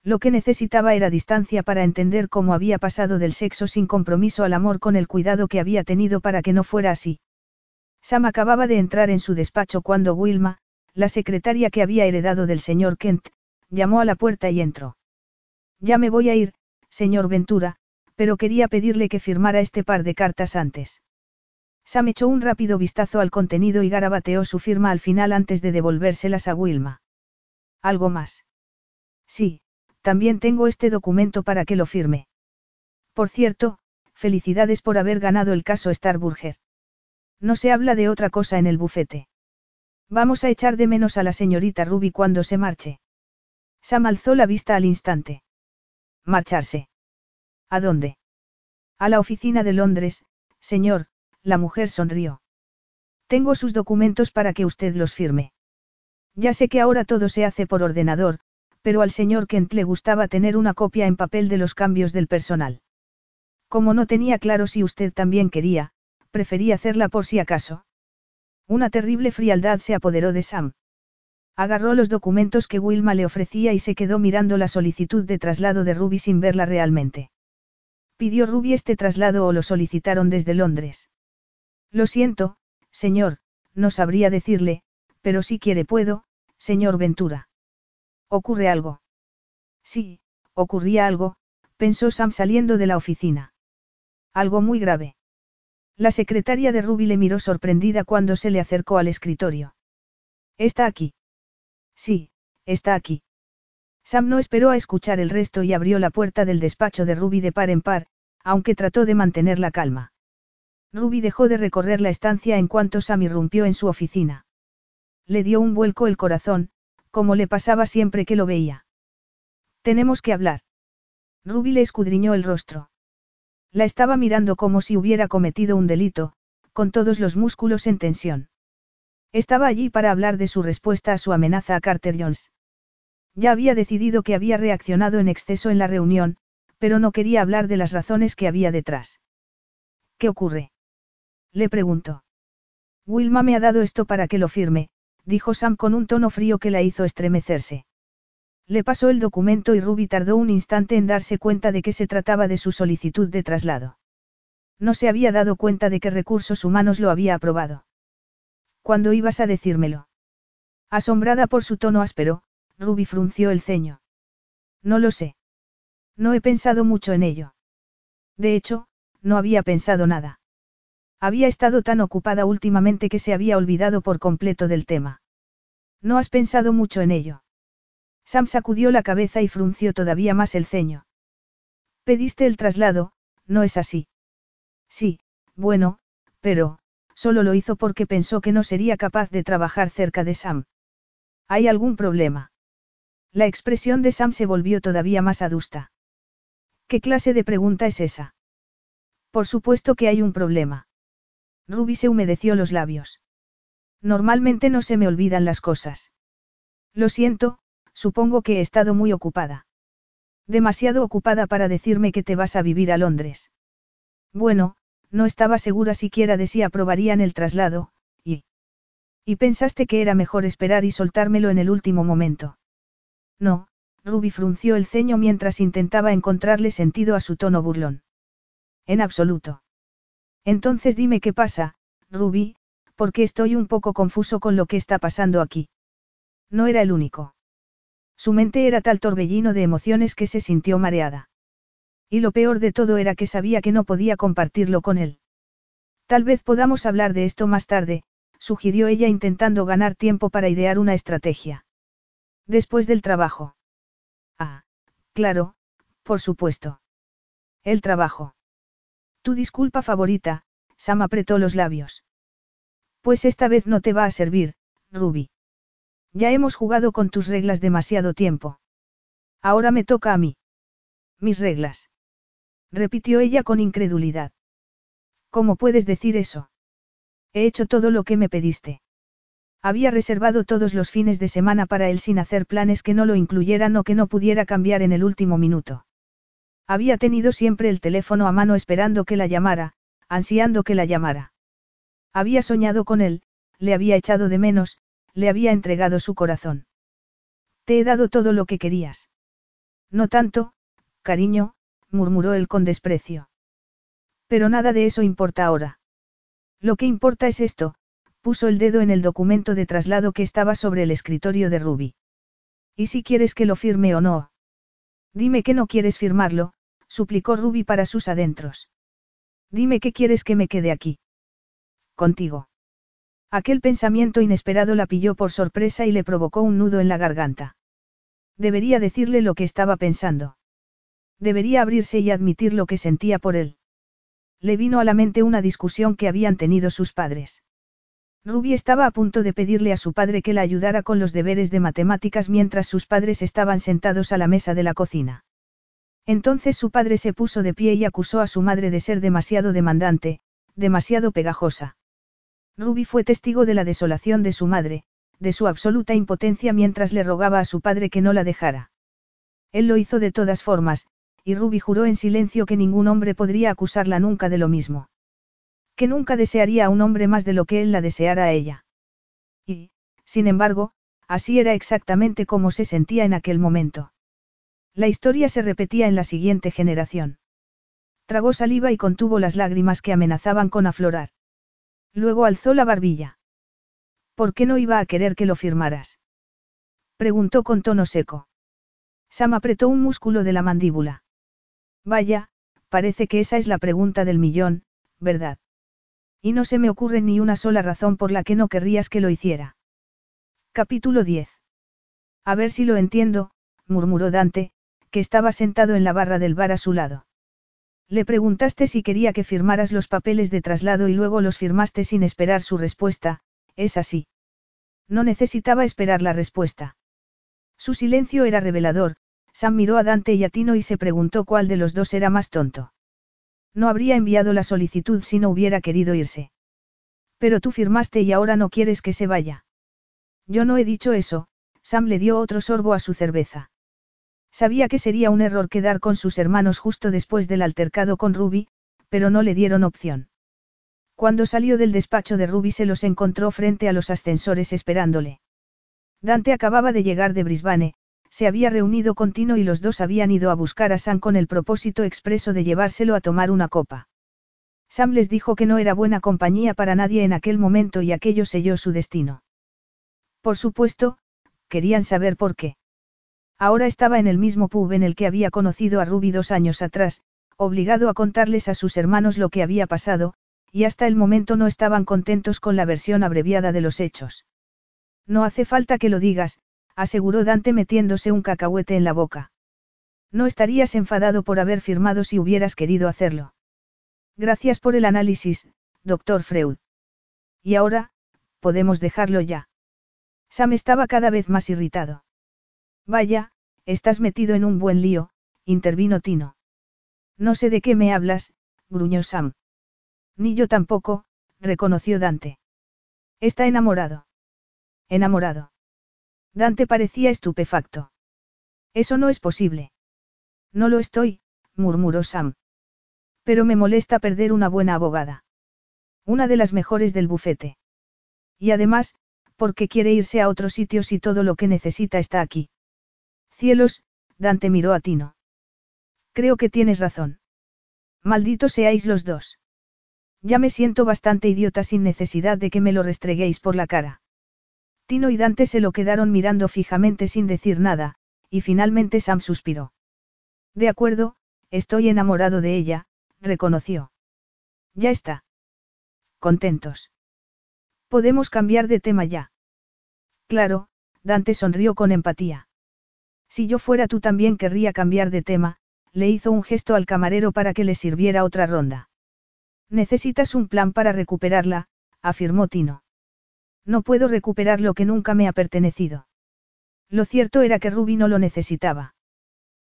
Lo que necesitaba era distancia para entender cómo había pasado del sexo sin compromiso al amor con el cuidado que había tenido para que no fuera así. Sam acababa de entrar en su despacho cuando Wilma, la secretaria que había heredado del señor Kent, llamó a la puerta y entró. Ya me voy a ir, señor Ventura, pero quería pedirle que firmara este par de cartas antes. Sam echó un rápido vistazo al contenido y garabateó su firma al final antes de devolvérselas a Wilma. ¿Algo más? Sí, también tengo este documento para que lo firme. Por cierto, felicidades por haber ganado el caso Starburger. No se habla de otra cosa en el bufete. Vamos a echar de menos a la señorita Ruby cuando se marche. Sam alzó la vista al instante. Marcharse. ¿A dónde? A la oficina de Londres, señor, la mujer sonrió. Tengo sus documentos para que usted los firme. Ya sé que ahora todo se hace por ordenador, pero al señor Kent le gustaba tener una copia en papel de los cambios del personal. Como no tenía claro si usted también quería, preferí hacerla por si acaso. Una terrible frialdad se apoderó de Sam. Agarró los documentos que Wilma le ofrecía y se quedó mirando la solicitud de traslado de Ruby sin verla realmente. ¿Pidió Ruby este traslado o lo solicitaron desde Londres? Lo siento, señor, no sabría decirle, pero si quiere puedo, señor Ventura. ¿Ocurre algo? Sí, ocurría algo, pensó Sam saliendo de la oficina. Algo muy grave. La secretaria de Ruby le miró sorprendida cuando se le acercó al escritorio. ¿Está aquí? Sí, está aquí. Sam no esperó a escuchar el resto y abrió la puerta del despacho de Ruby de par en par, aunque trató de mantener la calma. Ruby dejó de recorrer la estancia en cuanto Sam irrumpió en su oficina. Le dio un vuelco el corazón, como le pasaba siempre que lo veía. Tenemos que hablar. Ruby le escudriñó el rostro. La estaba mirando como si hubiera cometido un delito, con todos los músculos en tensión. Estaba allí para hablar de su respuesta a su amenaza a Carter Jones. Ya había decidido que había reaccionado en exceso en la reunión, pero no quería hablar de las razones que había detrás. ¿Qué ocurre? Le preguntó. Wilma me ha dado esto para que lo firme, dijo Sam con un tono frío que la hizo estremecerse. Le pasó el documento y Ruby tardó un instante en darse cuenta de que se trataba de su solicitud de traslado. No se había dado cuenta de que recursos humanos lo había aprobado. ¿Cuándo ibas a decírmelo? Asombrada por su tono áspero, Ruby frunció el ceño. No lo sé. No he pensado mucho en ello. De hecho, no había pensado nada. Había estado tan ocupada últimamente que se había olvidado por completo del tema. ¿No has pensado mucho en ello? Sam sacudió la cabeza y frunció todavía más el ceño. Pediste el traslado, ¿no es así? Sí, bueno, pero, solo lo hizo porque pensó que no sería capaz de trabajar cerca de Sam. ¿Hay algún problema? La expresión de Sam se volvió todavía más adusta. ¿Qué clase de pregunta es esa? Por supuesto que hay un problema. Ruby se humedeció los labios. Normalmente no se me olvidan las cosas. Lo siento, supongo que he estado muy ocupada. Demasiado ocupada para decirme que te vas a vivir a Londres. Bueno, no estaba segura siquiera de si aprobarían el traslado, y... Y pensaste que era mejor esperar y soltármelo en el último momento. No, Ruby frunció el ceño mientras intentaba encontrarle sentido a su tono burlón. En absoluto. Entonces dime qué pasa, Ruby, porque estoy un poco confuso con lo que está pasando aquí. No era el único. Su mente era tal torbellino de emociones que se sintió mareada. Y lo peor de todo era que sabía que no podía compartirlo con él. Tal vez podamos hablar de esto más tarde, sugirió ella intentando ganar tiempo para idear una estrategia. Después del trabajo. Ah, claro, por supuesto. El trabajo. Tu disculpa favorita, Sam apretó los labios. Pues esta vez no te va a servir, Ruby. Ya hemos jugado con tus reglas demasiado tiempo. Ahora me toca a mí. Mis reglas repitió ella con incredulidad. ¿Cómo puedes decir eso? He hecho todo lo que me pediste. Había reservado todos los fines de semana para él sin hacer planes que no lo incluyeran o que no pudiera cambiar en el último minuto. Había tenido siempre el teléfono a mano esperando que la llamara, ansiando que la llamara. Había soñado con él, le había echado de menos, le había entregado su corazón. Te he dado todo lo que querías. No tanto, cariño, murmuró él con desprecio. Pero nada de eso importa ahora. Lo que importa es esto, puso el dedo en el documento de traslado que estaba sobre el escritorio de Ruby. ¿Y si quieres que lo firme o no? Dime que no quieres firmarlo, suplicó Ruby para sus adentros. Dime que quieres que me quede aquí. Contigo. Aquel pensamiento inesperado la pilló por sorpresa y le provocó un nudo en la garganta. Debería decirle lo que estaba pensando. Debería abrirse y admitir lo que sentía por él. Le vino a la mente una discusión que habían tenido sus padres. Ruby estaba a punto de pedirle a su padre que la ayudara con los deberes de matemáticas mientras sus padres estaban sentados a la mesa de la cocina. Entonces su padre se puso de pie y acusó a su madre de ser demasiado demandante, demasiado pegajosa. Ruby fue testigo de la desolación de su madre, de su absoluta impotencia mientras le rogaba a su padre que no la dejara. Él lo hizo de todas formas, y Ruby juró en silencio que ningún hombre podría acusarla nunca de lo mismo. Que nunca desearía a un hombre más de lo que él la deseara a ella. Y, sin embargo, así era exactamente como se sentía en aquel momento. La historia se repetía en la siguiente generación. Tragó saliva y contuvo las lágrimas que amenazaban con aflorar. Luego alzó la barbilla. ¿Por qué no iba a querer que lo firmaras? Preguntó con tono seco. Sam apretó un músculo de la mandíbula. Vaya, parece que esa es la pregunta del millón, ¿verdad? Y no se me ocurre ni una sola razón por la que no querrías que lo hiciera. Capítulo 10. A ver si lo entiendo, murmuró Dante, estaba sentado en la barra del bar a su lado. Le preguntaste si quería que firmaras los papeles de traslado y luego los firmaste sin esperar su respuesta, es así. No necesitaba esperar la respuesta. Su silencio era revelador, Sam miró a Dante y a Tino y se preguntó cuál de los dos era más tonto. No habría enviado la solicitud si no hubiera querido irse. Pero tú firmaste y ahora no quieres que se vaya. Yo no he dicho eso, Sam le dio otro sorbo a su cerveza. Sabía que sería un error quedar con sus hermanos justo después del altercado con Ruby, pero no le dieron opción. Cuando salió del despacho de Ruby se los encontró frente a los ascensores esperándole. Dante acababa de llegar de Brisbane, se había reunido con Tino y los dos habían ido a buscar a Sam con el propósito expreso de llevárselo a tomar una copa. Sam les dijo que no era buena compañía para nadie en aquel momento y aquello selló su destino. Por supuesto, querían saber por qué. Ahora estaba en el mismo pub en el que había conocido a Ruby dos años atrás, obligado a contarles a sus hermanos lo que había pasado, y hasta el momento no estaban contentos con la versión abreviada de los hechos. No hace falta que lo digas, aseguró Dante metiéndose un cacahuete en la boca. No estarías enfadado por haber firmado si hubieras querido hacerlo. Gracias por el análisis, doctor Freud. Y ahora, podemos dejarlo ya. Sam estaba cada vez más irritado. Vaya, estás metido en un buen lío, intervino Tino. No sé de qué me hablas, gruñó Sam. Ni yo tampoco, reconoció Dante. Está enamorado. Enamorado. Dante parecía estupefacto. Eso no es posible. No lo estoy, murmuró Sam. Pero me molesta perder una buena abogada. Una de las mejores del bufete. Y además, porque quiere irse a otro sitio si todo lo que necesita está aquí. Cielos, Dante miró a Tino. Creo que tienes razón. Malditos seáis los dos. Ya me siento bastante idiota sin necesidad de que me lo restreguéis por la cara. Tino y Dante se lo quedaron mirando fijamente sin decir nada, y finalmente Sam suspiró. De acuerdo, estoy enamorado de ella, reconoció. Ya está. Contentos. Podemos cambiar de tema ya. Claro, Dante sonrió con empatía. Si yo fuera tú también querría cambiar de tema, le hizo un gesto al camarero para que le sirviera otra ronda. Necesitas un plan para recuperarla, afirmó Tino. No puedo recuperar lo que nunca me ha pertenecido. Lo cierto era que Ruby no lo necesitaba.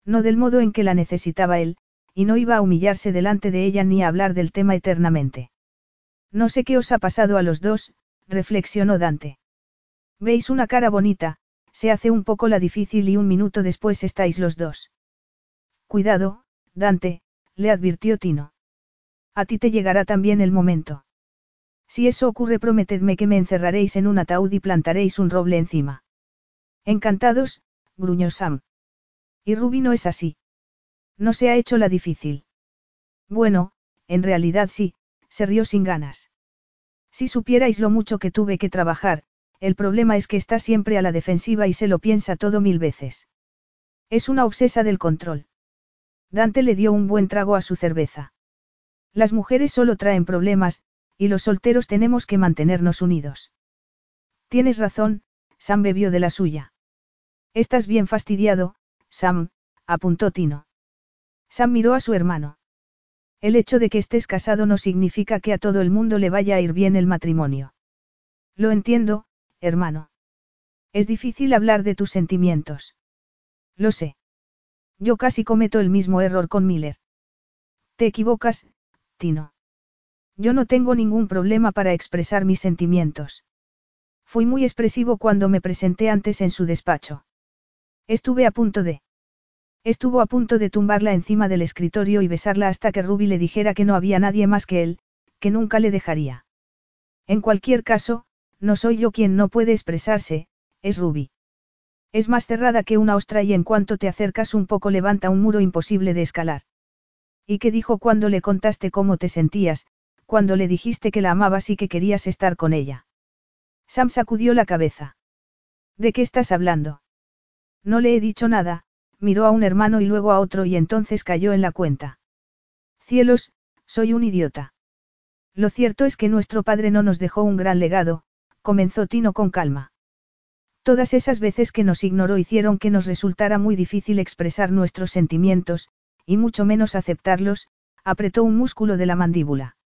No del modo en que la necesitaba él, y no iba a humillarse delante de ella ni a hablar del tema eternamente. No sé qué os ha pasado a los dos, reflexionó Dante. Veis una cara bonita, se hace un poco la difícil y un minuto después estáis los dos. Cuidado, Dante, le advirtió Tino. A ti te llegará también el momento. Si eso ocurre, prometedme que me encerraréis en un ataúd y plantaréis un roble encima. Encantados, gruñó Sam. Y Ruby no es así. No se ha hecho la difícil. Bueno, en realidad sí, se rió sin ganas. Si supierais lo mucho que tuve que trabajar, el problema es que está siempre a la defensiva y se lo piensa todo mil veces. Es una obsesa del control. Dante le dio un buen trago a su cerveza. Las mujeres solo traen problemas, y los solteros tenemos que mantenernos unidos. Tienes razón, Sam bebió de la suya. Estás bien fastidiado, Sam, apuntó Tino. Sam miró a su hermano. El hecho de que estés casado no significa que a todo el mundo le vaya a ir bien el matrimonio. Lo entiendo, hermano. Es difícil hablar de tus sentimientos. Lo sé. Yo casi cometo el mismo error con Miller. Te equivocas, Tino. Yo no tengo ningún problema para expresar mis sentimientos. Fui muy expresivo cuando me presenté antes en su despacho. Estuve a punto de... Estuvo a punto de tumbarla encima del escritorio y besarla hasta que Ruby le dijera que no había nadie más que él, que nunca le dejaría. En cualquier caso, no soy yo quien no puede expresarse, es Ruby. Es más cerrada que una ostra y en cuanto te acercas un poco levanta un muro imposible de escalar. ¿Y qué dijo cuando le contaste cómo te sentías, cuando le dijiste que la amabas y que querías estar con ella? Sam sacudió la cabeza. ¿De qué estás hablando? No le he dicho nada, miró a un hermano y luego a otro y entonces cayó en la cuenta. Cielos, soy un idiota. Lo cierto es que nuestro padre no nos dejó un gran legado, comenzó Tino con calma. Todas esas veces que nos ignoró hicieron que nos resultara muy difícil expresar nuestros sentimientos, y mucho menos aceptarlos, apretó un músculo de la mandíbula.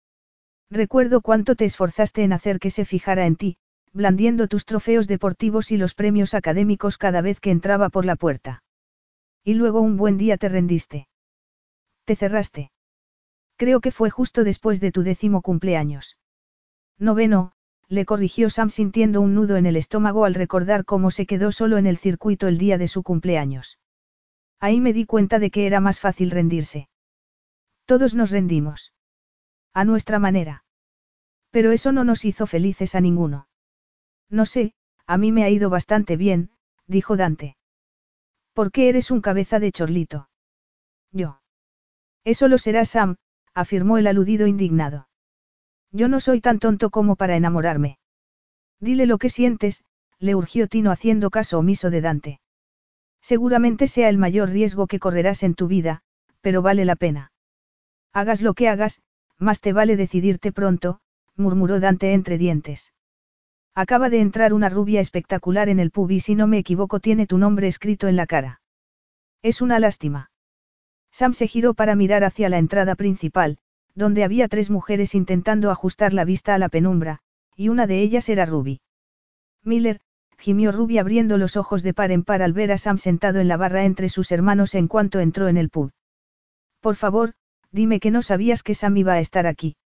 Recuerdo cuánto te esforzaste en hacer que se fijara en ti, blandiendo tus trofeos deportivos y los premios académicos cada vez que entraba por la puerta. Y luego un buen día te rendiste. Te cerraste. Creo que fue justo después de tu décimo cumpleaños. Noveno, le corrigió Sam sintiendo un nudo en el estómago al recordar cómo se quedó solo en el circuito el día de su cumpleaños. Ahí me di cuenta de que era más fácil rendirse. Todos nos rendimos. A nuestra manera. Pero eso no nos hizo felices a ninguno. No sé, a mí me ha ido bastante bien, dijo Dante. ¿Por qué eres un cabeza de chorlito? Yo. Eso lo será Sam, afirmó el aludido indignado. Yo no soy tan tonto como para enamorarme. Dile lo que sientes, le urgió Tino haciendo caso omiso de Dante. Seguramente sea el mayor riesgo que correrás en tu vida, pero vale la pena. Hagas lo que hagas, Más te vale decidirte pronto, murmuró Dante entre dientes. Acaba de entrar una rubia espectacular en el pub y si no me equivoco tiene tu nombre escrito en la cara. Es una lástima. Sam se giró para mirar hacia la entrada principal, donde había tres mujeres intentando ajustar la vista a la penumbra, y una de ellas era Ruby. Miller, gimió Ruby abriendo los ojos de par en par al ver a Sam sentado en la barra entre sus hermanos en cuanto entró en el pub. Por favor, dime que no sabías que Sam iba a estar aquí.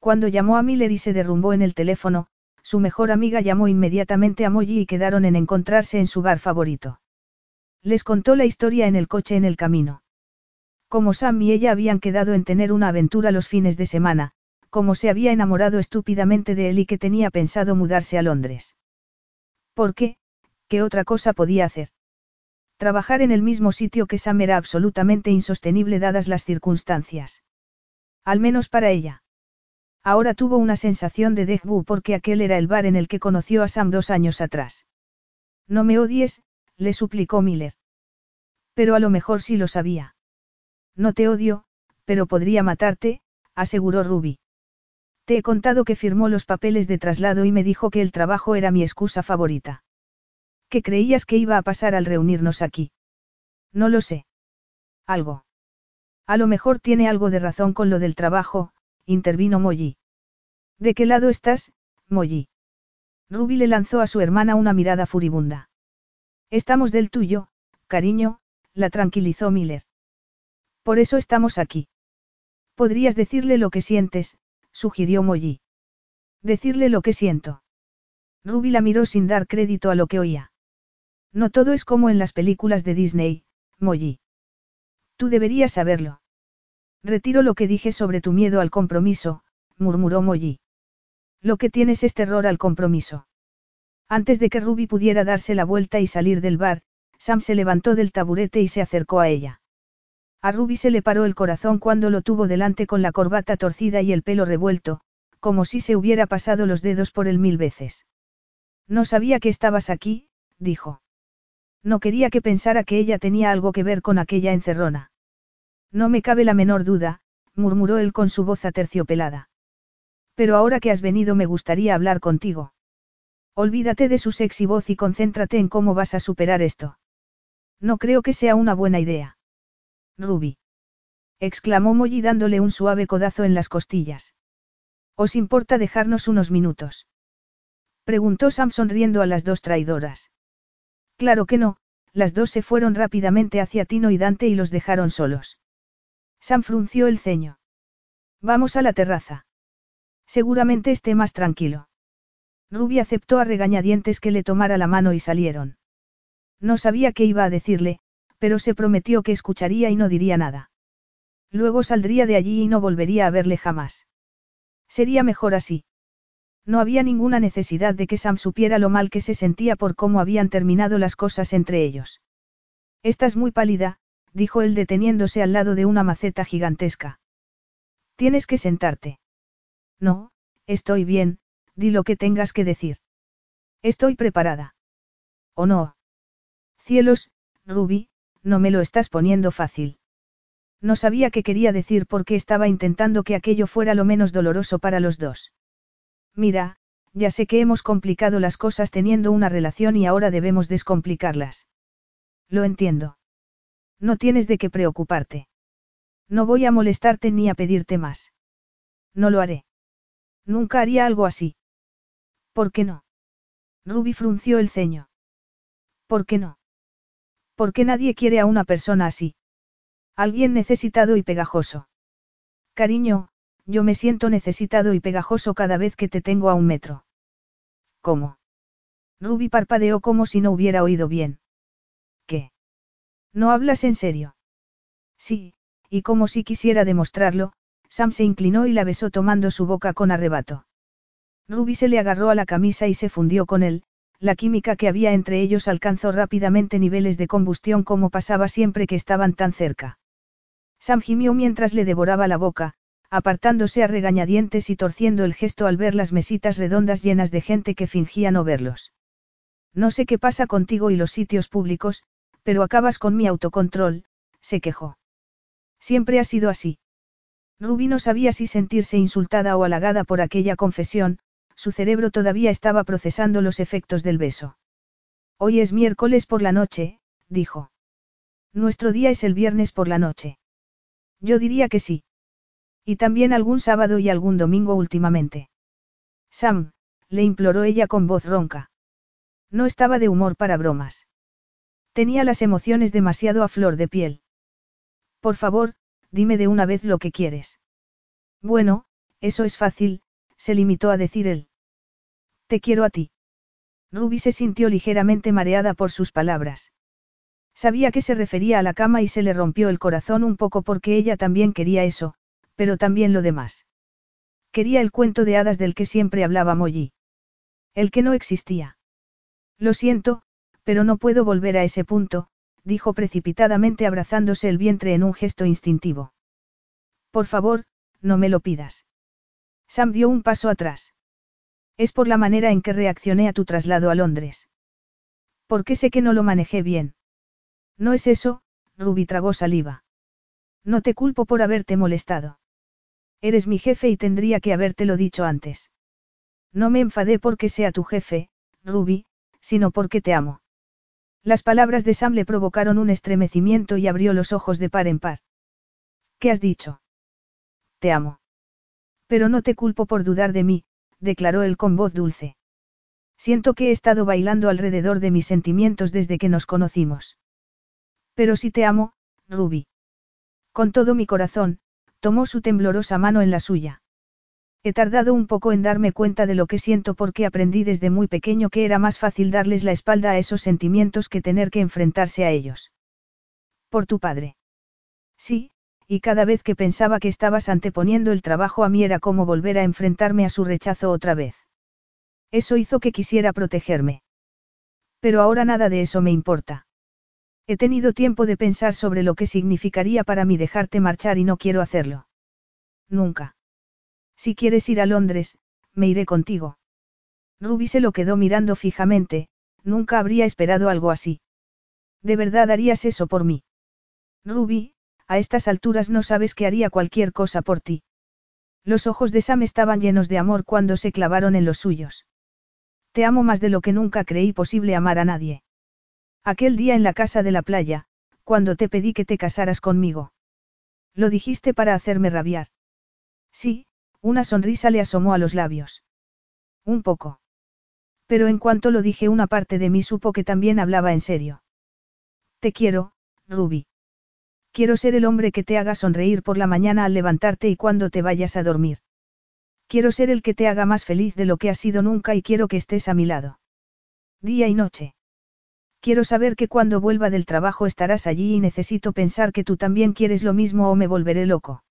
Cuando llamó a Miller y se derrumbó en el teléfono, su mejor amiga llamó inmediatamente a Molly y quedaron en encontrarse en su bar favorito. Les contó la historia en el coche en el camino. Como Sam y ella habían quedado en tener una aventura los fines de semana, como se había enamorado estúpidamente de él y que tenía pensado mudarse a Londres. ¿Por qué? ¿Qué otra cosa podía hacer? Trabajar en el mismo sitio que Sam era absolutamente insostenible dadas las circunstancias. Al menos para ella. Ahora tuvo una sensación de déjà porque aquel era el bar en el que conoció a Sam dos años atrás. No me odies, le suplicó Miller. Pero a lo mejor sí lo sabía. No te odio, pero podría matarte, aseguró Ruby. Te he contado que firmó los papeles de traslado y me dijo que el trabajo era mi excusa favorita. ¿Qué creías que iba a pasar al reunirnos aquí? No lo sé. Algo. A lo mejor tiene algo de razón con lo del trabajo, intervino Molly. ¿De qué lado estás, Molly? Ruby le lanzó a su hermana una mirada furibunda. Estamos del tuyo, cariño, la tranquilizó Miller. Por eso estamos aquí. Podrías decirle lo que sientes, sugirió Molly. Decirle lo que siento. Ruby la miró sin dar crédito a lo que oía. No todo es como en las películas de Disney, Molly. Tú deberías saberlo. Retiro lo que dije sobre tu miedo al compromiso, murmuró Molly. Lo que tienes es terror al compromiso. Antes de que Ruby pudiera darse la vuelta y salir del bar, Sam se levantó del taburete y se acercó a ella. A Ruby se le paró el corazón cuando lo tuvo delante con la corbata torcida y el pelo revuelto, como si se hubiera pasado los dedos por él mil veces. No sabía que estabas aquí, dijo. No quería que pensara que ella tenía algo que ver con aquella encerrona. No me cabe la menor duda, murmuró él con su voz aterciopelada. Pero ahora que has venido me gustaría hablar contigo. Olvídate de su sexy voz y concéntrate en cómo vas a superar esto. No creo que sea una buena idea. Ruby. Exclamó Molly dándole un suave codazo en las costillas. ¿Os importa dejarnos unos minutos? Preguntó Sam sonriendo a las dos traidoras. Claro que no, las dos se fueron rápidamente hacia Tino y Dante y los dejaron solos. Sam frunció el ceño. Vamos a la terraza. Seguramente esté más tranquilo. Ruby aceptó a regañadientes que le tomara la mano y salieron. No sabía qué iba a decirle, pero se prometió que escucharía y no diría nada. Luego saldría de allí y no volvería a verle jamás. Sería mejor así. No había ninguna necesidad de que Sam supiera lo mal que se sentía por cómo habían terminado las cosas entre ellos. Estás muy pálida, dijo él deteniéndose al lado de una maceta gigantesca. Tienes que sentarte. No, estoy bien, di lo que tengas que decir. Estoy preparada. ¿O no? Cielos, Ruby, no me lo estás poniendo fácil. No sabía qué quería decir porque estaba intentando que aquello fuera lo menos doloroso para los dos. Mira, ya sé que hemos complicado las cosas teniendo una relación y ahora debemos descomplicarlas. Lo entiendo. No tienes de qué preocuparte. No voy a molestarte ni a pedirte más. No lo haré. Nunca haría algo así. ¿Por qué no? Ruby frunció el ceño. ¿Por qué no? Porque nadie quiere a una persona así. Alguien necesitado y pegajoso. Cariño, yo me siento necesitado y pegajoso cada vez que te tengo a un metro. ¿Cómo? Ruby parpadeó como si no hubiera oído bien. ¿Qué? ¿No hablas en serio? Sí, y como si quisiera demostrarlo, Sam se inclinó y la besó tomando su boca con arrebato. Ruby se le agarró a la camisa y se fundió con él, la química que había entre ellos alcanzó rápidamente niveles de combustión como pasaba siempre que estaban tan cerca. Sam gimió mientras le devoraba la boca, apartándose a regañadientes y torciendo el gesto al ver las mesitas redondas llenas de gente que fingía no verlos. No sé qué pasa contigo y los sitios públicos, pero acabas con mi autocontrol, se quejó. Siempre ha sido así. Ruby no sabía si sentirse insultada o halagada por aquella confesión, su cerebro todavía estaba procesando los efectos del beso. Hoy es miércoles por la noche, dijo. Nuestro día es el viernes por la noche. Yo diría que sí. Y también algún sábado y algún domingo últimamente. Sam, le imploró ella con voz ronca. No estaba de humor para bromas. Tenía las emociones demasiado a flor de piel. Por favor, dime de una vez lo que quieres. Bueno, eso es fácil, se limitó a decir él. Te quiero a ti. Ruby se sintió ligeramente mareada por sus palabras. Sabía que se refería a la cama y se le rompió el corazón un poco porque ella también quería eso, pero también lo demás. Quería el cuento de hadas del que siempre hablaba Molly. El que no existía. Lo siento, pero no puedo volver a ese punto, dijo precipitadamente abrazándose el vientre en un gesto instintivo. Por favor, no me lo pidas. Sam dio un paso atrás. Es por la manera en que reaccioné a tu traslado a Londres. Porque sé que no lo manejé bien. No es eso, Ruby tragó saliva. No te culpo por haberte molestado. Eres mi jefe y tendría que habértelo dicho antes. No me enfadé porque sea tu jefe, Ruby, sino porque te amo. Las palabras de Sam le provocaron un estremecimiento y abrió los ojos de par en par. ¿Qué has dicho? Te amo. Pero no te culpo por dudar de mí, declaró él con voz dulce. Siento que he estado bailando alrededor de mis sentimientos desde que nos conocimos. Pero si te amo, Ruby. Con todo mi corazón, tomó su temblorosa mano en la suya. He tardado un poco en darme cuenta de lo que siento porque aprendí desde muy pequeño que era más fácil darles la espalda a esos sentimientos que tener que enfrentarse a ellos. Por tu padre. Sí, y cada vez que pensaba que estabas anteponiendo el trabajo a mí era como volver a enfrentarme a su rechazo otra vez. Eso hizo que quisiera protegerme. Pero ahora nada de eso me importa. He tenido tiempo de pensar sobre lo que significaría para mí dejarte marchar y no quiero hacerlo. Nunca. Si quieres ir a Londres, me iré contigo. Ruby se lo quedó mirando fijamente, nunca habría esperado algo así. ¿De verdad harías eso por mí? Ruby, a estas alturas no sabes que haría cualquier cosa por ti. Los ojos de Sam estaban llenos de amor cuando se clavaron en los suyos. Te amo más de lo que nunca creí posible amar a nadie. Aquel día en la casa de la playa, cuando te pedí que te casaras conmigo. Lo dijiste para hacerme rabiar. Sí, una sonrisa le asomó a los labios. Un poco. Pero en cuanto lo dije una parte de mí supo que también hablaba en serio. Te quiero, Ruby. Quiero ser el hombre que te haga sonreír por la mañana al levantarte y cuando te vayas a dormir. Quiero ser el que te haga más feliz de lo que has sido nunca y quiero que estés a mi lado. Día y noche. Quiero saber que cuando vuelva del trabajo estarás allí y necesito pensar que tú también quieres lo mismo o me volveré loco.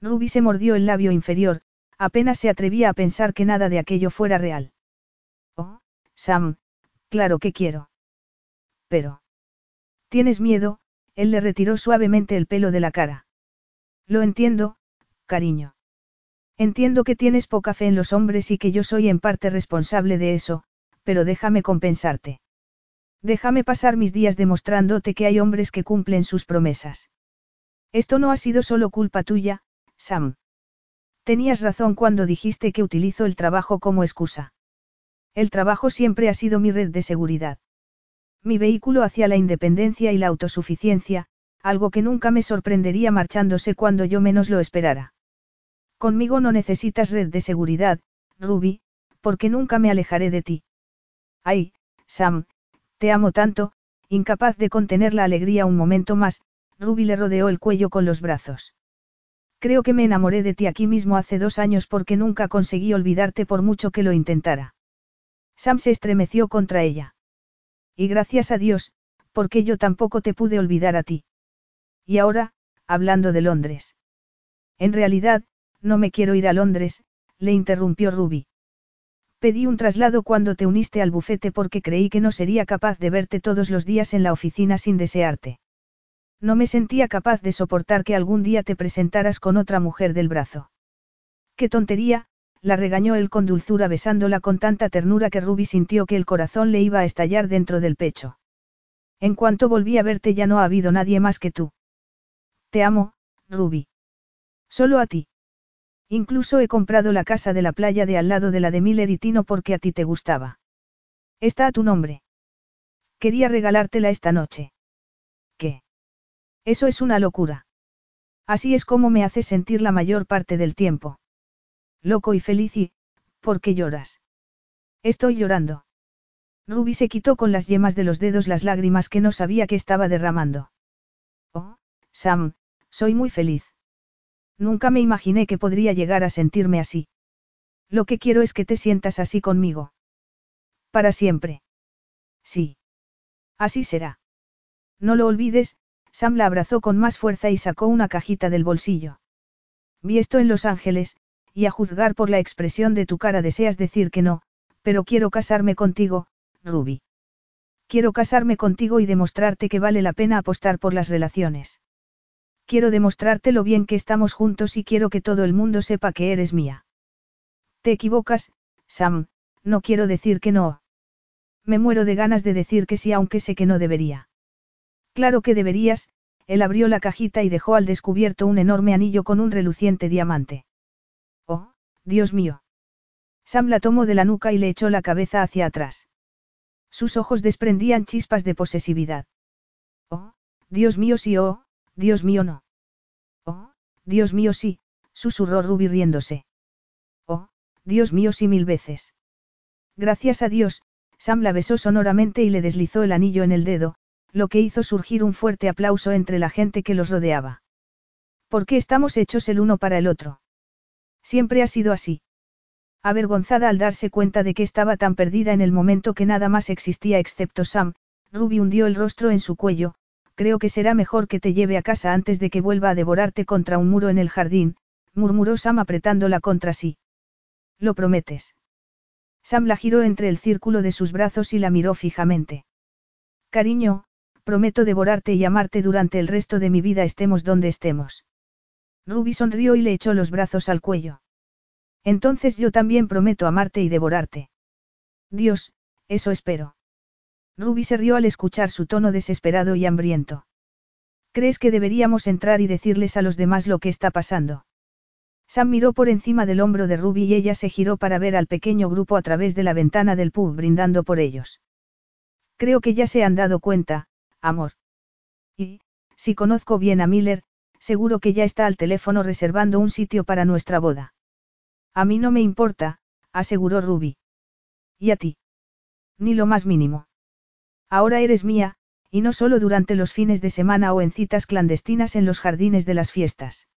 Ruby se mordió el labio inferior, apenas se atrevía a pensar que nada de aquello fuera real. Oh, Sam, claro que quiero. Pero. ¿Tienes miedo? Él le retiró suavemente el pelo de la cara. Lo entiendo, cariño. Entiendo que tienes poca fe en los hombres y que yo soy en parte responsable de eso, pero déjame compensarte. Déjame pasar mis días demostrándote que hay hombres que cumplen sus promesas. Esto no ha sido solo culpa tuya, Sam. Tenías razón cuando dijiste que utilizo el trabajo como excusa. El trabajo siempre ha sido mi red de seguridad. Mi vehículo hacia la independencia y la autosuficiencia, algo que nunca me sorprendería marchándose cuando yo menos lo esperara. Conmigo no necesitas red de seguridad, Ruby, porque nunca me alejaré de ti. Ay, Sam, te amo tanto, incapaz de contener la alegría un momento más, Ruby le rodeó el cuello con los brazos. Creo que me enamoré de ti aquí mismo hace dos años porque nunca conseguí olvidarte por mucho que lo intentara. Sam se estremeció contra ella. Y gracias a Dios, porque yo tampoco te pude olvidar a ti. Y ahora, hablando de Londres. En realidad, no me quiero ir a Londres, le interrumpió Ruby. Pedí un traslado cuando te uniste al bufete porque creí que no sería capaz de verte todos los días en la oficina sin desearte. No me sentía capaz de soportar que algún día te presentaras con otra mujer del brazo. ¡Qué tontería! La regañó él con dulzura besándola con tanta ternura que Ruby sintió que el corazón le iba a estallar dentro del pecho. En cuanto volví a verte ya no ha habido nadie más que tú. Te amo, Ruby. Solo a ti. Incluso he comprado la casa de la playa de al lado de la de Miller y Tino porque a ti te gustaba. Está a tu nombre. Quería regalártela esta noche. ¿Qué? Eso es una locura. Así es como me hace sentir la mayor parte del tiempo. Loco y feliz y, ¿por qué lloras? Estoy llorando. Ruby se quitó con las yemas de los dedos las lágrimas que no sabía que estaba derramando. Oh, Sam, soy muy feliz. Nunca me imaginé que podría llegar a sentirme así. Lo que quiero es que te sientas así conmigo. Para siempre. Sí. Así será. No lo olvides, Sam la abrazó con más fuerza y sacó una cajita del bolsillo. Vi esto en Los Ángeles, y a juzgar por la expresión de tu cara deseas decir que no, pero quiero casarme contigo, Ruby. Quiero casarme contigo y demostrarte que vale la pena apostar por las relaciones. Quiero demostrarte lo bien que estamos juntos y quiero que todo el mundo sepa que eres mía. Te equivocas, Sam, no quiero decir que no. Me muero de ganas de decir que sí aunque sé que no debería. Claro que deberías, él abrió la cajita y dejó al descubierto un enorme anillo con un reluciente diamante. Dios mío. Sam la tomó de la nuca y le echó la cabeza hacia atrás. Sus ojos desprendían chispas de posesividad. Oh, Dios mío sí, oh, Dios mío no. Oh, Dios mío sí, susurró Ruby riéndose. Oh, Dios mío sí mil veces. Gracias a Dios, Sam la besó sonoramente y le deslizó el anillo en el dedo, lo que hizo surgir un fuerte aplauso entre la gente que los rodeaba. ¿Por qué estamos hechos el uno para el otro? Siempre ha sido así. Avergonzada al darse cuenta de que estaba tan perdida en el momento que nada más existía excepto Sam, Ruby hundió el rostro en su cuello, creo que será mejor que te lleve a casa antes de que vuelva a devorarte contra un muro en el jardín, murmuró Sam apretándola contra sí. ¿Lo prometes? Sam la giró entre el círculo de sus brazos y la miró fijamente. Cariño, prometo devorarte y amarte durante el resto de mi vida estemos donde estemos. Ruby sonrió y le echó los brazos al cuello. Entonces yo también prometo amarte y devorarte. Dios, eso espero. Ruby se rió al escuchar su tono desesperado y hambriento. ¿Crees que deberíamos entrar y decirles a los demás lo que está pasando? Sam miró por encima del hombro de Ruby y ella se giró para ver al pequeño grupo a través de la ventana del pub brindando por ellos. Creo que ya se han dado cuenta, amor. Y, si conozco bien a Miller, seguro que ya está al teléfono reservando un sitio para nuestra boda. A mí no me importa, aseguró Ruby. ¿Y a ti? Ni lo más mínimo. Ahora eres mía, y no solo durante los fines de semana o en citas clandestinas en los jardines de las fiestas.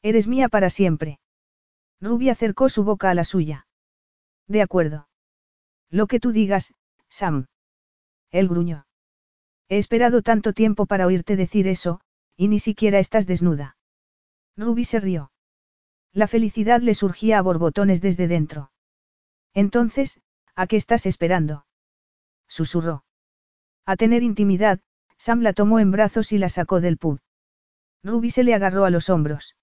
Eres mía para siempre. Ruby acercó su boca a la suya. De acuerdo. Lo que tú digas, Sam. Él gruñó. He esperado tanto tiempo para oírte decir eso, y ni siquiera estás desnuda. Ruby se rió. La felicidad le surgía a borbotones desde dentro. Entonces, ¿a qué estás esperando? Susurró. A tener intimidad, Sam la tomó en brazos y la sacó del pub. Ruby se le agarró a los hombros.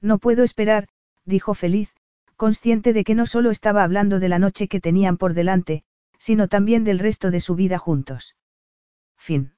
No puedo esperar, dijo feliz, consciente de que no solo estaba hablando de la noche que tenían por delante, sino también del resto de su vida juntos. Fin.